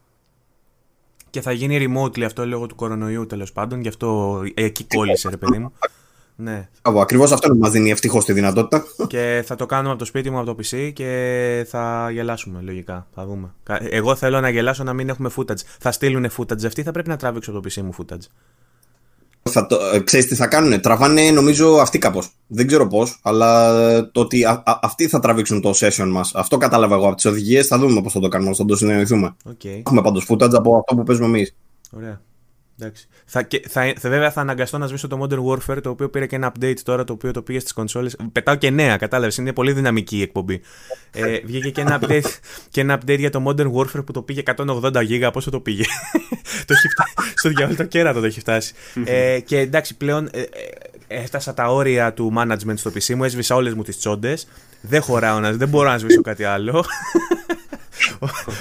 Και θα γίνει remotely αυτό λόγω του κορονοϊού τέλος πάντων, γι' αυτό εκεί κόλλησε, ρε παιδί μου. Ναι. Ακριβώς αυτό μας δίνει ευτυχώς τη δυνατότητα. Και θα το κάνουμε από το σπίτι μου, από το PC και θα γελάσουμε λογικά. Θα δούμε. Εγώ θέλω να γελάσω να μην έχουμε footage. Θα στείλουν footage αυτοί, θα πρέπει να τραβήξω από το PC μου footage. Θα το, ε, ξέρεις τι θα κάνουν, τραβάνε νομίζω αυτοί κάπως. Δεν ξέρω πώς, αλλά το ότι α, α, αυτοί θα τραβήξουν το session μας. Αυτό κατάλαβα εγώ από τις οδηγίες, θα δούμε πώς θα το κάνουμε, θα το συνεννοηθούμε. Okay. Έχουμε πάντως footage από αυτό που παίζουμε εμείς. Ωραία. Εντάξει. Θα, και, θα, θα, βέβαια θα αναγκαστώ να σβήσω το Modern Warfare, το οποίο πήρε και ένα update τώρα, το οποίο το πήγε στις κονσόλες. Πετάω και νέα, κατάλαβες. Είναι πολύ δυναμική η εκπομπή. Ε, βγήκε και ένα, update, *laughs* και ένα update για το Modern Warfare που το πήγε 180 GB. Πόσο το πήγε. *laughs* το έχει φτάσει. *laughs* Στο διαβόλο το κέρατο το έχει φτάσει. ε, και εντάξει, πλέον ε, ε, έφτασα τα όρια του management στο PC μου, έσβησα όλες μου τις τσόντες. Δεν χωράω να, δεν μπορώ να σβήσω κάτι άλλο.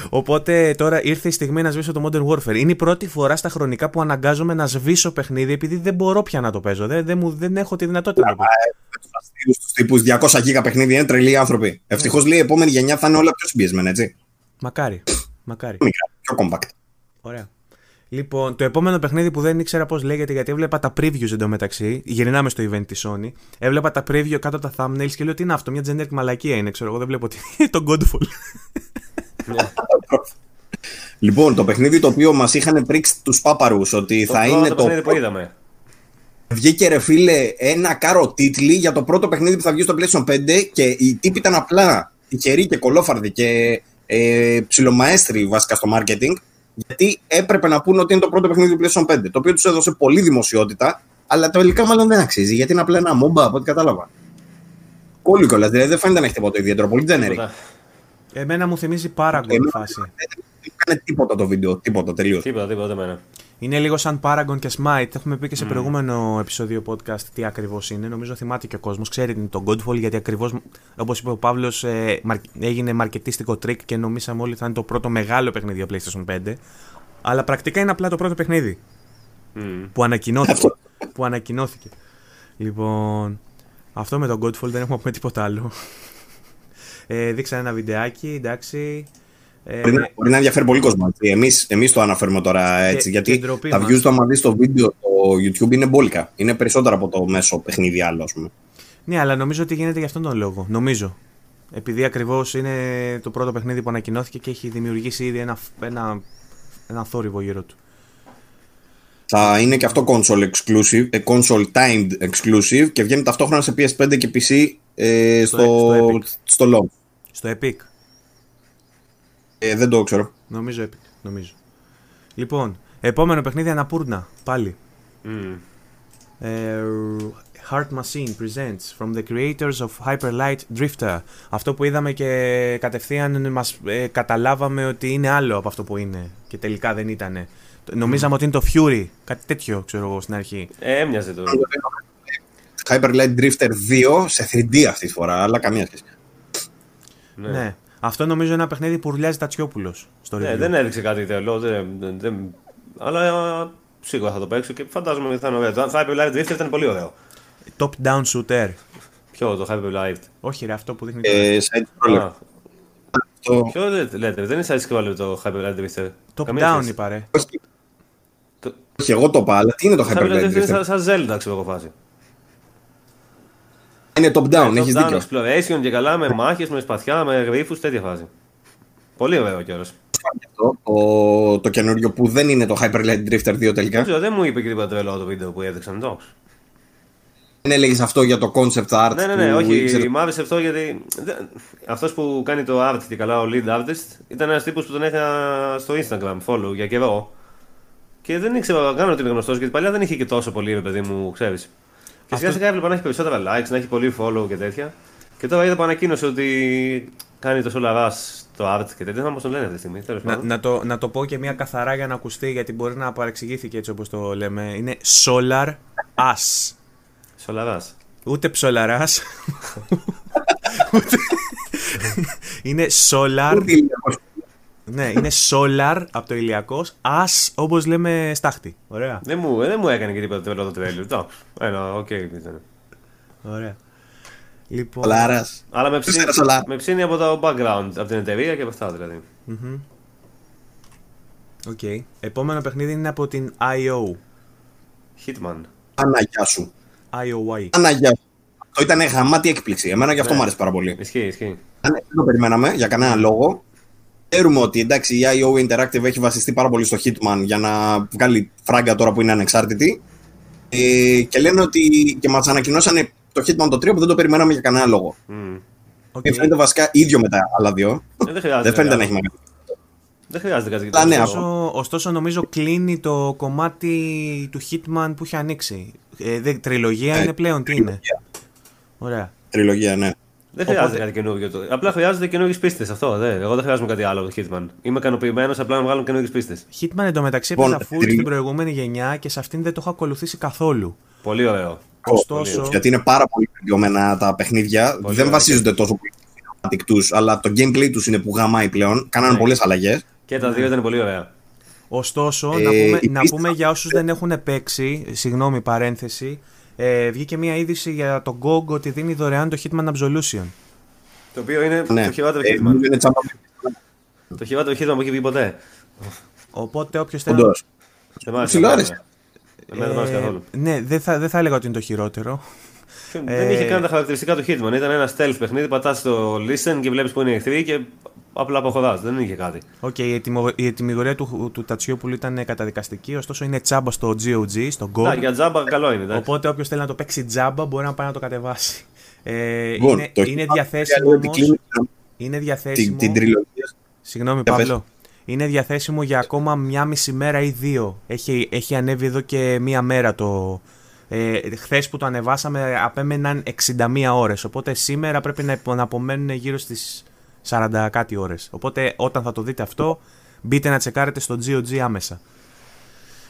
Οπότε τώρα ήρθε η στιγμή να σβήσω το Modern Warfare. Είναι η πρώτη φορά στα χρονικά που αναγκάζομαι να σβήσω παιχνίδι επειδή δεν μπορώ πια να το παίζω. Δεν, δεν, μου, δεν έχω τη δυνατότητα να το παίζω. Στου τύπους 200 γίγα παιχνίδι είναι τρελοί άνθρωποι. Ευτυχώς λέει η επόμενη γενιά θα είναι όλα πιο συμπιεσμένα, έτσι. Μακάρι. Μακάρι. πιο compact. Ωραία. Λοιπόν, το επόμενο παιχνίδι που δεν ήξερα πώς λέγεται γιατί έβλεπα τα previews εντωμεταξύ. Γυρνάμε στο event της Sony. Έβλεπα τα preview κάτω από τα thumbnails και λέω τι είναι αυτό, μια generic μαλακία είναι. Ξέρω εγώ δεν βλέπω τι. *laughs* το Godfall. Λοιπόν, το παιχνίδι το οποίο μας είχαν πρίξει τους πάπαρους ότι το θα είναι το. παιχνίδι που είδαμε. Βγήκε ρε φίλε ένα κάρο τίτλι για το πρώτο παιχνίδι που θα βγει στο PlayStation 5 και οι τύποι ήταν απλά τυχεροί και κολόφαρδοι και ε, ψιλομαέστροι βασικά στο marketing γιατί έπρεπε να πούνε ότι είναι το πρώτο παιχνίδι του PlayStation 5 το οποίο τους έδωσε πολύ δημοσιότητα αλλά το τελικά μάλλον δεν αξίζει γιατί είναι απλά ένα μόμπα από ό,τι κατάλαβα. Πολύ κολλά, δηλαδή δεν φαίνεται να έχει τίποτα ιδιαίτερο, πολύ generic. Εμένα μου θυμίζει Paragon η φάση. Δεν έκανε τίποτα το βίντεο, τίποτα τελείως. Τίποτα, τίποτα εμένα. Είναι λίγο σαν Paragon και Smite. Έχουμε πει και σε mm. προηγούμενο επεισόδιο podcast τι ακριβώς είναι. Νομίζω θυμάται και ο κόσμος. Ξέρει τι είναι το Godfall γιατί ακριβώς, όπως είπε ο Παύλος, ε, έγινε μαρκετίστικο τρίκ και νομίσαμε όλοι θα είναι το πρώτο μεγάλο παιχνίδι για PlayStation 5. Αλλά πρακτικά είναι απλά το πρώτο παιχνίδι. Mm. Που ανακοινώθηκε. που ανακοινώθηκε. Λοιπόν, αυτό με τον Godfall δεν έχουμε να πούμε τίποτα άλλο. Ε, δείξα ένα βιντεάκι, εντάξει. Ε, μπορεί, να, μπορεί να ενδιαφέρει πολύ κόσμο. Εμείς, εμείς το αναφέρουμε τώρα έτσι. Και, γιατί και τα views του άμα δεις το βίντεο το YouTube είναι μπόλικα. Είναι περισσότερα από το μέσο παιχνίδι άλλο, ας πούμε. Ναι, αλλά νομίζω ότι γίνεται για αυτόν τον λόγο. Νομίζω. Επειδή ακριβώς είναι το πρώτο παιχνίδι που ανακοινώθηκε και έχει δημιουργήσει ήδη ένα, ένα, ένα θόρυβο γύρω του. Θα είναι και αυτό console exclusive, ε, console timed exclusive και βγαίνει ταυτόχρονα σε PS5 και PC ε, στο, στο, στο, launch. Στο Epic. Ε, δεν το ξέρω. Νομίζω Epic. Νομίζω. Λοιπόν, επόμενο παιχνίδι Αναπούρνα. Πάλι. Mm. Ε, Heart Machine presents from the creators of Hyperlight Drifter. Αυτό που είδαμε και κατευθείαν μας ε, καταλάβαμε ότι είναι άλλο από αυτό που είναι και τελικά δεν ήτανε. Νομίζαμε ότι είναι το Fury, κάτι τέτοιο ξέρω εγώ στην αρχή. Ε, έμοιαζε το. Hyper Light Drifter 2 σε 3D αυτή τη φορά, αλλά καμία σχέση. Ναι. ναι. Αυτό νομίζω είναι ένα παιχνίδι που ρουλιάζει Τατσιόπουλος στο Ναι, δεν έδειξε κάτι τέλο. Δεν, δεν, αλλά σίγουρα θα το παίξω και φαντάζομαι ότι θα είναι ωραίο. Το Hyper Light Drifter ήταν πολύ ωραίο. Top down shooter. Ποιο, το Hyper Light; Όχι, ρε, αυτό που δείχνει. Ε, side το... Ποιο λέτε, δεν είναι side scroller το Hyper Light Drifter. Top down είπα, ρε. Όχι, εγώ το είπα, αλλά τι είναι το Hyper Light Drifter; Είναι σαν Zelda, ξέρω εγώ φάση. Είναι top down, έχεις δίκιο. Exploration και καλά με μάχες, με σπαθιά, με γρήφου, τέτοια φάση. Πολύ ωραίο κιόλα. Το, το καινούριο που δεν είναι το Hyper Light Drifter 2 τελικά. Δεν, δεν μου είπε και τίποτα τρελό το βίντεο που έδειξαν το. Δεν έλεγες αυτό για το concept art. Ναι, ναι, ναι, όχι. Ήξερε... Μ' άρεσε αυτό γιατί αυτός που κάνει το art και καλά, ο lead artist, ήταν ένας τύπος που τον είχα στο Instagram follow για καιρό. Και δεν ήξερα καν ότι είναι γνωστός γιατί παλιά δεν είχε και τόσο πολύ, ρε παιδί μου, ξέρεις. Και σιγά σιγά έβλεπα να έχει περισσότερα likes, να έχει πολύ follow και τέτοια. Και τώρα είδα που ανακοίνωσε ότι κάνει το Solar Rush το art και τέτοια, θα μας το λένε αυτή τη στιγμή. Τέλος Να, πάντων. να, το, να το πω και μια καθαρά για να ακουστεί, γιατί μπορεί να παρεξηγήθηκε έτσι όπως το λέμε. Είναι Solar As. Σολαρά. Ούτε ψολαράς. *laughs* ούτε... *laughs* είναι Solar. Ούτε ηλιακός. ναι, είναι Solar από το ηλιακός. As όπως λέμε στάχτη. Ωραία. Δεν μου, δεν μου έκανε και τίποτα το το τρέλιο. Το. Ένα, οκ. ήταν. Ωραία. Λοιπόν, Σολάρας. Αλλά με Τέσσερα ψήνει, σολά. με ψήνει από το background, από την εταιρεία και από αυτά δηλαδή. μμμ. Οκ. Επόμενο παιχνίδι είναι από την IO. Hitman. Αναγιά σου. IOY. Αναγιά σου. Αυτό ήταν γαμάτη έκπληξη. Εμένα και αυτό Ναι. μου άρεσε πάρα πολύ. Ισχύει, ισχύει. Αν δεν το περιμέναμε για κανένα λόγο. Ξέρουμε ότι εντάξει, η IO Interactive έχει βασιστεί πάρα πολύ στο Hitman για να βγάλει φράγκα τώρα που είναι ανεξάρτητη. Ε, και λένε ότι και μας ανακοινώσανε το Hitman το 3 που δεν το περιμέναμε για κανένα λόγο. Μμμ. Οκ. Και φαίνεται βασικά ίδιο με τα άλλα δύο. Ε, δεν χρειάζεται. δεν φαίνεται να κάτι. έχει μεγάλη. Δεν χρειάζεται κάτι Αλλά ναι, τέτοιο. Ωστόσο, ωστόσο νομίζω κλείνει το κομμάτι του Hitman που είχε ανοίξει. Ε, δεν, τριλογία Ε, είναι πλέον, τι είναι; Ωραία. Τριλογία, ναι. Δεν χρειάζεται Οπότε- κάτι καινούργιο. το- Απλά χρειάζεται καινούργιες πίστες. Αυτό. Δε. Εγώ δεν χρειάζομαι κάτι άλλο από το Hitman. Είμαι ικανοποιημένος απλά να βγάλουν καινούργιες πίστες. Hitman εντωμεταξύ Λοιπόν, έπαιζα full τρι- στην προηγούμενη γενιά και σε αυτήν δεν το έχω ακολουθήσει καθόλου. Πολύ ωραίο. Ωστόσο, Γιατί είναι πάρα πολύ βελτιωμένα τα παιχνίδια. Πολύ δεν ωραία. βασίζονται τόσο πολύ στους αλλά το gameplay τους είναι που γαμάει πλέον. Κάνανε Ναι. πολλές αλλαγές. Και τα δύο ήταν πολύ ωραία. ωστόσο Ε, να, πούμε, η να πίστα- πούμε για όσους δεν έχουν παίξει, συγγνώμη παρένθεση, ε, βγήκε μια είδηση για το GOG ότι δίνει δωρεάν το Hitman Absolution. Το οποίο είναι Ναι. το χειρότερο Ε, Hitman. νομίζω είναι τσάμπα. Το χειρότερο Hitman που έχει βγει ποτέ. Οπότε όποιος θέλει... Όντως. Δεν μ' άρεσε. Ψηλό καθόλου. άρεσε. Εμένα δεν μ' άρεσε Ε, καθόλου. ναι, δεν θα, δεν θα έλεγα ότι είναι το χειρότερο. Δεν είχε καν τα χαρακτηριστικά του Hitman. Ήταν ένα stealth παιχνίδι, πατάς το listen και βλέπεις που είναι οι εχθροί και απλά αποχωράς. Δεν είχε κάτι. Οκ, η, ετοιμο- η ετοιμιγορία του, του Τατσιόπουλου ήταν καταδικαστική, ωστόσο είναι τσάμπα στο GOG, στο GOG. Να, για τζάμπα καλό είναι. εντάξει. Οπότε όποιος θέλει να το παίξει τζάμπα μπορεί να πάει να το κατεβάσει. Ε, Λοιπόν, είναι, το είναι Hitman διαθέσιμο λέει ότι όμως, κλείνει είναι την, διαθέσιμο, την τριλογία. συγγνώμη Για πες. Παύλο, είναι διαθέσιμο για ακόμα μια μισή μέρα ή δύο. Έχει, έχει ανέβει εδώ και μία μέρα το... Ε, Χθες που το ανεβάσαμε απέμεναν 61 ώρες, οπότε σήμερα πρέπει να, υπο- να απομένουν γύρω στις 40 κάτι ώρες. Οπότε όταν θα το δείτε αυτό, μπείτε να τσεκάρετε στο GOG άμεσα.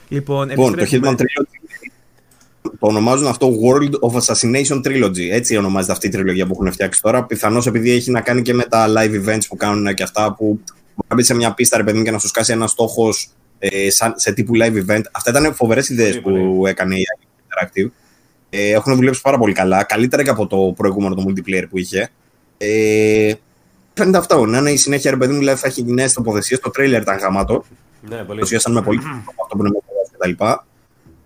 Λοιπόν, Λοιπόν, το επιστρέφουμε- Hitman Trilogy το ονομάζουν αυτό World of Assassination Trilogy. Έτσι ονομάζεται αυτή η τριλογία που έχουν φτιάξει τώρα. Πιθανώς επειδή έχει να κάνει και με τα live events που κάνουν και αυτά που μπορεί να μπει σε μια πίστα, ρε παιδί μου, και να σου σκάσει ένα στόχος ε, σαν- σε τύπου live event. Αυτά ήταν φοβερές ιδέες Πολύ, που έκανε η Interactive. Ε, έχουν δουλέψει πάρα πολύ καλά. Καλύτερα και από το προηγούμενο το multiplayer που είχε. Ε, φαίνεται αυτό. Να είναι η συνέχεια, ρε παιδί μου, δηλαδή θα έχει νέες τοποθεσίες. Το trailer ήταν γαμάτο. Ναι, πολύ. Παρουσίασαν με πολύ αυτό που είναι με και τα λοιπά.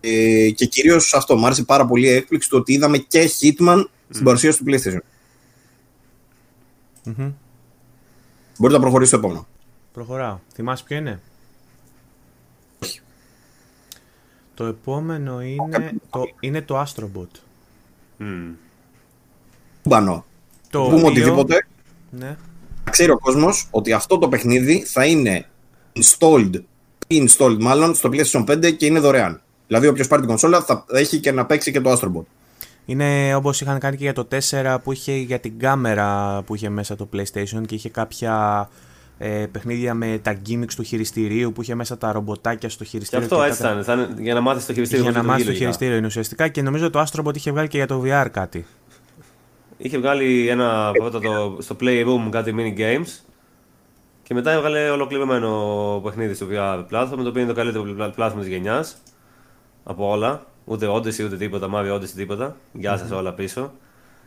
Ε, και κυρίως αυτό, μου άρεσε πάρα πολύ η έκπληξη το ότι είδαμε και Hitman στην παρουσίαση του PlayStation. Μμμ. Μπορείτε να προχωρήσετε στο επόμενο. Προχωράω. Θυμάσαι ποιο είναι; Το επόμενο είναι το, είναι το Astrobot. Μμμ. Μπανό. Το Πούμε οποίο- οτιδήποτε, Ναι. Να ξέρει ο κόσμος ότι αυτό το παιχνίδι θα είναι installed, installed μάλλον, στο PlayStation 5 και είναι δωρεάν. Δηλαδή, όποιος πάρει την κονσόλα θα έχει και να παίξει και το Astrobot. Είναι όπως είχαν κάνει και για το 4 που είχε για την κάμερα που είχε μέσα το PlayStation και είχε κάποια ε, παιχνίδια με τα gimmicks του χειριστηρίου που είχε μέσα τα ρομποτάκια στο Και χειριστήριο. αυτό έτσι κάτι- ήταν. θα είναι Για να μάθεις το χειριστήριο. Για πώς να μάθεις το λειτουργεί λογικά. χειριστήριο είναι ουσιαστικά και νομίζω το Astrobot είχε βγάλει και για το VR κάτι. Είχε βγάλει ένα πρώτα το, στο Playroom κάτι mini games και μετά έβγαλε ολοκληρωμένο παιχνίδι στο VR platform το οποίο είναι το καλύτερο πλα- platform της γενιάς από όλα. Ούτε Odyssey ούτε τίποτα, Mario Odyssey τίποτα. Γεια σας όλα πίσω.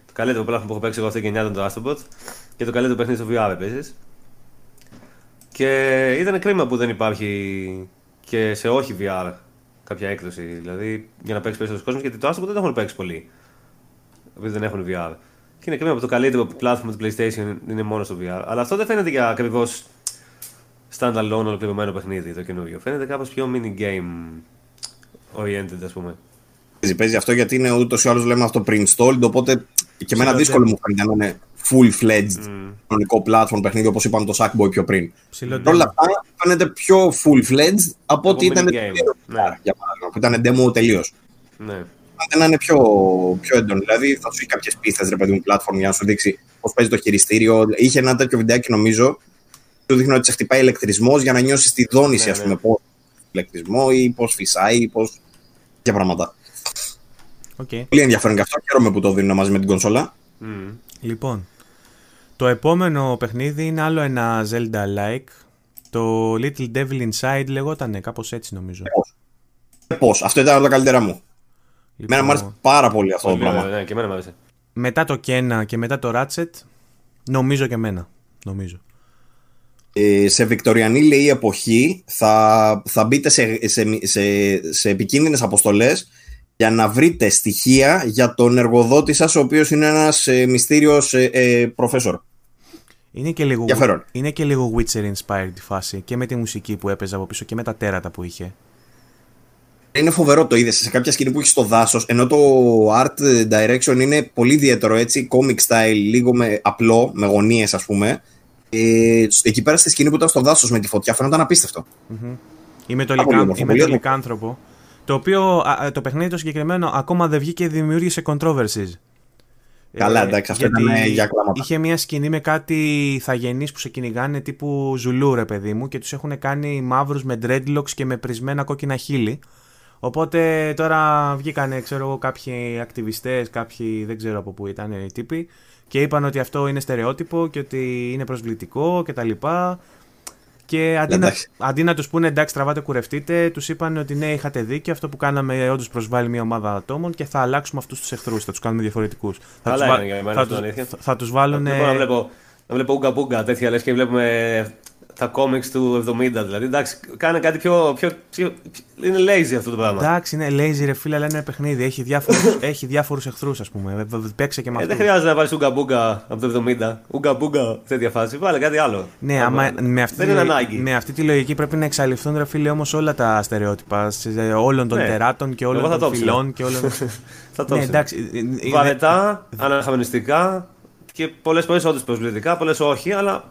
Το καλύτερο platform που έχω παίξει εγώ αυτή τη γενιά ήταν το Astrobot και το καλύτερο παιχνίδι στο VR επίσης. Και ήταν κρίμα που δεν υπάρχει και σε όχι VR κάποια έκδοση. Δηλαδή για να παίξεις περισσότερο κόσμο γιατί το Astrobot δεν το έχουν παίξει πολύ επειδή δεν έχουν VR. Και είναι κρίμα που το καλύτερο platform του PlayStation είναι μόνο στο VR. Αλλά αυτό δεν φαίνεται για ακριβώς standalone ολοκληρωμένο παιχνίδι το καινούριο. Φαίνεται κάπως πιο mini game oriented, ας πούμε. Παίζει, παίζει αυτό γιατί είναι ούτως ή άλλως λέμε αυτό pre-installed, οπότε και εμένα Ψιλο δύσκολο demo. μου φαίνεται να είναι full-fledged κανονικό platform παιχνίδι όπως είπαμε το Sackboy πιο πριν. Ψηλό Παρ' όλα αυτά φαίνεται πιο full-fledged από ότι ήταν mini το game. πρώτο Ναι. για παράδειγμα, που ήταν demo τελείως. Ναι. Φαίνεται να είναι πιο, πιο έντονο. Δηλαδή θα σου έχει κάποιες πίστε, ρε παιδί μου, platform για να σου δείξει πώς παίζει το χειριστήριο. Είχε ένα τέτοιο βιντεάκι νομίζω Του δείχνει ότι σε χτυπάει ηλεκτρισμός για να νιώσεις τη δόνηση, Ναι, ας ναι. πούμε, πώς ηλεκτρισμό ή πώς φυσάει ή πώ. και πράγματα. Οκ. Πολύ ενδιαφέρον και αυτό. Χαίρομαι που το δίνουν μαζί με την κονσόλα. Μμμ. Λοιπόν, το επόμενο παιχνίδι είναι άλλο ένα Zelda-like. Το Little Devil Inside λεγότανε, κάπως έτσι νομίζω. Πώς. Αυτό ήταν από τα καλύτερα μου. Λοιπόν, Εμένα μου άρεσε πάρα πολύ αυτό το Πολύ ωραίο, πράγμα. ναι, και εμένα μου άρεσε. μετά το Kena και μετά το Ratchet, νομίζω και εμένα. Νομίζω. Ε, σε βικτοριανή λέει εποχή θα, θα μπείτε σε, σε, σε, σε επικίνδυνες αποστολές για να βρείτε στοιχεία για τον εργοδότη σας ο οποίος είναι ένας ε, μυστήριος ε, ε, προφέσορ. Είναι και, λίγο, Ενδιαφέρον. είναι και λίγο Witcher inspired η φάση και με τη μουσική που έπαιζε από πίσω και με τα τέρατα που είχε. Είναι φοβερό το είδες σε κάποια σκηνή που έχεις στο δάσος, ενώ το art direction είναι πολύ ιδιαίτερο έτσι, comic style, λίγο με απλό, με γωνίες ας πούμε. Ε, εκεί πέρα στη σκηνή που ήταν στο δάσος με τη φωτιά, φαίνονταν απίστευτο. Ή με το, Πάρα πολύ λικάν, όμορφο, ή με πολύ το όμορφο. λικάνθρωπο. Το οποίο α, α, το παιχνίδι το συγκεκριμένο ακόμα δεν βγήκε και δημιούργησε controversies. Καλά, εντάξει, αυτό γιατί ήταν, ε, για κλάματα. Είχε μια σκηνή με κάτι θαγενείς που σε κυνηγάνε τύπου Ζουλού, ρε παιδί μου, και τους έχουν κάνει μαύρους με dreadlocks και με πρισμένα κόκκινα χείλη. Οπότε τώρα βγήκανε, ξέρω εγώ, κάποιοι ακτιβιστές, κάποιοι δεν ξέρω από πού ήταν οι τύποι και είπαν ότι αυτό είναι στερεότυπο και ότι είναι προσβλητικό κτλ. Και αντί να, Εντάξει. αντί να τους πούνε εντάξει, τραβάτε, κουρευτείτε, τους είπαν ότι ναι, είχατε δίκιο. Αυτό που κάναμε όντως προσβάλλει μια ομάδα ατόμων και θα αλλάξουμε αυτούς τους εχθρούς. Θα τους κάνουμε διαφορετικούς. Θα Καλά τους είναι για μένα θα αυτό, τους- αλήθεια. θα- θα τους βάλουν. Δεν μπορώ να βλέπω, να βλέπω ουγκα μπούγκα τέτοια λες και βλέπουμε τα κόμιξ του 70 δηλαδή. Εντάξει, κάνε κάτι πιο, πιο, πιο- Είναι lazy αυτό το πράγμα. Εντάξει, είναι lazy ρε φίλε, αλλά είναι ένα παιχνίδι. Έχει διάφορους *laughs* έχει διάφορους εχθρούς, ας πούμε. Ε, β- Παίξε και με Ε, αυτούς. δεν χρειάζεται να βάλεις ουγκα μπούγκα από το 70. Ουγκα μπούγκα τέτοια φάση. Βάλε κάτι άλλο. Ναι, Να άμα, βάλε. με, αυτή δεν τη, είναι ανάγκη. με αυτή τη λογική πρέπει να εξαλειφθούν ρε φίλε όμως όλα τα στερεότυπα σε- όλων των Ναι. τεράτων και όλων Εγώ θα των το ψηλά. φυλών και όλων. *laughs* Θα το ναι, ψήνω. εντάξει. ε, ε, Βαρετά, αναχαμενιστικά και πολλές φορές όντως προσβλητικά, πολλές όχι, αλλά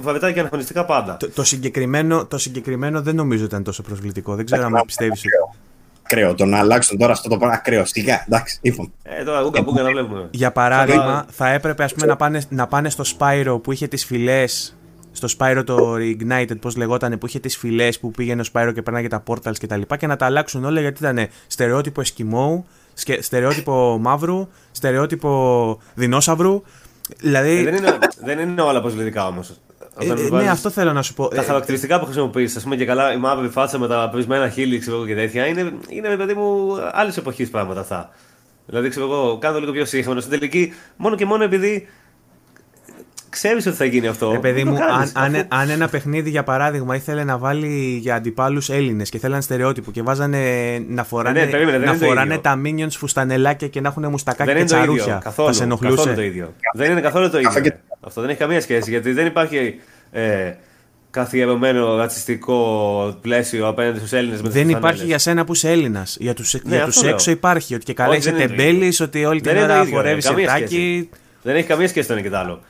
βαρετά και αναχαμενιστικά πάντα. Το, το, συγκεκριμένο, το συγκεκριμένο δεν νομίζω ήταν τόσο προσβλητικό. Δεν ξέρω αν πιστεύεις. Ακραίο. Ακραίο. Το να αλλάξουν τώρα αυτό το πράγμα ακραίο. Σιγά, εντάξει, λοιπόν. Ε, τώρα ουγκα μπούγκα να βλέπουμε. Για παράδειγμα, Σαν θα έπρεπε ας πούμε, να, πάνε, να πάνε στο Spyro που είχε τις φυλές στο Spyro το Reignited, πώς λεγότανε, που είχε τις φυλές που πήγαινε ο Spyro και πέρναγε τα portals και τα λοιπά και να τα αλλάξουν όλα γιατί ήταν στερεότυπο Εσκιμώου, σκε- στερεότυπο μαύρου, στερεότυπο δεινόσαυρου. Δηλαδή, Ε, δεν, είναι, δεν είναι όλα προσβλητικά όμως. ε, ε, ναι, αυτό θέλω να σου πω. Τα Ε, χαρακτηριστικά που χρησιμοποιείς, ας πούμε και καλά, η μαύρη φάτσα με τα πρισμένα χείλη ξέρω εγώ, και τέτοια, είναι, είναι παιδί μου άλλης εποχής πράγματα αυτά. Δηλαδή, ξέρω εγώ, κάνω το λίγο πιο σύγχρονο. Στην τελική, μόνο και μόνο επειδή ξέρεις ότι θα γίνει αυτό. Ρε παιδί το μου, κάνεις, αν, αν, αφού- αν ένα παιχνίδι για παράδειγμα ήθελε να βάλει για αντιπάλους Έλληνες και θέλαν στερεότυπο και βάζανε να φοράνε, ναι, περίμενε, δεν να είναι το φοράνε ίδιο. τα minions φουστανελάκια και να έχουν μουστακάκια δεν και είναι το ίδιο. τσαρούχια. Καθόλου, θα σε ενοχλούσε. καθόλου το ίδιο. Δεν είναι καθόλου το ίδιο. και- Αυτό δεν έχει καμία σχέση γιατί δεν υπάρχει ε, καθιερωμένο ρατσιστικό πλαίσιο απέναντι στους Έλληνες με Δεν υπάρχει για σένα που είσαι Έλληνας. Για του Ναι, για αυτό τους λέω. έξω υπάρχει. Ότι και καλά Όχι, είσαι δεν είναι το τεμπέλη, ότι όλη την Δεν είναι ώρα το ίδιο, φορεύει ρε, καμία σετάκι. σχέση. Δεν έχει καμία σχέση το ένα και το άλλο.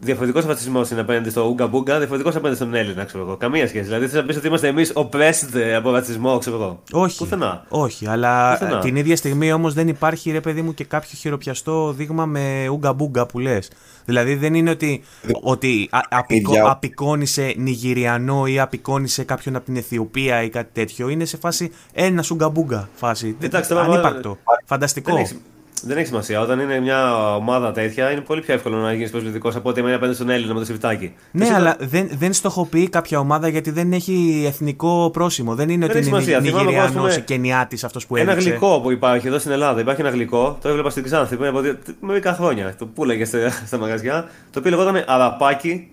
Διαφορετικός ρατσισμό είναι απέναντι στο Ουγκα Μπούγκα, διαφορετικός απέναντι στον Έλληνα, ξέρω εγώ. Καμία σχέση. Δηλαδή θες να πεις ότι είμαστε εμείς oppressed από ρατσισμό, ξέρω εγώ. Όχι. Πουθενά. Όχι, αλλά Πουθενά. την ίδια στιγμή όμως δεν υπάρχει ρε παιδί μου και κάποιο χειροπιαστό δείγμα με ούγκα μπούγκα που λες. Δηλαδή δεν είναι ότι, ότι α, απεικο, Ίδια. απεικόνισε Νιγηριανό ή απεικόνισε κάποιον από την Αιθιοπία ή κάτι τέτοιο. Είναι σε φάση ένας ούγκα μπούγκα φάση. Εντάξει, τώρα, Ανύπαρκτο. Φανταστικό. Δεν έχει, δεν έχει σημασία. Όταν είναι μια ομάδα τέτοια, είναι πολύ πιο εύκολο να γίνεις προσβλητικός από ότι εμένα απέναντι στον Έλληνα με το σιρτάκι. Ναι, Εσύ αλλά δεν, δεν στοχοποιεί κάποια ομάδα γιατί δεν έχει εθνικό πρόσημο. Δεν είναι Δεν ότι έχει είναι σημασία. Θυμάμαι εγώ, ας Νιγηριανό πούμε, ή Κενιάτης αυτός που Ένα έδειξε. γλυκό που υπάρχει εδώ στην Ελλάδα. Υπάρχει ένα γλυκό, το έβλεπα στην Ξάνθη πριν από δύο- μερικά χρόνια. Το πουλάγε στα, στα μαγαζιά. Το οποίο λεγόταν αραπάκι.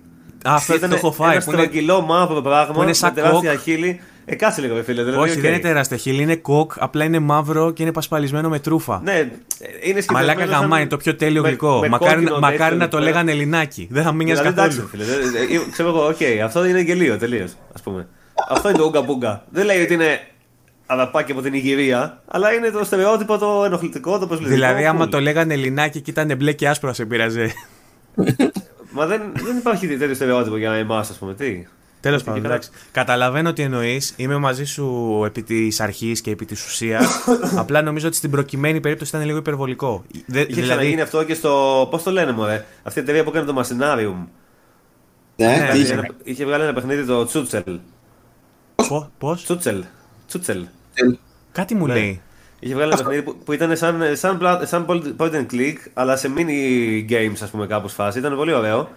Α, αυτό Ήταν το έχω φάει. Ένα Που είναι, στρογγυλό μαύρο πράγμα. που είναι σαν με τεράστια κοκ. χείλη. Ε, κάτσε λίγο, ρε φίλε. Δηλαδή, όχι, οκ. δεν είναι τεράστια χείλη, είναι κοκ, απλά είναι μαύρο και είναι πασπαλισμένο με τρούφα. Ναι, ε, είναι σκεφτόμενο Μαλάκα σαν- γαμά είναι το πιο τέλειο με- γλυκό. με μακάρι, κόκκινο μακάρι τέτοιο να το εδώ πέρα. λέγανε Ελληνάκι. Δεν θα μείνει Δηλαδή, καθόλου. εντάξει, φίλε. δεν- ε, Ξέρω εγώ, οκ, αυτό είναι γελίο τελείως. Α πούμε. Αυτό είναι το ουγκα μπούγκα. Δεν λέει ότι είναι αραπάκι από την Ιγυρία, αλλά είναι το στερεότυπο, το ενοχλητικό, το προσβλητικό. Δηλαδή, άμα cool. το λέγανε Ελληνάκι και ήταν μπλε και άσπρο, θα σε πείραζε. Μα δεν, δεν υπάρχει τέτοιο στερεότυπο για εμάς, ας πούμε. Τι. Τέλος Και πάντων, καλά. εντάξει. Καταλαβαίνω τι εννοείς. Είμαι μαζί σου επί της αρχής και επί της ουσίας. *coughs* Απλά νομίζω ότι στην προκειμένη περίπτωση ήταν λίγο υπερβολικό. Δε- Είχε ξαναγίνει αυτό και στο. Πώς το λένε, Μωρέ; Αυτή η εταιρεία που έκανε το Machinarium. Ναι, Ναι, τι Είχε, είχε. ένα- είχε βγάλει ένα παιχνίδι το Τσούτσελ. Πώς; Τσούτσελ. Τσούτσελ. Κάτι μου Ναι. λέει. Είχε βγάλει ένα παιχνίδι που, που ήταν σαν, σαν, πλα- σαν point and click, αλλά σε mini games, ας πούμε, κάπου φάση. Ήταν πολύ ωραίο.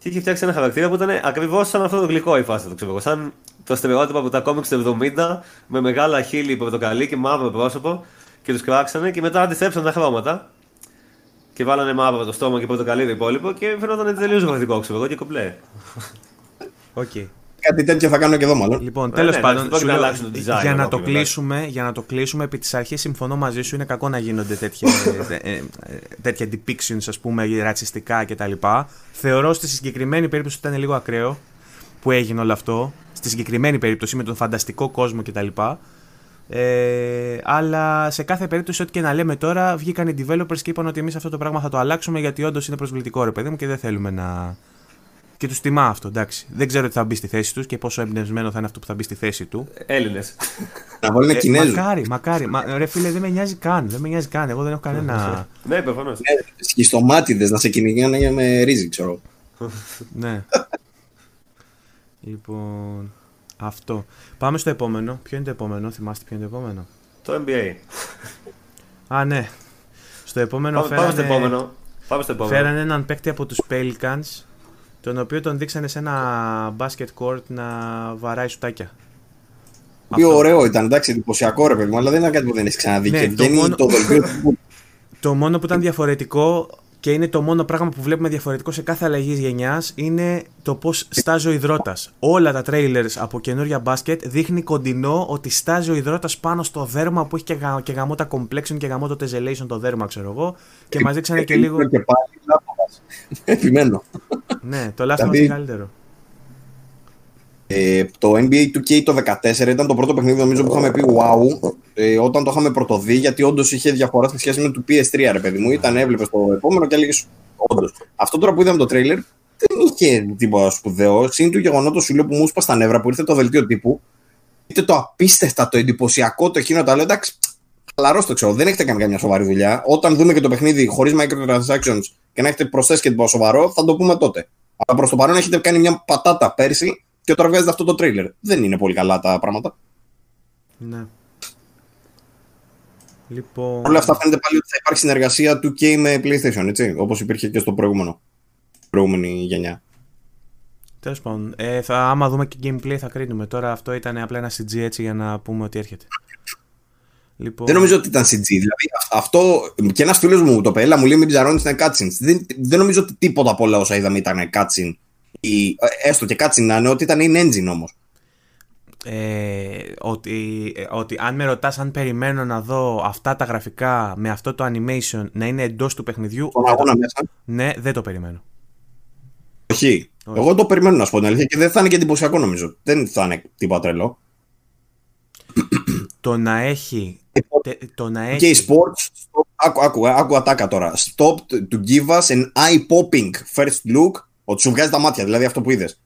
Και είχε φτιάξει ένα χαρακτήρα που ήταν ακριβώς σαν αυτό το γλυκό η φάση, το ξέρω εγώ. Σαν το στερεότυπο από τα κόμιξ του 70, με μεγάλα χείλη πορτοκαλί και μαύρο πρόσωπο. Και τους κράξανε και μετά αντιστρέψαν τα χρώματα. Και βάλανε μαύρο το στόμα και πορτοκαλί το υπόλοιπο και φαινόταν τελείως γραφικό, ξέρω εγώ και κομπλέ. Οκ. Κάτι τέτοιο θα κάνω και εδώ μάλλον. Λοιπόν, Ε, τέλος ναι, πάντων, εντάξει, σου πρέπει να λέω, αλλάξουν το design για, να το ολόκληρο, κλείσουμε, για να το κλείσουμε, επί της αρχής συμφωνώ μαζί σου. Είναι κακό να γίνονται τέτοια, *laughs* ε, ε, τέτοια depictions, ας πούμε, ρατσιστικά κτλ. Θεωρώ στη συγκεκριμένη περίπτωση ότι ήταν λίγο ακραίο που έγινε όλο αυτό. Στη συγκεκριμένη περίπτωση με τον φανταστικό κόσμο κτλ. Ε, αλλά σε κάθε περίπτωση, ό,τι και να λέμε τώρα, βγήκαν οι developers και είπαν ότι εμείς αυτό το πράγμα θα το αλλάξουμε γιατί όντως είναι προσβλητικό ρε παιδί μου και δεν θέλουμε να. Και τους τιμά αυτό, εντάξει. Δεν ξέρω τι θα μπει στη θέση τους και πόσο εμπνευσμένο θα είναι αυτό που θα μπει στη θέση του. Έλληνες. Να βάλουν Ε, Κινέζους. μακάρι, μακάρι. Μα, ρε φίλε, δεν με νοιάζει καν. Δεν με νοιάζει καν. Εγώ δεν έχω κανένα. ναι, προφανώς. Σχιστομάτιδε να σε κυνηγάνε με ρύζι, ξέρω. *laughs* ναι. λοιπόν. Αυτό. Πάμε στο επόμενο. Ποιο είναι το επόμενο, θυμάστε ποιο είναι το επόμενο; Το NBA. Α, ναι. Στο επόμενο Πάμε, πάμε στο φέρανε, επόμενο. Πάμε στο επόμενο. φέρανε έναν παίκτη από τους Pelicans τον οποίο τον δείξανε σε ένα basket court να βαράει σουτάκια. Πιο Αυτό. ωραίο ήταν, εντάξει, εντυπωσιακό ρε παιδί μου, αλλά δεν είναι κάτι που δεν έχεις ξαναδεί. Ναι, και το βγαίνει μόνο- το δελτίο του. *laughs* Το μόνο που ήταν διαφορετικό και είναι το μόνο πράγμα που βλέπουμε διαφορετικό σε κάθε αλλαγή γενιά είναι το πώ στάζει ο υδρότα. Όλα τα trailers από καινούρια μπάσκετ δείχνει κοντινό ότι στάζει ο υδρότα πάνω στο δέρμα που έχει και, γα, και γαμό τα complexion και γαμό το tessellation το δέρμα, ξέρω εγώ. Και μα δείξανε και λίγο. Και πάλι, λάπαβας. Επιμένω. ναι, το λάθο Δηλαδή- είναι καλύτερο. Ε, το NBA 2K το 14 ήταν το πρώτο παιχνίδι νομίζω που είχαμε πει wow ε, όταν το είχαμε πρωτοδεί γιατί όντως είχε διαφορά στη σχέση με το PS3 ρε παιδί μου. Ήταν έβλεπες το επόμενο και έλεγες όντως. Αυτό τώρα που είδαμε το τρέιλερ δεν είχε τίποτα σπουδαίο. Συν του γεγονότος σου λέω που μου σπα στα νεύρα που ήρθε το δελτίο τύπου. Είτε το απίστευτα, το εντυπωσιακό, το εκείνο το άλλο. Εντάξει, χαλαρός το ξέρω. Δεν έχετε κάνει καμιά σοβαρή δουλειά. Όταν δούμε και το παιχνίδι χωρίς microtransactions και να έχετε προσθέσει και τίποτα σοβαρό, θα το πούμε τότε. Αλλά προς το παρόν έχετε κάνει μια πατάτα πέρσι και τώρα βγάζετε αυτό το τρέιλερ. Δεν είναι πολύ καλά τα πράγματα. Ναι. Λοιπόν. Όλα αυτά φαίνεται πάλι ότι θα υπάρχει συνεργασία του και με PlayStation, έτσι. Όπως υπήρχε και στο προηγούμενο. Προηγούμενη γενιά. Τέλος πάντων, ε, θα, άμα δούμε και gameplay θα κρίνουμε. Τώρα αυτό ήταν απλά ένα CG έτσι για να πούμε ότι έρχεται. Λοιπόν, Δεν νομίζω ότι ήταν CG. Δηλαδή α- αυτό και ένας φίλος μου το πέλα μου λέει μην ψαρώνεις ήταν cutscenes. Δεν, δεν νομίζω ότι τίποτα από όλα όσα είδαμε ήταν cutscene. Ή, ε, έστω και cutscene να είναι, ότι ήταν in engine όμως. ε, ότι, ε, ότι αν με ρωτάς αν περιμένω να δω αυτά τα γραφικά με αυτό το animation να είναι εντός του παιχνιδιού, Τον δεν το- αγώνα μέσα. ναι, δεν το περιμένω. Όχι. Όχι. Εγώ το περιμένω να σου πω την αλήθεια και δεν θα είναι και εντυπωσιακό νομίζω. Δεν θα είναι τίποτα τρελό. Το να έχει. τε- το να Και έχει οι sports, stop, άκου, άκου, άκου ατάκα τώρα. Stop to give us an eye-popping first look, ότι σου βγάζει τα μάτια, δηλαδή αυτό που είδες.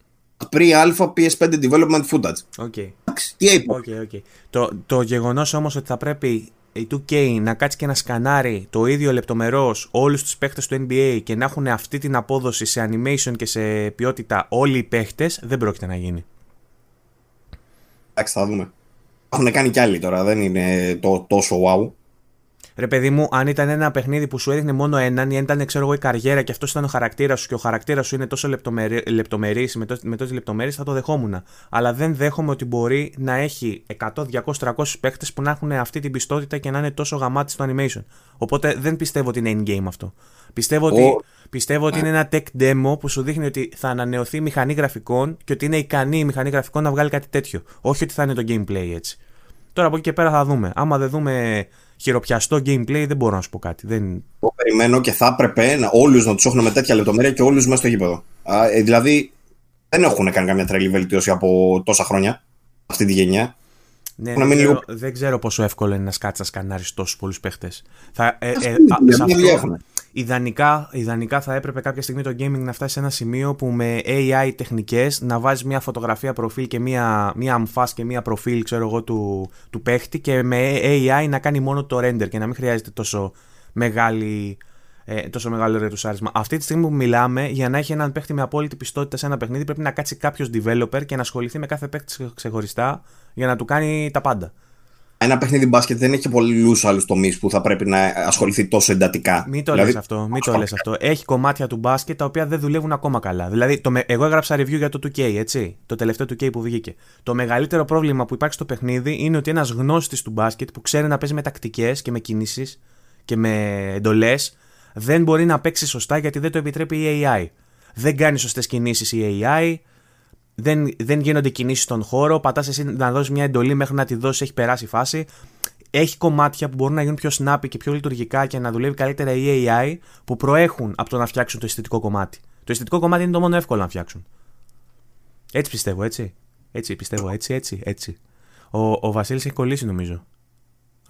Pre-alpha PS5 development footage. OK. Εντάξει, Τι eye OK, OK. Το, το γεγονός όμως ότι θα πρέπει η 2K να κάτσει και να σκανάρει το ίδιο λεπτομερώς όλους τους παίχτες του NBA και να έχουν αυτή την απόδοση σε animation και σε ποιότητα όλοι οι παίχτες δεν πρόκειται να γίνει. Εντάξει, θα δούμε. Έχουν κάνει κι άλλοι τώρα, δεν είναι το, τόσο wow. Ρε παιδί μου, αν ήταν ένα παιχνίδι που σου έδειχνε μόνο έναν ή αν ήταν ξέρω εγώ, η καριέρα και αυτός ήταν ο χαρακτήρας σου και ο χαρακτήρας σου είναι τόσο λεπτομερή, λεπτομερής, με, τό, με τόσες λεπτομέρειες, θα το δεχόμουν. Αλλά δεν δέχομαι ότι μπορεί να έχει 100, 200, 300 παίχτε που να έχουν αυτή την πιστότητα και να είναι τόσο γαμάτι στο animation. Οπότε δεν πιστεύω ότι είναι in-game αυτό. Πιστεύω, ότι, Ο- πιστεύω ότι είναι ένα tech demo που σου δείχνει ότι θα ανανεωθεί η μηχανή γραφικών και ότι είναι ικανή η μηχανή γραφικών να βγάλει κάτι τέτοιο. Όχι ότι θα είναι το gameplay έτσι. Τώρα από εκεί και πέρα θα δούμε. Άμα δεν δούμε χειροπιαστό gameplay, δεν μπορώ να σου πω κάτι. Δεν... Το περιμένω και θα έπρεπε να, όλους να τους έχουν με τέτοια λεπτομέρεια και όλους μέσα στο γήπεδο. Α, ε, δηλαδή, δεν έχουν κάνει καμιά τρελή βελτίωση από τόσα χρόνια αυτή τη γενιά. Ναι, Να δεν, μείνει ξέρω, λίγο- δεν ξέρω πόσο εύκολο είναι να σκάτσει να σκανάρει τόσους πολλούς παίχτες. Θα, ε, ε, πούμε, α, μια σε δουλειά αυτό, έχουν. Ιδανικά, ιδανικά θα έπρεπε κάποια στιγμή το gaming να φτάσει σε ένα σημείο που με AI τεχνικές να βάζεις μια φωτογραφία προφίλ και μια, μια αμφά και μια προφίλ ξέρω εγώ, του, του παίχτη και με AI να κάνει μόνο το render και να μην χρειάζεται τόσο μεγάλη ε, τόσο μεγάλο ρετουσάρισμα. Αυτή τη στιγμή που μιλάμε, για να έχει έναν παίχτη με απόλυτη πιστότητα σε ένα παιχνίδι, πρέπει να κάτσει κάποιος developer και να ασχοληθεί με κάθε παίχτη ξεχωριστά για να του κάνει τα πάντα. Ένα παιχνίδι μπάσκετ δεν έχει πολλούς άλλους τομείς που θα πρέπει να ασχοληθεί τόσο εντατικά. Μην το δηλαδή... λες αυτό. Μην το λες αυτό. Έχει κομμάτια του μπάσκετ τα οποία δεν δουλεύουν ακόμα καλά. Δηλαδή, το, εγώ έγραψα review για το 2K, έτσι. Το τελευταίο 2K που βγήκε. Το μεγαλύτερο πρόβλημα που υπάρχει στο παιχνίδι είναι ότι ένας γνώστης του μπάσκετ που ξέρει να παίζει με τακτικές και με κινήσεις και με εντολές δεν μπορεί να παίξει σωστά γιατί δεν το επιτρέπει η AI. Δεν κάνει σωστές κινήσεις η AI, δεν, δεν γίνονται κινήσεις στον χώρο, πατάς εσύ να δώσεις μια εντολή μέχρι να τη δώσεις, έχει περάσει η φάση. Έχει κομμάτια που μπορούν να γίνουν πιο snappy και πιο λειτουργικά και να δουλεύει καλύτερα η AI που προέχουν από το να φτιάξουν το αισθητικό κομμάτι. Το αισθητικό κομμάτι είναι το μόνο εύκολο να φτιάξουν. Έτσι πιστεύω, έτσι. Έτσι πιστεύω, έτσι, έτσι, έτσι. Ο, ο Βασίλης έχει κολλήσει νομίζω.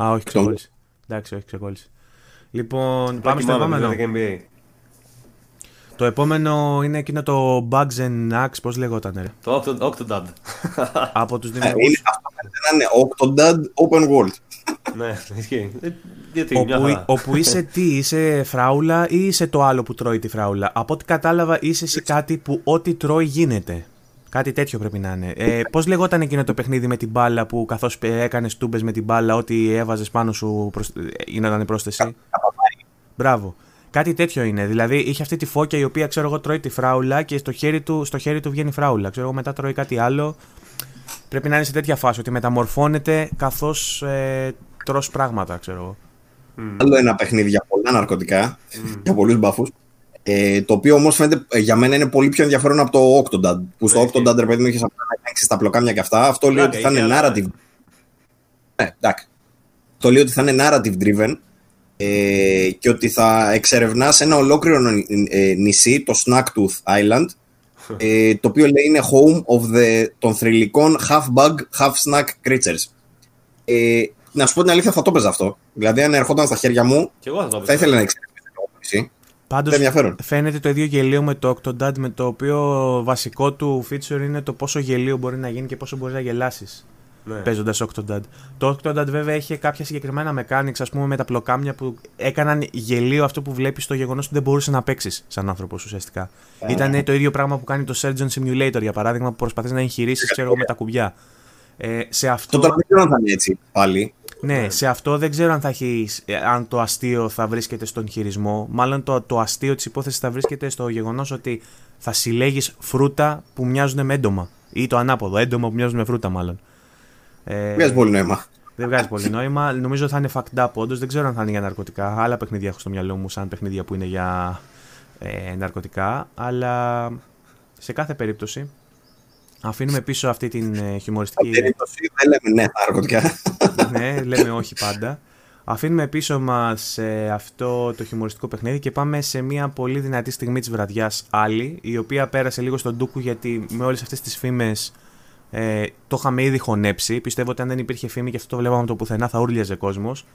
Α, όχι, ξεκόλλησε. Εντάξει, όχι, ξεκόλλησε. Λοιπόν, πάμε στο επόμενο. Το επόμενο είναι εκείνο το Bugs and Axe, πώς λεγόταν ρε; Το Octodad. *laughs* Από τους Ε, δημιουργούς. είναι, αυτό φαίνεται να είναι Octodad Open World. *laughs* ναι, ισχύει. Ε, Γιατί, μια όπου, χαρά. όπου είσαι *laughs* τι, είσαι φράουλα ή είσαι το άλλο που τρώει τη φράουλα. Από ό,τι κατάλαβα είσαι εσύ κάτι που ό,τι τρώει γίνεται. Κάτι τέτοιο πρέπει να είναι. Ε, Πώς λεγόταν εκείνο το παιχνίδι με την μπάλα που καθώς έκανες τούμπες με την μπάλα, ό,τι έβαζες πάνω σου προσ... ε, γινόταν πρόσθεση; Μπράβο. Κάτι τέτοιο είναι. Δηλαδή είχε αυτή τη φώκια η οποία ξέρω εγώ τρώει τη φράουλα και στο χέρι του, στο χέρι του βγαίνει φράουλα. Ξέρω εγώ μετά τρώει κάτι άλλο. Πρέπει να είναι σε τέτοια φάση ότι μεταμορφώνεται καθώς ε, τρως πράγματα, ξέρω εγώ. Άλλο ένα παιχνίδι για πολλά ναρκωτικά, για πολλούς μπαφούς. Ε, το οποίο όμως φαίνεται ε, για μένα είναι πολύ πιο ενδιαφέρον από το Octodad. Που στο Ναι, Octodad, ρε παιδί μου, είχες απλά να ελέγξει τα πλοκάμια και αυτά. Αυτό λέει Πλάκα ότι θα είχε, είναι αλλά- narrative. Ναι, εντάξει. Το λέει ότι θα είναι narrative driven ε, και ότι θα εξερευνάς ένα ολόκληρο νη- ε, νησί, το Snacktooth Island, ε, το οποίο λέει είναι home of the, των θρηλυκών half bug, half snack creatures. Ε, να σου πω την αλήθεια, θα το έπαιζα αυτό. Δηλαδή, αν ερχόταν στα χέρια μου, Και εγώ θα το θα πω. ήθελα να εξερευνήσω το νησί. Πάντως Δεν ενδιαφέρον. φαίνεται το ίδιο γελίο με το Octodad, με το οποίο βασικό του feature είναι το πόσο γελίο μπορεί να γίνει και πόσο μπορείς να γελάσεις Ναι. παίζοντας Octodad. Το Octodad βέβαια είχε κάποια συγκεκριμένα mechanics, ας πούμε με τα πλοκάμια που έκαναν γελίο αυτό που βλέπεις στο γεγονός ότι δεν μπορούσες να παίξεις σαν άνθρωπος ουσιαστικά. Ήταν το ίδιο πράγμα που κάνει το Surgeon Simulator για παράδειγμα, που προσπαθείς να εγχειρήσεις ξέρω εγώ, με τα κουμπιά. Ε, σε αυτό... Το τώρα δεν ξέρω αν θα είναι έτσι πάλι. Ναι, σε αυτό δεν ξέρω αν, θα έχει, ε, αν το αστείο θα βρίσκεται στον χειρισμό. Μάλλον το, το αστείο της υπόθεσης θα βρίσκεται στο γεγονός ότι θα συλλέγεις φρούτα που μοιάζουν με έντομα. Ή το ανάποδο, έντομα που μοιάζουν με φρούτα μάλλον. Ε, Βγάζει πολύ νόημα. δεν βγάζει πολύ νόημα. Νομίζω θα είναι fucked up όντως. Δεν ξέρω αν θα είναι για ναρκωτικά. Άλλα παιχνίδια έχω στο μυαλό μου σαν παιχνίδια που είναι για ε, ναρκωτικά. Αλλά σε κάθε περίπτωση αφήνουμε πίσω αυτή την ε, χιουμοριστική... Στην περίπτωση δεν λέμε ναι, τα ναρκωτικά. ναι, λέμε όχι πάντα. Αφήνουμε πίσω μας ε, αυτό το χιουμοριστικό παιχνίδι και πάμε σε μια πολύ δυνατή στιγμή της βραδιάς άλλη, η οποία πέρασε λίγο στον ντούκου γιατί με όλες αυτές τις φήμες ε, το είχαμε ήδη χωνέψει. Πιστεύω ότι αν δεν υπήρχε φήμη και αυτό το βλέπαμε από το πουθενά θα ούρλιαζε κόσμος.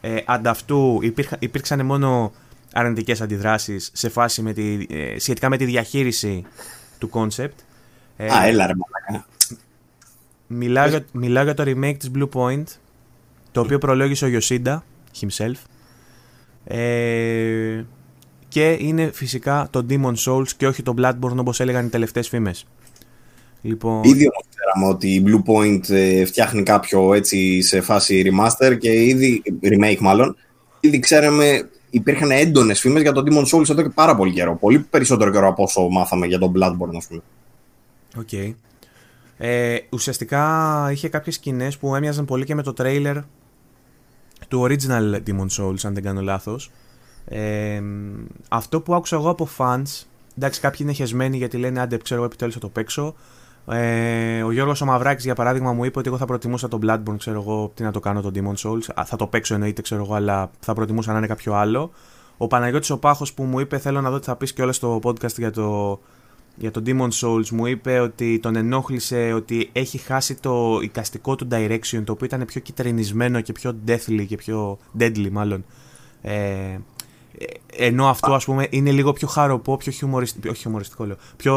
Ε, ανταυτού υπήρχα, υπήρξαν μόνο αρνητικές αντιδράσεις σε φάση με τη, ε, σχετικά με τη διαχείριση του concept. Ε, Α, έλα ρε μαλάκα. Μιλάω για, μιλάω για το remake της Blue Point, το οποίο προλόγησε ο Yoshida himself. Ε, και είναι φυσικά το Demon Souls και όχι το Bloodborne όπως έλεγαν οι τελευταίες φήμες. Λοιπόν, Ήδη όμως ξέραμε ότι η Blue Point ε, φτιάχνει κάποιο έτσι σε φάση remaster και ήδη, remake μάλλον, ήδη ξέραμε, υπήρχαν έντονες φήμες για το Demon Souls εδώ και πάρα πολύ καιρό. Πολύ περισσότερο καιρό από όσο μάθαμε για τον Bloodborne, ας πούμε. Οκ. Ε, ουσιαστικά είχε κάποιες σκηνές που έμοιαζαν πολύ και με το τρέιλερ του original Demon Souls, αν δεν κάνω λάθος. Ε, αυτό που άκουσα εγώ από fans, εντάξει κάποιοι είναι χεσμένοι γιατί λένε άντε ξέρω εγώ επιτέλους θα το παίξω. Ε, ο Γιώργος ο Μαυράκης για παράδειγμα μου είπε ότι εγώ θα προτιμούσα το Bloodborne, ξέρω εγώ τι να το κάνω το Demon Souls. Α, θα το παίξω εννοείται ξέρω εγώ, αλλά θα προτιμούσα να είναι κάποιο άλλο. Ο Παναγιώτης ο Πάχος που μου είπε θέλω να δω τι θα πεις και όλα στο podcast για το, για το Demon Souls μου είπε ότι τον ενόχλησε ότι έχει χάσει το εικαστικό του direction το οποίο ήταν πιο κυτρινισμένο και πιο deathly και πιο deadly μάλλον ε, ε, ενώ αυτό ας πούμε είναι λίγο πιο χαροπό, πιο χιουμοριστικό, όχι χιουμοριστικό λέω, πιο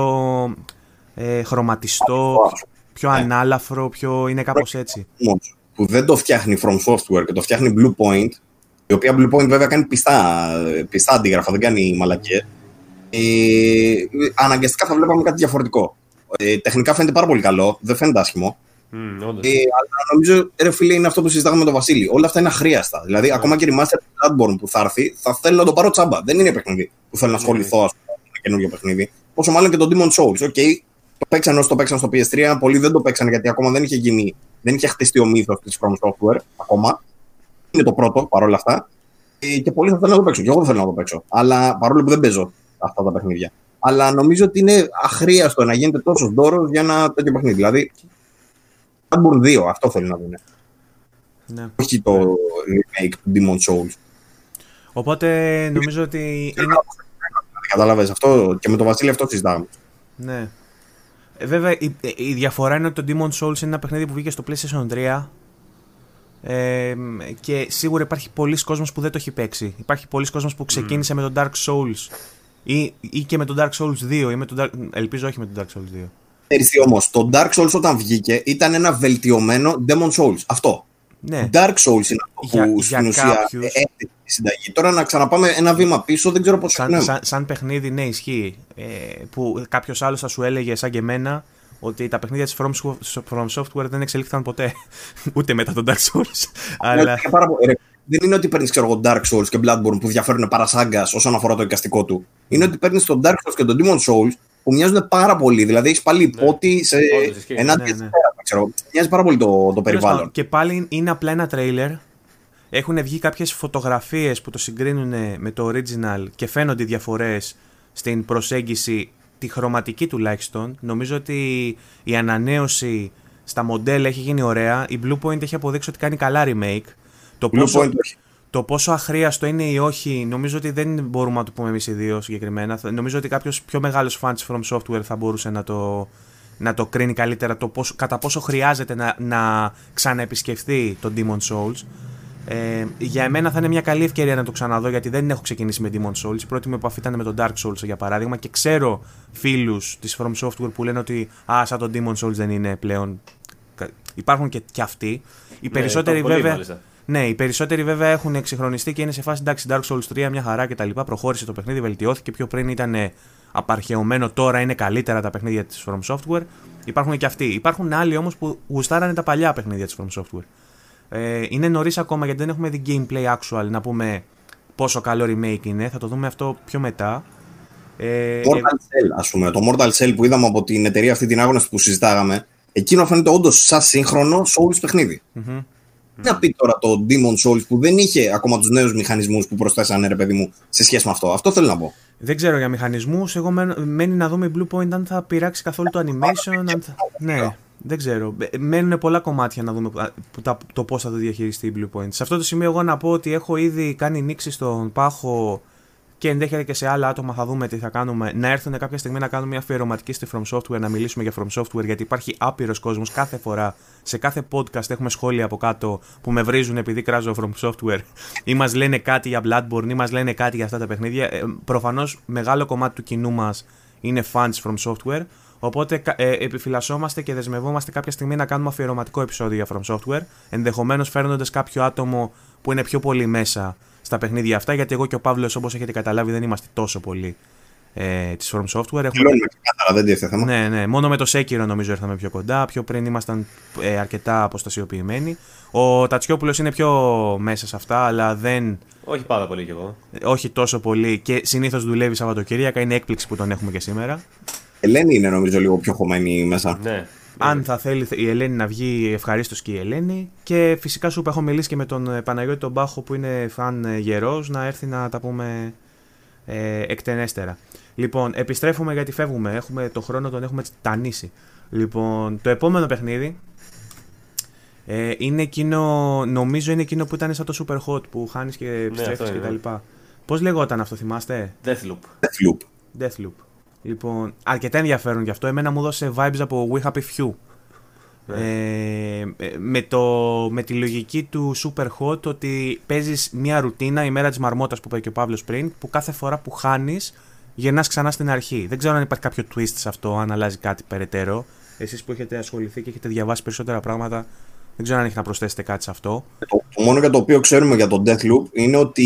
ε, χρωματιστό, πιο Ναι. ανάλαφρο, πιο είναι κάπως έτσι. Όμως, που δεν το φτιάχνει From Software και το φτιάχνει Blue Point, Η οποία Blue Point βέβαια κάνει πιστά, πιστά αντίγραφα, δεν κάνει μαλακίες. Ε, αναγκαστικά θα βλέπαμε κάτι διαφορετικό. Ε, τεχνικά φαίνεται πάρα πολύ καλό, δεν φαίνεται άσχημο. Mm, όντως. Ε, αλλά νομίζω, ρε φίλε, είναι αυτό που συζητάγαμε με τον Βασίλη. Όλα αυτά είναι αχρείαστα. Δηλαδή, ακόμα και η remaster του Bloodborne που θα έρθει, θα θέλω να το πάρω τσάμπα. Δεν είναι παιχνίδι που θέλω να ασχοληθώ, ας πούμε, με ένα καινούργιο παιχνίδι. Πόσο μάλλον και το Demon Souls. OK, το παίξαν όσο το παίξαν στο PS3. Πολλοί δεν το παίξαν γιατί ακόμα δεν είχε γίνει, δεν είχε χτιστεί ο μύθος της From Software ακόμα. Είναι το πρώτο παρόλα αυτά. Ε, και πολλοί θα θέλουν να το παίξουν. Και εγώ δεν θέλω να το παίξω. Αλλά παρόλο που δεν παίζω αυτά τα παιχνίδια. Αλλά νομίζω ότι είναι αχρίαστο να γίνεται τόσος δώρος για ένα τέτοιο παιχνίδι. Δηλαδή, Bloodborne 2, αυτό θέλει να δουν. Ναι. Όχι το remake του Demon Souls. Οπότε νομίζω ότι είναι, Κατάλαβε αυτό και με τον Βασίλη αυτό συζητάμε. Ναι. Ε, βέβαια, η, η διαφορά είναι ότι το Demon Souls είναι ένα παιχνίδι που βγήκε στο PlayStation 3 ε, και σίγουρα υπάρχει πολλοί κόσμος που δεν το έχει παίξει. Υπάρχει πολλοί κόσμος που ξεκίνησε με τον Dark Souls ή, ή και με τον Dark Souls 2 ή με τον Dark, ελπίζω όχι με τον Dark Souls 2. Ξέρεις τι όμως, το Dark Souls όταν βγήκε ήταν ένα βελτιωμένο Demon Souls. Αυτό. Ναι, Dark Souls είναι αυτό Για- που για στην ουσία κάποιους- έθεσε τη συνταγή. Τώρα να ξαναπάμε ένα βήμα πίσω δεν ξέρω πώς σαν, ναι. σαν, σαν παιχνίδι ναι ισχύει ε, που κάποιος άλλος θα σου έλεγε σαν και εμένα ότι τα παιχνίδια της From, Squ- From Software δεν εξελίχθηκαν ποτέ *laughs* ούτε μετά τον Dark Souls αλλά Είναι πάρα πολύ- ρε, Δεν είναι ότι παίρνεις Dark Souls και Bloodborne που διαφέρουν παρασάγκα όσον αφορά το εικαστικό του. Είναι ότι παίρνεις τον Dark Souls και τον Demon Souls που μοιάζουν πάρα πολύ. Δηλαδή έχεις πάλι υπότι σε Όντως, ισχύει. ενάντια Ναι, στη ναι. Θέα, ξέρω. Μοιάζει πάρα πολύ το, το Τέλος πάντων, περιβάλλον. Και πάλι είναι απλά ένα τρέιλερ. Έχουν βγει κάποιες φωτογραφίες που το συγκρίνουν με το original και φαίνονται οι διαφορές στην προσέγγιση, τη χρωματική τουλάχιστον. Νομίζω ότι η ανανέωση στα μοντέλα έχει γίνει ωραία. Η Blue Point έχει αποδείξει ότι κάνει καλά remake. Το Blue πόσο, Point όχι. το πόσο αχρίαστο είναι ή όχι, νομίζω ότι δεν μπορούμε να το πούμε εμείς οι δύο συγκεκριμένα. Θα- Νομίζω ότι κάποιος πιο μεγάλος fan τη From Software θα μπορούσε να το, να το κρίνει καλύτερα το πόσο, κατά πόσο χρειάζεται να, να ξαναεπισκεφθεί το Demon Souls. Ε, για εμένα θα είναι μια καλή ευκαιρία να το ξαναδώ γιατί δεν έχω ξεκινήσει με Demon Souls. Η πρώτη μου επαφή ήταν με τον Dark Souls για παράδειγμα και ξέρω φίλους της From Software που λένε ότι Α, σαν το Demon Souls δεν είναι πλέον. Κα- Υπάρχουν και, και αυτοί. Οι Ναι, περισσότεροι υπάρχουν πολλοί, βέβαια. μάλιστα. Ναι, οι περισσότεροι βέβαια έχουν εξυγχρονιστεί και είναι σε φάση εντάξει, Dark Souls 3, μια χαρά κτλ. Προχώρησε το παιχνίδι, βελτιώθηκε. Πιο πριν ήταν ε, απαρχαιωμένο, τώρα είναι καλύτερα τα παιχνίδια της From Software. Υπάρχουν και αυτοί. Υπάρχουν άλλοι όμως που γουστάρανε τα παλιά παιχνίδια της From Software. Ε, είναι νωρίς ακόμα γιατί δεν έχουμε δει gameplay actual να πούμε πόσο καλό remake είναι. Θα το δούμε αυτό πιο μετά. Ε, Mortal Cell, ας πούμε. Το Mortal Cell που είδαμε από την εταιρεία αυτή την άγνωστη που συζητάγαμε, εκείνο φαίνεται όντως σαν σύγχρονο Souls παιχνίδι. μμμ. Τι να πει τώρα το Demon Souls που δεν είχε ακόμα τους νέους μηχανισμούς που προσθέσανε, ρε παιδί μου, σε σχέση με αυτό; Αυτό θέλω να πω. Δεν ξέρω για μηχανισμούς. Εγώ μένω- μένει να δούμε η Blue Point αν θα πειράξει καθόλου το animation. Αν θα... Ναι, δεν ξέρω. Ε, Μένουν πολλά κομμάτια να δούμε α, που τα- το πώς θα το διαχειριστεί η Blue Point. Σε αυτό το σημείο, εγώ να πω ότι έχω ήδη κάνει νήξη στον πάχο και ενδέχεται και σε άλλα άτομα θα δούμε τι θα κάνουμε. Να έρθουν κάποια στιγμή να κάνουμε μια αφιερωματική στη From Software, να μιλήσουμε για From Software, γιατί υπάρχει άπειρος κόσμος κάθε φορά. Σε κάθε podcast έχουμε σχόλια από κάτω που με βρίζουν επειδή κράζω From Software ή μας λένε κάτι για Bloodborne ή μας λένε κάτι για αυτά τα παιχνίδια. Ε, Προφανώς μεγάλο κομμάτι του κοινού μας είναι fans From Software. Οπότε κα- ε, επιφυλασσόμαστε και δεσμευόμαστε κάποια στιγμή να κάνουμε αφιερωματικό επεισόδιο για From Software. Ενδεχομένως φέρνοντας κάποιο άτομο που είναι πιο πολύ μέσα στα παιχνίδια αυτά. Γιατί εγώ και ο Παύλος, όπως έχετε καταλάβει, δεν είμαστε τόσο πολύ ε, της From Software. Έχουμε... Δηλώνουμε ξεκάθαρα, δεν τίθεται θέμα. Ναι, ναι. Μόνο με το Sekiro νομίζω ήρθαμε πιο κοντά. Πιο πριν ήμασταν ε, αρκετά αποστασιοποιημένοι. Ο Τατσιόπουλος είναι πιο μέσα σε αυτά, αλλά δεν. Όχι πάρα πολύ κι εγώ. ε, Όχι τόσο πολύ και συνήθως δουλεύει Σαββατοκύριακα. Είναι έκπληξη που τον έχουμε και σήμερα. Ελένη είναι νομίζω λίγο πιο χωμένη μέσα. Ναι. Αν θα θέλει η Ελένη να βγει, ευχαρίστως και η Ελένη. Και φυσικά σου είπα, έχω μιλήσει και με τον ε, Παναγιώτη τον Μπάχο που είναι φαν γερός να έρθει να τα πούμε ε, εκτενέστερα. Λοιπόν, επιστρέφουμε γιατί φεύγουμε. Έχουμε το χρόνο τον έχουμε τανίσει. Λοιπόν, το επόμενο παιχνίδι ε, είναι εκείνο, νομίζω είναι εκείνο που ήταν σαν το Super Hot που χάνεις και επιστρέφει αυτό είναι, κτλ. Πώς λεγόταν αυτό, θυμάστε; Deathloop. Deathloop. Deathloop. Λοιπόν, αρκετά ενδιαφέρον γι' αυτό. Εμένα μου δώσε vibes από We Happy Few. Ε, ε, με, το, με τη λογική του Super Hot ότι παίζεις μια ρουτίνα η μέρα της μαρμότας που είπε και ο Παύλος πριν που κάθε φορά που χάνεις γυρνάς ξανά στην αρχή. Δεν ξέρω αν υπάρχει κάποιο twist σε αυτό, αν αλλάζει κάτι περαιτέρω. Εσείς που έχετε ασχοληθεί και έχετε διαβάσει περισσότερα πράγματα Δεν ξέρω αν έχει να προσθέσετε κάτι σε αυτό. Το, το μόνο για το οποίο ξέρουμε για τον Deathloop είναι ότι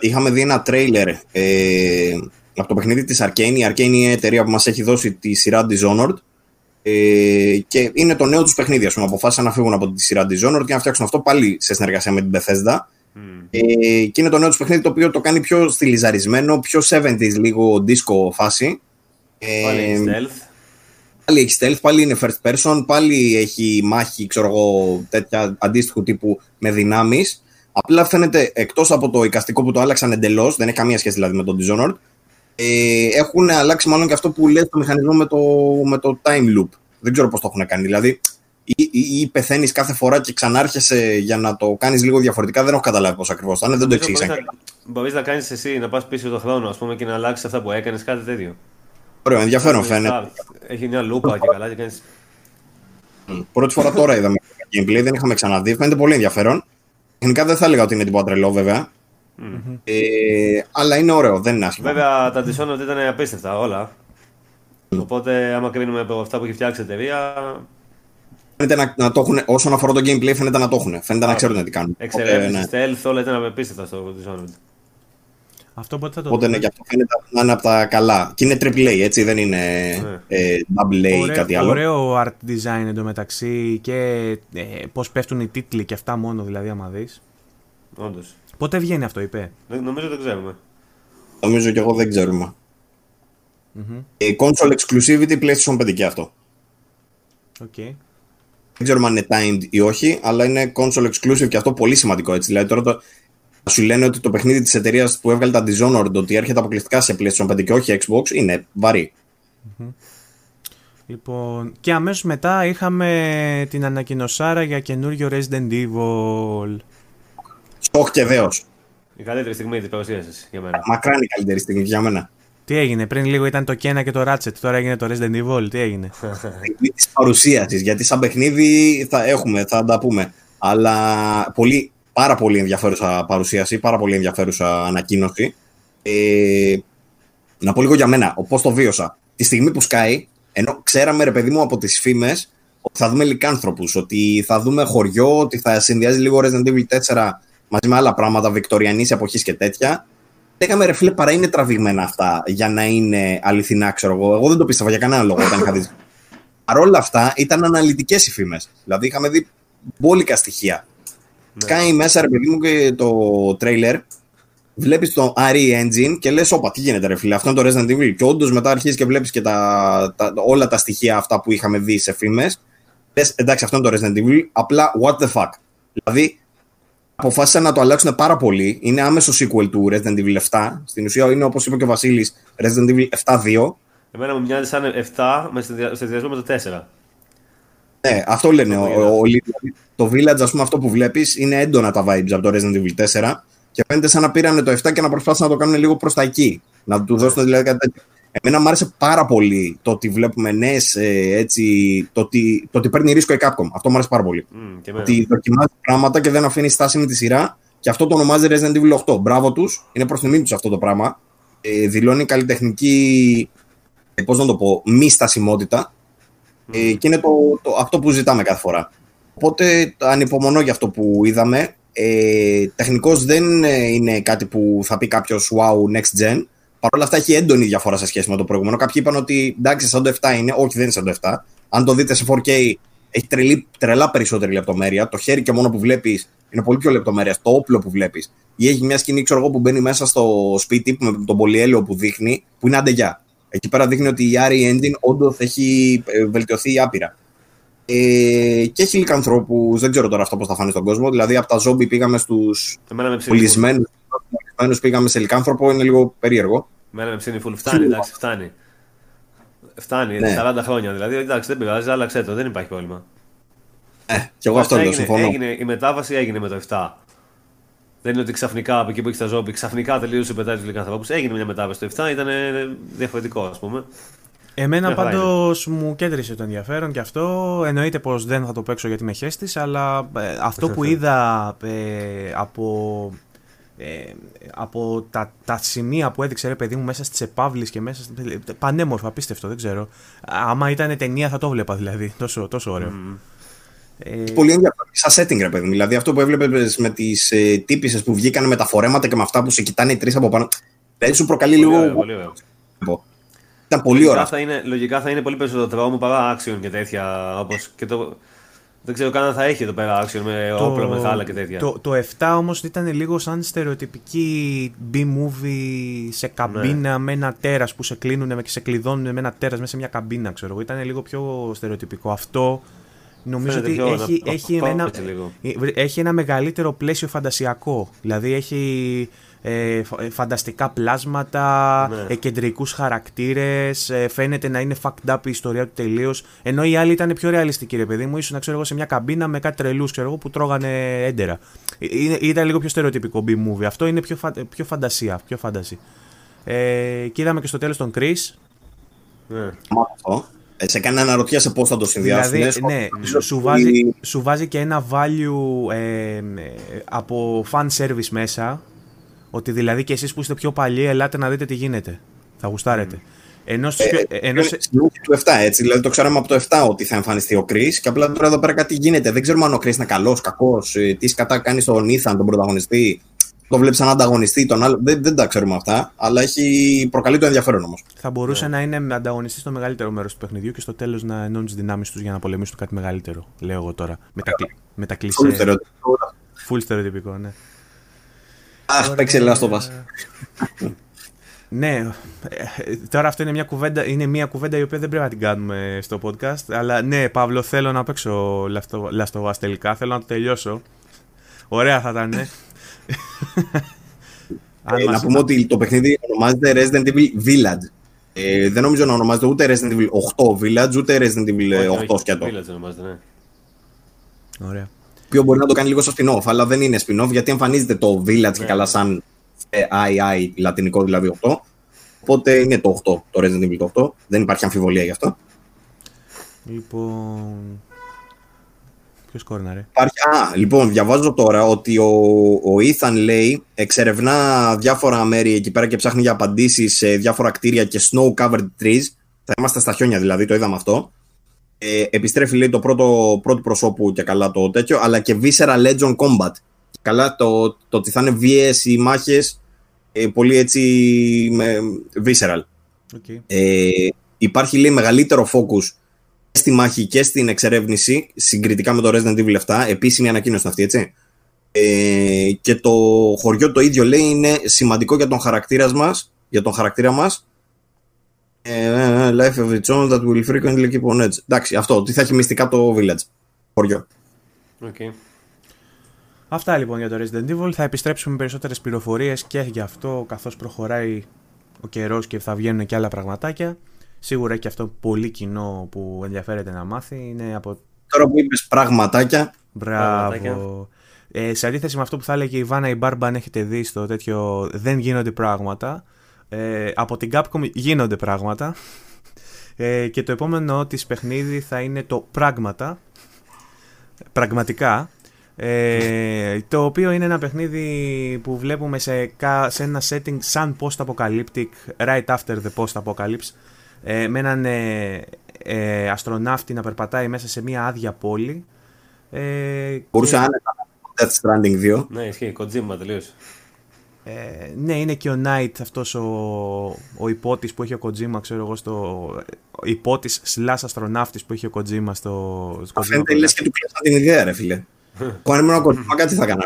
είχαμε δει ένα τρέιλερ ε, από το παιχνίδι της Arcane. Η Arcane είναι η εταιρεία που μας έχει δώσει τη σειρά Dishonored. Ε, και είναι το νέο τους παιχνίδι. Α πούμε, αποφάσισαν να φύγουν από τη σειρά Dishonored και να φτιάξουν αυτό πάλι σε συνεργασία με την Bethesda. Mm. Ε, και είναι το νέο τους παιχνίδι το οποίο το κάνει πιο στυλιζαρισμένο, πιο 70s λίγο disco φάση. Πάλι έχει stealth. Πάλι έχει stealth, πάλι είναι first person, πάλι έχει μάχη, ξέρω εγώ, τέτοια αντίστοιχου τύπου με δυνάμεις. Απλά φαίνεται εκτός από το εικαστικό που το άλλαξαν εντελώς, δεν έχει καμία σχέση δηλαδή με τον Dishonored, ε, έχουν αλλάξει μάλλον και αυτό που λέει το μηχανισμό με το, με το time loop. Δεν ξέρω πώς το έχουν κάνει. Δηλαδή, ή, ή, ή πεθαίνεις κάθε φορά και ξανάρχεσαι για να το κάνεις λίγο διαφορετικά. Δεν έχω καταλάβει πώς ακριβώς θα είναι, δεν το εξήγησα. Μπορείς να κάνεις εσύ να πας πίσω το χρόνο ας πούμε, και να αλλάξεις αυτά που έκανες, κάτι τέτοιο. Ωραίο, ενδιαφέρον φαίνεται. Έχει μια λούπα και καλά και κάνεις... Πρώτη φορά τώρα είδαμε το gameplay, δεν είχαμε ξαναδεί. Φαίνεται πολύ ενδιαφέρον. Γενικά δεν θα έλεγα ότι είναι τίποτα τρελό βέβαια. Mm-hmm. Ε, αλλά είναι ωραίο, δεν είναι άσχημα. Βέβαια τα Dishonored ήταν απίστευτα όλα. Mm. Οπότε, άμα κρίνουμε από αυτά που έχει φτιάξει η εταιρεία. Φαίνεται να, να το έχουν, όσον αφορά το gameplay, φαίνεται να το έχουν. Φαίνεται ah, να ξέρουν τι κάνουν. Εξαιρετικά. Ναι. Stealth, όλα ήταν απίστευτα στο Dishonored. Αυτό πότε θα το Οπότε ναι, και αυτό φαίνεται να είναι από τα καλά. Και είναι AAA, έτσι, δεν είναι ναι. ε, double A ή κάτι άλλο. Ωραίο art design εντωμεταξύ και ε, πώς πέφτουν οι τίτλοι και αυτά μόνο, δηλαδή, άμα δεις. Όντως. Πότε βγαίνει αυτό, είπε; Νομίζω δεν ξέρουμε. Νομίζω και εγώ δεν ξέρουμε. Mm-hmm. Ε, console exclusivity PlayStation 5 και αυτό. Okay. Δεν ξέρουμε αν είναι timed ή όχι, αλλά είναι console exclusive και αυτό πολύ σημαντικό έτσι. Δηλαδή τώρα το, σου λένε ότι το παιχνίδι της εταιρείας που έβγαλε τα Dishonored ότι έρχεται αποκλειστικά σε PlayStation 5 και όχι Xbox είναι βαρύ. Mm-hmm. Λοιπόν, και αμέσως μετά είχαμε την ανακοινωσάρα για καινούριο Resident Evil. Στοχ και δέο. Η καλύτερη στιγμή της παρουσίασης για μένα. Μακράν η καλύτερη στιγμή για μένα. Τι έγινε, πριν λίγο ήταν το Kena και το Ratchet, τώρα έγινε το Resident Evil, τι έγινε; *laughs* της παρουσίασης, γιατί σαν παιχνίδι θα έχουμε, θα τα πούμε. Αλλά πολύ, πάρα πολύ ενδιαφέρουσα παρουσίαση, πάρα πολύ ενδιαφέρουσα ανακοίνωση. Ε, να πω λίγο για μένα, πώς το βίωσα. Τη στιγμή που σκάει, ενώ ξέραμε ρε παιδί μου από τις φήμες ότι θα δούμε λικάνθρωπους, ότι θα δούμε χωριό, ότι θα συνδυάζει λίγο Resident Evil 4 μαζί με άλλα πράγματα βικτοριανή εποχής και τέτοια. Λέγαμε ρε φίλε, παρά είναι τραβηγμένα αυτά για να είναι αληθινά, ξέρω εγώ. Εγώ δεν το πίστευα για κανένα λόγο όταν είχα δει. Παρ' όλα αυτά ήταν αναλυτικές οι φήμες. Δηλαδή είχαμε δει μπόλικα στοιχεία. Ναι. Κάνει μέσα ρε παιδί μου και το τρέιλερ. Βλέπεις το RE Engine και λες: Όπα, τι γίνεται, ρε φίλε, αυτό είναι το Resident Evil. Και όντως μετά αρχίζεις και βλέπεις και τα, τα, όλα τα στοιχεία αυτά που είχαμε δει σε φήμες. Λες: Εντάξει, αυτό είναι το Resident Evil. Απλά what the fuck. Δηλαδή, αποφάσισαν να το αλλάξουν πάρα πολύ. Είναι άμεσο sequel του Resident Evil 7. Στην ουσία είναι, όπως είπε και ο Βασίλης, Resident Evil 7-2. Εμένα μου μοιάζει σαν 7 με συνδυασμό με το 4. Ναι, αυτό λένε. Ο, ο, το Village, ας πούμε, αυτό που βλέπεις είναι έντονα τα vibes από το Resident Evil 4 και φαίνεται σαν να πήραν το 7 και να προσπάθησαν να το κάνουν λίγο προς τα εκεί. Να του δώσουν δηλαδή κάτι τέτοιο. Εμένα μου άρεσε πάρα πολύ το ότι βλέπουμε νέες έτσι. Το ότι, το ότι παίρνει ρίσκο η Capcom. Αυτό μου άρεσε πάρα πολύ. Mm, ότι δοκιμάζει πράγματα και δεν αφήνει στάση με τη σειρά. Και αυτό το ονομάζει Resident Evil 8. Μπράβο τους. Είναι προ τιμή τους αυτό το πράγμα. Ε, δηλώνει καλλιτεχνική. Ε, Πώς να το πω, μη στασιμότητα. Mm. Ε, και είναι το, το, αυτό που ζητάμε κάθε φορά. Οπότε ανυπομονώ για αυτό που είδαμε. Ε, Τεχνικώς δεν είναι κάτι που θα πει κάποιος wow next gen. Παρ' όλα αυτά έχει έντονη διαφορά σε σχέση με το προηγούμενο. Κάποιοι είπαν ότι εντάξει, σαν το 7 είναι. Όχι, δεν είναι σαν το 7. Αν το δείτε σε 4K, έχει τρελή, τρελά περισσότερη λεπτομέρεια. Το χέρι και μόνο που βλέπεις είναι πολύ πιο λεπτομέρειας. Το όπλο που βλέπεις. Ή έχει μια σκηνή, ξέρω εγώ, που μπαίνει μέσα στο σπίτι με τον πολυέλαιο που δείχνει, που είναι αντεγιά. Εκεί πέρα δείχνει ότι η Ari Engine όντως έχει ε, βελτιωθεί άπειρα. Ε, και έχει λικανθρώπους, δεν ξέρω τώρα αυτό πώς θα φανεί στον κόσμο. Δηλαδή από τα ζόμπι πήγαμε στους πουλισμένους πήγαμε σε λικάνθρωπο, είναι λίγο περίεργο. Μένα με ψήνει φουλ. Φτάνει, εντάξει, φτάνει. Φτάνει, ναι. 40 χρόνια δηλαδή. Εντάξει, δεν πειράζει, άλλαξε το, δεν υπάρχει πρόβλημα. Ε, και εγώ αυτό λέω, συμφωνώ. Έγινε, η μετάβαση έγινε με το 7. Δεν είναι ότι ξαφνικά από εκεί που έχεις τα ζόμπι, ξαφνικά τελείωσε μετά τους λικανθρώπου. Έγινε μια μετάβαση το 7, ήταν διαφορετικό ας πούμε. Εμένα πάντως μου κέντρισε το ενδιαφέρον και αυτό. Εννοείται πως δεν θα το παίξω γιατί με χέστης, αλλά ε, αυτό που *laughs* είδα ε, από ε, από τα, τα σημεία που έδειξε ρε παιδί μου μέσα στις επαύλεις και μέσα. Πανέμορφα, απίστευτο, δεν ξέρω. Άμα ήταν ταινία θα το βλέπα δηλαδή. Τόσο, τόσο ωραίο. Ε... Πολύ ενδιαφέρον. Σαν setting, ρε παιδί. Δηλαδή αυτό που έβλεπες με τις ε, τύπησες που βγήκαν με τα φορέματα και με αυτά που σε κοιτάνε οι τρεις από πάνω. Δεν σου προκαλεί λίγο. Ήταν πολύ λογικά Θα είναι, λογικά θα είναι πολύ περισσότερο τρόμο παρά action και τέτοια. Όπως και το, δεν ξέρω καν αν θα έχει εδώ πέρα action με το, όπλο μεγάλα και τέτοια. Το, το 7 όμως ήταν λίγο σαν στερεοτυπική B-movie σε καμπίνα ναι. με ένα τέρας που σε κλείνουν και σε κλειδώνουν με ένα τέρας μέσα σε μια καμπίνα, ξέρω εγώ. Ήταν λίγο πιο στερεοτυπικό. Αυτό νομίζω ότι έχει, έχει, ένα, έχει ένα μεγαλύτερο πλαίσιο φαντασιακό. Δηλαδή έχει ε, ε, φανταστικά πλάσματα, ναι. ε, κεντρικούς χαρακτήρες, ε, φαίνεται να είναι fucked up η ιστορία του τελείως. Ενώ οι άλλοι ήταν πιο ρεαλιστικοί, ρε παιδί μου, ήσουν ξέρω εγώ, σε μια καμπίνα με κάτι τρελούς ξέρω εγώ, που τρώγανε έντερα. Είναι, ήταν λίγο πιο στερεοτυπικό B-movie. Αυτό είναι πιο, φα, πιο φαντασία, πιο φαντασί. Ε, και είδαμε και στο τέλος τον Chris. Ναι. Ε, σε κάνει να αναρωτιέσαι πώς θα το συνδυάσουν. Δηλαδή, ναι, σου, βάζει, σου βάζει και ένα value ε, από fan service μέσα ότι δηλαδή και εσείς που είστε πιο παλιοί, ελάτε να δείτε τι γίνεται. Θα γουστάρετε. Ενώ, ε, ενώ σε... του 7, έτσι. Δηλαδή το ξέραμε από το 7 ότι θα εμφανιστεί ο Κρι και απλά τώρα εδώ πέρα κάτι γίνεται. Δεν ξέρουμε αν ο Κρι είναι καλός, κακός, ε, τι κατά κάνει στον Ήθαν, τον πρωταγωνιστή. Το βλέπεις σαν ανταγωνιστή, τον άλλο. Δεν, δεν τα ξέρουμε αυτά, αλλά έχει προκαλεί το ενδιαφέρον όμως. Θα μπορούσε ναι. να είναι ανταγωνιστής στο μεγαλύτερο μέρος του παιχνιδιού και στο τέλος να ενώνεις τι δυνάμεις τους για να πολεμήσουν κάτι μεγαλύτερο. Λέω εγώ τώρα. Με τα, με τα κλεισέ. Full στερεοτυπικό, ναι. Αχ, παίξει Last of Ναι, τώρα αυτό είναι μια, κουβέντα, είναι μια κουβέντα η οποία δεν πρέπει να την κάνουμε στο podcast. Αλλά ναι, Παύλο, θέλω να παίξω Last of Us τελικά. Θέλω να το τελειώσω. Ωραία θα ήταν, ναι. *laughs* ε, να πούμε ότι το παιχνίδι ονομάζεται Resident Evil Village. Ε, δεν νομίζω να ονομάζεται ούτε Resident Evil 8 Village, ούτε Resident Evil 8 σκέτο. Village ονομάζεται, ναι. Ωραία οποίο μπορεί να το κάνει λίγο στο spin-off, αλλά δεν είναι spin-off γιατί εμφανίζεται το Village και ναι. καλά σαν II, λατινικό δηλαδή 8. Οπότε είναι το 8, το Resident Evil 8. Δεν υπάρχει αμφιβολία γι' αυτό. Λοιπόν. Ποιος κόρναρε; Υπάρχει... Α, λοιπόν, διαβάζω τώρα ότι ο, ο Ethan λέει εξερευνά διάφορα μέρη εκεί πέρα και ψάχνει για απαντήσεις σε διάφορα κτίρια και snow covered trees. Θα είμαστε στα χιόνια δηλαδή, το είδαμε αυτό. Ε, επιστρέφει λέει το πρώτο, πρώτο προσώπου και καλά το τέτοιο, αλλά και Visceral Legend Combat. Και καλά το, το ότι θα είναι βίαιες οι μάχες, ε, πολύ έτσι με, visceral. Okay. Ε, υπάρχει λέει μεγαλύτερο focus στη μάχη και στην εξερεύνηση συγκριτικά με το Resident Evil 7, επίσημη ανακοίνωση αυτή, έτσι. Ε, και το χωριό το ίδιο λέει είναι σημαντικό για τον χαρακτήρα μας, για τον χαρακτήρα μας Uh, life of its own that will frequently keep on edge. Εντάξει, αυτό. Τι θα έχει μυστικά το village. Χωριό. Okay. Αυτά λοιπόν για το Resident Evil. Θα επιστρέψουμε με περισσότερες πληροφορίες και γι' αυτό καθώς προχωράει ο καιρός και θα βγαίνουν και άλλα πραγματάκια. Σίγουρα και αυτό πολύ κοινό που ενδιαφέρεται να μάθει είναι από... Τώρα που είπες πραγματάκια. Μπράβο. Ε, σε αντίθεση με αυτό που θα έλεγε η Βάνα η Μπάρμπα αν έχετε δει στο τέτοιο δεν γίνονται πράγματα ε, από την Capcom γίνονται πράγματα. Ε, και το επόμενο της παιχνίδι θα είναι το Πράγματα πραγματικά. Ε, το οποίο είναι ένα παιχνίδι που βλέπουμε σε, σε ένα setting σαν post-apocalyptic right after the post-apocalypse. Ε, με έναν ε, ε, αστροναύτη να περπατάει μέσα σε μια άδεια πόλη. Ε, Μπορούσε και... άνετα Death Stranding 2 Ναι, ισχύει, Kojima τελείωσε ε, ναι, είναι και ο Knight αυτός ο, ο υπότης που έχει ο Kojima, ξέρω εγώ, στο... Ο υπότης σλάς αστροναύτης που έχει ο Kojima στο... στο Φαίνεται λες και του πιάσαν την ιδέα, ρε φίλε. Που αν ήμουν ο Kojima κάτι θα έκανα.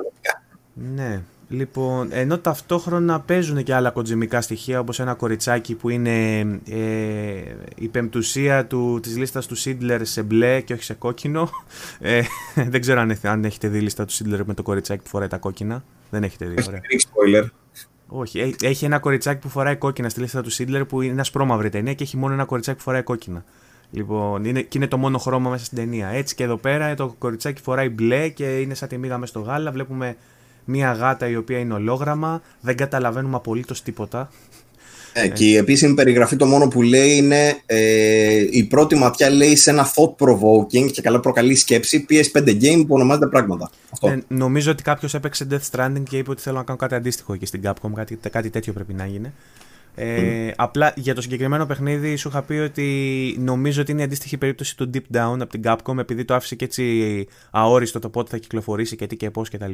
Ναι. Λοιπόν, ενώ ταυτόχρονα παίζουν και άλλα κοντζημικά στοιχεία όπως ένα κοριτσάκι που είναι ε, η πεμπτουσία του, της λίστας του Σίντλερ σε μπλε και όχι σε κόκκινο. Ε, *laughs* δεν ξέρω αν, αν έχετε δει λίστα του Σίντλερ με το κοριτσάκι που φοράει τα κόκκινα. Δεν έχετε δει. Ωραία. spoiler. Όχι, έχει ένα κοριτσάκι που φοράει κόκκινα στη λίστα του Σίντλερ που είναι ασπρόμαυρη ταινία και έχει μόνο ένα κοριτσάκι που φοράει κόκκινα. Λοιπόν, είναι, και είναι το μόνο χρώμα μέσα στην ταινία. Έτσι και εδώ πέρα το κοριτσάκι φοράει μπλε και είναι σαν τη μίγα μέσα στο γάλα. Βλέπουμε μία γάτα η οποία είναι ολόγραμμα. Δεν καταλαβαίνουμε απολύτως τίποτα. Ε, και η επίσημη περιγραφή το μόνο που λέει είναι ε, η πρώτη ματιά λέει σε ένα thought provoking και καλά προκαλεί σκέψη PS5 game που ονομάζεται πράγματα. Αυτό. Ε, νομίζω ότι κάποιος έπαιξε Death Stranding και είπε ότι θέλω να κάνω κάτι αντίστοιχο εκεί στην Capcom, κάτι, κάτι τέτοιο πρέπει να γίνει. Ε, Απλά για το συγκεκριμένο παιχνίδι σου είχα πει ότι νομίζω ότι είναι η αντίστοιχη περίπτωση του Deep Down από την Capcom επειδή το άφησε και έτσι αόριστο το πότε θα κυκλοφορήσει και τι και πώς κτλ.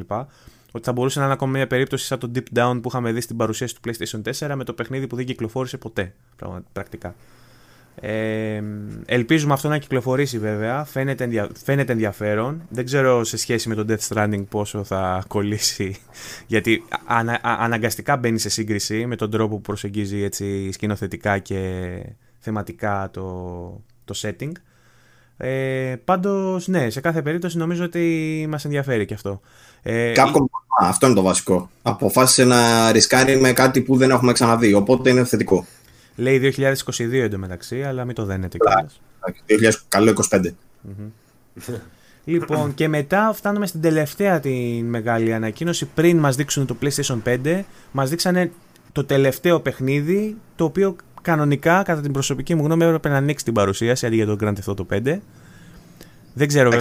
Ότι θα μπορούσε να είναι ακόμα μια περίπτωση σαν το Deep Down που είχαμε δει στην παρουσίαση του PlayStation 4 με το παιχνίδι που δεν κυκλοφόρησε ποτέ πρακτικά. Ε, ελπίζουμε αυτό να κυκλοφορήσει βέβαια. Φαίνεται, ενδια... Φαίνεται ενδιαφέρον. Δεν ξέρω σε σχέση με το Death Stranding πόσο θα κολλήσει. *laughs* Γιατί ανα... αναγκαστικά μπαίνει σε σύγκριση με τον τρόπο που προσεγγίζει έτσι σκηνοθετικά και θεματικά το, το setting. Ε, πάντως ναι, σε κάθε περίπτωση νομίζω ότι μας ενδιαφέρει και αυτό. Ε, αυτό είναι το βασικό. Αποφάσισε να ρισκάρει με κάτι που δεν έχουμε ξαναδεί, οπότε είναι θετικό. Λέει 2022 εντωμεταξύ, αλλά μην το δένετε κιόλας. Καλό 25. Λοιπόν, και μετά φτάνουμε στην τελευταία τη μεγάλη ανακοίνωση. Πριν μας δείξουν το PlayStation 5, μας δείξανε το τελευταίο παιχνίδι, το οποίο κανονικά, κατά την προσωπική μου γνώμη, έπρεπε να ανοίξει την παρουσίαση αντί για το Grand Theft Auto 5. Δεν ξέρω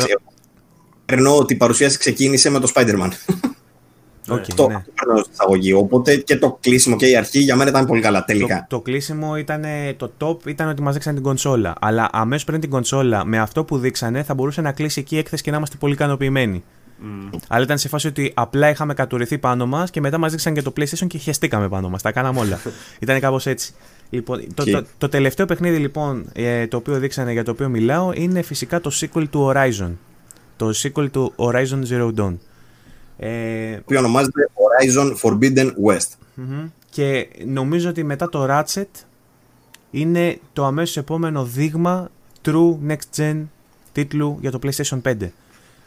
Περνώ ότι η παρουσίαση ξεκίνησε με το Spider-Man. *laughs* Okay, το ναι. εισαγωγή. Οπότε και το κλείσιμο και η αρχή για μένα ήταν πολύ καλά τελικά. Το, το κλείσιμο ήταν το top, ήταν ότι μα δείξαν την κονσόλα. Αλλά αμέσως πριν την κονσόλα, με αυτό που δείξανε, θα μπορούσε να κλείσει εκεί η έκθεση και να είμαστε πολύ ικανοποιημένοι. Mm. Αλλά ήταν σε φάση ότι απλά είχαμε κατουρηθεί πάνω μας και μετά μας δείξαν και το PlayStation και χεστήκαμε πάνω μας. Τα κάναμε όλα. *laughs* ήταν κάπως έτσι. Λοιπόν, το, το, το, τελευταίο παιχνίδι λοιπόν ε, το οποίο δείξανε για το οποίο μιλάω είναι φυσικά το sequel του Horizon. Το sequel του Horizon Zero Dawn. Ε, που ονομάζεται Horizon Forbidden West. Και νομίζω ότι μετά το Ratchet είναι το αμέσως επόμενο δείγμα true next gen τίτλου για το PlayStation 5.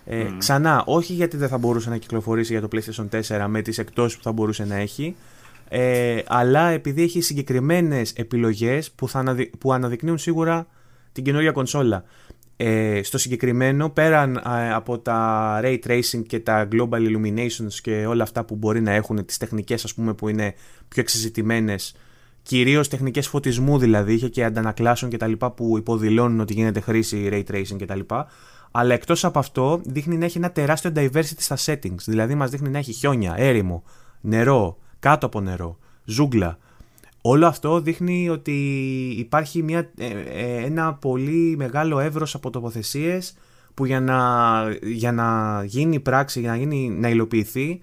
Ε, Ξανά, όχι γιατί δεν θα μπορούσε να κυκλοφορήσει για το PlayStation 4 με τις εκτόσεις που θα μπορούσε να έχει, ε, αλλά επειδή έχει συγκεκριμένες επιλογές που, θα που αναδεικνύουν σίγουρα την καινούργια κονσόλα. Ε, στο συγκεκριμένο, πέραν ε, από τα ray tracing και τα global illuminations και όλα αυτά που μπορεί να έχουν, τις τεχνικές ας πούμε που είναι πιο εξεζητημένες, κυρίως τεχνικές φωτισμού δηλαδή, είχε και αντανακλάσεων και τα λοιπά που υποδηλώνουν ότι γίνεται χρήση ray tracing και τα λοιπά, αλλά εκτός από αυτό δείχνει να έχει ένα τεράστιο diversity στα settings, δηλαδή μας δείχνει να έχει χιόνια, έρημο, νερό, κάτω από νερό, ζούγκλα, Όλο αυτό δείχνει ότι υπάρχει μια, ε, ε, ένα πολύ μεγάλο εύρος από τοποθεσίες που για να, για να γίνει πράξη, για να, γίνει, να υλοποιηθεί,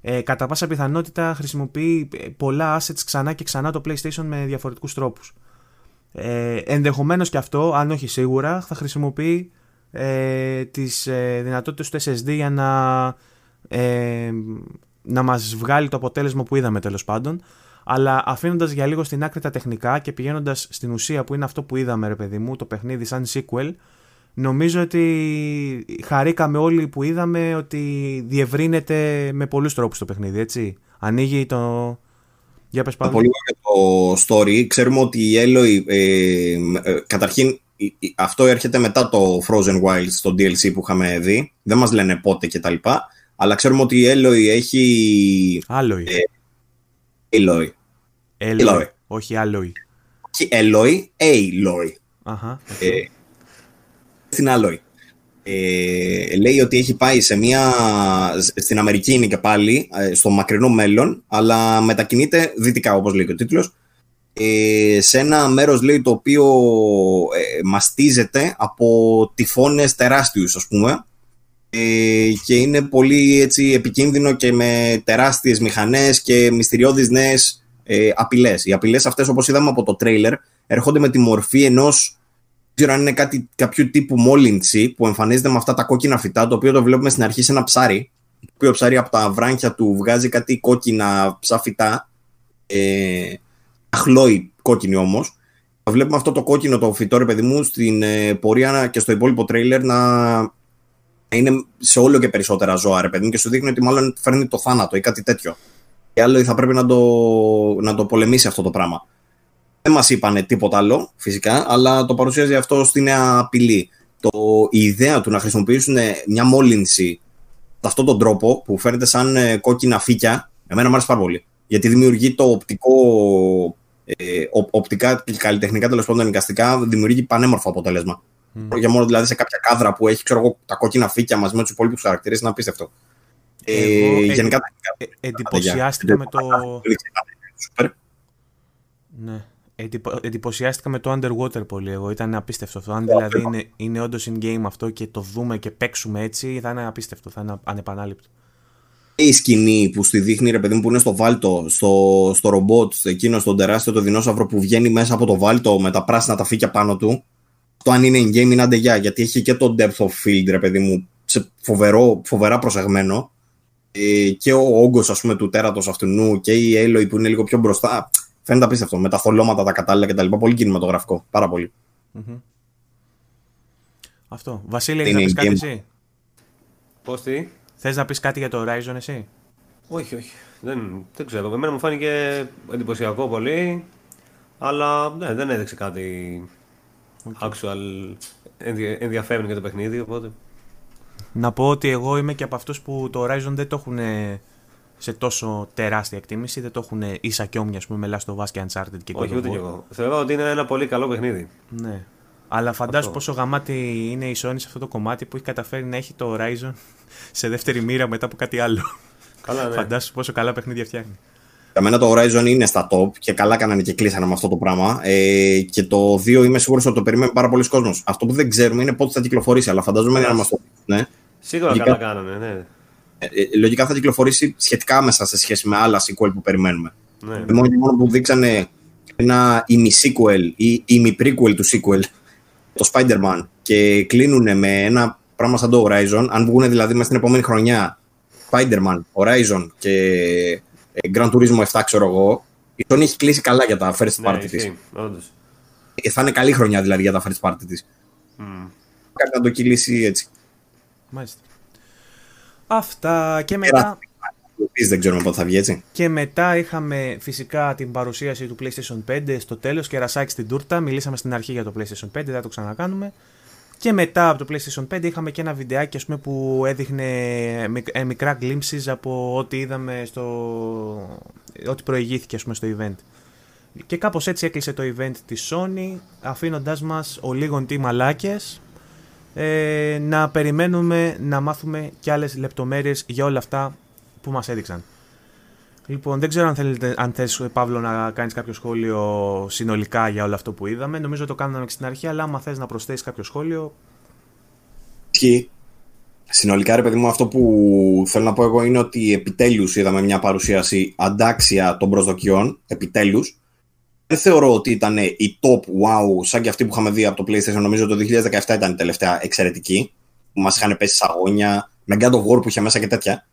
ε, κατά πάσα πιθανότητα χρησιμοποιεί πολλά assets ξανά και ξανά το PlayStation με διαφορετικούς τρόπους. Ε, ενδεχομένως και αυτό, αν όχι σίγουρα, θα χρησιμοποιεί ε, τις ε, δυνατότητες του SSD για να, ε, να μας βγάλει το αποτέλεσμα που είδαμε τέλος πάντων. Αλλά αφήνοντας για λίγο στην άκρη τα τεχνικά και πηγαίνοντας στην ουσία που είναι αυτό που είδαμε, ρε παιδί μου, το παιχνίδι σαν sequel, νομίζω ότι χαρήκαμε όλοι που είδαμε ότι διευρύνεται με πολλούς τρόπους το παιχνίδι, έτσι. Ανοίγει το. Για πες πάνω. Πολύ ωραίο το story. Ξέρουμε ότι η Eloy, ε, ε, καταρχήν αυτό έρχεται μετά το Frozen Wilds, το DLC που είχαμε δει. Δεν μας λένε πότε και τα λοιπά. Αλλά ξέρουμε ότι η Eloy έχει... Alloy. Ε, Eloy. Eloy. Όχι Alloy. Όχι Eloy, Aloy. Αχα. Ε, στην Alloy. Ε, λέει ότι έχει πάει σε μια, στην Αμερική είναι και πάλι, ε, στο μακρινό μέλλον, αλλά μετακινείται δυτικά όπως λέει και ο τίτλος, ε, σε ένα μέρος λέει το οποίο ε, μαστίζεται από τυφώνες τεράστιους ας πούμε ε, και είναι πολύ έτσι επικίνδυνο και με τεράστιες μηχανές και μυστηριώδεις νέες ε, απειλές. Οι απειλές αυτές, όπως είδαμε από το τρέιλερ, έρχονται με τη μορφή ενός. Δεν ξέρω αν είναι κάτι, κάποιο τύπου μόλυνση που εμφανίζεται με αυτά τα κόκκινα φυτά, το οποίο το βλέπουμε στην αρχή σε ένα ψάρι. Το οποίο ψάρι από τα βράχια του βγάζει κάτι κόκκινα ψαφιτά. Ε, αχλόι κόκκινη όμως. Βλέπουμε αυτό το κόκκινο το φυτό, ρε παιδί μου, στην ε, πορεία και στο υπόλοιπο τρέιλερ να είναι σε όλο και περισσότερα ζώα, ρε παιδί μου, και σου δείχνει ότι μάλλον φέρνει το θάνατο ή κάτι τέτοιο και άλλο θα πρέπει να το, να το πολεμήσει αυτό το πράγμα. Δεν μας είπαν τίποτα άλλο, φυσικά, αλλά το παρουσιάζει αυτό στην νέα απειλή. Το, η ιδέα του να χρησιμοποιήσουν μια μόλυνση με αυτόν τον τρόπο που φαίνεται σαν ε, κόκκινα φύκια, εμένα μου αρέσει πάρα πολύ. Γιατί δημιουργεί το οπτικό, ε, οπτικά και καλλιτεχνικά τέλος πάντων εικαστικά, δημιουργεί πανέμορφο αποτέλεσμα. Mm. Για μόνο δηλαδή σε κάποια κάδρα που έχει ξέρω, τα κόκκινα φύκια μαζί με τους υπόλοιπους χαρακτήρες είναι απίστευτο. Ε, γενικά. Ε, εντυπωσιάστηκα με το. Ναι. Εντυπω... Εντυπωσιάστηκα με το Underwater πολύ εγώ. Ήταν απίστευτο αυτό. Αν δηλαδή είναι, είναι όντως in-game αυτό και το δούμε και παίξουμε έτσι, θα είναι απίστευτο. Θα είναι ανεπανάληπτο. Η σκηνή που στη δείχνει ρε παιδί μου που είναι στο βάλτο, στο, στο ρομπότ, εκείνο στον τεράστιο το δεινόσαυρο που βγαίνει μέσα από το βάλτο με τα πράσινα τα φύκια πάνω του. Το αν είναι in-game είναι αντεγιά, γιατί έχει και το depth of field, ρε παιδί μου, σε φοβερό, φοβερά προσεγμένο. Ε, και ο όγκος, ας πούμε, του τέρατος αυτού και η Aloy που είναι λίγο πιο μπροστά. Φαίνεται απίστευτο. Με τα χολώματα, τα κατάλληλα κτλ. Πολύ κινηματογραφικό. Πάρα πολύ. Mm-hmm. Αυτό. Βασίλη, έχει να πεις κάτι εσύ; Πώς τι; Θες να πεις κάτι για το Horizon, εσύ; Όχι, όχι. Δεν, δεν ξέρω. Εμένα μου φάνηκε εντυπωσιακό πολύ. Αλλά ναι, δεν έδειξε κάτι okay. actual ενδιαφέρον για το παιχνίδι. Οπότε. Να πω ότι εγώ είμαι και από αυτούς που το Horizon δεν το έχουν σε τόσο τεράστια εκτίμηση. Δεν το έχουν ίσα και όμοια, ας πούμε, με Last of Us και Uncharted και Όχι, ούτε κι εγώ. Θεωρώ ότι είναι ένα πολύ καλό παιχνίδι. Ναι. Αλλά φαντάζομαι πόσο γαμάτι είναι η Sony σε αυτό το κομμάτι που έχει καταφέρει να έχει το Horizon *laughs* σε δεύτερη μοίρα μετά από κάτι άλλο. Καλά, ναι. Φαντάζομαι πόσο καλά παιχνίδια φτιάχνει. Για μένα το Horizon είναι στα top και καλά κάνανε και κλείσανε με αυτό το πράγμα. Ε, και το 2 είμαι σίγουρος ότι το περιμένει πάρα πολλοί κόσμος. Αυτό που δεν ξέρουμε είναι πότε θα κυκλοφορήσει, αλλά φαντάζομαι να μας το πεις. Ναι. Σίγουρα Λογικά... καλά κάνανε, ναι. Ε, ε, λογικά θα κυκλοφορήσει σχετικά άμεσα σε σχέση με άλλα sequel που περιμένουμε. Ναι. Ε, μόνο και μόνο που δείξανε ένα ημι-sequel ή ημι-prequel του sequel, το Spider-Man, και κλείνουν με ένα πράγμα σαν το Horizon, αν βγουν δηλαδή μέσα στην επόμενη χρονιά Spider-Man, Horizon και Grand Turismo 7, ξέρω εγώ, η Sony έχει κλείσει καλά για τα first party ναι, της. Θα είναι καλή χρονιά δηλαδή για τα first party της. Mm. Κάτι να το κυλήσει έτσι. Μάλιστα. Αυτά και μετά... δεν ξέρουμε πότε θα βγει έτσι. Και μετά είχαμε φυσικά την παρουσίαση του PlayStation 5 στο τέλος και ρασάκι στην τούρτα. Μιλήσαμε στην αρχή για το PlayStation 5, δεν θα το ξανακάνουμε. Και μετά από το PlayStation 5 είχαμε και ένα βιντεάκι ας πούμε, που έδειχνε ε, μικρά glimpses από ό,τι είδαμε στο... ό,τι προηγήθηκε ας πούμε, στο event. Και κάπως έτσι έκλεισε το event της Sony αφήνοντας μας ο λίγον τι μαλάκες ε, να περιμένουμε να μάθουμε και άλλες λεπτομέρειες για όλα αυτά που μας έδειξαν. Λοιπόν, δεν ξέρω αν, θέλετε, αν θες, Παύλο, να κάνεις κάποιο σχόλιο συνολικά για όλο αυτό που είδαμε. Νομίζω το κάναμε και στην αρχή, αλλά άμα θες να προσθέσεις κάποιο σχόλιο... Ισχύει. Συνολικά, ρε παιδί μου, αυτό που θέλω να πω εγώ είναι ότι επιτέλους είδαμε μια παρουσίαση αντάξια των προσδοκιών, επιτέλους, δεν θεωρώ ότι ήταν η top wow σαν και αυτή που είχαμε δει από το PlayStation. Νομίζω το 2017 ήταν η τελευταία εξαιρετική. Που μας είχαν πέσει αγώνια με God of War που είχε μέσα και τέτοια.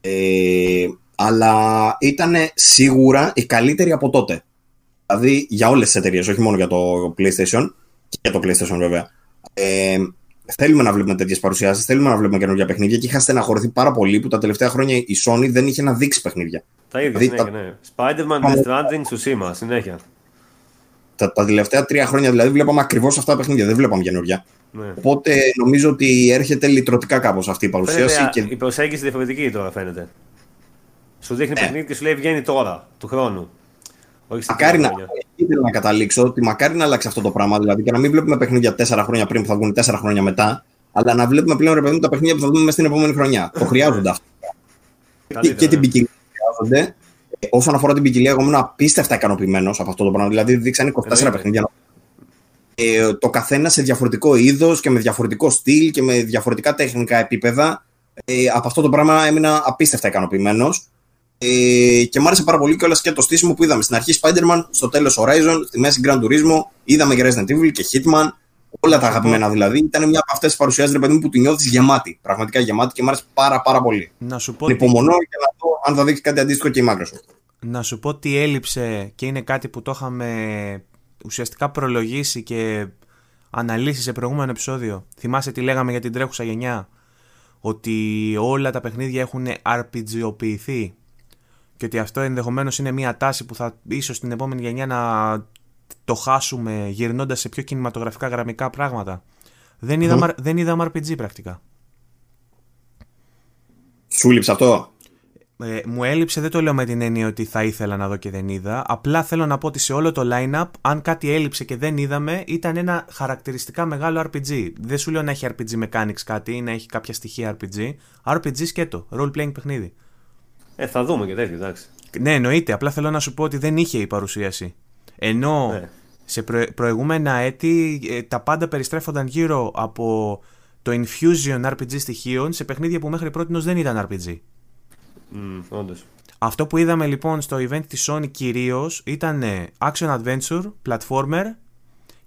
Ε, αλλά ήταν σίγουρα η καλύτερη από τότε. Δηλαδή για όλες τις εταιρείες, όχι μόνο για το PlayStation και για το PlayStation βέβαια. Ε, θέλουμε να βλέπουμε τέτοιες παρουσιάσεις, θέλουμε να βλέπουμε καινούργια παιχνίδια και είχα στεναχωρηθεί πάρα πολύ που τα τελευταία χρόνια η Sony δεν είχε να δείξει παιχνίδια. Τα ίδια δηλαδή, συνέχεια, ναι. Spider-Man, Death Stranding, Tsushima, συνέχεια. Τα, τα τελευταία τρία χρόνια δηλαδή βλέπαμε ακριβώς αυτά τα παιχνίδια, δεν βλέπαμε καινούργια. Ναι. Οπότε νομίζω ότι έρχεται λυτρωτικά κάπως αυτή η παρουσίαση. Φαίνεται, και... Η προσέγγιση διαφορετική τώρα φαίνεται. Σου δείχνει ναι. παιχνίδι και σου λέει βγαίνει τώρα, του χρόνου. Όχι μακάρι να, ήθελα να καταλήξω ότι μακάρι να αλλάξει αυτό το πράγμα. Δηλαδή και να μην βλέπουμε παιχνίδια τέσσερα χρόνια πριν που θα βγουν τέσσερα χρόνια μετά, αλλά να βλέπουμε πλέον ρε παιδί τα παιχνίδια που θα δούμε μέσα στην επόμενη χρονιά. το χρειάζονται αυτό. και, και την ποικιλία χρειάζονται. Ε, όσον αφορά την ποικιλία, εγώ ήμουν απίστευτα ικανοποιημένος από αυτό το πράγμα. Δηλαδή, δείξαν 24 παιχνίδια. Ε, το καθένα σε διαφορετικό είδος και με διαφορετικό στυλ και με διαφορετικά τεχνικά επίπεδα. Ε, από αυτό το πράγμα έμεινα απίστευτα ικανοποιημένος. Ε, και μου άρεσε πάρα πολύ κιόλας και το στήσιμο που είδαμε. Στην αρχή Spider-Man, στο τέλος Horizon, στη μέση Grand Turismo, είδαμε και Resident Evil και Hitman. Όλα τα αγαπημένα δηλαδή. Ήταν μια από αυτές τις παρουσιάσεις ρε παιδί μου που την νιώθεις γεμάτη. Πραγματικά γεμάτη και μου άρεσε πάρα, πάρα πολύ. Να σου πω. Υπομονώ για να δω αν θα δείξει κάτι αντίστοιχο και η Microsoft. Να σου πω τι έλειψε και είναι κάτι που το είχαμε ουσιαστικά προλογίσει και αναλύσει σε προηγούμενο επεισόδιο. Θυμάσαι τι λέγαμε για την τρέχουσα γενιά; Ότι όλα τα παιχνίδια έχουν RPGοποιηθεί και ότι αυτό ενδεχομένως είναι μια τάση που θα ίσως στην επόμενη γενιά να το χάσουμε γυρνώντας σε πιο κινηματογραφικά γραμμικά πράγματα. Δεν είδαμε, mm. δεν είδαμε RPG πρακτικά. Σου λείψε αυτό; Ε, μου έλειψε, δεν το λέω με την έννοια ότι θα ήθελα να δω και δεν είδα. Απλά θέλω να πω ότι σε όλο το line-up, αν κάτι έλειψε και δεν είδαμε, ήταν ένα χαρακτηριστικά μεγάλο RPG. Δεν σου λέω να έχει RPG mechanics κάτι ή να έχει κάποια στοιχεία RPG. RPG σκέτο, role-playing παιχνίδι. Ε, θα δούμε και τέτοιο, εντάξει. Ναι, εννοείται. Απλά θέλω να σου πω ότι δεν είχε η παρουσίαση. Ενώ Ναι. σε προ- προηγούμενα έτη ε, τα πάντα περιστρέφονταν γύρω από το infusion RPG στοιχείων σε παιχνίδια που μέχρι πρώτη δεν ήταν RPG. Μμ, όντως. Αυτό που είδαμε λοιπόν στο event της Sony κυρίως ήταν ε, action adventure, platformer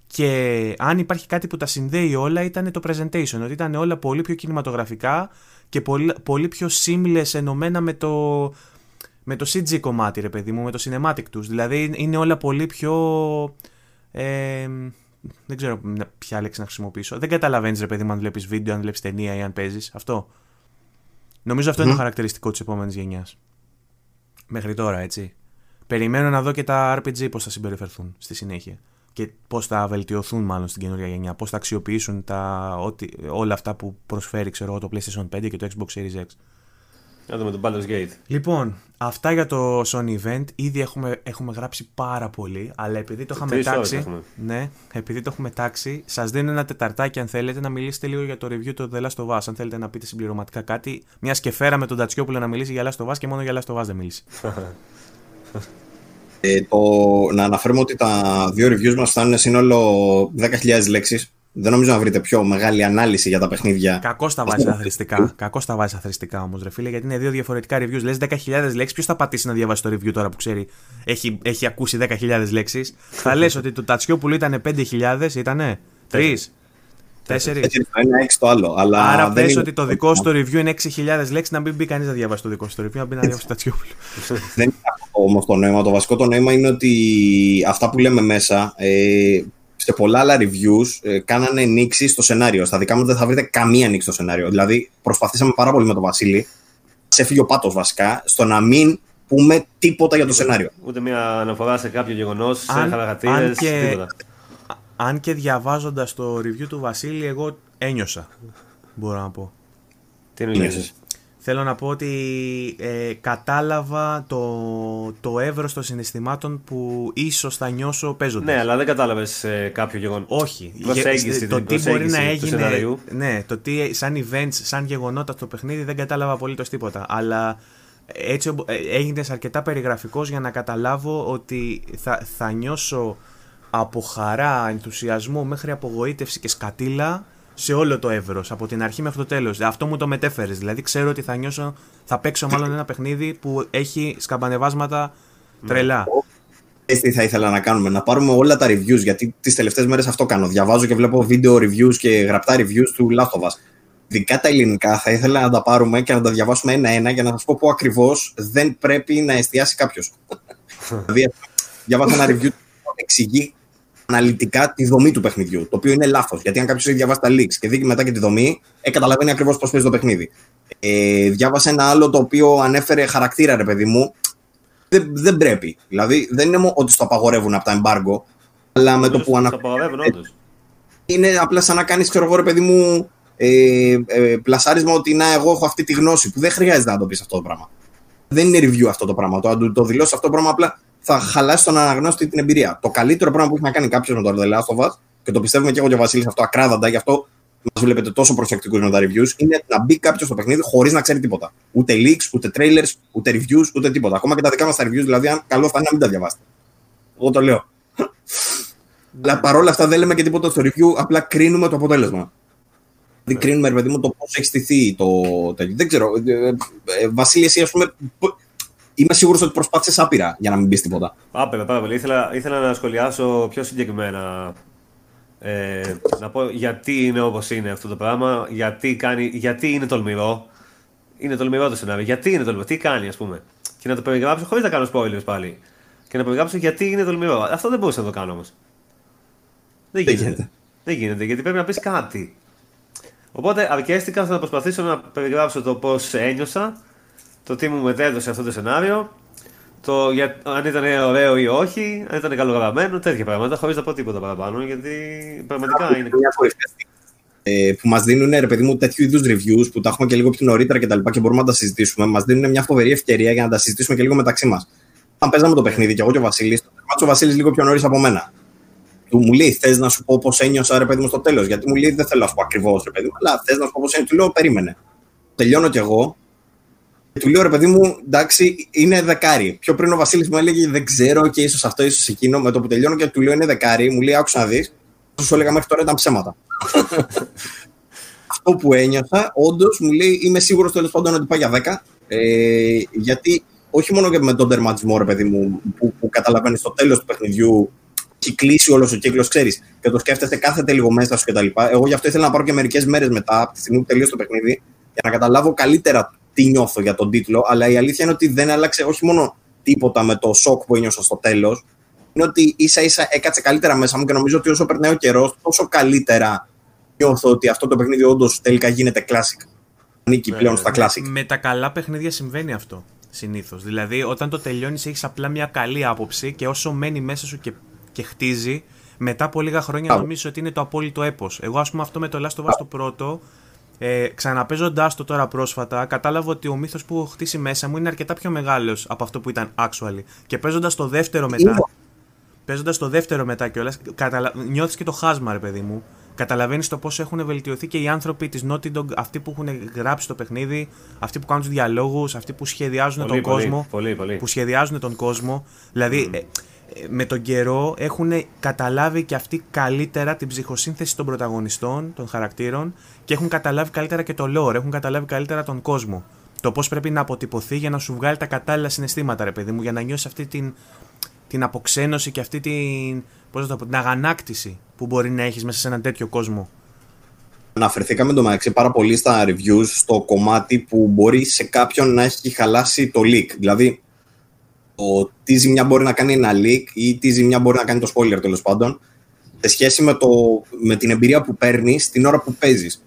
και αν υπάρχει κάτι που τα συνδέει όλα ήταν το presentation, ότι ήταν όλα πολύ πιο κινηματογραφικά και πολύ, πολύ πιο seamless ενωμένα με το, με το CG κομμάτι ρε παιδί μου, με το cinematic τους. Δηλαδή είναι όλα πολύ πιο... Ε, δεν ξέρω ποια λέξη να χρησιμοποιήσω. Δεν καταλαβαίνεις ρε παιδί μου αν βλέπεις βίντεο, αν βλέπεις ταινία ή αν παίζεις. Αυτό. Νομίζω αυτό είναι το χαρακτηριστικό της επόμενης γενιάς. Μέχρι τώρα, έτσι. Περιμένω να δω και τα RPG πώς θα συμπεριφερθούν στη συνέχεια. Και πώς θα βελτιωθούν μάλλον στην καινούργια γενιά. Πώς θα αξιοποιήσουν τα, ό,τι, όλα αυτά που προσφέρει ξέρω, εγώ, το PlayStation 5 και το Xbox Series X. Να δούμε τον Baldur's Gate. Λοιπόν, αυτά για το Sony Event. Ήδη έχουμε, έχουμε γράψει πάρα πολύ, αλλά επειδή το είχαμε Τρεις ώρες τάξει. έχουμε. Ναι, επειδή το έχουμε τάξει, σας δίνω ένα τεταρτάκι αν θέλετε να μιλήσετε λίγο για το review του The Last of Us. Αν θέλετε να πείτε συμπληρωματικά κάτι. Μιας και φέραμε τον Τατσιόπουλο να μιλήσει για Last of Us και μόνο για Last of Us δεν μίλησε. *laughs* Ε, το, να αναφέρουμε ότι τα δύο reviews μας φτάνουν σύνολο 10.000 λέξεις. Δεν νομίζω να βρείτε πιο μεγάλη ανάλυση για τα παιχνίδια. Κακό τα βάζεις αθρηστικά. Κακό τα βάζεις αθρηστικά όμως, ρε φίλε, γιατί είναι δύο διαφορετικά reviews. Λες 10.000 λέξεις, ποιος θα πατήσει να διαβάσει το review τώρα που ξέρει, έχει, έχει ακούσει 10.000 λέξεις; θα λες ότι το Τατσιόπουλο ήταν 5.000, ήτανε 3, 4. Έτσι είναι το ένα, έξι το άλλο. Αλλά Άρα δεν πες είναι- ότι το δικό σου το review είναι 6.000 λέξει να μην μπει κανείς να διαβάσει το δικό σου το review, να μπει να διαβάσει το Τατσιόπουλο. Δεν είναι αυτό όμως το νόημα. Το βασικό το νόημα είναι ότι αυτά που λέμε μέσα, ε, σε πολλά άλλα reviews, ε, κάνανε νήξη στο σενάριο. Στα δικά μου δεν θα βρείτε καμία νήξη στο σενάριο. Δηλαδή, προσπαθήσαμε πάρα πολύ με τον Βασίλη, σε έφυγε ο πάτος βασικά, στο να μην πούμε τίποτα για το σενάριο. Ούτε μια αναφορά σε κάποιο γεγονός, σε Αν- αν χαρακτήρε, και- τίποτα. Αν και διαβάζοντας το review του Βασίλη, εγώ ένιωσα. Μπορώ να πω. Τι εννοείς; Νιώσεις. Θέλω να πω ότι ε, κατάλαβα το, το εύρος των συναισθημάτων που ίσως θα νιώσω παίζοντας. Ναι, αλλά δεν κατάλαβες κάποιο γεγονό. Όχι. Προσέγγιση, Γε- το την τι μπορεί προσέγγιση να του έγινε. σενάριου. Ναι, το τι σαν events, σαν γεγονότα στο παιχνίδι δεν κατάλαβα απολύτως τίποτα. Αλλά έτσι ομπο- ε, έγινε αρκετά περιγραφικός για να καταλάβω ότι θα, θα νιώσω από χαρά, ενθουσιασμό μέχρι απογοήτευση και σκατήλα σε όλο το εύρος, από την αρχή μέχρι το τέλος. Αυτό μου το μετέφερες. Δηλαδή, ξέρω ότι θα νιώσω, θα παίξω μάλλον ένα παιχνίδι που έχει σκαμπανεβάσματα τρελά. Ξέρεις τι θα ήθελα να κάνουμε, να πάρουμε όλα τα reviews, γιατί τις τελευταίες μέρες αυτό κάνω. Διαβάζω και βλέπω βίντεο reviews και γραπτά reviews του Last of Us. Ειδικά τα ελληνικά θα ήθελα να τα πάρουμε και να τα διαβάσουμε ένα-ένα για να σας πω πού ακριβώς δεν πρέπει να εστιάσει κάποιος. *laughs* δηλαδή, διαβάζω ένα review που εξηγεί αναλυτικά τη δομή του παιχνιδιού, το οποίο είναι λάθος. Γιατί αν κάποιος έχει διαβάσει τα leaks και δει μετά και τη δομή, ε, καταλαβαίνει ακριβώς πώς παίζει το παιχνίδι. Ε, διάβασα ένα άλλο το οποίο ανέφερε χαρακτήρα, ρε παιδί μου, δεν, δεν πρέπει. Δηλαδή δεν είναι μόνο ότι στο απαγορεύουν από τα embargo, αλλά με το που Το αναφέρει. απαγορεύουν όντως. Είναι απλά σαν να κάνεις, ξέρω εγώ, ρε παιδί μου, ε, ε, πλασάρισμα ότι να, εγώ έχω αυτή τη γνώση που δεν χρειάζεται να το πεις αυτό το πράγμα. Δεν είναι review αυτό το πράγμα. Το, το, το δηλώσεις αυτό το πράγμα απλά θα χαλάσει τον αναγνώστη την εμπειρία. Το καλύτερο πράγμα που έχει να κάνει κάποιος με το The Last of Us, και το πιστεύουμε και εγώ και ο Βασίλης αυτό ακράδαντα, γι' αυτό μας βλέπετε τόσο προσεκτικούς με τα reviews, είναι να μπει κάποιος στο παιχνίδι χωρίς να ξέρει τίποτα. Ούτε leaks, ούτε trailers, ούτε reviews, ούτε τίποτα. Ακόμα και τα δικά μας τα reviews, δηλαδή, αν καλό θα είναι να μην τα διαβάσετε. Εγώ το λέω. Αλλά παρόλα αυτά δεν λέμε και τίποτα στο review, απλά κρίνουμε το αποτέλεσμα. Δεν κρίνουμε, ρε παιδί μου, το πώς έχει στηθεί το τέτοιο. Δεν ξέρω. Ε, ε, ε, Βασίλη, εσύ, ας πούμε, π- είμαι σίγουρος ότι προσπάθησες άπειρα για να μην πεις τίποτα. Άπειρα, πάρα πολύ. Ήθελα, ήθελα να σχολιάσω πιο συγκεκριμένα. Ε, να πω γιατί είναι όπως είναι αυτό το πράγμα, γιατί, κάνει, γιατί είναι τολμηρό. Είναι τολμηρό το σενάριο. Γιατί είναι τολμηρό, τι κάνει, ας πούμε. Και να το περιγράψω χωρίς να κάνω spoilers πάλι. Και να περιγράψω γιατί είναι τολμηρό. Αυτό δεν μπορούσα να το κάνω όμως. Δεν Δεν γίνεται. γίνεται. Δεν γίνεται, γιατί πρέπει να πεις κάτι. Οπότε αρκέστηκα στο να προσπαθήσω να περιγράψω το πώς ένιωσα, το τι μου μετέδωσε αυτό το σενάριο, το για, αν ήταν ωραίο ή όχι, αν ήταν καλογραμμένο, τέτοια πράγματα, χωρίς να πω τίποτα παραπάνω, γιατί πραγματικά είναι. μια κορυφαία στιγμή, ε, που μας δίνουν ρε παιδί μου τέτοιου είδους reviews που τα έχουμε και λίγο πιο νωρίτερα και τα λοιπά και μπορούμε να τα συζητήσουμε. Μας δίνουν μια φοβερή ευκαιρία για να τα συζητήσουμε και λίγο μεταξύ μας. Αν παίζαμε το παιχνίδι και εγώ και ο Βασίλης, το τερμάτισε ο Βασίλης λίγο πιο νωρίς από μένα. Του μου λέει: Θες να σου πω πώς ένιωσα, ρε παιδί μου, στο τέλος. Γιατί μου λέει: Δεν θέλω να σου πω ακριβώς, ρε παιδί μου, αλλά θες να σου πω πώς ένιωσα. Του λέω: Περίμενε. Τελειώνω κι εγώ. Του λέω ρε παιδί μου, εντάξει, είναι δεκάρι. Πιο πριν ο Βασίλης μου έλεγε δεν ξέρω και ίσως αυτό, ίσως εκείνο. Με το που τελειώνω και του λέω είναι δεκάρι, μου λέει άκουσα να δεις. Όσο σου έλεγα μέχρι τώρα ήταν ψέματα. *laughs* αυτό που ένιωσα, όντως μου λέει είμαι σίγουρος τέλος πάντων ότι πάει για 10. Ε, γιατί όχι μόνο και με τον τερματισμό, ρε παιδί μου, που, που καταλαβαίνεις στο τέλος του παιχνιδιού έχει κλείσει όλος ο κύκλος, ξέρεις, και το σκέφτεσαι κάθεται λίγο μέσα σου κτλ. Εγώ γι' αυτό ήθελα να πάρω και μερικές μέρες μετά, από τη στιγμή που τελείωσε το παιχνίδι, για να καταλάβω καλύτερα τι νιώθω για τον τίτλο. Αλλά η αλήθεια είναι ότι δεν άλλαξε όχι μόνο τίποτα με το σοκ που ένιωσα στο τέλος, είναι ότι ίσα ίσα έκατσε καλύτερα μέσα μου και νομίζω ότι όσο περνάει ο καιρός, τόσο καλύτερα νιώθω ότι αυτό το παιχνίδι όντως τελικά γίνεται classic. Ανήκει πλέον Ε, στα classic. Με τα καλά παιχνίδια συμβαίνει αυτό συνήθως. Δηλαδή, όταν το τελειώνεις, έχεις απλά μια καλή άποψη και όσο μένει μέσα σου και, και χτίζει, μετά από λίγα χρόνια Μπράβο. νομίζεις ότι είναι το απόλυτο έπος. Εγώ, ας πούμε, αυτό με το Last of Us το πρώτο, ε, ξαναπέζοντάς το τώρα πρόσφατα, κατάλαβα ότι ο μύθος που έχω χτίσει μέσα μου είναι αρκετά πιο μεγάλος από αυτό που ήταν actually. Και παίζοντας το δεύτερο μετά. Είναι. Παίζοντας το δεύτερο μετά κιόλας, καταλα... νιώθεις και το χάσμα, ρε παιδί μου. Καταλαβαίνεις το πόσο έχουν βελτιωθεί και οι άνθρωποι της Naughty Dog, αυτοί που έχουν γράψει το παιχνίδι, αυτοί που κάνουν τους διαλόγους, αυτοί που σχεδιάζουν Πολύ, τον πολύ, κόσμο. πολύ, πολύ. Που σχεδιάζουν τον κόσμο. Δηλαδή, ε, ε, με τον καιρό έχουν καταλάβει και αυτοί καλύτερα την ψυχοσύνθεση των πρωταγωνιστών, των χαρακτήρων και έχουν καταλάβει καλύτερα και το lore, έχουν καταλάβει καλύτερα τον κόσμο. Το πώς πρέπει να αποτυπωθεί για να σου βγάλει τα κατάλληλα συναισθήματα, ρε παιδί μου, για να νιώσεις αυτή την, την αποξένωση και αυτή την, πώς να το πω, την αγανάκτηση που μπορεί να έχεις μέσα σε έναν τέτοιο κόσμο. Αναφερθήκαμε το μεταξύ πάρα πολύ στα reviews στο κομμάτι που μπορεί σε κάποιον να έχει χαλάσει το leak. Δηλαδή, το τι ζημιά μπορεί να κάνει ένα leak ή τι ζημιά μπορεί να κάνει το spoiler τέλος πάντων, σε σχέση με, το, με την εμπειρία που παίρνει την ώρα που παίζεις.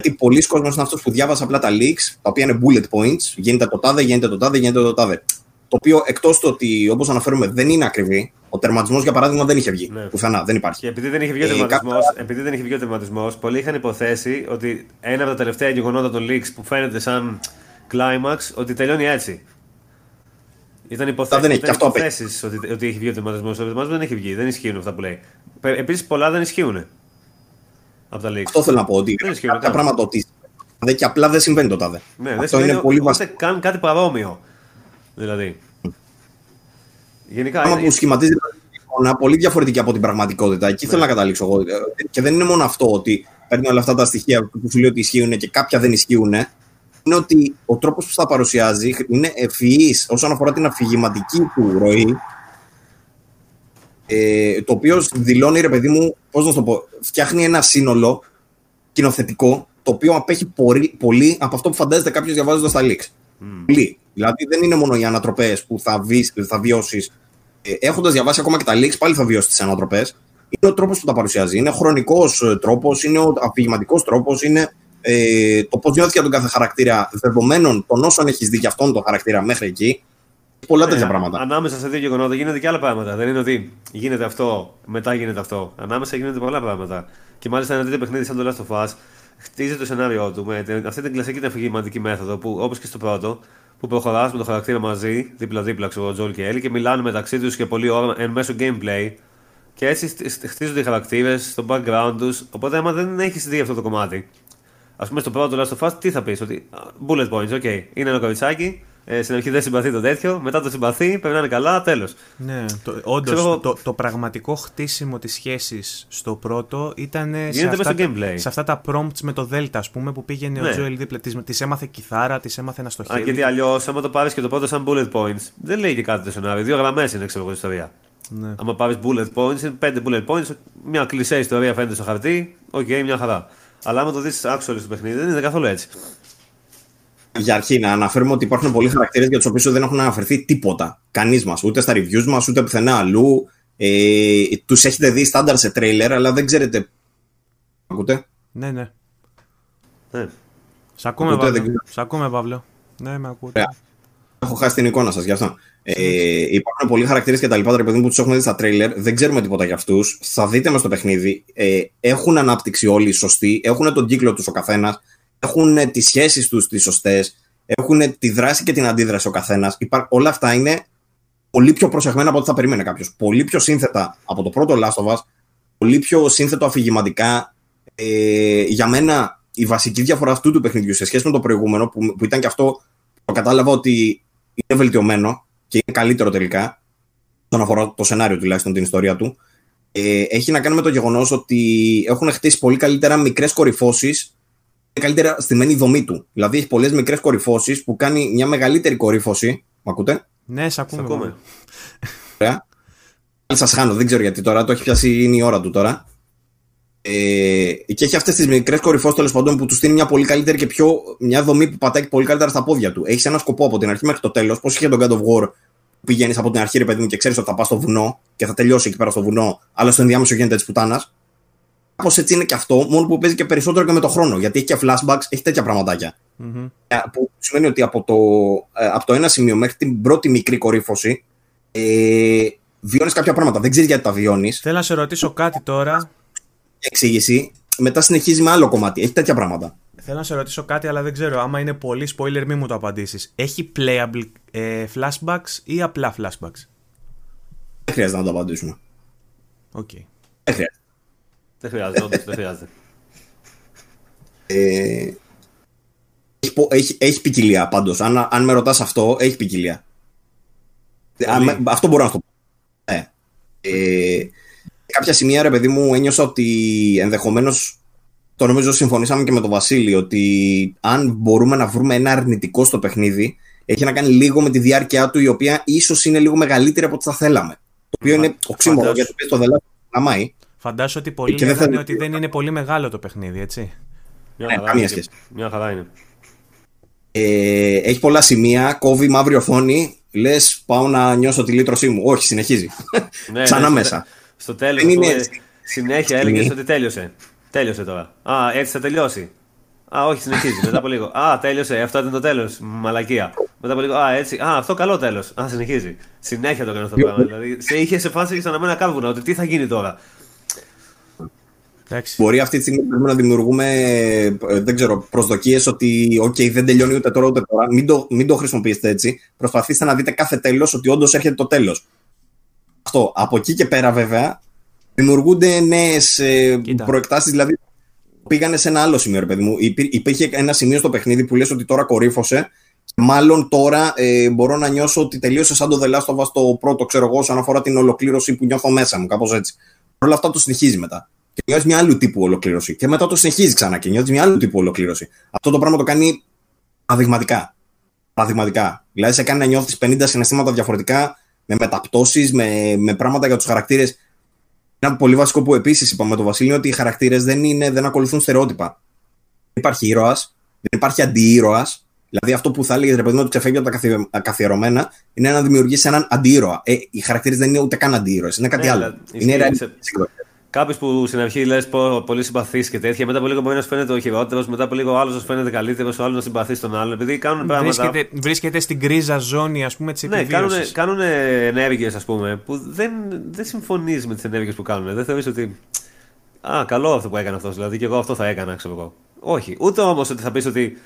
Γιατί πολλοί κόσμοι είναι αυτός που διάβασε απλά τα leaks, τα οποία είναι bullet points, γίνεται το τάδε, γίνεται το τάδε, γίνεται το τάδε. Το οποίο εκτός του ότι, όπως αναφέρουμε, δεν είναι ακριβή, ο τερματισμός για παράδειγμα δεν είχε βγει. Ναι. Πουθενά, δεν υπάρχει. Και επειδή δεν είχε βγει ο Ε, τερματισμός, κάποια- επειδή δεν είχε βγει ο τερματισμός, πολλοί είχαν υποθέσει ότι ένα από τα τελευταία γεγονότα των leaks που φαίνεται σαν climax, ότι τελειώνει έτσι. Ήταν, υποθε... δεν έχει, ήταν και αυτό απέχει. υποθέσεις ότι, ότι έχει βγει ο τερματισμός. Ο τερματισμός δεν έχει βγει, δεν ισχύουν αυτά που λέει. Επίσης, πολλά δεν ισχύουν. Από τα leaks. Αυτό θέλω να πω. Ότι Δεν ισχύει κάποια καν. πράγματα ότι δε και απλά δεν συμβαίνει το τάδε. Ναι, δεν Αυτό σημαίνει είναι πολύ ούτε βασικό. καν κάτι παρόμοιο. Δηλαδή. Γενικά. Πράγμα είναι- που σχηματίζει μια εικόνα πολύ διαφορετική από την πραγματικότητα. Εκεί Ναι. θέλω να καταλήξω εγώ. Και δεν είναι μόνο αυτό ότι παίρνει όλα αυτά τα στοιχεία που σου λέει ότι ισχύουν και κάποια δεν ισχύουν. Είναι ότι ο τρόπος που τα παρουσιάζει είναι ευφυής όσον αφορά την αφηγηματική του ροή. Ε, το οποίο δηλώνει, ρε παιδί μου, πώς να σου το πω, φτιάχνει ένα σύνολο κοινοθετικό το οποίο απέχει πολύ, πολύ από αυτό που φαντάζεται κάποιος διαβάζοντας τα leaks. Πολύ. Δηλαδή δεν είναι μόνο οι ανατροπές που θα, βεις, θα βιώσεις. Ε, Έχοντας διαβάσει ακόμα και τα leaks, πάλι θα βιώσεις τις ανατροπές. Είναι ο τρόπος που τα παρουσιάζει. Είναι χρονικός τρόπος, είναι ο αφηγηματικός τρόπος, είναι ε, το πώς νιώθει για τον κάθε χαρακτήρα δεδομένων των όσων έχεις δει για αυτόν τον χαρακτήρα μέχρι εκεί. Πολλά τέτοια Ναι, πράγματα. Ανάμεσα σε δύο γεγονότα γίνονται και άλλα πράγματα. Δεν είναι ότι γίνεται αυτό, μετά γίνεται αυτό. Ανάμεσα γίνονται πολλά πράγματα. Και μάλιστα ένα τέτοιο παιχνίδι σαν το Last of Us χτίζει το σενάριό του με την- αυτή την κλασική την αφηγηματική μέθοδο που όπως και στο πρώτο, που προχωρά με το χαρακτήρα μαζί, δίπλα-δίπλα, ξέρω ο Τζόλ και η Έλλη, και μιλάνε μεταξύ τους και πολλή ώρα εν μέσω gameplay. Και έτσι χτ- χτίζονται οι χαρακτήρες, στο background τους. Οπότε, άμα δεν έχεις δει αυτό το κομμάτι, Α πούμε στο πρώτο Last of Us, τι θα πεις, ότι α, bullet points, ok, είναι ένα κοριτσάκι, ε, στην αρχή δεν συμπαθεί το τέτοιο, μετά το συμπαθεί, περνάνε καλά, τέλος. Ναι, το, όντως, Ξέρω εγώ- το, το πραγματικό χτίσιμο της σχέσης στο πρώτο ήταν σε Γίνεται αυτά, μέσα στο gameplay. σε αυτά τα prompts με το Δέλτα, ας πούμε, που πήγαινε Ναι. ο Τζόελ δίπλα, της, της έμαθε κιθάρα, της έμαθε ένα Α, στοχεύει. γιατί αλλιώς, άμα το πάρεις και το πρώτο σαν bullet points, δεν λέει και κάτι το σενάριο. Δύο γραμμές είναι, ξέρω εγώ, η ιστορία. Ναι. Άμα πάρεις bullet points, είναι πέντε bullet points, μια κλισέ ιστορία φαίνεται στο χαρτί, οκ, μια χαρά. Αλλά άμα το δεις actually στο παιχνίδι, δεν είναι καθόλου έτσι. Για αρχή, να αναφέρουμε ότι υπάρχουν πολλοί χαρακτήρες για τους οποίους δεν έχουν αναφερθεί τίποτα. Κανείς μας. Ούτε στα reviews μας, ούτε πουθενά αλλού. Ε, τους έχετε δει στάνταρ σε τρέιλερ, αλλά δεν ξέρετε. Ακούτε; ναι, ναι. Ναι. Σ' ακούμε, Ακούτε, Παύλο. δεν ξέρω. Σ' ακούμε, Παύλο. Ναι, με ακούτε. Ωραία. Έχω χάσει την εικόνα σας γι' αυτό. Ε, υπάρχουν πολλοί χαρακτήρες και τα λοιπά ρε παιδί μου, που τους έχουμε δει στα τρέιλερ. Δεν ξέρουμε τίποτα για αυτούς. Θα δείτε μες στο παιχνίδι. Ε, έχουν ανάπτυξη όλοι σωστοί. Έχουν τον κύκλο τους ο καθένας. Έχουν τις σχέσεις τους τις σωστές. Έχουν τη δράση και την αντίδραση ο καθένας. Όλα αυτά είναι πολύ πιο προσεγμένα από ό,τι θα περίμενε κάποιος. Πολύ πιο σύνθετα από το πρώτο Last of Us. Πολύ πιο σύνθετο αφηγηματικά. Ε, για μένα η βασική διαφορά αυτού του παιχνιδιού σε σχέση με το προηγούμενο, που, που ήταν και αυτό το κατάλαβα ότι είναι βελτιωμένο και είναι καλύτερο τελικά, όσον αφορά το σενάριο τουλάχιστον την ιστορία του, ε, έχει να κάνει με το γεγονός ότι έχουν χτίσει πολύ καλύτερα μικρές κορυφώσεις καλύτερα στημένη δομή του. Δηλαδή έχει πολλές μικρές κορυφώσεις που κάνει μια μεγαλύτερη κορύφωση. Μ' ακούτε; Ναι, σε ακούμε. ακούμε. Ωραία. Σας χάνω, δεν ξέρω γιατί τώρα. Το έχει πιάσει, είναι η ώρα του τώρα. Ε, και έχει αυτές τις μικρές κορυφώσει τέλος πάντων που τους στείλει μια πολύ καλύτερη και πιο. μια δομή που πατάει πολύ καλύτερα στα πόδια του. Έχεις ένα σκοπό από την αρχή μέχρι το τέλος. Πώς είχε τον God of War που πηγαίνεις από την αρχή, ρε παιδί μου, και ξέρεις ότι θα πας στο βουνό και θα τελειώσει εκεί πέρα στο βουνό, αλλά στο ενδιάμεσο γίνεται της πουτάνας. Κάπως έτσι είναι και αυτό, μόνο που παίζει και περισσότερο και με το χρόνο. Γιατί έχει και flashbacks, έχει τέτοια πραγματάκια. Mm-hmm. Που σημαίνει ότι από το, ε, από το ένα σημείο μέχρι την πρώτη μικρή κορύφωση ε, βιώνεις κάποια πράγματα. Δεν ξέρεις γιατί τα βιώνεις. Θέλω να σε ρωτήσω κάτι τώρα. Εξήγηση. Μετά συνεχίζει με άλλο κομμάτι. Έχει τέτοια πράγματα. Θέλω να σε ρωτήσω κάτι, αλλά δεν ξέρω. Άμα είναι πολύ spoiler, μην μου το απαντήσεις. Έχει playable ε, flashbacks ή απλά flashbacks; Δεν χρειάζεται να το απαντήσουμε. OK. Okay. Δεν χρειάζεται. Δεν χρειάζεται, όντως δεν χρειάζεται. Ε, έχει, έχει, έχει ποικιλία πάντως. Αν, αν με ρωτάς αυτό, έχει ποικιλία. Αν, αυτό μπορώ να το πω. Ε, ε, κάποια σημεία, ρε παιδί μου, ένιωσα ότι ενδεχομένως. Το νομίζω συμφωνήσαμε και με τον Βασίλη ότι αν μπορούμε να βρούμε ένα αρνητικό στο παιχνίδι, έχει να κάνει λίγο με τη διάρκεια του, η οποία ίσως είναι λίγο μεγαλύτερη από ό,τι θα θέλαμε. Το οποίο είναι οξύμορο γιατί το δελάτο γαμάει. Φαντάζομαι ότι πολλοί λένε ότι δεν είναι πολύ μεγάλο το παιχνίδι, έτσι. Μια ναι, καμία σχέση. Μια χαρά είναι. Ε, έχει πολλά σημεία, κόβει μαύρη οθόνη. Λες, πάω να νιώσω τη λύτρωσή μου. Όχι, συνεχίζει. Ναι, *laughs* Ξανά ναι, μέσα. Στο τέλος. Συνέχεια έλεγε ότι τέλειωσε. Τέλειωσε τώρα. Α, έτσι θα τελειώσει. Α, όχι, συνεχίζει. Μετά από λίγο. Α, τέλειωσε. Αυτό ήταν το τέλος. Μαλακία. Μετά από λίγο. Α, έτσι. Α, αυτό καλό τέλος. Α, συνεχίζει. Συνέχεια το έκανε αυτό το πράγμα. Δηλαδή, σε είχε σε φάση σαν να μένα κάβουνα ότι τι θα γίνει τώρα. Εντάξει. Μπορεί αυτή τη στιγμή να δημιουργούμε ε, δεν ξέρω, προσδοκίες ότι okay, δεν τελειώνει ούτε τώρα ούτε τώρα. Μην το, μην το χρησιμοποιήσετε έτσι. Προσπαθήστε να δείτε κάθε τέλος ότι όντως έρχεται το τέλος. Αυτό. Από εκεί και πέρα βέβαια δημιουργούνται νέες προεκτάσεις. Δηλαδή πήγανε σε ένα άλλο σημείο, ρε παιδί μου. Υπήρχε ένα σημείο στο παιχνίδι που λες ότι τώρα κορύφωσε. Μάλλον τώρα ε, μπορώ να νιώσω ότι τελείωσε σαν το δελάστοβα στο πρώτο, ξέρω εγώ, όσον αφορά την ολοκλήρωση που νιώθω μέσα μου, κάπως έτσι. Παρ' όλα αυτά το συνεχίζει μετά και νιώθεις μια άλλου τύπου ολοκλήρωση. Και μετά το συνεχίζει ξανά και νιώθεις μια άλλου τύπου ολοκλήρωση. Αυτό το πράγμα το κάνει παραδειγματικά. Παραδειγματικά. Δηλαδή σε κάνει να νιώθεις 50 συναισθήματα διαφορετικά, με μεταπτώσεις, με, με πράγματα για τους χαρακτήρες. Ένα πολύ βασικό που επίσης είπαμε με τον Βασίλειο ότι οι χαρακτήρες δεν, δεν ακολουθούν στερεότυπα. Δεν υπάρχει ήρωας, δεν υπάρχει αντιήρωας. Δηλαδή αυτό που θα έλεγε ρε παιδί μου ότι ξεφεύγει από τα καθιερωμένα είναι να δημιουργήσει έναν αντίρωα. Ε, οι χαρακτήρες δεν είναι ούτε καν αντίρωε, είναι κάτι ναι, άλλο. Είναι Κάποιος που στην αρχή λες πολύ συμπαθή και τέτοια, μετά από λίγο μπορεί να σου φαίνεται ο χειρότερο, μετά από λίγο άλλος να σου φαίνεται καλύτερος, ο άλλος να συμπαθείς τον άλλον. Επειδή κάνουν πράγματα. Βρίσκεται, βρίσκεται στην κρίζα ζώνη ας πούμε, της Ναι, κάνουν, κάνουν ενέργειες που δεν, δεν συμφωνείς με τις ενέργειες που κάνουν. Δεν θεωρείς ότι. Α, καλό αυτό που έκανε αυτός, δηλαδή και εγώ αυτό θα έκανα, ξέρω εγώ. Όχι. Ούτε όμως ότι θα πεις ότι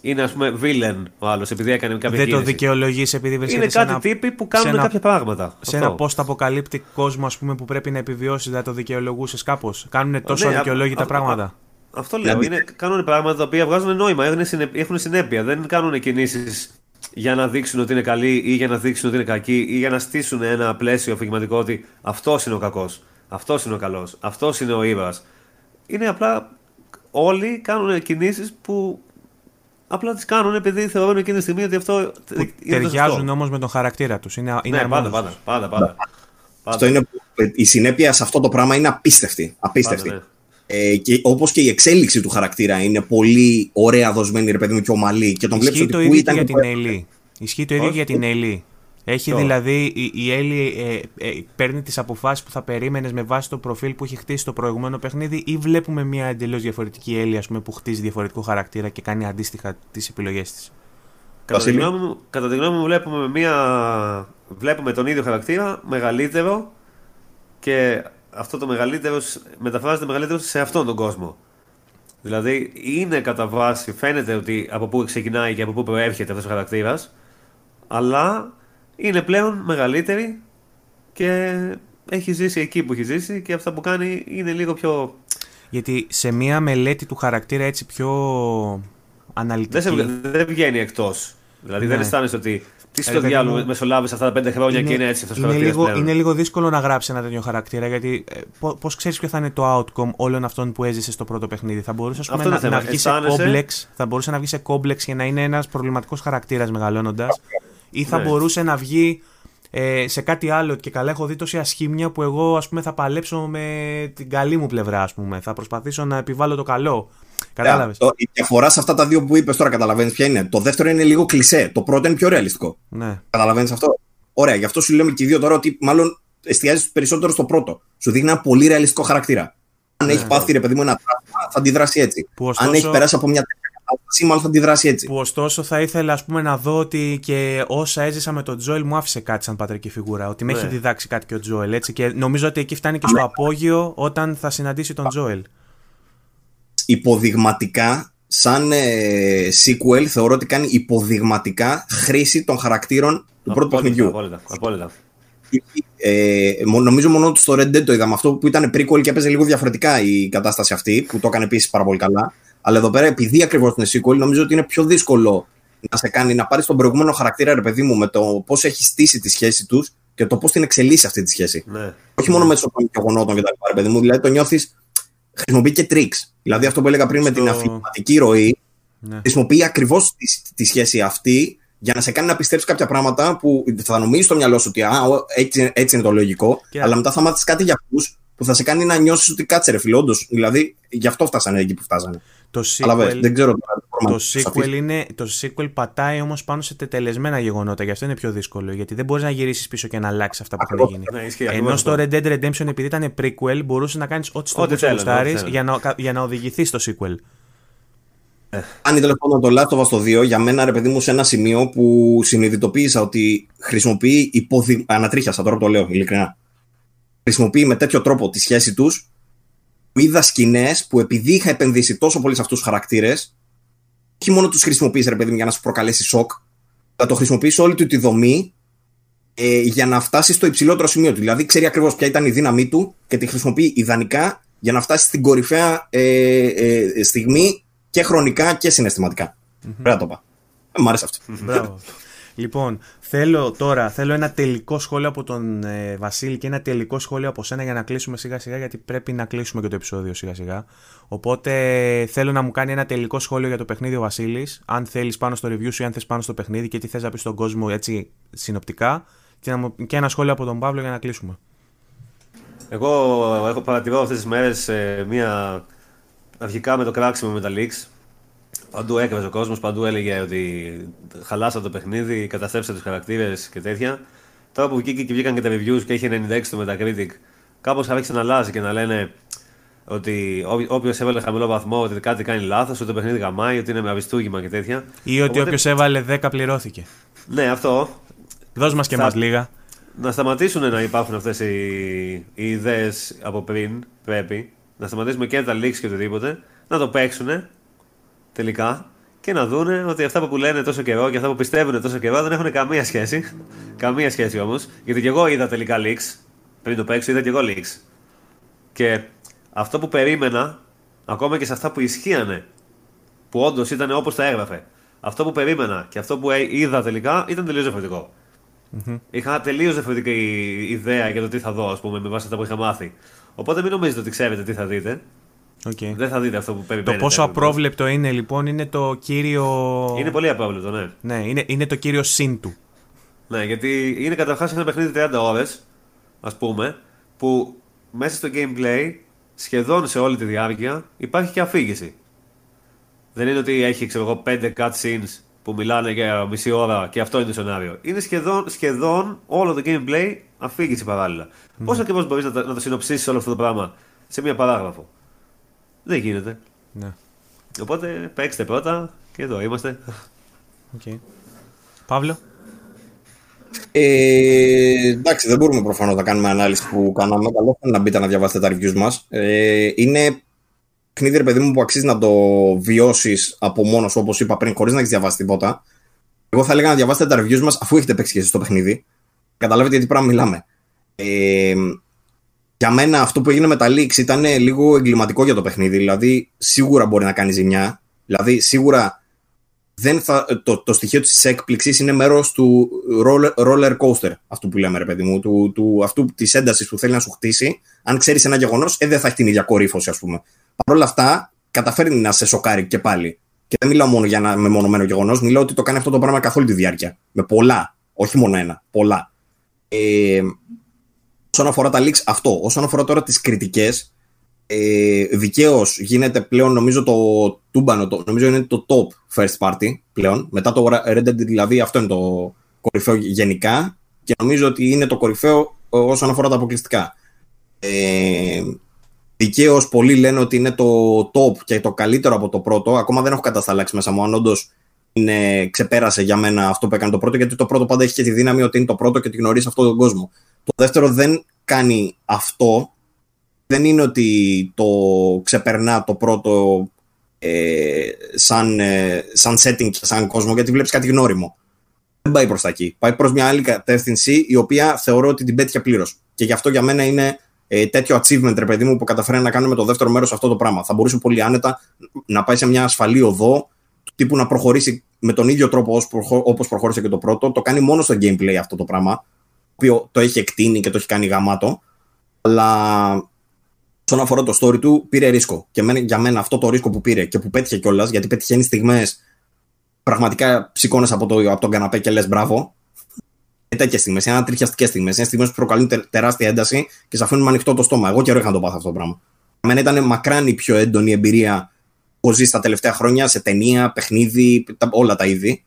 είναι ας πούμε villain ο άλλος επειδή έκανε κάποια Δεν το δικαιολογείς επειδή βρίσκεται Είναι κάτι τύποι που κάνουν ένα, κάποια πράγματα. Σε αυτό. ένα post αποκαλύπτει κόσμο ας πούμε, που πρέπει να επιβιώσεις, δεν το δικαιολογούσες κάπως. Κάνουν τόσο ναι, αδικαιολόγητα πράγματα. αυτό λέω. Είναι, κάνουν πράγματα τα οποία βγάζουν νόημα, έχουν συνέπεια. Δεν κάνουν κινήσεις για να δείξουν ότι είναι καλοί ή για να δείξουν ότι είναι κακοί ή για να στήσουν ένα πλαίσιο αφηγηματικό ότι αυτός είναι ο κακός, αυτός είναι ο καλός, αυτός είναι ο ήρωα. Είναι απλά όλοι κάνουν κινήσεις που Απλά τις κάνουν επειδή θεωρούν εκείνη τη στιγμή ότι αυτό. Ταιριάζουν όμως με τον χαρακτήρα τους. Είναι, είναι ναι, πάντα, πάντα, πάντα, πάντα. Αυτό είναι, η συνέπεια σε αυτό το πράγμα είναι απίστευτη. απίστευτη. Πάντα, ναι. ε, και όπως και η εξέλιξη του χαρακτήρα είναι πολύ ωραία δοσμένη, ρε παιδί μου, και ομαλή. Και τον Ισχύει το ίδιο για την Ελή. Ισχύει το ίδιο για την Ελή. Έχει δηλαδή, η, η Έλλη ε, ε, παίρνει τις αποφάσεις που θα περίμενες με βάση το προφίλ που έχει χτίσει το προηγούμενο παιχνίδι, ή βλέπουμε μια εντελώς διαφορετική Έλλη ας πούμε, που χτίζει διαφορετικό χαρακτήρα και κάνει αντίστοιχα τις επιλογές της; Κατά τη, γνώμη μου, κατά τη γνώμη μου, βλέπουμε, μια... βλέπουμε τον ίδιο χαρακτήρα μεγαλύτερο και αυτό το μεγαλύτερο μεταφράζεται μεγαλύτερο σε αυτόν τον κόσμο. Δηλαδή είναι κατά βάση, φαίνεται ότι από πού ξεκινάει και από πού προέρχεται αυτός ο χαρακτήρας, αλλά είναι πλέον μεγαλύτερη και έχει ζήσει εκεί που έχει ζήσει και αυτά που κάνει είναι λίγο πιο... Γιατί σε μία μελέτη του χαρακτήρα έτσι πιο αναλυτική... Δεν, σε, δεν βγαίνει εκτός. Δηλαδή Ναι. δεν αισθάνεσαι ότι. Τι Ε, στο παιδί διάλογο μου, μεσολάβησε αυτά τα πέντε χρόνια και είναι έτσι αυτός ο είναι, χαρακτήρας λίγο, πλέον. είναι λίγο δύσκολο να γράψει ένα τέτοιο χαρακτήρα γιατί ε, πώς ξέρεις ποιο θα είναι το outcome όλων αυτών που έζησε στο πρώτο παιχνίδι. Θα μπορούσες ας πούμε, Αυτό είναι να, θέμα. να βγεις σε Αισθάνεσαι- κόμπλεξ, θα μπορούσε να βγεις σε κόμπλεξ και να είναι ένας προβληματικός χαρακτήρας μεγαλώνοντας. Ή θα Ναι. μπορούσε να βγει ε, σε κάτι άλλο. Και καλά, έχω δει τόση ασχήμια που εγώ ας πούμε, θα παλέψω με την καλή μου πλευρά. Ας πούμε. Θα προσπαθήσω να επιβάλλω το καλό. Κατάλαβες; Το- Η διαφορά σε αυτά τα δύο που είπες τώρα, καταλαβαίνεις ποια είναι. Το δεύτερο είναι λίγο κλισέ. Το πρώτο είναι πιο ρεαλιστικό. Ναι. Καταλαβαίνεις αυτό; Ωραία, γι' αυτό σου λέμε και οι δύο τώρα ότι μάλλον εστιάζεις περισσότερο στο πρώτο. Σου δείχνει ένα πολύ ρεαλιστικό χαρακτήρα. Αν έχεις πάθει ρε παιδί μου ένα τραύμα, θα αντιδράσεις έτσι. Που ωστόσο- Αν έχεις περάσει από μια τέτοια κατάσταση, μάλλον θα αντιδράσει έτσι. Που ωστόσο θα ήθελα ας πούμε, να δω ότι και όσα έζησα με τον Τζόελ μου άφησε κάτι σαν πατρική φιγούρα. Ότι με Ναι. έχει διδάξει κάτι και ο Τζόελ. Έτσι, και νομίζω ότι εκεί φτάνει και στο απόγειο όταν θα συναντήσει τον Τζόελ. Υποδειγματικά, σαν ε, sequel, θεωρώ ότι κάνει υποδειγματικά χρήση των χαρακτήρων του πρώτου Απόλυτα, παιχνιδιού. Απόλυτα. απόλυτα. Ε, μο- νομίζω μόνο στο Red Dead το είδαμε αυτό που ήταν prequel και έπαιζε λίγο διαφορετικά η κατάσταση αυτή, που το έκανε επίσης πάρα πολύ καλά. Αλλά εδώ πέρα, επειδή ακριβώς είναι sequel, νομίζω ότι είναι πιο δύσκολο να σε κάνει να πάρεις τον προηγούμενο χαρακτήρα, ρε παιδί μου, με το πώς έχει στήσει τη σχέση τους και το πώς την εξελίσσει αυτή τη σχέση. Ναι. Όχι μόνο μέσω των γεγονότων και τα λοιπά, ρε παιδί μου, δηλαδή το νιώθεις. Χρησιμοποιεί και tricks. Δηλαδή αυτό που έλεγα πριν με Στο- την αφηματική ροή, Ναι. χρησιμοποιεί ακριβώς τη, τη σχέση αυτή για να σε κάνει να πιστέψεις κάποια πράγματα που θα νομίζεις στο μυαλό σου ότι α, ο, έτσι, έτσι είναι το λογικό, Και- αλλά μετά θα μάθεις κάτι για αυτούς που θα σε κάνει να νιώσεις ότι κάτσε ρε φίλε, όντως, Δηλαδή, γι' αυτό φτάσανε εκεί που φτάσανε. Το Αλλά βέβαια, sequel, δεν ξέρω τώρα. αν μπορούμε το, να τους sequel αφήσουμε. είναι, το sequel πατάει όμως πάνω σε τετελεσμένα γεγονότα. Γι' αυτό είναι πιο δύσκολο. Γιατί δεν μπορείς να γυρίσεις πίσω και να αλλάξεις αυτά που έχουν Ακριβώς. γίνει. Ναι, ισχύει, Ενώ ακριβώς στο αυτό. Red Dead Redemption, επειδή ήταν prequel, μπορούσες να κάνεις ό,τι στο Ό,τι γούστο θέλανε, γουστάρεις ό,τι θέλανε. για να, για να οδηγηθείς στο sequel. Αν τέλο πάντων το Last of Us το 2, για μένα ρε παιδί μου σε ένα σημείο που συνειδητοποίησα ότι χρησιμοποιεί υποδει... Ανατρίχιασα τώρα που το λέω, ειλικρινά. Χρησιμοποιεί με τέτοιο τρόπο τη σχέση τους. Είδα σκηνές που επειδή είχα επενδύσει τόσο πολύ σε αυτούς τους χαρακτήρες, όχι μόνο τους χρησιμοποιείς ρε παιδί μου για να σου προκαλέσει σοκ, αλλά το χρησιμοποιείς όλη του τη δομή ε, για να φτάσεις στο υψηλότερο σημείο του. Δηλαδή ξέρει ακριβώς ποια ήταν η δύναμή του και τη χρησιμοποιεί ιδανικά για να φτάσεις στην κορυφαία ε, ε, στιγμή και χρονικά και συναισθηματικά. Πρέπει να το πω. Ε, μ' άρεσε αυτό. Μπράβο. Λοιπόν, θέλω τώρα θέλω ένα τελικό σχόλιο από τον ε, Βασίλη και ένα τελικό σχόλιο από σένα για να κλείσουμε σιγά σιγά γιατί πρέπει να κλείσουμε και το επεισόδιο σιγά σιγά. Οπότε θέλω να μου κάνει ένα τελικό σχόλιο για το παιχνίδι ο Βασίλης αν θέλεις πάνω στο review σου ή αν θες πάνω στο παιχνίδι και τι θες να πεις στον κόσμο έτσι συνοπτικά και, να μου- και ένα σχόλιο από τον Παύλο για να κλείσουμε. Εγώ έχω παρατηρώ αυτές τις μέρες μία. Αρχικά με το κράξιμο με τα leaks. Παντού έκραζε ο κόσμος, παντού έλεγε ότι χαλάσατε το παιχνίδι, καταστρέψατε τους χαρακτήρες και τέτοια. Τώρα που βγήκε και βγήκαν και τα reviews και είχε 96 το Metacritic, κάπως άρχισε να αλλάζει και να λένε ότι όποιος έβαλε χαμηλό βαθμό ότι κάτι κάνει λάθος, ότι το παιχνίδι γαμάει, ότι είναι με αριστούγημα και τέτοια. Ή ότι Οπότε- όποιος έβαλε 10 πληρώθηκε. Ναι, αυτό. Δώσ' μας και Θα- μας λίγα. Να σταματήσουν να υπάρχουν αυτές οι, οι ιδέες από πριν, πρέπει. Να σταματήσουμε και τα leaks και οτιδήποτε. Να το παίξουν τελικά και να δούνε ότι αυτά που λένε τόσο καιρό και αυτά που πιστεύουν τόσο καιρό δεν έχουν καμία σχέση. καμία σχέση όμως. Γιατί και εγώ είδα τελικά leaks. Πριν το παίξω, είδα και εγώ leaks. Και αυτό που περίμενα, ακόμα και σε αυτά που ισχύανε, που όντως ήταν όπως τα έγραφε, αυτό που περίμενα και αυτό που ε- είδα τελικά ήταν τελείως διαφορετικό. Είχα τελείως διαφορετική ιδέα για το τι θα δω, ας πούμε, με βάση αυτά που είχα μάθει. Οπότε μην νομίζετε ότι ξέρετε τι θα δείτε. Οκ. Δεν θα δείτε αυτό που Το περιμένετε. πόσο ακριβώς. απρόβλεπτο είναι λοιπόν είναι το κύριο. Είναι πολύ απρόβλεπτο, ναι. Ναι, είναι, είναι το κύριο συν του. Ναι, γιατί είναι καταρχάς ένα παιχνίδι 30 ώρες, ας πούμε, που μέσα στο gameplay σχεδόν σε όλη τη διάρκεια υπάρχει και αφήγηση. Δεν είναι ότι έχει ξέρω εγώ 5 cutscenes που μιλάνε για μισή ώρα και αυτό είναι το σενάριο. Είναι σχεδόν, σχεδόν όλο το gameplay αφήγηση παράλληλα. Πώς ακριβώς μπορείς να, το- να το συνοψίσεις όλο αυτό το πράγμα σε μία παράγραφο; Δεν γίνεται. Ναι. Οπότε παίξτε πρώτα και εδώ είμαστε. Okay. Παύλο; Ε, εντάξει, δεν μπορούμε προφανώς να κάνουμε ανάλυση που κάναμε. Καλό θα είναι να μπείτε να διαβάσετε τα reviews μας. Ε, είναι παιχνίδι, ρε παιδί μου, που αξίζει να το βιώσεις από μόνος σου, όπως είπα πριν, χωρίς να έχεις διαβάσει τίποτα. Εγώ θα έλεγα να διαβάσετε τα reviews μας αφού έχετε παίξει και εσείς το παιχνίδι. Καταλάβετε γιατί πράγμα μιλάμε. Ε, για μένα αυτό που έγινε με τα leaks ήταν λίγο εγκληματικό για το παιχνίδι. Δηλαδή, σίγουρα μπορεί να κάνει ζημιά. Δηλαδή, σίγουρα δεν θα, το, το στοιχείο της έκπληξης είναι μέρος του roller, roller coaster, αυτού που λέμε ρε παιδί μου, του, του, αυτού της έντασης που θέλει να σου χτίσει. Αν ξέρεις ένα γεγονός, ε, δεν θα έχει την ίδια κορύφωση ας πούμε. Παρ' όλα αυτά, καταφέρνει να σε σοκάρει και πάλι. Και δεν μιλάω μόνο για ένα μεμονωμένο γεγονός, μιλάω ότι το κάνει αυτό το πράγμα καθ' όλη τη διάρκεια. Με πολλά, όχι μόνο ένα, πολλά. Ε, όσον αφορά τα leaks, αυτό. Όσον αφορά τώρα τις κριτικές, ε, δικαίως γίνεται πλέον νομίζω το τούμπανο, το, νομίζω είναι το top first party πλέον. Μετά το Red Dead δηλαδή αυτό είναι το κορυφαίο γενικά και νομίζω ότι είναι το κορυφαίο όσον αφορά τα αποκλειστικά. Ε, Δικαίως πολλοί λένε ότι είναι το top και το καλύτερο από το πρώτο. Ακόμα δεν έχω κατασταλάξει μέσα μου αν όντω ξεπέρασε για μένα αυτό που έκανε το πρώτο, γιατί το πρώτο πάντα έχει και τη δύναμη ότι είναι το πρώτο και ότι γνωρίζεις αυτόν τον κόσμο. Το δεύτερο δεν κάνει αυτό δεν είναι ότι το ξεπερνά το πρώτο ε, σαν, ε, σαν setting και σαν κόσμο, γιατί βλέπεις κάτι γνώριμο. Δεν πάει προς τα εκεί. Πάει προς μια άλλη κατεύθυνση, η οποία θεωρώ ότι την πέτυχε πλήρως. Και γι' αυτό για μένα είναι ε, τέτοιο achievement, ρε παιδί μου, που καταφέρει να κάνει με το δεύτερο μέρος αυτό το πράγμα. Θα μπορούσε πολύ άνετα να πάει σε μια ασφαλή οδό, του τύπου να προχωρήσει με τον ίδιο τρόπο όπως προχώρησε και το πρώτο. Το κάνει μόνο στο gameplay αυτό το πράγμα, το οποίο το έχει εκτείνει και το έχει κάνει γαμάτο. Αλλά όσον αφορά το story του, πήρε ρίσκο. Και για μένα αυτό το ρίσκο που πήρε και που πέτυχε κιόλας, γιατί πετυχαίνει στιγμές πραγματικά σηκώνε από, το, από τον καναπέ και λες μπράβο. Ε, τέτοιες στιγμές, είναι τριχιαστικέ στιγμές. Είναι στιγμές που προκαλούν τεράστια ένταση και σε αφήνουν ανοιχτό το στόμα. Εγώ καιρό είχα να το πάθω αυτό το πράγμα. Για μένα ήταν μακράν η πιο έντονη εμπειρία που ζεις τα τελευταία χρόνια σε ταινία, παιχνίδι, όλα τα είδη.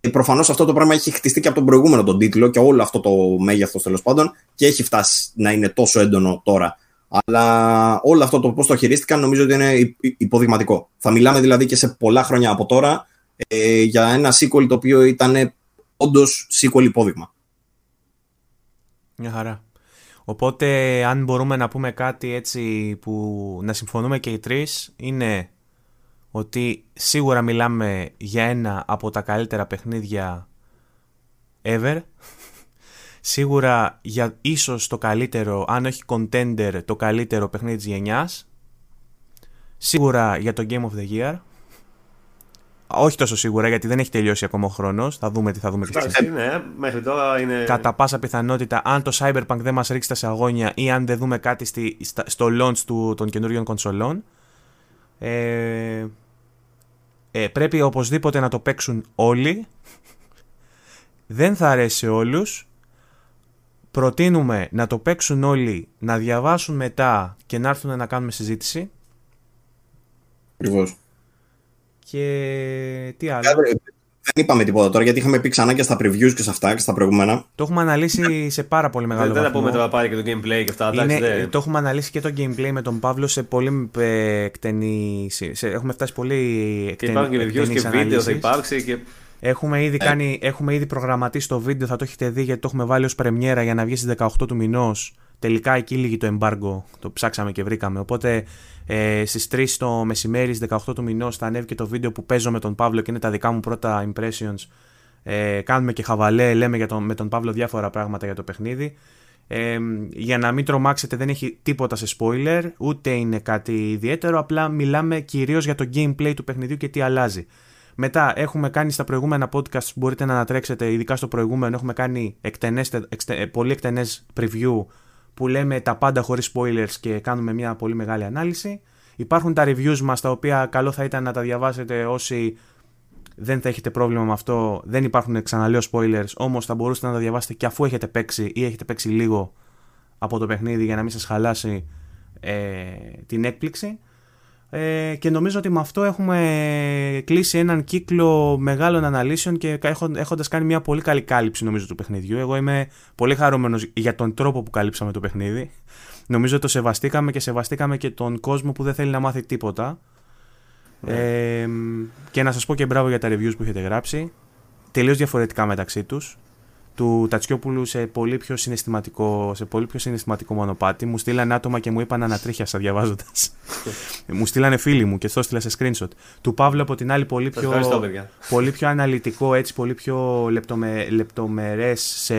Και προφανώς αυτό το πράγμα έχει χτιστεί και από τον προηγούμενο τον τίτλο και όλο αυτό το μέγεθος τέλος πάντων και έχει φτάσει να είναι τόσο έντονο τώρα. Αλλά όλο αυτό το πώς το χειρίστηκαν νομίζω ότι είναι υποδειγματικό. Θα μιλάμε δηλαδή και σε πολλά χρόνια από τώρα ε, για ένα sequel το οποίο ήταν όντως sequel υπόδειγμα. Μια χαρά. Οπότε αν μπορούμε να πούμε κάτι έτσι που να συμφωνούμε και οι τρεις είναι ότι σίγουρα μιλάμε για ένα από τα καλύτερα παιχνίδια ever Σίγουρα για ίσως το καλύτερο, αν όχι contender, το καλύτερο παιχνίδι της γενιάς. Σίγουρα για το Game of the Year. Όχι τόσο σίγουρα γιατί δεν έχει τελειώσει ακόμα ο χρόνος. Θα δούμε τι θα δούμε και ναι, μέχρι τώρα είναι. Κατά πάσα πιθανότητα, αν το Cyberpunk δεν μας ρίξει τα αγώνια ή αν δεν δούμε κάτι στη, στο launch του, των καινούριων κονσολών. Ε, ε, πρέπει οπωσδήποτε να το παίξουν όλοι. δεν θα αρέσει σε όλους προτείνουμε να το παίξουν όλοι, να διαβάσουν μετά και να έρθουν να κάνουμε συζήτηση. Ακριβώς. Και τι άλλο. Δεν είπαμε τίποτα τώρα γιατί είχαμε πει ξανά και στα previews και σε αυτά και στα προηγούμενα. Το έχουμε αναλύσει σε πάρα πολύ μεγάλο βαθμό. Δεν θα πούμε τώρα πάλι και το gameplay και αυτά. Είναι, Το έχουμε αναλύσει και το gameplay με τον Παύλο σε πολύ ε, εκτενή. Σε, έχουμε φτάσει πολύ εκτενή. Και υπάρχουν και reviews και βίντεο θα υπάρξει. Και... Έχουμε ήδη, ε. κάνει, έχουμε ήδη προγραμματίσει το βίντεο, θα το έχετε δει γιατί το έχουμε βάλει ως πρεμιέρα για να βγει στις 18 του μηνός. Τελικά εκεί λύγει το embargo, το ψάξαμε και βρήκαμε. Οπότε ε, στις 3 το μεσημέρι, στις 18 του μηνός θα ανέβει και το βίντεο που παίζω με τον Παύλο και είναι τα δικά μου πρώτα impressions. Ε, κάνουμε και χαβαλέ, λέμε για τον, με τον Παύλο διάφορα πράγματα για το παιχνίδι. Ε, για να μην τρομάξετε δεν έχει τίποτα σε spoiler, ούτε είναι κάτι ιδιαίτερο, απλά μιλάμε κυρίως για το gameplay του παιχνιδιού και τι αλλάζει. Μετά έχουμε κάνει στα προηγούμενα podcast, μπορείτε να ανατρέξετε, ειδικά στο προηγούμενο έχουμε κάνει εκτενές, εξτε, πολύ εκτενές preview που λέμε τα πάντα χωρίς spoilers και κάνουμε μια πολύ μεγάλη ανάλυση. Υπάρχουν τα reviews μας τα οποία καλό θα ήταν να τα διαβάσετε όσοι δεν θα έχετε πρόβλημα με αυτό, δεν υπάρχουν ξαναλέω spoilers, όμως θα μπορούσατε να τα διαβάσετε και αφού έχετε παίξει ή έχετε παίξει λίγο από το παιχνίδι για να μην σας χαλάσει ε, την έκπληξη. Ε, και νομίζω ότι με αυτό έχουμε κλείσει έναν κύκλο μεγάλων αναλύσεων και έχοντας κάνει μια πολύ καλή κάλυψη νομίζω του παιχνιδιού. Εγώ είμαι πολύ χαρούμενος για τον τρόπο που καλύψαμε το παιχνίδι. Νομίζω ότι το σεβαστήκαμε και σεβαστήκαμε και τον κόσμο που δεν θέλει να μάθει τίποτα. Ε, και να σας πω και μπράβο για τα reviews που έχετε γράψει. Τελείως διαφορετικά μεταξύ τους του Τατσιόπουλου σε πολύ πιο συναισθηματικό, σε πολύ πιο συναισθηματικό μονοπάτι. Μου στείλανε άτομα και μου είπαν ανατρίχιασα διαβάζοντας. *laughs* μου στείλανε φίλοι μου και το έστειλα σε screenshot. Του Παύλου από την άλλη πολύ πιο, πολύ πιο αναλυτικό, έτσι, πολύ πιο λεπτομε, λεπτομερές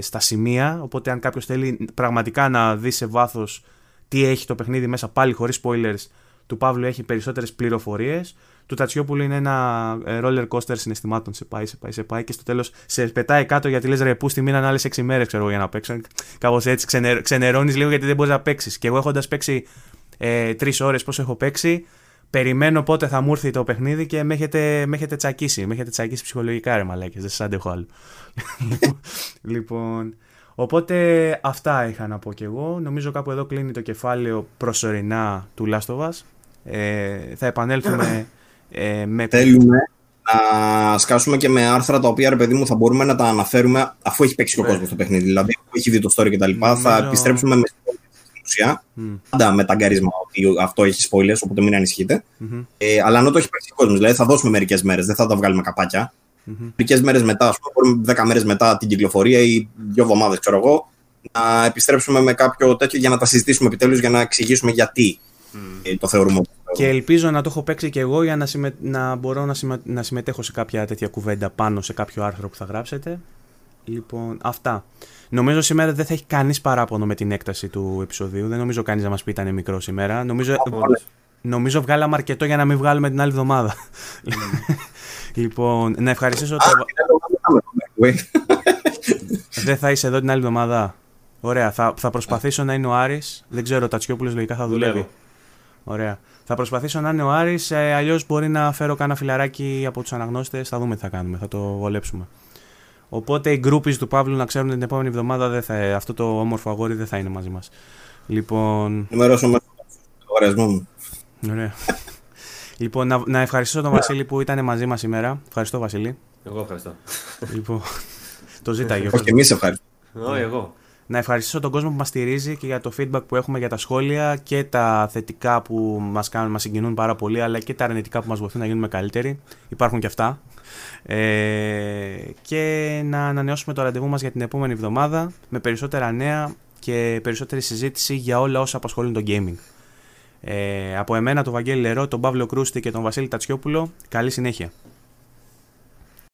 στα σημεία. Οπότε αν κάποιος θέλει πραγματικά να δει σε βάθος τι έχει το παιχνίδι μέσα πάλι χωρίς spoilers, του Παύλου έχει περισσότερες πληροφορίες. Του Τατσιόπουλου είναι ένα ε, roller coaster συναισθημάτων. Σε πάει, σε πάει, σε πάει και στο τέλος σε πετάει κάτω γιατί λες ρε πού στη μήναν άλλες 6 μέρες ξέρω για να παίξω. Κάπως έτσι ξενερ, ξενερώνεις λίγο γιατί δεν μπορείς να παίξεις. Και εγώ έχοντας παίξει ε, τρεις ώρες πώς έχω παίξει, περιμένω πότε θα μου έρθει το παιχνίδι και με έχετε, με έχετε τσακίσει. Με έχετε τσακίσει ψυχολογικά ρε μαλάκες, δεν σας αντέχω άλλο. *laughs* λοιπόν, οπότε αυτά είχα να πω κι εγώ. Νομίζω κάπου εδώ κλείνει το κεφάλαιο προσωρινά του Last of Us. Ε, θα επανέλθουμε *clears throat* ε, με... Θέλουμε να σκάσουμε και με άρθρα τα οποία, ρε παιδί μου, θα μπορούμε να τα αναφέρουμε αφού έχει παίξει ο ναι. κόσμος το παιχνίδι. Δηλαδή, αφού έχει δει το story κτλ. Νομίζω... Θα επιστρέψουμε με στην ουσία. Mm. Πάντα με ταγκάρισμα ότι αυτό έχει spoilers, οπότε μην ανησυχείτε. Mm-hmm. Ε, αλλά αν το έχει παίξει ο κόσμος, δηλαδή θα δώσουμε μερικές μέρες, δεν θα τα βγάλουμε καπάκια. Mm-hmm. Μερικές μέρες μετά, ας πούμε, 10 μέρες μετά την κυκλοφορία ή δύο εβδομάδες, ξέρω εγώ, να επιστρέψουμε με κάποιο τέτοιο για να τα συζητήσουμε επιτέλους για να εξηγήσουμε γιατί mm. το θεωρούμε και ελπίζω να το έχω παίξει και εγώ για να, συμμε... να μπορώ να, συμμε... να συμμετέχω σε κάποια τέτοια κουβέντα πάνω σε κάποιο άρθρο που θα γράψετε. Λοιπόν, αυτά. Νομίζω σήμερα δεν θα έχει κανείς παράπονο με την έκταση του επεισοδίου. Δεν νομίζω κανείς να μας πει ήταν μικρό σήμερα. Νομίζω, νομίζω βγάλαμε αρκετό για να μην βγάλουμε την άλλη εβδομάδα. *laughs* λοιπόν, να ευχαριστήσω. το... δεν θα είσαι εδώ την άλλη εβδομάδα. Ωραία. Θα, θα προσπαθήσω να είναι ο Άρης. Δεν ξέρω, ο Τατσιόπουλος λογικά θα δουλεύει. Ωραία. Θα προσπαθήσω να είναι ο Άρης, ε, αλλιώς μπορεί να φέρω κάνα φιλαράκι από τους αναγνώστες. Θα δούμε τι θα κάνουμε, θα το βολέψουμε. Οπότε οι γκρούπι του Παύλου να ξέρουν την επόμενη εβδομάδα δεν θα, αυτό το όμορφο αγόρι δεν θα είναι μαζί μας. Λοιπόν. Ενημερώσω με το μου. Ωραία. *laughs* λοιπόν, να, να ευχαριστήσω τον Βασίλη που ήταν μαζί μας σήμερα. Ευχαριστώ, Βασίλη. Εγώ ευχαριστώ. Λοιπόν, το ζήταγε. Όχι, εμείς ευχαριστούμε. Όχι, εγώ να ευχαριστήσω τον κόσμο που μας στηρίζει και για το feedback που έχουμε για τα σχόλια και τα θετικά που μας κάνουν, μας συγκινούν πάρα πολύ αλλά και τα αρνητικά που μας βοηθούν να γίνουμε καλύτεροι. Υπάρχουν και αυτά. Ε, και να ανανεώσουμε το ραντεβού μας για την επόμενη εβδομάδα με περισσότερα νέα και περισσότερη συζήτηση για όλα όσα απασχολούν το gaming. Ε, από εμένα, τον Βαγγέλη Λερό, τον Παύλο Κρούστη και τον Βασίλη Τατσιόπουλο, καλή συνέχεια.